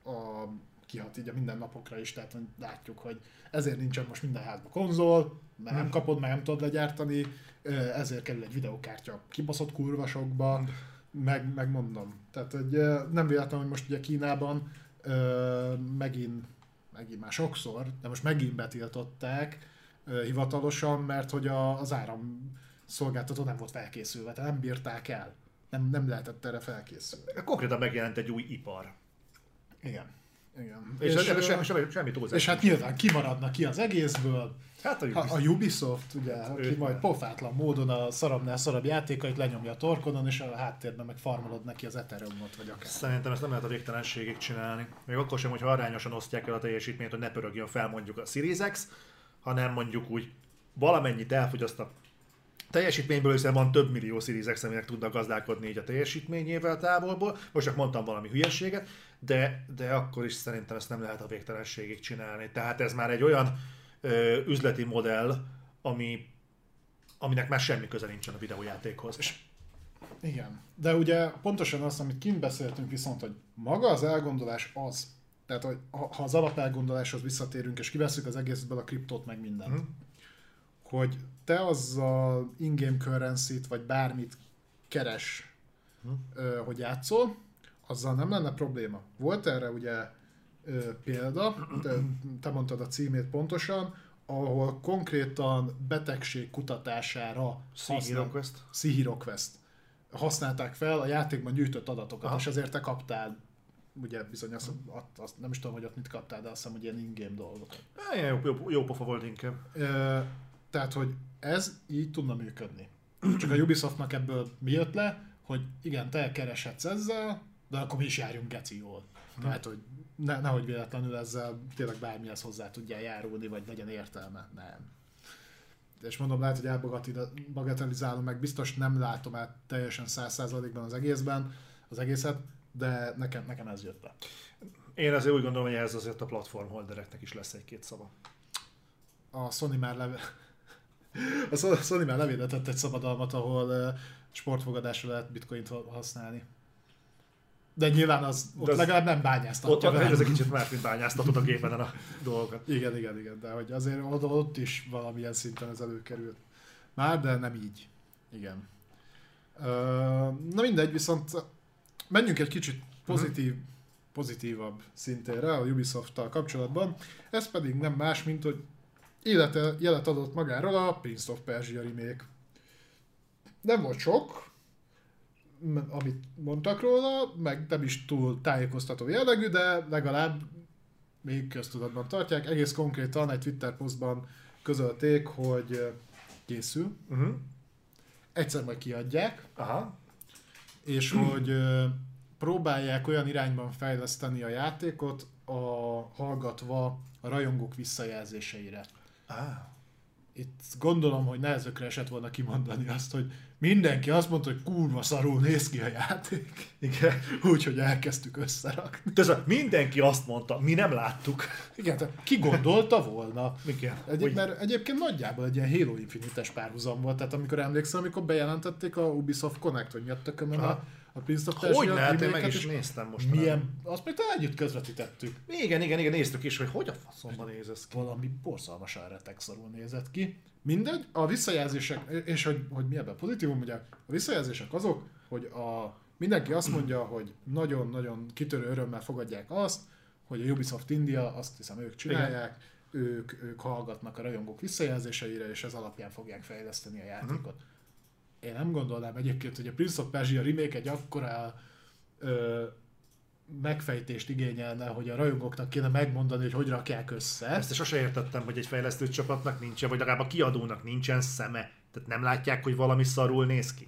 a, kihat így a mindennapokra is, tehát látjuk, hogy ezért nincsen most minden házban konzol, mert nem kapod, mert nem tudod legyártani, ezért kerül egy videokártya kibaszott kurvasokba, meg, meg mondom. Tehát hogy nem véletlen, hogy most ugye Kínában megint, megint már sokszor, de most megint betiltották hivatalosan, mert hogy a, az áram szolgáltató nem volt felkészülve, tehát nem bírták el. Nem, nem lehetett erre felkészülni. Konkrétan megjelent egy új ipar. Igen. Igen. És, és, és semmi, semmi, semmi túlzás. És hát nyilván kimaradnak ki az egészből. Hát a Ubisoft, a, a Ubisoft ugye, aki majd pofátlan módon a szarabnál szarabb játékait lenyomja a torkonon, és a háttérben meg farmolod neki az Ethereumot, vagy akár. Szerintem ezt nem lehet a végtelenségig csinálni. Még akkor sem, hogyha arányosan osztják el a teljesítményt, hogy ne pörögjön fel mondjuk a Series X, hanem mondjuk úgy valamennyit elfogyaszt a teljesítményből, hiszen van több millió Series X, aminek tudnak gazdálkodni így a teljesítményével távolból. Most csak mondtam valami hülyeséget, de, de akkor is szerintem ezt nem lehet a végtelenségig csinálni. Tehát ez már egy olyan ö, üzleti modell, ami, aminek már semmi köze nincsen a videójátékhoz. És igen, de ugye pontosan azt, amit kint beszéltünk viszont, hogy maga az elgondolás az, tehát hogy ha az alapelgondoláshoz visszatérünk, és kiveszünk az egészből a kriptót, meg mindent, hmm. hogy te azzal in-game currency vagy bármit keres, hmm. hogy játszol, azzal nem lenne probléma. Volt erre ugye példa, te, te mondtad a címét pontosan, ahol konkrétan betegség kutatására Sihiroquest. használták fel a játékban gyűjtött adatokat, Aha. és ezért te kaptál ugye bizony azt, azt, azt, nem is tudom, hogy ott mit kaptál, de azt hiszem, hogy ilyen in-game dolgokat. Ilyen jó, jó, jó pofa volt inkább. E, tehát, hogy ez így tudna működni. Csak a Ubisoftnak ebből mi jött le, hogy igen, te kereshetsz ezzel, de akkor mi is járjunk geci jól. Tehát, hogy ne, nehogy véletlenül ezzel tényleg bármihez hozzá tudjál járulni, vagy legyen értelme. Nem. És mondom, lehet, hogy elbagatelizálom, meg biztos nem látom át teljesen száz százalékban az egészben, az egészet, de nekem, nekem ez jött be. Én azért úgy gondolom, hogy ez azért a platform holdereknek is lesz egy-két szava. A Sony már leve... A Sony már levédetett egy szabadalmat, ahol eh, sportfogadásra lehet bitcoint használni. De nyilván az, ott az legalább nem bányáztatja. Ott, ott ez egy kicsit más, mint bányáztatod a gépen a dolgokat. Igen, igen, igen, de hogy azért ott, ott is valamilyen szinten ez előkerült. Már, de nem így. Igen. Na mindegy, viszont menjünk egy kicsit pozitív, pozitívabb szintére a Ubisoft-tal kapcsolatban. Ez pedig nem más, mint hogy élete, jelet adott magáról a Prince of Persia remake. Nem volt sok, amit mondtak róla, meg nem is túl tájékoztató jellegű, de legalább még köztudatban tartják. Egész konkrétan egy Twitter posztban közölték, hogy készül. Uh-huh. Egyszer majd kiadják. Aha. És hogy próbálják olyan irányban fejleszteni a játékot, a hallgatva a rajongók visszajelzéseire. Ah. Itt gondolom, hogy nehezökre esett volna kimondani azt, hogy mindenki azt mondta, hogy kurva szarul néz ki a játék. Igen. Úgyhogy elkezdtük összerakni. Tehát mindenki azt mondta, mi nem láttuk. Igen, tehát ki gondolta volna? Igen. Egy, hogy... Mert egyébként nagyjából egy ilyen Halo Infinite-es párhuzam volt. Tehát amikor emlékszem, amikor bejelentették a Ubisoft Connect, hogy mi a tökömön a a Persia Hogy lehet, én meg is néztem most. Milyen, azt még talán együtt közvetítettük. Igen, igen, igen, néztük is, hogy hogy a faszomban néz ez ki. Valami borzalmasan retegszarul nézett ki. Mindegy, a visszajelzések, és hogy, hogy mi ebben pozitívum, ugye a visszajelzések azok, hogy a, mindenki azt mondja, hogy nagyon-nagyon kitörő örömmel fogadják azt, hogy a Ubisoft India, azt hiszem ők csinálják, ők, ők hallgatnak a rajongók visszajelzéseire, és ez alapján fogják fejleszteni a játékot. Uh-huh én nem gondolnám egyébként, hogy a Prince of Persia remake egy akkora ö, megfejtést igényelne, hogy a rajongóknak kéne megmondani, hogy hogy rakják össze. Ezt sose értettem, hogy egy fejlesztő csapatnak nincsen, vagy legalább a kiadónak nincsen szeme. Tehát nem látják, hogy valami szarul néz ki.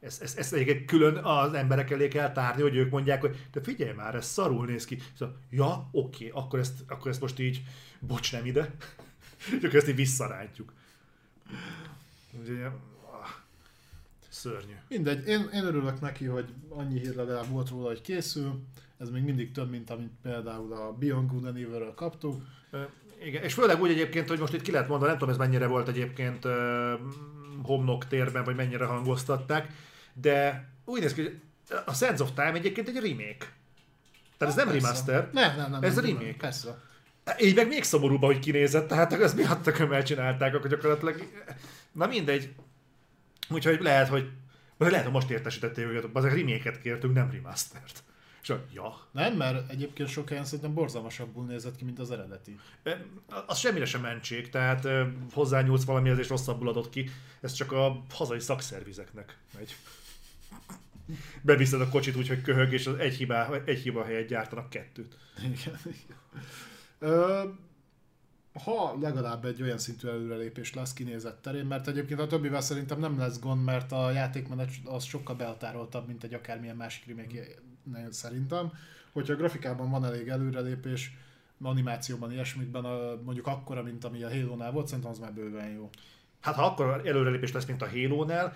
Ezt, ezt, ezt egyébként külön az emberek elé kell tárni, hogy ők mondják, hogy de figyelj már, ez szarul néz ki. Szóval, ja, oké, akkor ezt, akkor ezt most így, bocs, nem ide. Csak ezt így visszarántjuk. Szörnyű. Mindegy, én, én örülök neki, hogy annyi hír legalább volt róla, hogy készül. Ez még mindig több, mint amit például a Beyond Good and Evil-ről kaptuk. E, igen, és főleg úgy egyébként, hogy most itt ki lehet mondani, nem tudom ez mennyire volt egyébként uh, homnok térben, vagy mennyire hangoztatták, de úgy néz ki, hogy a Sands of Time egyébként egy remake. Tehát ez nem persze. remaster, nem, nem, nem, ez nem, remake. Nem, persze. Így meg még szomorúbb, hogy kinézett, tehát ez mi a tökömmel csinálták, akkor gyakorlatilag... Na mindegy, Úgyhogy lehet, hogy vagy lehet, hogy most értesítették őket, az remake kértünk, nem remastert. És a, ja. Nem, mert egyébként sok helyen szerintem borzalmasabbul nézett ki, mint az eredeti. Az semmire sem mentség, tehát hozzányúlsz valamihez és rosszabbul adott ki. Ez csak a hazai szakszervizeknek megy. Beviszed a kocsit úgy, hogy köhög, és az egy, hibá, egy hiba helyett gyártanak kettőt. Igen, igen. Ö, ha legalább egy olyan szintű előrelépés lesz kinézett terén, mert egyébként a többivel szerintem nem lesz gond, mert a játékmenet az sokkal behatároltabb, mint egy akármilyen másik remake szerintem. Hogyha a grafikában van elég előrelépés, animációban, ilyesmikben, mondjuk akkora, mint ami a Halo-nál volt, szerintem az már bőven jó. Hát ha akkor előrelépés lesz, mint a Halo-nál,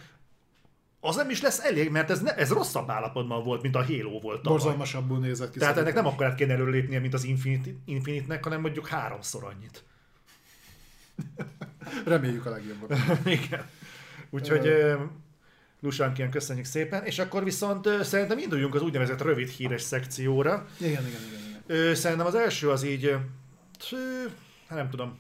az nem is lesz elég, mert ez, ne, ez rosszabb állapotban volt, mint a Halo volt tavaly. Borzalmasabbul nézett ki. Tehát ennek nem akkor kéne előrelépnie, mint az Infinite, Infinite-nek, hanem mondjuk háromszor annyit. Reméljük a legjobbat. Igen. Úgyhogy Lusankien köszönjük szépen, és akkor viszont szerintem induljunk az úgynevezett rövid híres szekcióra. Igen, igen, igen. igen. Szerintem az első az így, uh, nem tudom,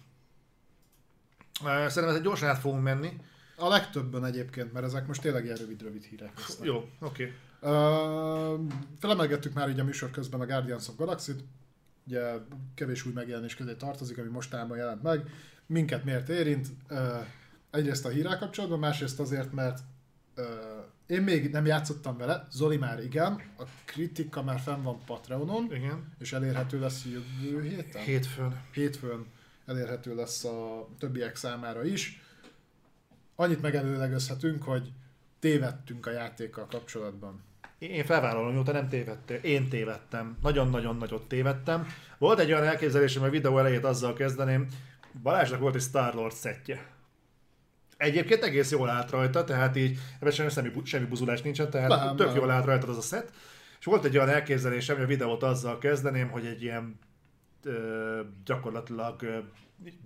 szerintem egy gyorsan át fogunk menni. A legtöbben egyébként, mert ezek most tényleg ilyen rövid-rövid hírek lesznek. Jó, oké. Okay. Uh, felemelgettük már így a műsor közben a Guardians of Galaxy-t, ugye kevés új megjelenés közé tartozik, ami mostában jelent meg minket miért érint. Egyrészt a hírrel kapcsolatban, másrészt azért, mert én még nem játszottam vele, Zoli már igen, a kritika már fenn van Patreonon, igen. és elérhető lesz jövő héten? Hétfőn. Hétfőn elérhető lesz a többiek számára is. Annyit megelőlegezhetünk, hogy tévedtünk a játékkal kapcsolatban. Én felvállalom, mióta nem tévedtél. Én tévedtem. Nagyon-nagyon nagyot tévedtem. Volt egy olyan elképzelésem, a videó elejét azzal kezdeném, Balázsnak volt egy Star-Lord szettje. Egyébként egész jól állt rajta, tehát így ebben semmi, semmi, semmi buzulás nincsen, tehát Nem, tök nem. jól állt rajta az a szett. És volt egy olyan elképzelésem, hogy a videót azzal kezdeném, hogy egy ilyen ö, gyakorlatilag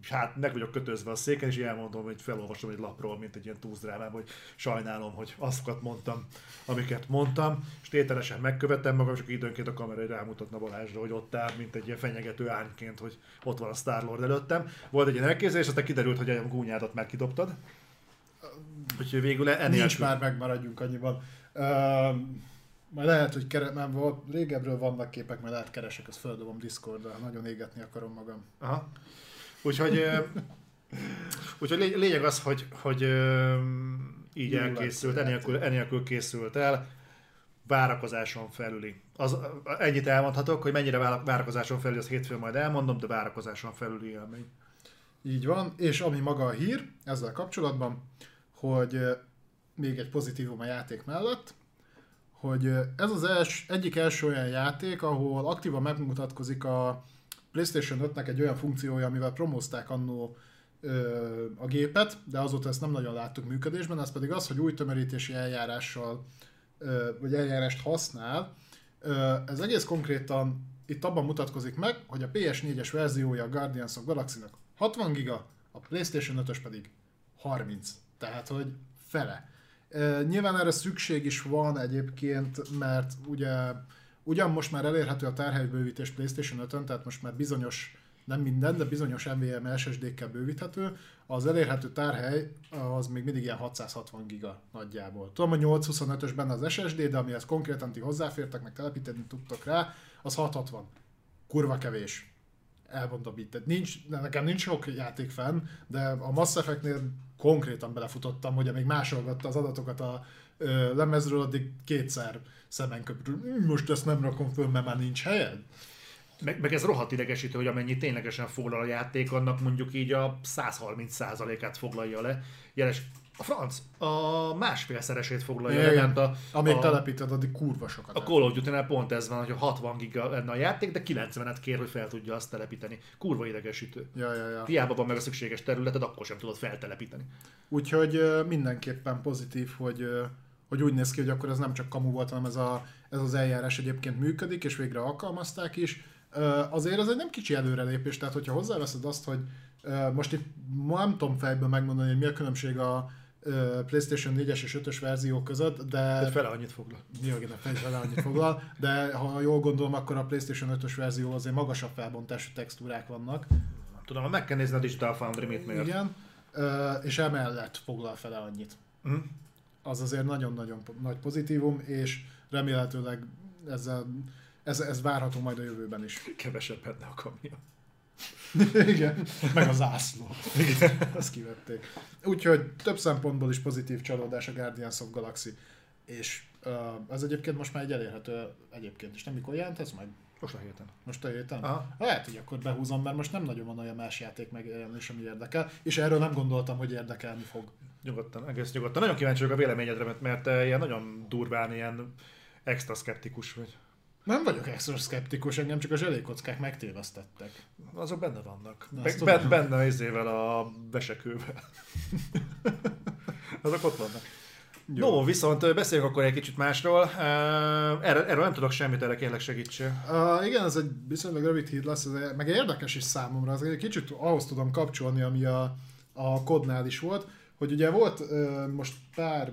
hát meg vagyok kötözve a széken, és elmondom, hogy felolvasom egy lapról, mint egy ilyen túzdrámában, hogy sajnálom, hogy azokat mondtam, amiket mondtam, és tételesen megkövetem magam, és akkor időnként a kamera így rámutatna Balázsra, hogy ott áll, mint egy ilyen fenyegető ányként, hogy ott van a Star-Lord előttem. Volt egy ilyen elképzelés, aztán kiderült, hogy a gúnyádat már kidobtad. Úgyhogy végül ennél Nincs már, megmaradjunk annyiban. Uh, majd lehet, hogy kere, nem volt, régebről vannak képek, majd lehet keresek, azt feldobom Discordra, nagyon égetni akarom magam. Aha. Úgyhogy, úgyhogy lé- lényeg az, hogy, hogy így Jó elkészült, enélkül, enélkül készült el, várakozáson felüli. Az, ennyit elmondhatok, hogy mennyire vára- várakozáson felüli, az hétfőn majd elmondom, de várakozáson felüli élmény. Így van, és ami maga a hír ezzel kapcsolatban, hogy még egy pozitívum a játék mellett, hogy ez az els, egyik első olyan játék, ahol aktívan megmutatkozik a PlayStation 5-nek egy olyan funkciója, amivel promózták annó a gépet, de azóta ezt nem nagyon láttuk működésben, ez pedig az, hogy új tömörítési eljárással, vagy eljárást használ. Ez egész konkrétan itt abban mutatkozik meg, hogy a PS4-es verziója a Guardians of Galaxy-nak 60 giga, a PlayStation 5-ös pedig 30. Tehát, hogy fele. Nyilván erre szükség is van egyébként, mert ugye ugyan most már elérhető a tárhelybővítés PlayStation 5-ön, tehát most már bizonyos, nem minden, de bizonyos NVMe SSD-kkel bővíthető. Az elérhető tárhely az még mindig ilyen 660 giga nagyjából. Tudom, hogy 825-ös benne az SSD, de amihez konkrétan ti hozzáfértek, meg telepíteni tudtok rá, az 660. Kurva kevés elmondom itt. Tehát nincs, nekem nincs sok játék fenn, de a Mass Effect-nél konkrétan belefutottam, hogy amíg másolgatta az adatokat a ö, lemezről, addig kétszer szemen köpül. "Hm, Most ezt nem rakom föl, mert már nincs helyed. Meg, meg ez rohadt idegesítő, hogy amennyi ténylegesen foglal a játék, annak mondjuk így a 130%-át foglalja le. Jeles, a franc a másfélszeresét foglalja le, mert a, Amíg a, telepíted, addig kurva sokat. a Call of duty pont ez van, hogy a 60 giga lenne a játék, de 90-et kér, hogy fel tudja azt telepíteni. Kurva idegesítő. Ja, ja, ja. Hiába van meg a szükséges területed, akkor sem tudod feltelepíteni. Úgyhogy mindenképpen pozitív, hogy, hogy úgy néz ki, hogy akkor ez nem csak kamu volt, hanem ez, a, ez az eljárás egyébként működik, és végre alkalmazták is. Azért ez egy nem kicsi előrelépés, tehát hogyha hozzáveszed azt, hogy most itt nem tudom fejből megmondani, hogy mi a különbség a PlayStation 4-es és 5-ös verzió között, de... De fele annyit foglal. Jó, igen, a fejfele annyit foglal, de ha jól gondolom, akkor a PlayStation 5-ös verzió azért magasabb felbontású textúrák vannak. Tudom, meg kell nézni a Digital Foundry mit miért. Igen, és emellett foglal fele annyit. Mhm. Az azért nagyon-nagyon nagy pozitívum, és remélhetőleg ezzel, ez, ez várható majd a jövőben is. Kevesebb benne a kamion. Igen, meg a zászló. Igen, azt kivették. Úgyhogy több szempontból is pozitív csalódás a Guardians of Galaxy. És uh, ez egyébként most már egy elérhető egyébként is. Nem mikor jelent ez meg? Most a héten. Most a héten? Aha. Lehet, hogy akkor behúzom, mert most nem nagyon van olyan más játék megjelenés, ami érdekel, és erről nem gondoltam, hogy érdekelni fog. Nyugodtan, egész nyugodtan. Nagyon kíváncsi vagyok a véleményedre, mert, mert te ilyen nagyon durván ilyen extra szkeptikus vagy. Nem vagyok extra szkeptikus, engem csak a zselékockák megtévesztettek. Azok benne vannak. Na, Be, azt ben, tudom. benne izével a vesekővel. Azok ott vannak. Jó. No, viszont ö, beszéljünk akkor egy kicsit másról. Uh, Erről, erről nem tudok semmit, erre kérlek segítsél. Uh, igen, ez egy viszonylag rövid hír lesz, ez meg érdekes is számomra, ez egy kicsit ahhoz tudom kapcsolni, ami a, a kodnál is volt, hogy ugye volt uh, most pár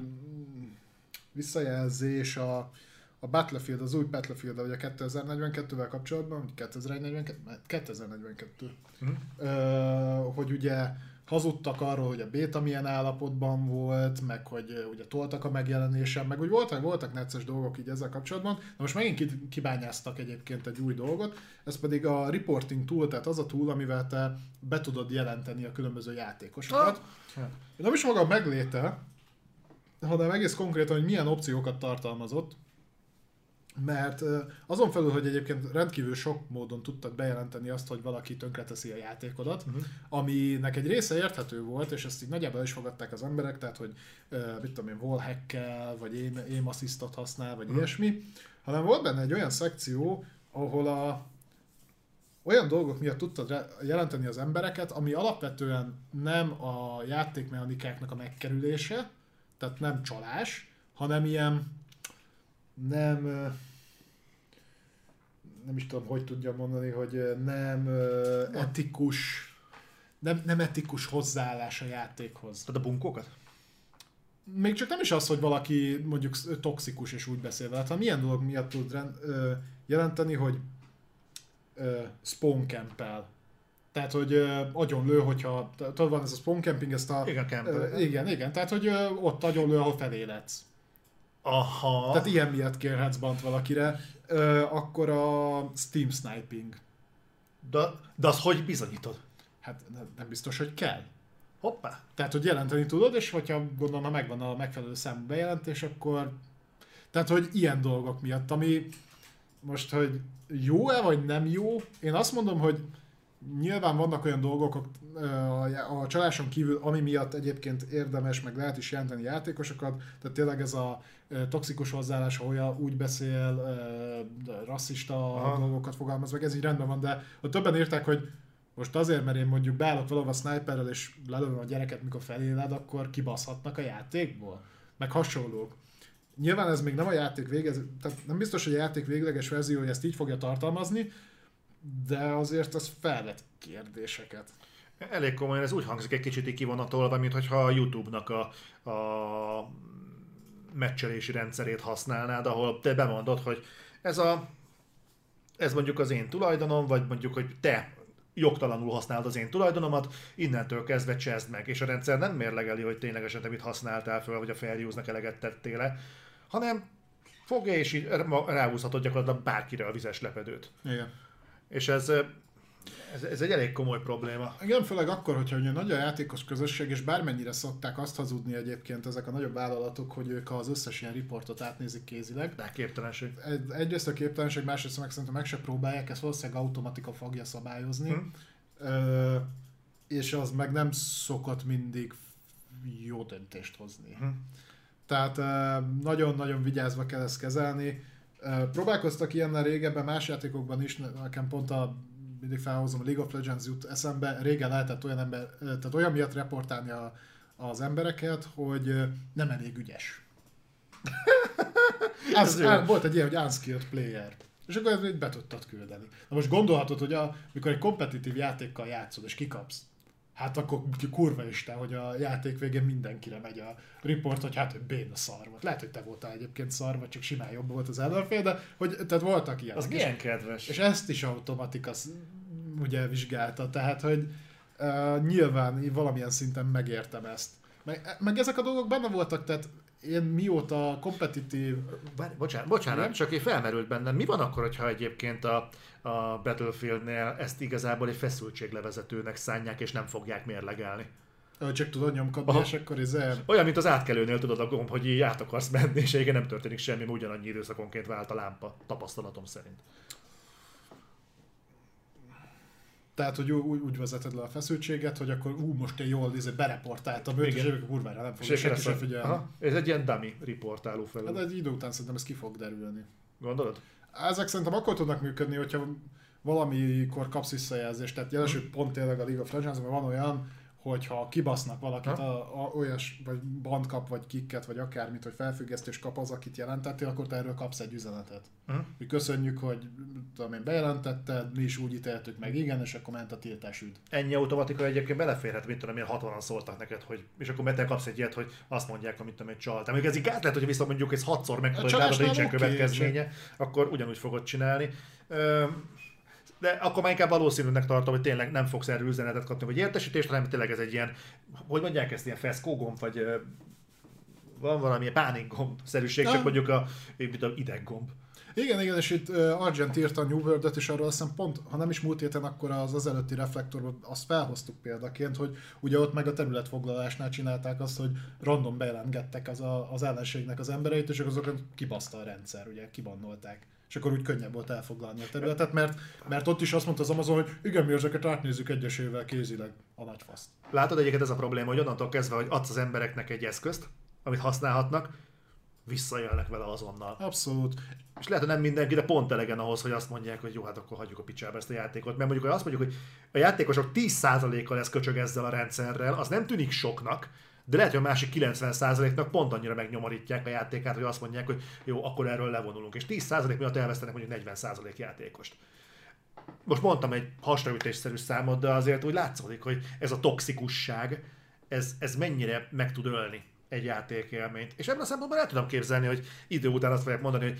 visszajelzés a, a Battlefield, az új Battlefield, vagy a 2042-vel kapcsolatban, vagy 2042, 2042, Mhm. uh, hogy ugye hazudtak arról, hogy a béta milyen állapotban volt, meg hogy ugye toltak a megjelenésen, meg úgy voltak, voltak necces dolgok így ezzel kapcsolatban. Na most megint ki- kibányáztak egyébként egy új dolgot, ez pedig a reporting tool, tehát az a tool, amivel te be tudod jelenteni a különböző játékosokat. Ah. Nem is maga megléte, hanem egész konkrétan, hogy milyen opciókat tartalmazott. Mert azon felül, hogy egyébként rendkívül sok módon tudtak bejelenteni azt, hogy valaki tönkreteszi a játékodat, uh-huh. aminek egy része érthető volt, és ezt így nagyjából is fogadták az emberek, tehát hogy mit tudom én, wallhackkel, vagy aim, aim assistot használ, vagy uh-huh. ilyesmi, hanem volt benne egy olyan szekció, ahol a olyan dolgok miatt tudtad jelenteni az embereket, ami alapvetően nem a játékmechanikáknak a megkerülése, tehát nem csalás, hanem ilyen nem nem is tudom, hogy tudjam mondani, hogy nem etikus nem, nem etikus hozzáállás a játékhoz. Tehát a bunkókat? Még csak nem is az, hogy valaki mondjuk toxikus és úgy beszél vele, hanem milyen dolog miatt tud rend, ö, jelenteni, hogy ö, spawn campel. Tehát, hogy ö, agyon lő, hogyha, tudod, van ez a spawn camping, ezt a... Igen, ö, igen, igen, tehát, hogy ö, ott agyon lő, ahol feléletsz. Aha. Tehát ilyen miatt kérhetsz bant valakire. Ö, akkor a Steam sniping. De, de az hogy bizonyítod? Hát nem biztos, hogy kell. Hoppá. Tehát, hogy jelenteni tudod, és hogyha gondolom, ha megvan a megfelelő számú bejelentés, akkor... Tehát, hogy ilyen dolgok miatt, ami most, hogy jó-e, vagy nem jó, én azt mondom, hogy nyilván vannak olyan dolgok a, a csaláson kívül, ami miatt egyébként érdemes, meg lehet is jelenteni játékosokat, tehát tényleg ez a toxikus hozzáállás, ahol úgy beszél, rasszista Aha. dolgokat fogalmaz meg, ez így rendben van, de ott többen írták, hogy most azért, mert én mondjuk beállok valahol a sniperrel és lelövöm a gyereket, mikor feléled, akkor kibaszhatnak a játékból. Meg hasonlók. Nyilván ez még nem a játék vége, tehát nem biztos, hogy a játék végleges verziója ezt így fogja tartalmazni, de azért ez felvet kérdéseket. Elég komolyan, ez úgy hangzik egy kicsit kivonatolva, mint hogyha a YouTube-nak a, a meccselési rendszerét használnád, ahol te bemondod, hogy ez a ez mondjuk az én tulajdonom, vagy mondjuk, hogy te jogtalanul használod az én tulajdonomat, innentől kezdve csezd meg, és a rendszer nem mérlegeli, hogy ténylegesen te mit használtál föl, vagy a fair use-nak eleget tettél hanem fogja és így ráhúzhatod gyakorlatilag bárkire a vizes lepedőt. Igen. És ez, ez, ez egy elég komoly probléma. Igen, főleg akkor, hogyha ugye nagy a játékos közösség, és bármennyire szokták azt hazudni egyébként ezek a nagyobb vállalatok, hogy ők az összes ilyen riportot átnézik kézileg. De képtelenség. Egy, egyrészt a képtelenség, másrészt meg szerintem meg se próbálják, ezt valószínűleg automatika fogja szabályozni. Hmm. Ö, és az meg nem szokott mindig jó döntést hozni. Hmm. Tehát nagyon-nagyon vigyázva kell ezt kezelni. Próbálkoztak ilyennel régebben, más játékokban is, nekem pont a mindig felhozom, a League of Legends jut eszembe, régen lehetett olyan ember, tehát olyan miatt reportálni a, az embereket, hogy nem elég ügyes. Ez, volt egy ilyen, hogy unskilled player. És akkor ezt be tudtad küldeni. Na most gondolhatod, hogy a, mikor egy kompetitív játékkal játszod, és kikapsz, hát akkor kurva isten, hogy a játék végén mindenkire megy a report, hogy hát, hogy béna szar volt. Lehet, hogy te voltál egyébként szar, vagy csak simán jobb volt az ellenfél, de hogy, tehát voltak ilyenek. Az milyen kedves. És ezt is automatika ugye vizsgálta, tehát, hogy uh, nyilván valamilyen szinten megértem ezt. Meg, meg ezek a dolgok benne voltak, tehát én mióta kompetitív... Bocsánat, bocsánat Igen? csak én felmerült bennem. Mi van akkor, hogyha egyébként a, a Battlefieldnél ezt igazából egy feszültséglevezetőnek szánják, és nem fogják mérlegelni? Csak tudod nyomkodni, Aha. és akkor ez el... Olyan, mint az átkelőnél tudod a gomb, hogy így át akarsz menni, és igen nem történik semmi, ugyanannyi időszakonként vált a lámpa, tapasztalatom szerint. Tehát, hogy úgy, úgy vezeted le a feszültséget, hogy akkor ú, most én jól izé, bereportáltam őt, és a kurvára, nem fogja senki sem figyelni. Aha. Ez egy ilyen dummy riportáló fel. Hát egy idő után szerintem ez ki fog derülni. Gondolod? Ezek szerintem akkor tudnak működni, hogyha valamikor kapsz visszajelzést. Tehát jelesül hmm. pont tényleg a of Legends, van olyan, hogyha kibasznak valakit, a, a, olyas, vagy band kap, vagy kikket, vagy akármit, hogy felfüggesztés kap az, akit jelentettél, akkor te erről kapsz egy üzenetet. Uh-huh. Mi köszönjük, hogy tudom én, bejelentetted, mi is úgy ítéltük meg, igen, és akkor ment a tiltás üd. Ennyi automatika egyébként beleférhet, mint tudom én, 60-an szóltak neked, hogy, és akkor te kapsz egy ilyet, hogy azt mondják, amit tudom én, csalt. Még ez így át lehet, hogy vissza mondjuk ez hatszor meg, hogy nincsen okay, következménye, akkor ugyanúgy fogod csinálni. De akkor már inkább valószínűnek tartom, hogy tényleg nem fogsz erről üzenetet kapni, vagy értesítést, hanem tényleg ez egy ilyen, hogy mondják ezt, ilyen feszkógomb, vagy van valami pánikgomb szerűség, csak mondjuk a, a ideggomb. Igen, igen, és itt Argent írta a New World-et, és arról azt hiszem pont, ha nem is múlt héten, akkor az az előtti reflektorban azt felhoztuk példaként, hogy ugye ott meg a területfoglalásnál csinálták azt, hogy random bejelentgettek az, a, az ellenségnek az embereit, és azokat kibaszta a rendszer, ugye, kibannolták és akkor úgy könnyebb volt elfoglalni a területet, mert, mert ott is azt mondta az Amazon, hogy igen, mi ezeket átnézzük egyesével kézileg a nagy faszt. Látod egyébként ez a probléma, hogy onnantól kezdve, hogy adsz az embereknek egy eszközt, amit használhatnak, visszaélnek vele azonnal. Abszolút. És lehet, hogy nem mindenki, de pont elegen ahhoz, hogy azt mondják, hogy jó, hát akkor hagyjuk a picsába ezt a játékot. Mert mondjuk, hogy azt mondjuk, hogy a játékosok 10%-kal lesz köcsög ezzel a rendszerrel, az nem tűnik soknak, de lehet, hogy a másik 90%-nak pont annyira megnyomorítják a játékát, hogy azt mondják, hogy jó, akkor erről levonulunk. És 10% miatt elvesztenek mondjuk 40% játékost. Most mondtam egy hasraütésszerű számot, de azért úgy látszódik, hogy ez a toxikusság, ez, ez mennyire meg tud ölni egy játékélményt. És ebben a szempontból el tudom képzelni, hogy idő után azt fogják mondani, hogy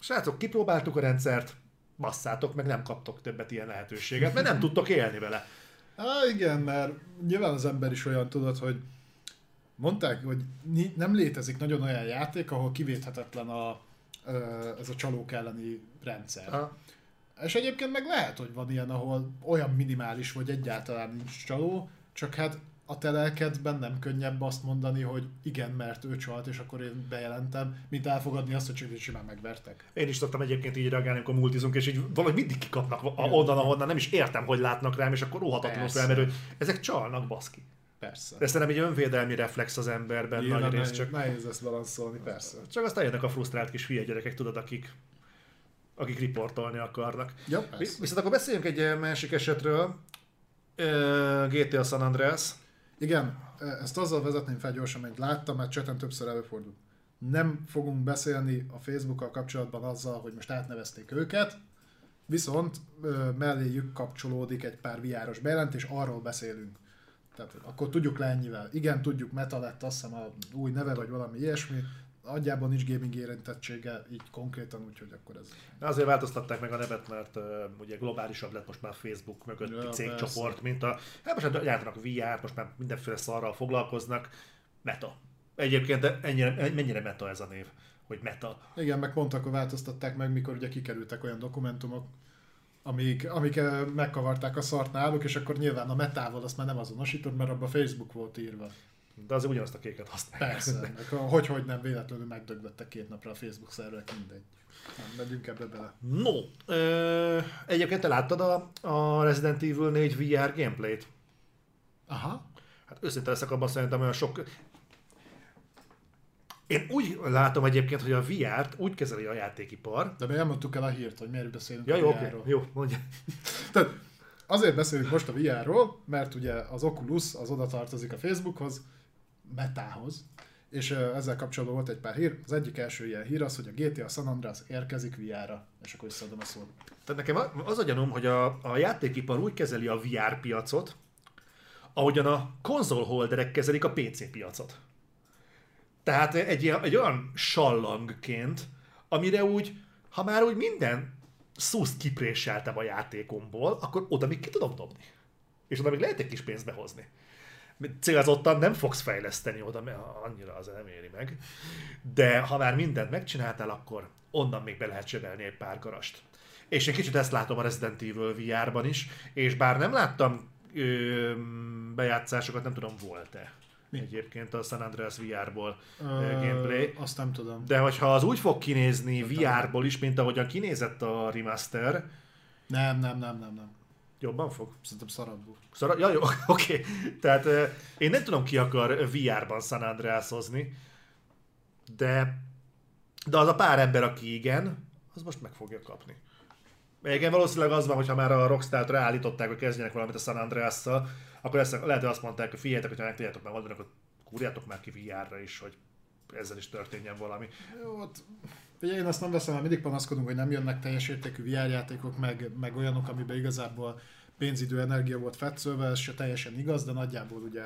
srácok, kipróbáltuk a rendszert, basszátok, meg nem kaptok többet ilyen lehetőséget, mert nem tudtok élni vele. Há, igen, mert nyilván az ember is olyan tudod, hogy mondták, hogy nem létezik nagyon olyan játék, ahol kivéthetetlen a, ez a csalók elleni rendszer. Ha. És egyébként meg lehet, hogy van ilyen, ahol olyan minimális, vagy egyáltalán nincs csaló, csak hát a te lelkedben nem könnyebb azt mondani, hogy igen, mert ő csalt, és akkor én bejelentem, mint elfogadni azt, hogy simán megvertek. Én is szoktam egyébként így reagálni, amikor multizunk, és így valahogy mindig kikapnak onnan, ahonnan nem is értem, hogy látnak rám, és akkor rohatatlanul felmerül, ezek csalnak, baszki. Persze. De szerintem egy önvédelmi reflex az emberben Nyilván nagy rész, csak... Nehéz ezt balanszolni, persze. Csak aztán jönnek a frusztrált kis hülye gyerekek, tudod, akik akik riportolni akarnak. Ja, persze. Viszont akkor beszéljünk egy eh, másik esetről. Eh, GTA San Andreas. Igen, eh, ezt azzal vezetném fel gyorsan, hogy láttam, mert cseten többször előfordult. Nem fogunk beszélni a Facebookkal kapcsolatban azzal, hogy most átnevezték őket, viszont melléjük kapcsolódik egy pár viáros bejelentés, arról beszélünk. Tehát akkor tudjuk le ennyivel. Igen, tudjuk, Meta lett azt hiszem a új neve, vagy valami ilyesmi. Agyában nincs gaming érintettsége, így konkrétan, úgyhogy akkor ez... Azért változtatták meg a nevet, mert uh, ugye globálisabb lett most már Facebook mögötti ja, cégcsoport, persze. mint a... Hát most gyártanak VR, most már mindenféle szarral foglalkoznak. Meta. Egyébként ennyire, mennyire meta ez a név? hogy meta. Igen, meg pont akkor változtatták meg, mikor ugye kikerültek olyan dokumentumok, amik, amik eh, megkavarták a szart náluk, és akkor nyilván a metával azt már nem azonosítod, mert abban Facebook volt írva. De azért ugyanazt a kéket használják. Persze, hogy, hogy nem véletlenül megdöglettek két napra a Facebook szerverek, mindegy. Nem, megyünk ebbe bele. No, ö, egyébként te láttad a, a Resident Evil 4 VR gameplayt? Aha. Hát őszinte leszek abban szerintem olyan sok... Én úgy látom egyébként, hogy a VR-t úgy kezeli a játékipar. De mi nem mondtuk el a hírt, hogy miért beszélünk ja, a jó, VR-ról. Okay, jó, mondja. Tehát azért beszélünk most a VR-ról, mert ugye az Oculus az oda tartozik a Facebookhoz, Metához, és ezzel kapcsolatban volt egy pár hír. Az egyik első ilyen hír az, hogy a GTA San Andreas érkezik VR-ra, és akkor visszaadom a szót. Tehát nekem az a gyanúm, hogy a, a játékipar úgy kezeli a VR piacot, ahogyan a konzolholderek kezelik a PC piacot. Tehát egy, egy olyan sallangként, amire úgy, ha már úgy minden szuszt kipréseltem a játékomból, akkor oda még ki tudom dobni. És oda még lehet egy kis pénzt behozni. Célzottan nem fogsz fejleszteni oda, mert annyira az nem éri meg. De ha már mindent megcsináltál, akkor onnan még be lehet sebelni egy pár garast. És egy kicsit ezt látom a Resident Evil VR-ban is, és bár nem láttam ö, bejátszásokat, nem tudom, volt-e mi? Egyébként a San Andreas VR-ból uh, gameplay. Azt nem tudom. De hogyha az úgy fog kinézni VR-ból is, mint ahogyan kinézett a remaster. Nem, nem, nem, nem, nem. Jobban fog? Szerintem szarabbul. Szara... Ja, jó, oké. Okay. Tehát én nem tudom ki akar VR-ban San Andreas-hozni, de, de az a pár ember, aki igen, az most meg fogja kapni. Igen, valószínűleg az van, hogyha már a Rockstar-t ráállították, hogy kezdjenek valamit a San Andreas-szal, akkor ezt, lehet, hogy azt mondták, hogy figyeljetek, hogyha meg tudjátok már oldani, akkor kúrjátok már ki VR-ra is, hogy ezzel is történjen valami. Jó, hát, ugye én azt nem veszem, mert mindig panaszkodunk, hogy nem jönnek teljes értékű VR játékok, meg, meg olyanok, amiben igazából pénzidő, energia volt fetszölve, ez se teljesen igaz, de nagyjából ugye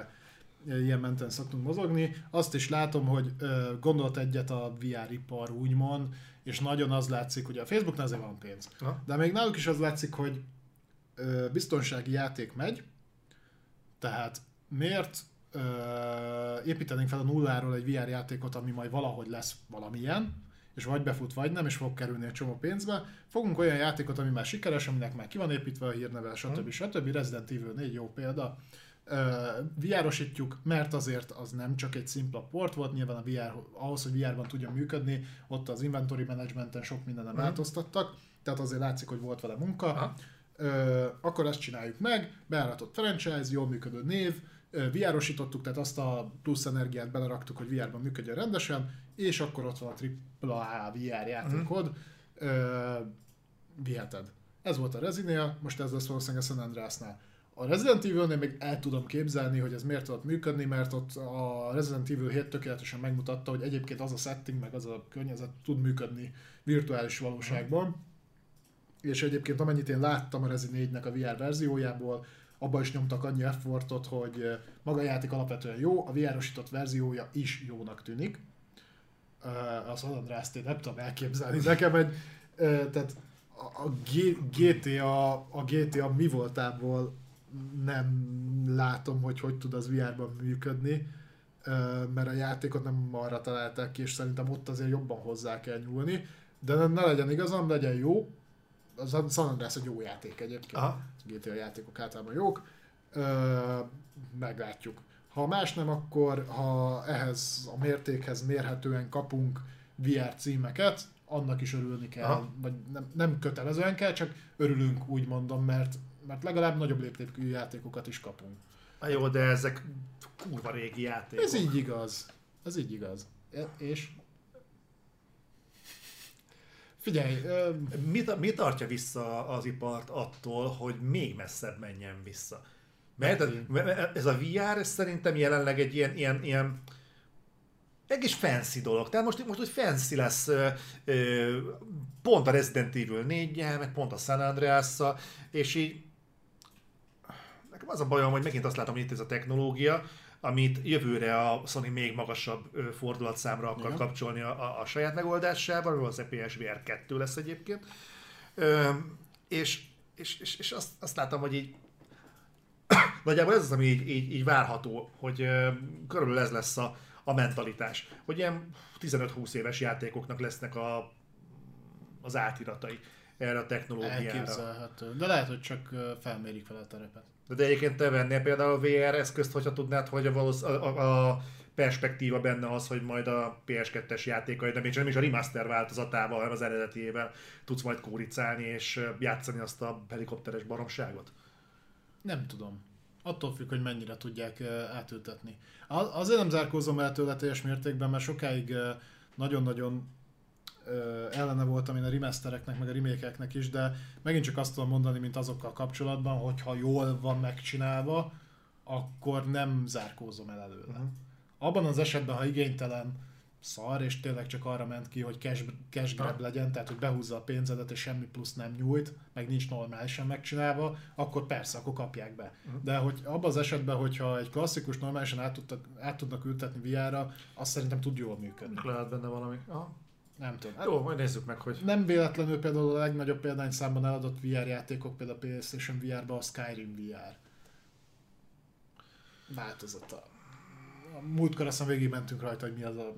ilyen menten szoktunk mozogni. Azt is látom, hogy ö, gondolt egyet a VR ipar úgymond, és nagyon az látszik, hogy a Facebooknál azért van pénz. Ha? De még náluk is az látszik, hogy ö, biztonsági játék megy, tehát miért ö, építenénk fel a nulláról egy VR játékot, ami majd valahogy lesz valamilyen, és vagy befut, vagy nem, és fog kerülni egy csomó pénzbe. Fogunk olyan játékot, ami már sikeres, aminek már ki van építve a hírneve, stb. stb. Resident Evil 4 jó példa. VR-osítjuk, mert azért az nem csak egy szimpla port volt, nyilván a VR, ahhoz, hogy VR-ban tudjon működni, ott az inventory managementen sok mindenen mm. változtattak, tehát azért látszik, hogy volt vele munka. Aha. Ö, akkor ezt csináljuk meg, beállított franchise, jól működő név, VR-osítottuk, tehát azt a plusz energiát beleraktuk, hogy VR-ban működjön rendesen, és akkor ott van a AAA VR játékod, uh-huh. viheted. Ez volt a Rezinél, most ez lesz valószínűleg a San Andreasnál. A Resident Evil-nél még el tudom képzelni, hogy ez miért tudott működni, mert ott a Resident Evil 7 tökéletesen megmutatta, hogy egyébként az a setting, meg az a környezet tud működni virtuális valóságban. És egyébként amennyit én láttam a Resident 4-nek a VR verziójából, abban is nyomtak annyi effortot, hogy maga a játék alapvetően jó, a VR-osított verziója is jónak tűnik. Uh, az Andrászt én nem tudom elképzelni. Nekem egy, tehát a GTA, a GTA mi voltából nem látom, hogy hogy tud az VR-ban működni, mert a játékot nem arra találták ki, és szerintem ott azért jobban hozzá kell nyúlni. De ne, legyen igazam, legyen jó, az a San Andreas egy jó játék egyébként. Aha. GTA játékok általában jók. Meglátjuk. Ha más nem, akkor ha ehhez a mértékhez mérhetően kapunk VR címeket, annak is örülni kell, Aha. vagy nem, nem kötelezően kell, csak örülünk, úgy mondom, mert, mert legalább nagyobb léptékű játékokat is kapunk. Na jó, de ezek kurva régi játékok. Ez így igaz. Ez így igaz. És Figyelj, mi, mi tartja vissza az ipart attól, hogy még messzebb menjen vissza? Mert ez a VR ez szerintem jelenleg egy ilyen, ilyen, ilyen egész fancy dolog. Tehát most, most hogy fancy lesz pont a Resident Evil 4 meg pont a San andreas és így nekem az a bajom, hogy megint azt látom, hogy itt ez a technológia, amit jövőre a Sony még magasabb fordulatszámra akar Igen. kapcsolni a, a, a saját megoldásával, az PSVR 2 lesz egyébként. Ö, és, és, és, és azt, azt látom, hogy így nagyjából ez az, ami így, így, így várható, hogy ö, körülbelül ez lesz a, a mentalitás. Hogy ilyen 15-20 éves játékoknak lesznek a, az átiratai erre a technológiára. Elképzelhető. De lehet, hogy csak felmérik fel a terepet. De egyébként te vennél például a VR eszközt, hogyha tudnád, hogy a, valósz, a, a, perspektíva benne az, hogy majd a PS2-es játékai, de még nem is a remaster változatával, hanem az eredetiével tudsz majd kóricálni és játszani azt a helikopteres baromságot? Nem tudom. Attól függ, hogy mennyire tudják átültetni. Azért nem zárkózom el tőle teljes mértékben, mert sokáig nagyon-nagyon ellene voltam én a remastereknek, meg a remékeknek is, de megint csak azt tudom mondani, mint azokkal kapcsolatban, hogy ha jól van megcsinálva, akkor nem zárkózom el előle. Uh-huh. Abban az esetben, ha igénytelen szar, és tényleg csak arra ment ki, hogy cash, cash grab legyen, tehát hogy behúzza a pénzedet, és semmi plusz nem nyújt, meg nincs normálisan megcsinálva, akkor persze, akkor kapják be. Uh-huh. De hogy abban az esetben, hogyha egy klasszikus normálisan át, tudtak, át tudnak ültetni VR-ra, azt szerintem tud jól működni. Lehet benne valami. Aha. Nem tudom. Jó, majd nézzük meg, hogy... Nem véletlenül például a legnagyobb példányszámban eladott VR játékok, például a PlayStation VR-ba a Skyrim VR. Változata. A múltkor aztán végig mentünk rajta, hogy mi az a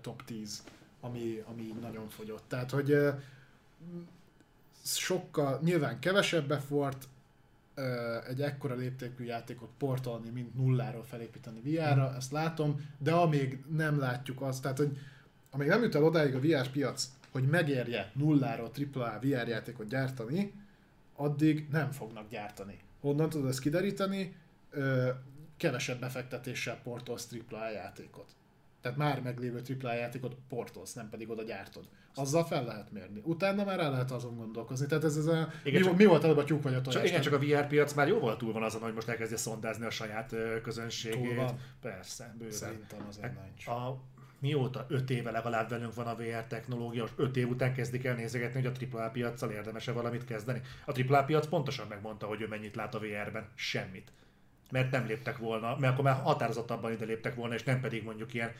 top 10, ami, ami nagyon fogyott. Tehát, hogy sokkal, nyilván kevesebb effort, egy ekkora léptékű játékot portolni, mint nulláról felépíteni VR-ra, mm. ezt látom, de amíg nem látjuk azt, tehát, hogy amíg nem jut el odáig a VR piac, hogy megérje nulláról AAA VR játékot gyártani, addig nem fognak gyártani. Honnan tudod ezt kideríteni? Ö, kevesebb befektetéssel portolsz AAA játékot. Tehát már meglévő AAA játékot portolsz, nem pedig oda gyártod. Azzal fel lehet mérni. Utána már el lehet azon gondolkozni. Tehát ez, ez a, igen, mi, csak, mi, volt előbb a tyúk vagy a tojás? Csak, igen, csak a VR piac már jóval túl van azon, hogy most elkezdje szondázni a saját közönségét. Túl van. Persze, bőven. Szerintem azért hát nincs. A, mióta 5 éve legalább velünk van a VR technológia, és 5 év után kezdik el nézegetni, hogy a AAA piaccal érdemes-e valamit kezdeni. A AAA piac pontosan megmondta, hogy ő mennyit lát a VR-ben. Semmit. Mert nem léptek volna, mert akkor már határozottabban ide léptek volna, és nem pedig mondjuk ilyen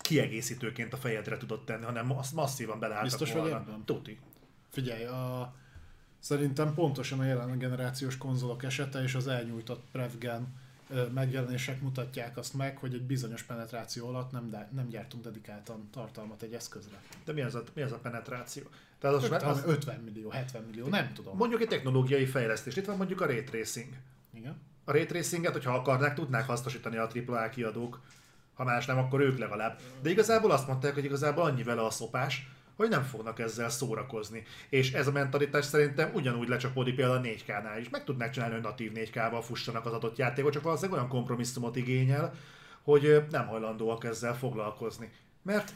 kiegészítőként a fejedre tudott tenni, hanem azt masszívan beleálltak Biztos volna. vagy ebben? Tuti. Figyelj, a, szerintem pontosan a jelen generációs konzolok esete és az elnyújtott Prevgen megjelenések mutatják azt meg, hogy egy bizonyos penetráció alatt nem, de, nem gyártunk dedikáltan tartalmat egy eszközre. De mi az a, mi az a penetráció? Tehát az, 50, az, 50 millió, 70 millió, nem tudom. mondjuk egy technológiai fejlesztés. Itt van mondjuk a ray tracing. Igen. A ray tracinget, hogyha akarnák, tudnák hasznosítani a AAA kiadók. Ha más nem, akkor ők legalább. De igazából azt mondták, hogy igazából annyi vele a szopás, hogy nem fognak ezzel szórakozni. És ez a mentalitás szerintem ugyanúgy lecsapódik például a 4K-nál is. Meg tudnák csinálni, hogy natív 4K-val fussanak az adott játékot, csak valószínűleg olyan kompromisszumot igényel, hogy nem hajlandóak ezzel foglalkozni. Mert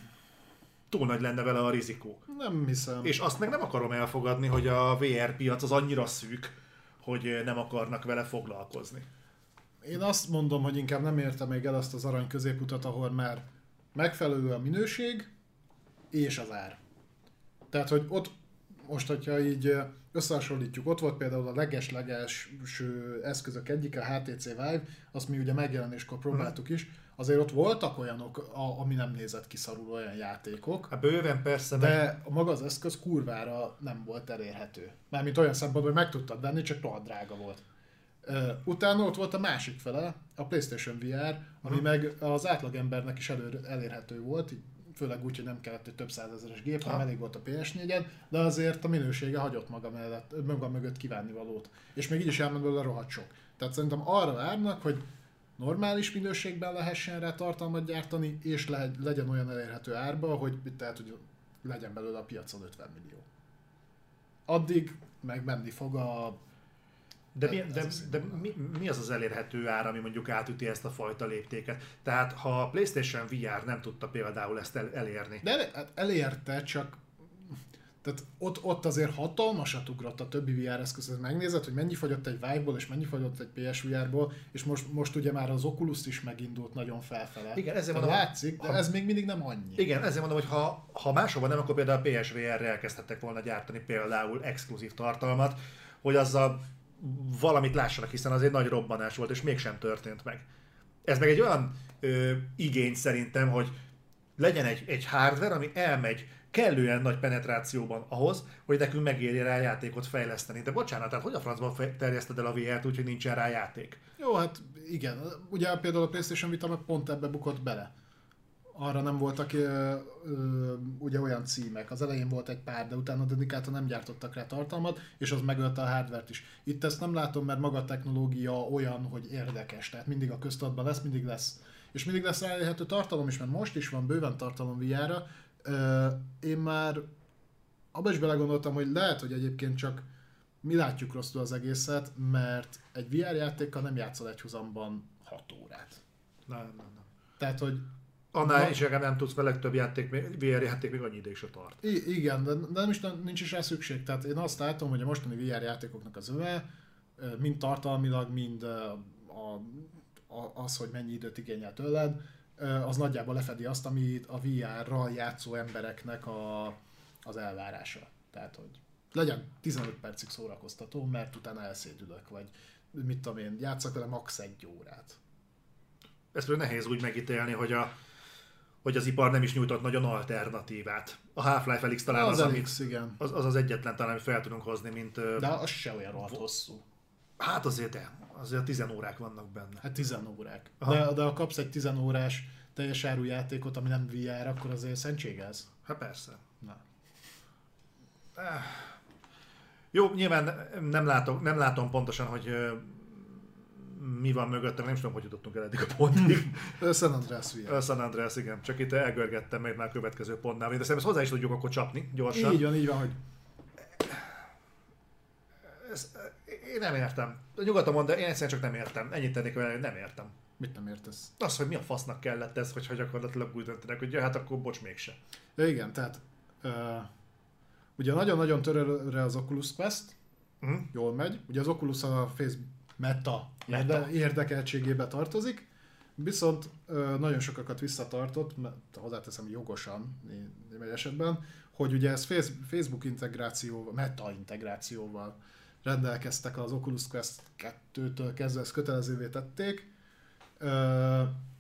túl nagy lenne vele a rizikó. Nem hiszem. És azt meg nem akarom elfogadni, hogy a VR piac az annyira szűk, hogy nem akarnak vele foglalkozni. Én azt mondom, hogy inkább nem érte még el azt az arany középutat, ahol már megfelelő a minőség és az ár. Tehát, hogy ott most, hogyha így összehasonlítjuk, ott volt például a leges-leges eszközök egyik, a HTC Vive, azt mi ugye megjelenéskor próbáltuk is, azért ott voltak olyanok, a, ami nem nézett ki szarul olyan játékok, Hát bőven persze, de... a maga az eszköz kurvára nem volt elérhető. Mármint olyan szempontból, hogy meg tudtad venni, csak rohadt drága volt. Utána ott volt a másik fele, a PlayStation VR, ami meg az átlagembernek is elő, elérhető volt, így főleg úgy, hogy nem kellett egy több százezeres gép, hanem Ha. elég volt a PS4-en, de azért a minősége hagyott maga, mellett, maga mögött kívánni valót. És még így is elment belőle rohadt sok. Tehát szerintem arra várnak, hogy normális minőségben lehessen rá tartalmat gyártani, és le, legyen olyan elérhető árba, hogy tehát, hogy legyen belőle a piacon 50 millió. Addig meg menni fog a... De, mi, de, de mi, mi az az elérhető ár, ami mondjuk átüti ezt a fajta léptéket? Tehát ha a PlayStation VR nem tudta például ezt el, elérni, De hát elérte, csak tehát ott, ott azért hatalmasat ugrott a többi VR eszközhez. Megnézed, hogy mennyi fogyott egy Vive-ból, és mennyi fogyott egy PSVR-ból, és most, most ugye már az Oculus is megindult nagyon felfele. Igen, ezért mondom, látszik, de ha- ez még mindig nem annyi. igen, ezért mondom, hogy ha, ha máshova nem, akkor például a PSVR-re elkezdhettek volna gyártani például exkluzív tartalmat, hogy azzal valamit lássanak, hiszen az egy nagy robbanás volt, és mégsem történt meg. Ez meg egy olyan ö, igény szerintem, hogy legyen egy, egy hardware, ami elmegy kellően nagy penetrációban ahhoz, hogy nekünk megérje rá játékot fejleszteni. De bocsánat, tehát hogy a francban terjeszted el a VR-t úgy, hogy nincsen rá játék? Jó, hát igen. Ugye például a PlayStation Vita meg pont ebbe bukott bele. Arra nem voltak ö, ö, ugye olyan címek. Az elején volt egy pár, de utána dedikáltan nem gyártottak rá tartalmat, és az megölte a hardvert is. Itt ezt nem látom, mert maga a technológia olyan, hogy érdekes. Tehát mindig a köztudatban lesz, mindig lesz. És mindig lesz elérhető tartalom is, mert most is van bőven tartalom. Ö, én már abba is belegondoltam, hogy lehet, hogy egyébként csak mi látjuk rosszul az egészet, mert egy VR játékkal nem játszol egy húzamban 6 órát. Nem, nem, nem. Tehát, hogy Annál Na- is legalább nem tudsz, mert legtöbb játék, VR játék még annyi ideig se tart. igen, de, nem is, nincs is rá szükség. Tehát én azt látom, hogy a mostani VR játékoknak az öve, mind tartalmilag, mind a, a, az, hogy mennyi időt igényel tőled, az nagyjából lefedi azt, ami a VR-ral játszó embereknek a, az elvárása. Tehát, hogy legyen 15 percig szórakoztató, mert utána elszédülök, vagy mit tudom én, játszak vele max. egy órát. Ezt nehéz úgy megítélni, hogy, a, hogy az ipar nem is nyújtott nagyon alternatívát. A Half-Life Felix talán az, az, az, ami, Elix, igen. az, az, az egyetlen talán, amit fel tudunk hozni, mint... De az se olyan rohadt hosszú. Hát azért, de, azért 10 órák vannak benne. Hát 10 órák. Aha. De, de ha kapsz egy 10 órás teljes áru játékot, ami nem VR, akkor azért szentség ez. Hát persze. Na. Jó, nyilván nem látom, nem látom pontosan, hogy mi van mögöttem, nem is tudom, hogy jutottunk el eddig a pontig. San Andreas. A San Andreas, igen. Csak itt elgörgettem meg már a következő pontnál. De szerintem ezt hozzá is tudjuk akkor csapni gyorsan. Így van, így van, hogy Ez, én nem értem. Nyugodtan mondd, de én egyszerűen csak nem értem. Ennyit tennék vele, nem értem. mit nem értesz. Az, hogy mi a fasznak kellett ez, hogyha gyakorlatilag úgy döntenek, hogy ja, hát akkor bocs mégse. De igen, tehát uh, ugye nagyon-nagyon törőre az Oculus Quest, Uh-huh. jól megy. Ugye az Oculus a Facebook meta, Meta. Érde, érdekeltségébe tartozik, viszont nagyon sokakat visszatartott, mert hozzáteszem jogosan né- némely esetben, hogy ugye ez Face- Facebook integrációval, meta integrációval rendelkeztek az Oculus Quest 2-től kezdve, ezt kötelezővé tették,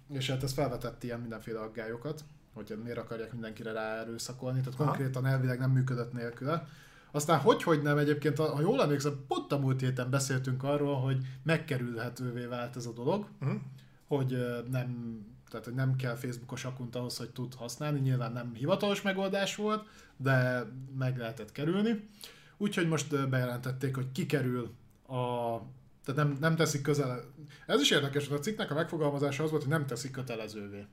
és hát ez felvetett ilyen mindenféle aggályokat, hogy miért akarják mindenkire ráerőszakolni, tehát konkrétan elvileg nem működött nélküle. Aztán hogy, hogy nem egyébként, ha jól emlékszem, pont a múlt héten beszéltünk arról, hogy megkerülhetővé vált ez a dolog, uh-huh. hogy nem, tehát, hogy nem kell Facebookos akunt ahhoz, hogy tud használni, nyilván nem hivatalos megoldás volt, de meg lehetett kerülni. Úgyhogy most bejelentették, hogy kikerül a tehát nem, nem teszik közel. Ez is érdekes, hogy a cikknek a megfogalmazása az volt, hogy nem teszik kötelezővé.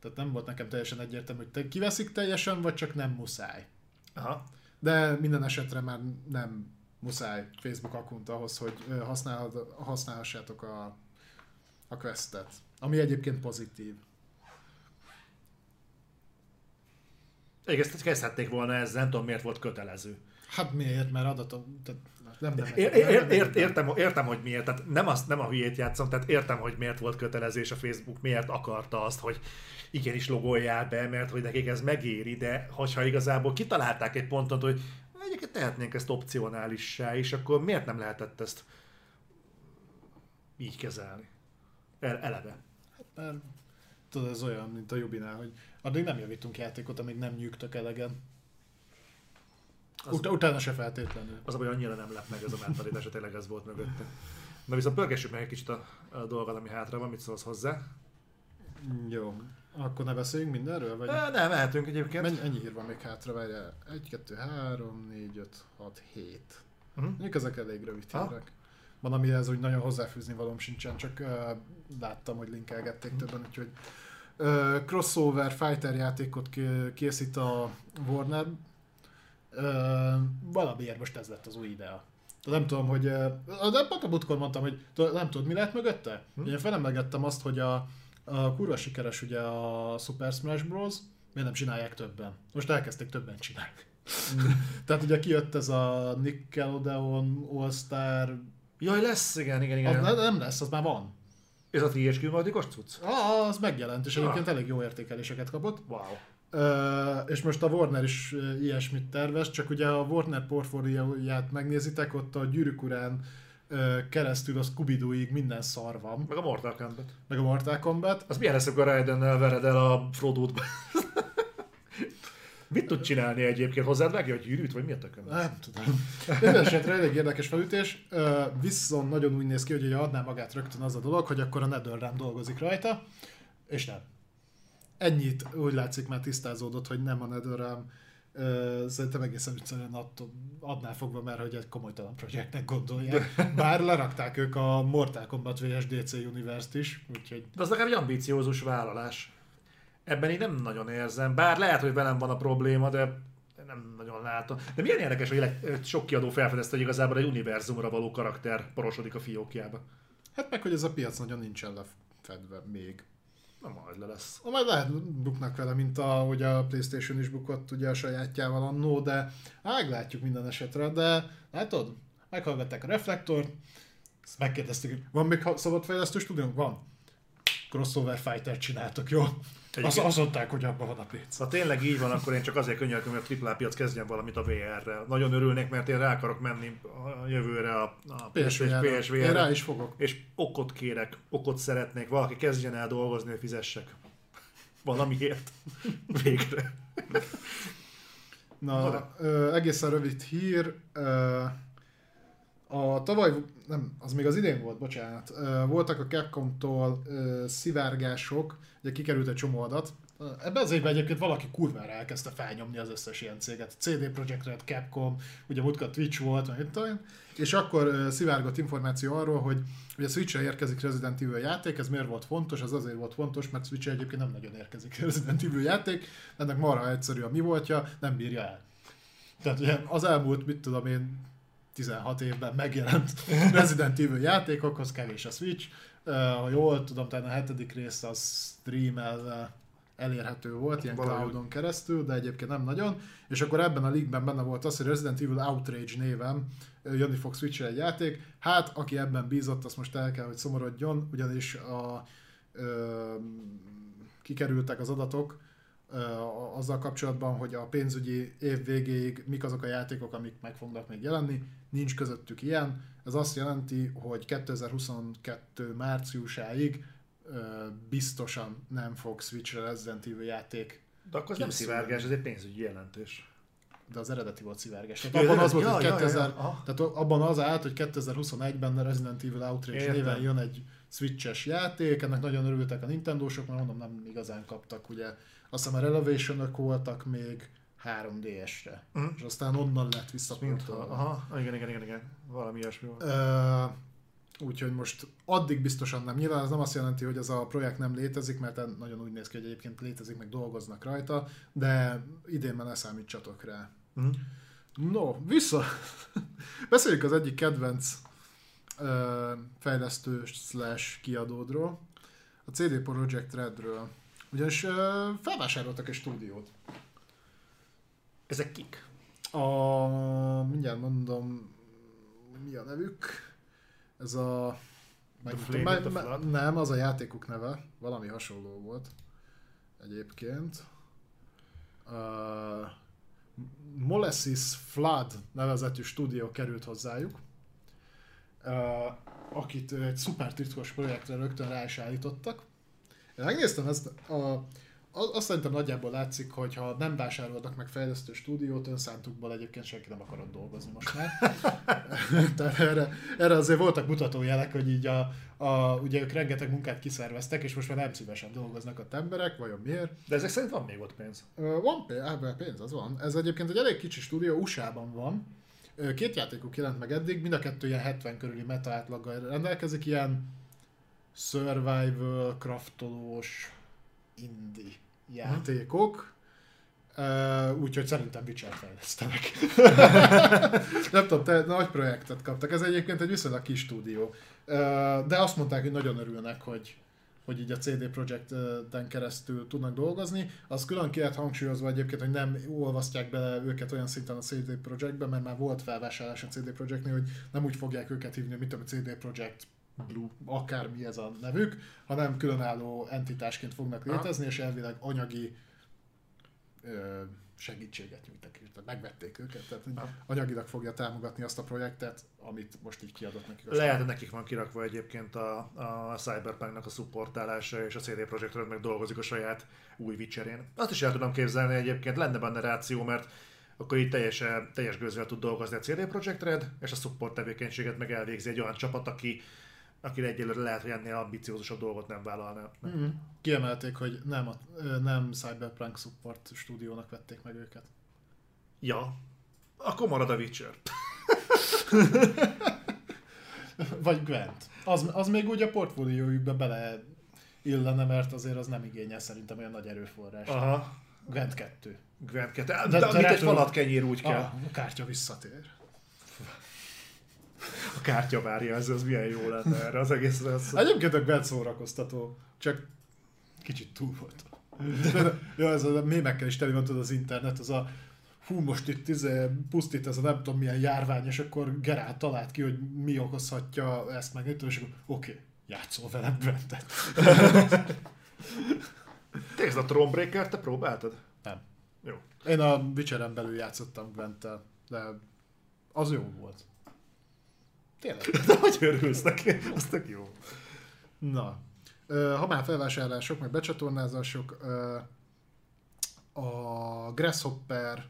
Tehát nem volt nekem teljesen egyértelmű, hogy te kiveszik teljesen, vagy csak nem muszáj. Aha. De minden esetre már nem muszáj Facebook akunt ahhoz, hogy használhassátok a, a questet. Ami egyébként pozitív. Igen, ezt kezdhették volna ezzel, nem tudom miért volt kötelező. Hát miért? Mert adatom, tehát nem, nem, ér, ér, ér, értem, értem, hogy miért, tehát nem, azt, nem a hülyét játszom, tehát értem, hogy miért volt kötelező, és a Facebook miért akarta azt, hogy igenis logoljál be, mert hogy nekik ez megéri, de hogyha igazából kitalálták egy pontot, hogy egyébként tehetnénk ezt opcionálissá, és akkor miért nem lehetett ezt így kezelni? El, eleve. Hát mert tudod, ez olyan, mint a Jubinál, hogy addig nem javítunk játékot, amíg nem nyugtak elegen. Az, Ut- utána se feltétlenül. Az baj, annyira nem lep meg ez a mentalitás, hogy tényleg ez volt mögötte. Na viszont pörgessük meg egy kicsit a, a dolgot, ami hátra van, mit szólsz hozzá? Jó. Akkor ne beszéljünk mindenről? Vagy... Ne, nem, mehetünk egyébként. Mennyi, ennyi hír van még hátra, várjál. 1, 2, 3, 4, 5, 6, 7. Uh-huh. Mondjuk ezek elég rövid hírek. Van, amihez úgy nagyon hozzáfűzni valóm sincsen, csak uh, láttam, hogy linkelgették uh-huh. többen, úgyhogy uh, crossover fighter játékot készít a Warner. Uh, valamiért most ez lett az új idea. Nem tudom, hogy... De pont a butkor mondtam, hogy nem tudod, mi lehet mögötte? Hm? Én felemelgettem azt, hogy a, a kurva sikeres ugye a Super Smash Bros. Miért nem csinálják többen? Most elkezdték többen csinálni. Tehát ugye kijött ez a Nickelodeon All-Star... Jaj, lesz, igen, igen, igen. Az nem lesz, az már van. Ez a THQ Nordicos cucc? Ah, az megjelent, és egyébként ah. elég jó értékeléseket kapott. Wow. Uh, és most a Warner is uh, ilyesmit tervez, csak ugye a Warner portfólióját megnézitek, ott a Gyűrűk urán keresztül a scooby minden szar van. Meg a Mortal Kombat. Meg a Mortal Kombat. Az milyen lesz, akkor Raidennel vered el a Frodo-t? Mit tud csinálni egyébként? Hozzád vágja a gyűrűt, vagy mi a tököm? Nem tudom. Mindenesetre elég érdekes felütés. Viszont nagyon úgy néz ki, hogy adná magát rögtön az a dolog, hogy akkor a NetherRealm dolgozik rajta, és nem. Ennyit úgy látszik már tisztázódott, hogy nem a NetherRealm szerintem egészen egyszerűen attól, adnál fogva már, hogy egy komolytalan projektnek gondolják. Bár lerakták ők a Mortal Kombat vs DC Universe-t is, úgyhogy... De az legalább egy ambíciózus vállalás. Ebben én nem nagyon érzem, bár lehet, hogy velem van a probléma, de nem nagyon látom. De milyen érdekes, hogy sok kiadó felfedezte, hogy igazából egy univerzumra való karakter porosodik a fiókjába. Hát meg, hogy ez a piac nagyon nincsen lefedve még. Na majd le lesz. Majd lehet buknak vele, mint a, hogy a Playstation is bukott ugye a sajátjával annó, de meglátjuk minden esetre, de látod, meghallgatták a reflektort, ezt megkérdeztük, van még szabadfejlesztő stúdiónk? Van. Crossover Fighter csináltok, jó? Azt, azt mondták, hogy abban van a pénz. Ha tényleg így van, akkor én csak azért könyörgöm, hogy a AAA piac kezdjen valamit a VR-rel. Nagyon örülnék, mert én rá akarok menni a jövőre a, a PSVR-re. PSVR én rá is fogok. És okot kérek, okot szeretnék, valaki kezdjen el dolgozni, hogy fizessek. Valamiért. Végre. Na, ö, egészen rövid hír. Ö, a tavaly, nem, az még az idén volt, bocsánat, voltak a Capcom-tól szivárgások, ugye kikerült egy csomó adat, Ebben az évben egyébként valaki kurvára elkezdte felnyomni az összes ilyen céget. CD Projekt Red, Capcom, ugye múltkor Twitch volt, és akkor szivárgott információ arról, hogy ugye Switch-re érkezik Resident Evil játék, ez miért volt fontos? Ez azért volt fontos, mert switch egyébként nem nagyon érkezik Resident Evil játék, ennek marha egyszerű a mi voltja, nem bírja el. Tehát ugye az elmúlt, mit tudom én, 16 évben megjelent Resident Evil játékokhoz, kevés a Switch. Ha jól tudom, talán a hetedik rész az streamelve elérhető volt, ilyen Valahogy. cloudon keresztül, de egyébként nem nagyon. És akkor ebben a leakben benne volt az, hogy Resident Evil Outrage néven jönni fog switch egy játék. Hát, aki ebben bízott, azt most el kell, hogy szomorodjon, ugyanis a, ö, kikerültek az adatok, azzal kapcsolatban, hogy a pénzügyi év végéig mik azok a játékok, amik meg fognak még jelenni, nincs közöttük ilyen. Ez azt jelenti, hogy 2022 márciusáig biztosan nem fog Switch-re Resident Evil játék De akkor nem szivárgás, ez egy pénzügyi jelentés. de az eredeti volt szivárgás. Tehát abban az volt, Ja, hogy ja, ja, 2000, ja. Aha. tehát abban az állt, hogy 2021-ben a Resident Evil Outrage Értem. néven jön egy Switches játék, ennek nagyon örültek a Nintendo-sok, mert mondom, nem igazán kaptak, ugye azt hiszem a Relevation-ök voltak még 3DS-re, Mhm. és aztán onnan lett visszaportolva. aha, igen, igen, igen, igen, valami ilyesmi volt. Ö, Úgyhogy most addig biztosan nem. Nyilván ez nem azt jelenti, hogy ez a projekt nem létezik, mert nagyon úgy néz ki, hogy egyébként létezik, meg dolgoznak rajta, de idén már ne számítsatok rá. Mhm. No, vissza. Beszéljük az egyik kedvenc ö, fejlesztő slash kiadódról, a CD Projekt Redről. Ugyanis ö, felvásároltak egy stúdiót. Ezek kik? A, mindjárt mondom, mi a nevük. Ez a... in Me- me- nem, az a játékuk neve. Valami hasonló volt. Egyébként. Uh, Molesis Flood nevezetű stúdió került hozzájuk. Uh, akit egy szuper titkos projektre rögtön rá is állítottak. Én megnéztem ezt, a, azt szerintem nagyjából látszik, hogy ha nem vásároltak meg fejlesztő stúdiót, önszántukból egyébként senki nem akarott dolgozni most már. Tehát erre, erre azért voltak mutatójelek, hogy így a, a, ugye ők rengeteg munkát kiszerveztek, és most már nem szívesen dolgoznak ott emberek, vajon miért? De ezek szerint van még ott pénz. Van pénz, pénz, az van. Ez egyébként egy elég kicsi stúdió, USA-ban van. Két játékuk jelent meg eddig, mind a kettő ilyen 70 körüli meta átlaggal rendelkezik, ilyen survival, craftolós, indie játékok. Uh, úgyhogy szerintem Witcher fejlesztenek. Nem tudom, te nagy projektet kaptak. Ez egyébként egy viszonylag kis stúdió. Uh, de azt mondták, hogy nagyon örülnek, hogy, hogy így a CD Projekten keresztül tudnak dolgozni. Az külön ki lett hangsúlyozva egyébként, hogy nem olvasztják bele őket olyan szinten a CD Projektbe, mert már volt felvásárlás a CD Projektnél, hogy nem úgy fogják őket hívni, mint a CD Projekt Blue, akármi ez a nevük, hanem különálló entitásként fognak Aha. létezni, és elvileg anyagi ö, segítséget nyújtak, tehát megvették őket, tehát Aha. anyagilag fogja támogatni azt a projektet, amit most így kiadott nekik. Lehet, hogy nekik van kirakva egyébként a, a Cyberpunknak a szupportálása, és a CD Projekt Red meg dolgozik a saját új Witcherén. Azt is el tudom képzelni egyébként, lenne benne ráció, mert akkor így teljes, teljes gőzzel tud dolgozni a CD Projekt Red, és a support tevékenységet meg elvégzi egy olyan csapat, aki, aki egyelőre lehet, hogy ennél ambiciózusabb dolgot nem vállalna. Mm. Kiemelték, hogy nem, a, nem Cyberpunk Support stúdiónak vették meg őket. Ja, akkor marad a Witcher. Vagy Gwent. Az, az még úgy a portfóliójukba bele illene, mert azért az nem igényel szerintem olyan nagy erőforrás. Aha. Gwent 2. Gwent 2. De, De- de, mint egy retro- falat kenyér úgy kell. Ah, a kártya visszatér. A kártya várja, ez, az milyen jó lenne erre az egész. Ez... Egyébként a Gwent szórakoztató, csak kicsit túl volt. De, de, ja, ez a mémekkel is teli van tudod az internet, az a hú, most itt izé, pusztít ez a nem tudom milyen járvány, és akkor Geralt talált ki, hogy mi okozhatja ezt meg, és akkor oké, okay, játszol velem Gwentet. Tényleg, a Thronebreaker, te próbáltad? Nem. Jó. Én a Witcheren belül játszottam Gwenttel, de az jó volt. Tényleg. De hogy örülsz neki? Az tök jó. Na, ha már felvásárlások, meg becsatornázások, a Grasshopper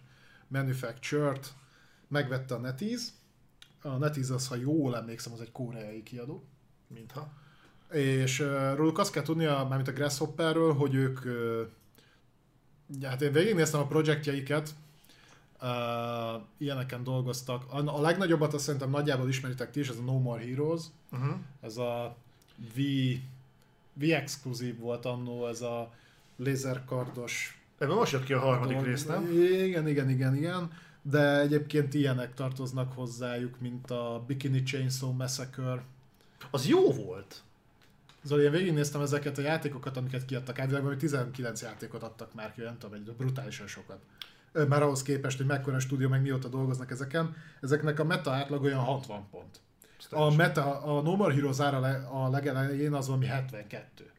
Manufactured megvette a NetEase. A NetEase az, ha jól emlékszem, az egy koreai kiadó. Mintha. És róluk azt kell tudnia, mármint a Grasshopperről, hogy ők, hát én végignéztem a projektjeiket, uh, ilyeneken dolgoztak. A, a legnagyobbat azt szerintem nagyjából ismeritek ti is, ez a No More Heroes. Uh-huh. Ez a V, V exkluzív volt annó, ez a lézerkardos Ebben most jött ki a harmadik dolog. rész, nem? Igen, igen, igen, igen. De egyébként ilyenek tartoznak hozzájuk, mint a Bikini Chainsaw Massacre. Az jó volt. Zoli, én végignéztem ezeket a játékokat, amiket kiadtak. Elvilegben, hogy 19 játékot adtak már ki, nem tudom, egy brutálisan sokat. Már ahhoz képest, hogy mekkora stúdió, meg mióta dolgoznak ezeken. Ezeknek a meta átlag olyan 60 pont. A meta, a No More Heroes ára a legelején az valami 72.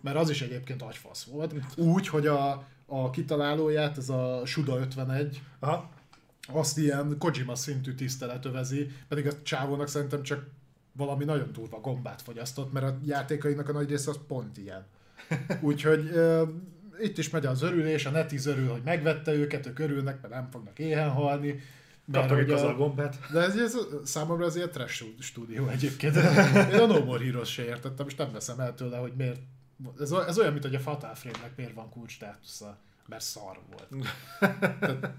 Mert az is egyébként agyfasz volt. Úgy, hogy a, a kitalálóját, ez a Suda 51, Aha. azt ilyen Kojima szintű tisztelet övezi, pedig a csávónak szerintem csak valami nagyon durva gombát fogyasztott, mert a játékainak a nagy része az pont ilyen. Úgyhogy itt is megy az örülés, a netiz örül, hogy megvette őket, ők örülnek, mert nem fognak éhen halni. Kaptak egy kazal gombát. De ez, ez számomra az ilyen trash stúdió egyébként. Én a No More Heroes se értettem, és nem veszem el tőle, hogy miért. Ez, ez olyan, mint hogy a Fatal Frame-nek miért van kulcs státusza, mert szar volt. Tehát,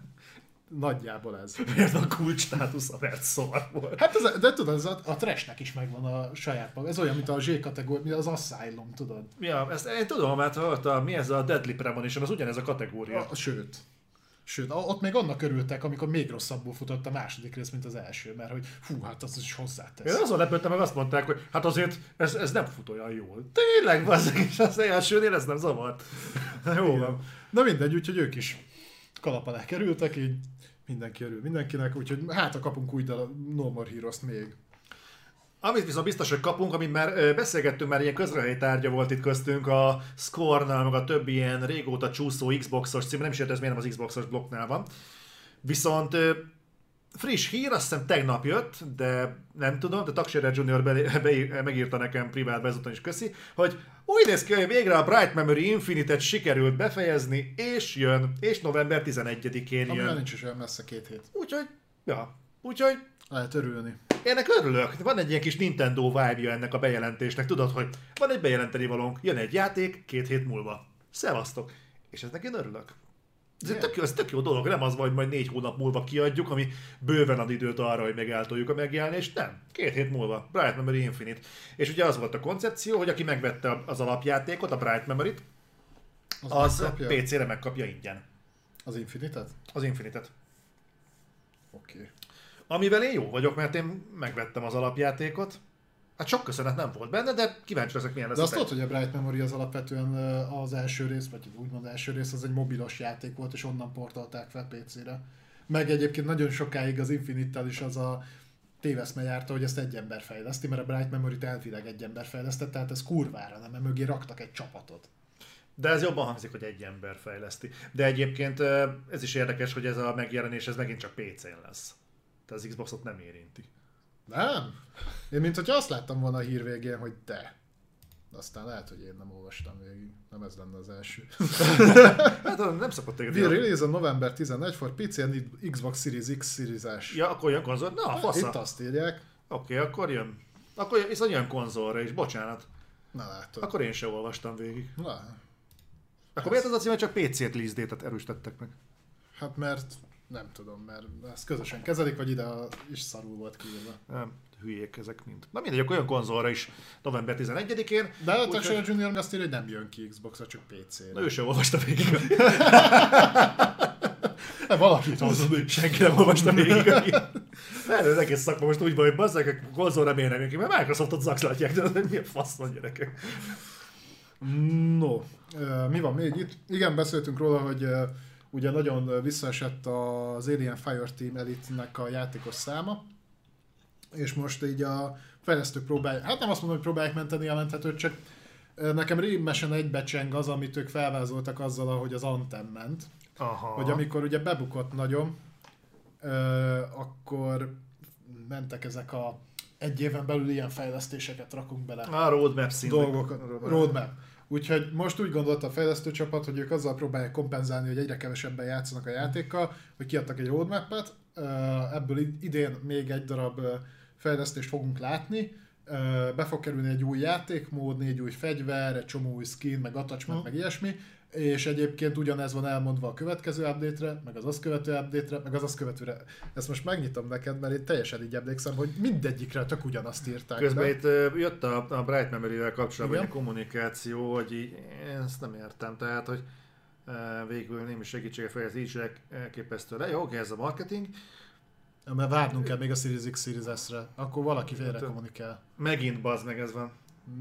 nagyjából ez. Miért van kulcs státusza, mert szar volt. Hát ez, de tudod, ez a, a trashnek is megvan a saját maga. Ez olyan, mint a Z kategória, az Asylum, tudod. Ja, ezt én tudom, mert hallottam, mi ez a Deadly Premonition, az ugyanez a kategória. A, sőt. Sőt, a- ott még annak örültek, amikor még rosszabbul futott a második rész, mint az első, mert hogy hú, hát az is hozzátesz. Én azon lepődtem, meg azt mondták, hogy hát azért ez, ez nem fut olyan jól. Tényleg, bazzeg, és az elsőnél ez nem zavart. Jó van. Na mindegy, úgyhogy ők is kalap alá kerültek, így mindenki örül mindenkinek, úgyhogy hát a kapunk új dal, No More Heroes-t még. Amit viszont biztos, hogy kapunk, amit már beszélgettünk, már ilyen közrehelyi tárgya volt itt köztünk, a Score-nál, meg a többi ilyen régóta csúszó Xboxos cím, nem is értem, ez miért nem az Xboxos blokknál van. Viszont friss hír, azt hiszem tegnap jött, de nem tudom, de Taksere Junior be, be, megírta nekem privátba ezúton is köszi, hogy úgy néz ki, hogy végre a Bright Memory Infinite-et sikerült befejezni, és jön, és november 11-én Amivel jön. nincs is olyan messze két hét. Úgyhogy, ja, úgyhogy Lehet örülni. én ennek örülök. Van egy ilyen kis Nintendo vibe ennek a bejelentésnek. Tudod, hogy van egy bejelenteni valónk, jön egy játék két hét múlva. Szevasztok. És eznek én örülök. Ez egy tök, jó, ez tök jó dolog, nem az, hogy majd négy hónap múlva kiadjuk, ami bőven ad időt arra, hogy megeltoljuk a megjelenést, nem. Két hét múlva. Bright Memory Infinite. És ugye az volt a koncepció, hogy aki megvette az alapjátékot, a Bright Memory-t, Az, az megkapja? PC-re megkapja ingyen. Az Infinitet? Az Infinite-et. Oké. Okay. Amivel én jó vagyok, mert én megvettem az alapjátékot. Hát sok köszönet nem volt benne, de kíváncsi leszek milyen lesz. De azt tudod, hogy a Bright Memory az alapvetően az első rész, vagy úgymond első rész, az egy mobilos játék volt, és onnan portolták fel PC-re. Meg egyébként nagyon sokáig az Infinite-tel is az a téveszme járta, hogy ezt egy ember fejleszti, mert a Bright Memory-t elvileg egy ember fejlesztett, tehát ez kurvára nem, mert mögé raktak egy csapatot. De ez jobban hangzik, hogy egy ember fejleszti. De egyébként ez is érdekes, hogy ez a megjelenés ez megint csak PC-n lesz. Tehát az Xboxot nem érinti. Nem? Én mint hogyha azt láttam volna a hír végén, hogy de. De aztán lehet, hogy én nem olvastam végig. Nem ez lenne az első. Hát nem szokott téged. release on November 11 for PC and Xbox Series X Series. Ja, akkor jön konzol. Na, Itt fasza. Oké, azt írják. okay, akkor jön. Akkor jön, viszont jön konzolra is, bocsánat. Na látod. Akkor én sem olvastam végig. Na, Akkor miért az a cím, hogy csak PC-t date-et erősítettek meg? hát mert nem tudom, mert ezt közösen kezelik, vagy ide is szarul volt kiírva. Nem, hülyék ezek mind. Na mindegy, akkor jön konzolra is november 11-én. De a Texas Junior azt írja, hogy nem jön ki Xbox-ra, csak Na PC-re. ő sem olvasta végig. Hát valakit hozzá. Senki nem olvasta végig. Mert az egész szakma most úgy van, hogy bazzák, a konzolra miért nem jön ki, mert Microsoftot zakslatják, de milyen fasz van gyerekek. No, mi van még itt? Igen, beszéltünk róla, hogy ugye nagyon visszaesett az Alien Fireteam Elite-nek a játékos száma, és most így a fejlesztők próbálják, hát nem azt mondom, hogy próbálják menteni a menthetőt, csak nekem rémesen egybecseng az, amit ők felvázoltak azzal, ahogy az Anthem ment, Aha. hogy amikor ugye bebukott nagyon, akkor mentek ezek a egy éven belül ilyen fejlesztéseket rakunk bele A roadmap szinten. dolgokat, roadmap. Úgyhogy most úgy gondolta a fejlesztő csapat, hogy ők azzal próbálják kompenzálni, hogy egyre kevesebben játszanak a játékkal, hogy kiadtak egy roadmap-et, ebből id- idén még egy darab fejlesztést fogunk látni, be fog kerülni egy új játékmód, négy új fegyver, egy csomó új skin, meg attachment, meg ilyesmi, és egyébként ugyanez van elmondva a következő update-re, meg az azt követő update-re, meg az azt követőre. Ezt most megnyitom neked, mert én teljesen így emlékszem, hogy mindegyikre tök ugyanazt írták. Közben be. itt jött a, a Bright Memory-vel kapcsolatban Igen. egy kommunikáció, hogy így, én ezt nem értem, tehát, hogy végül némi segítséget fejez így elképesztő le. Jó, oké, ez a marketing. Mert várnunk kell még a Series X, Series S-re. Akkor valaki félre kommunikál. Megint bazd meg ez van.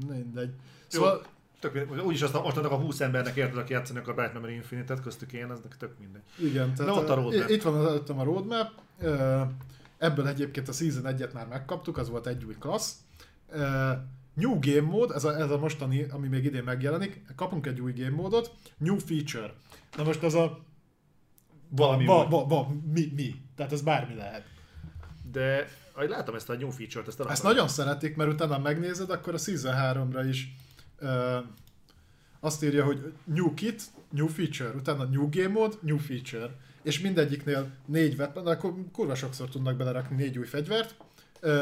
Mindegy. Jó, Szóval, tök, úgyis azt most annak a 20 embernek érted, aki játszanak a Bright Memory Infinite-et, köztük én, ez neki tök mindegy. igen, tehát ott a roadmap. itt van előttem a roadmap. Ebből egyébként a Season 1-et már megkaptuk, az volt egy új klassz. New Game Mode, ez a, ez a mostani, ami még idén megjelenik. Kapunk egy új game módot. New Feature. Na most az a... Valami új. ba, ba, mi, mi? Tehát ez bármi lehet. De ahogy látom ezt a new feature-t, ezt, Ezt nagyon szeretik, mert utána megnézed, akkor a Season 3-ra is azt írja, hogy new kit, new feature, utána new game mode, new feature. És mindegyiknél négy weapon, akkor kurva sokszor tudnak belerakni négy új fegyvert,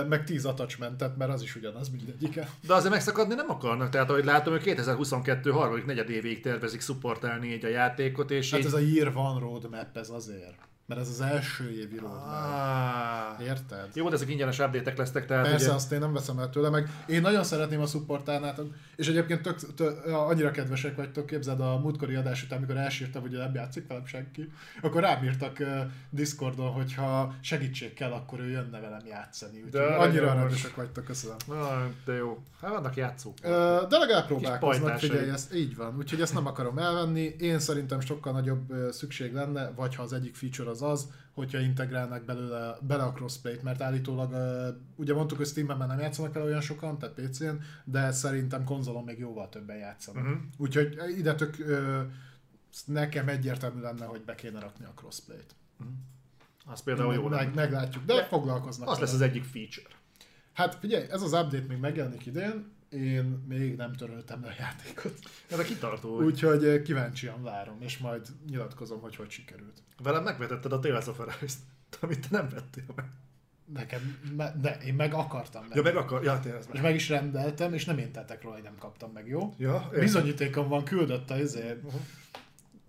meg 10 attachmentet, mert az is ugyanaz mindegyike. De azért megszakadni nem akarnak, tehát ahogy látom, hogy 2022 harmadik negyed évéig tervezik szupportálni így a játékot, és Hát így... ez a Year One roadmap, ez azért. Mert ez az első évi roadmap. Ah. Érted? Jó, de ezek ingyenes update lesznek, tehát Persze, ugye... azt én nem veszem el tőle, meg én nagyon szeretném a supportálnátok, és egyébként tök, tök, annyira kedvesek vagytok, képzeld a múltkori adás után, amikor elsírtam, hogy nem játszik velem senki, akkor rám írtak uh, Discordon, hogyha segítség kell, akkor ő jönne velem játszani. Úgyhogy De annyira aranyosok vagytok, köszönöm. De jó. Hát vannak játszók. Ö, De legalább próbálkoznak, figyelj, ezt így van. Úgyhogy ezt nem akarom elvenni. Én szerintem sokkal nagyobb szükség lenne, vagy ha az egyik feature az az, hogyha integrálnak belőle, bele a crossplay-t, mert állítólag, ugye mondtuk, hogy Steam-ben már nem játszanak el olyan sokan, tehát PC-n, de szerintem konzolon még jóval többen játszanak. Mhm. Úgyhogy ide tök, nekem egyértelmű lenne, hogy be kéne rakni a crossplay-t. Az például jó meg, meglátjuk, de, De foglalkoznak. Az vele. lesz az egyik feature. Hát figyelj, ez az update még megjelenik idén, én még nem töröltem a játékot. Ez a kitartó. Úgy. Úgyhogy eh, kíváncsian várom, és majd nyilatkozom, hogy hogy sikerült. Velem megvetetted a Tales of Arise-t, amit te nem vettél meg. Nekem, me, de én meg akartam meg. Ja, meg akar... Ja, tényleg. És meg is rendeltem, és nem én tettek róla, hogy nem kaptam meg, jó? Ja, értem. Bizonyítékom van, küldött a izé.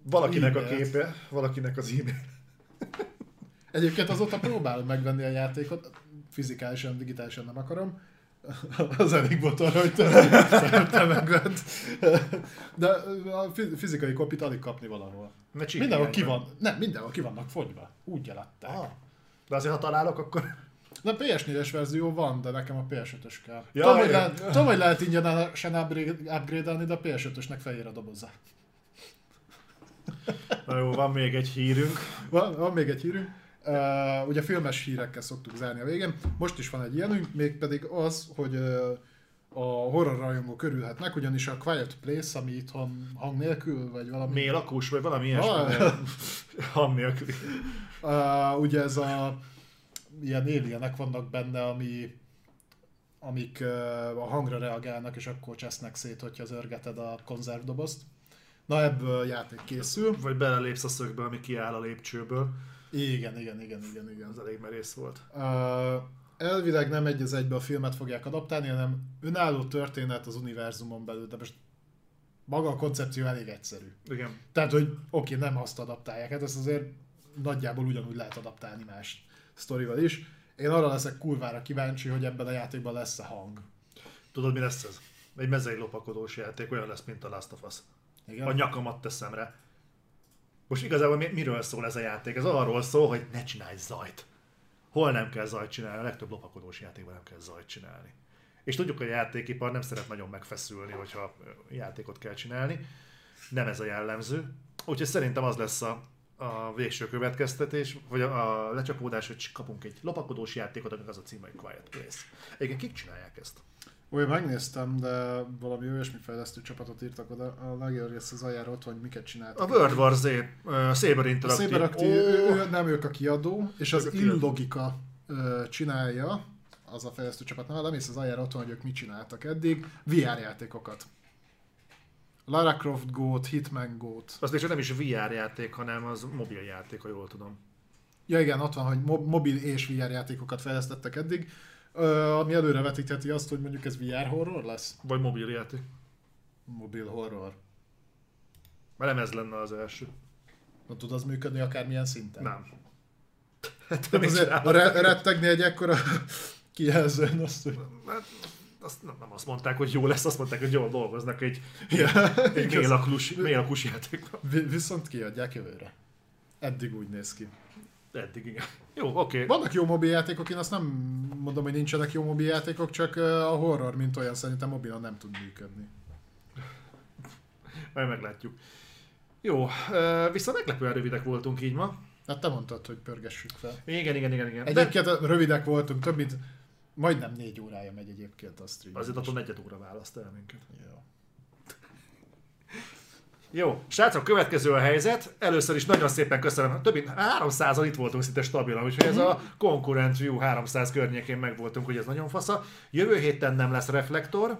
Valakinek a E-mailt. képe, valakinek az e-mail. Egyébként azóta próbálom megvenni a játékot, fizikálisan, digitálisan nem akarom. Az elég volt arra, hogy te, te megvedd. De a fi- fizikai kopit alig kapni valahol. Csípj Mindenhol ki van, nem, mindenhol ki vannak fogyva. Úgy eladták. Ah. De azért, ha találok, akkor... De a PS4-es verzió van, de nekem a PS5-ös kell. Ja, tudom, hogy lehet, tudom, hogy lehet ingyenesen upgrade- upgrade-elni, de a PS5-ösnek fehér a doboza. Na jó, van még egy hírünk. Van, van még egy hírünk. Uh, ugye filmes hírekkel szoktuk zárni a végén. Most is van egy ilyenünk, mégpedig az, hogy uh, a horror rajongók örülhetnek, ugyanis a Quiet Place, ami itthon hang nélkül, vagy valami... Mélakus, vagy valami ilyesmi. Ah. Hang nélkül. Uh, ugye ez a ilyen alienek vannak benne, ami amik uh, a hangra reagálnak, és akkor csesznek szét, hogyha zörgeted a konzervdobozt. Na ebből játék készül. Vagy belelépsz a szögbe, ami kiáll a lépcsőből. Igen, igen, igen, igen, igen. Ez elég merész volt. Uh, elvileg nem egy az egybe a filmet fogják adaptálni, hanem önálló történet az univerzumon belül, de most maga a koncepció elég egyszerű. Igen. Tehát, hogy oké, nem azt adaptálják, hát ezt azért nagyjából ugyanúgy lehet adaptálni más sztorival is. Én arra leszek kurvára kíváncsi, hogy ebben a játékban lesz-e hang. Tudod, mi lesz ez? Egy mezei lopakodós játék, olyan lesz, mint a Last of Us. Igen? A nyakamat teszem rá. Most igazából mi- miről szól ez a játék? Ez arról szól, hogy ne csinálj zajt. Hol nem kell zajt csinálni? A legtöbb lopakodós játékban nem kell zajt csinálni. És tudjuk, hogy a játékipar nem szeret nagyon megfeszülni, hogyha játékot kell csinálni. Nem ez a jellemző. Úgyhogy szerintem az lesz a, a végső következtetés, vagy a, a lecsapódás, hogy kapunk egy lopakodós játékot, aminek az a címe, hogy Quiet Place. Igen, kik csinálják ezt? Úgy megnéztem, de valami olyasmi fejlesztő csapatot írtak oda, a legjobb rész az aljára ott, hogy miket csináltak. A World War Z, uh, Saber A Interactive. Saber Active, Ó, ő, nem ők a kiadó, és az a. Illogika csinálja, az a fejlesztő csapat neve, lemész az aljára otthon, hogy ők mit csináltak eddig, VR játékokat. Lara Croft Go-t, Hitman Go-t. Az és nem is VR játék, hanem az mobil játék, ha jól tudom. Ja igen, ott van, hogy mo- mobil és VR játékokat fejlesztettek eddig, ami előre vetítheti azt, hogy mondjuk ez VR horror lesz? Vagy mobil játék. Mobil horror. Mert nem ez lenne az első. Na, tud az működni akármilyen szinten? Nem. Hát Tehát azért re- rettegni egy ekkora kijelzőn azt, hogy... Hát, azt nem, nem azt mondták, hogy jó lesz, azt mondták, hogy jól dolgoznak egy, Ja, egy igaz. mélaklus, mélakus játékban. Vi- viszont kiadják jövőre. Eddig úgy néz ki. Eddig igen. Jó, oké. Okay. Vannak jó mobiljátékok, én azt nem mondom, hogy nincsenek jó mobiljátékok, csak a horror, mint olyan szerintem mobilon nem tud működni. Majd meglátjuk. Jó, viszont meglepően rövidek voltunk így ma. Hát te mondtad, hogy pörgessük fel. Igen, igen, igen, igen. De Egyébként rövidek voltunk, több mint majdnem négy órája megy egyébként a stream. azért attól negyed óra választ el minket. Jó. Jó, srácok, következő a helyzet. Először is nagyon szépen köszönöm. Több mint 300 itt voltunk szinte stabilan, úgyhogy ez a Concurrent View 300 környékén megvoltunk, hogy ez nagyon fasza. Jövő héten nem lesz reflektor,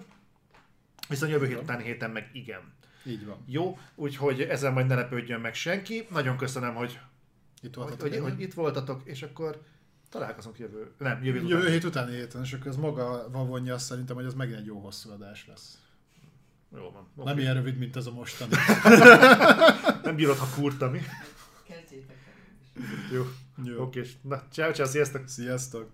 viszont jövő hét utáni héten meg igen. Így van. Jó, úgyhogy ezen majd ne lepődjön meg senki. Nagyon köszönöm, hogy, Itt hogy, voltatok. hogy, hogy itt voltatok, és akkor találkozunk jövő, nem, jövő, Jövő után. hét utáni héten, és akkor ez maga vonja azt szerintem, hogy ez megint egy jó hosszú adás lesz. Jó van. Nem Okay. ilyen rövid, mint ez a mostani. nem bírod, ha kurtani. Kezdjétek el. Jó. Jó. Oké, na, ciao, ciao, sziasztok! Sziasztok!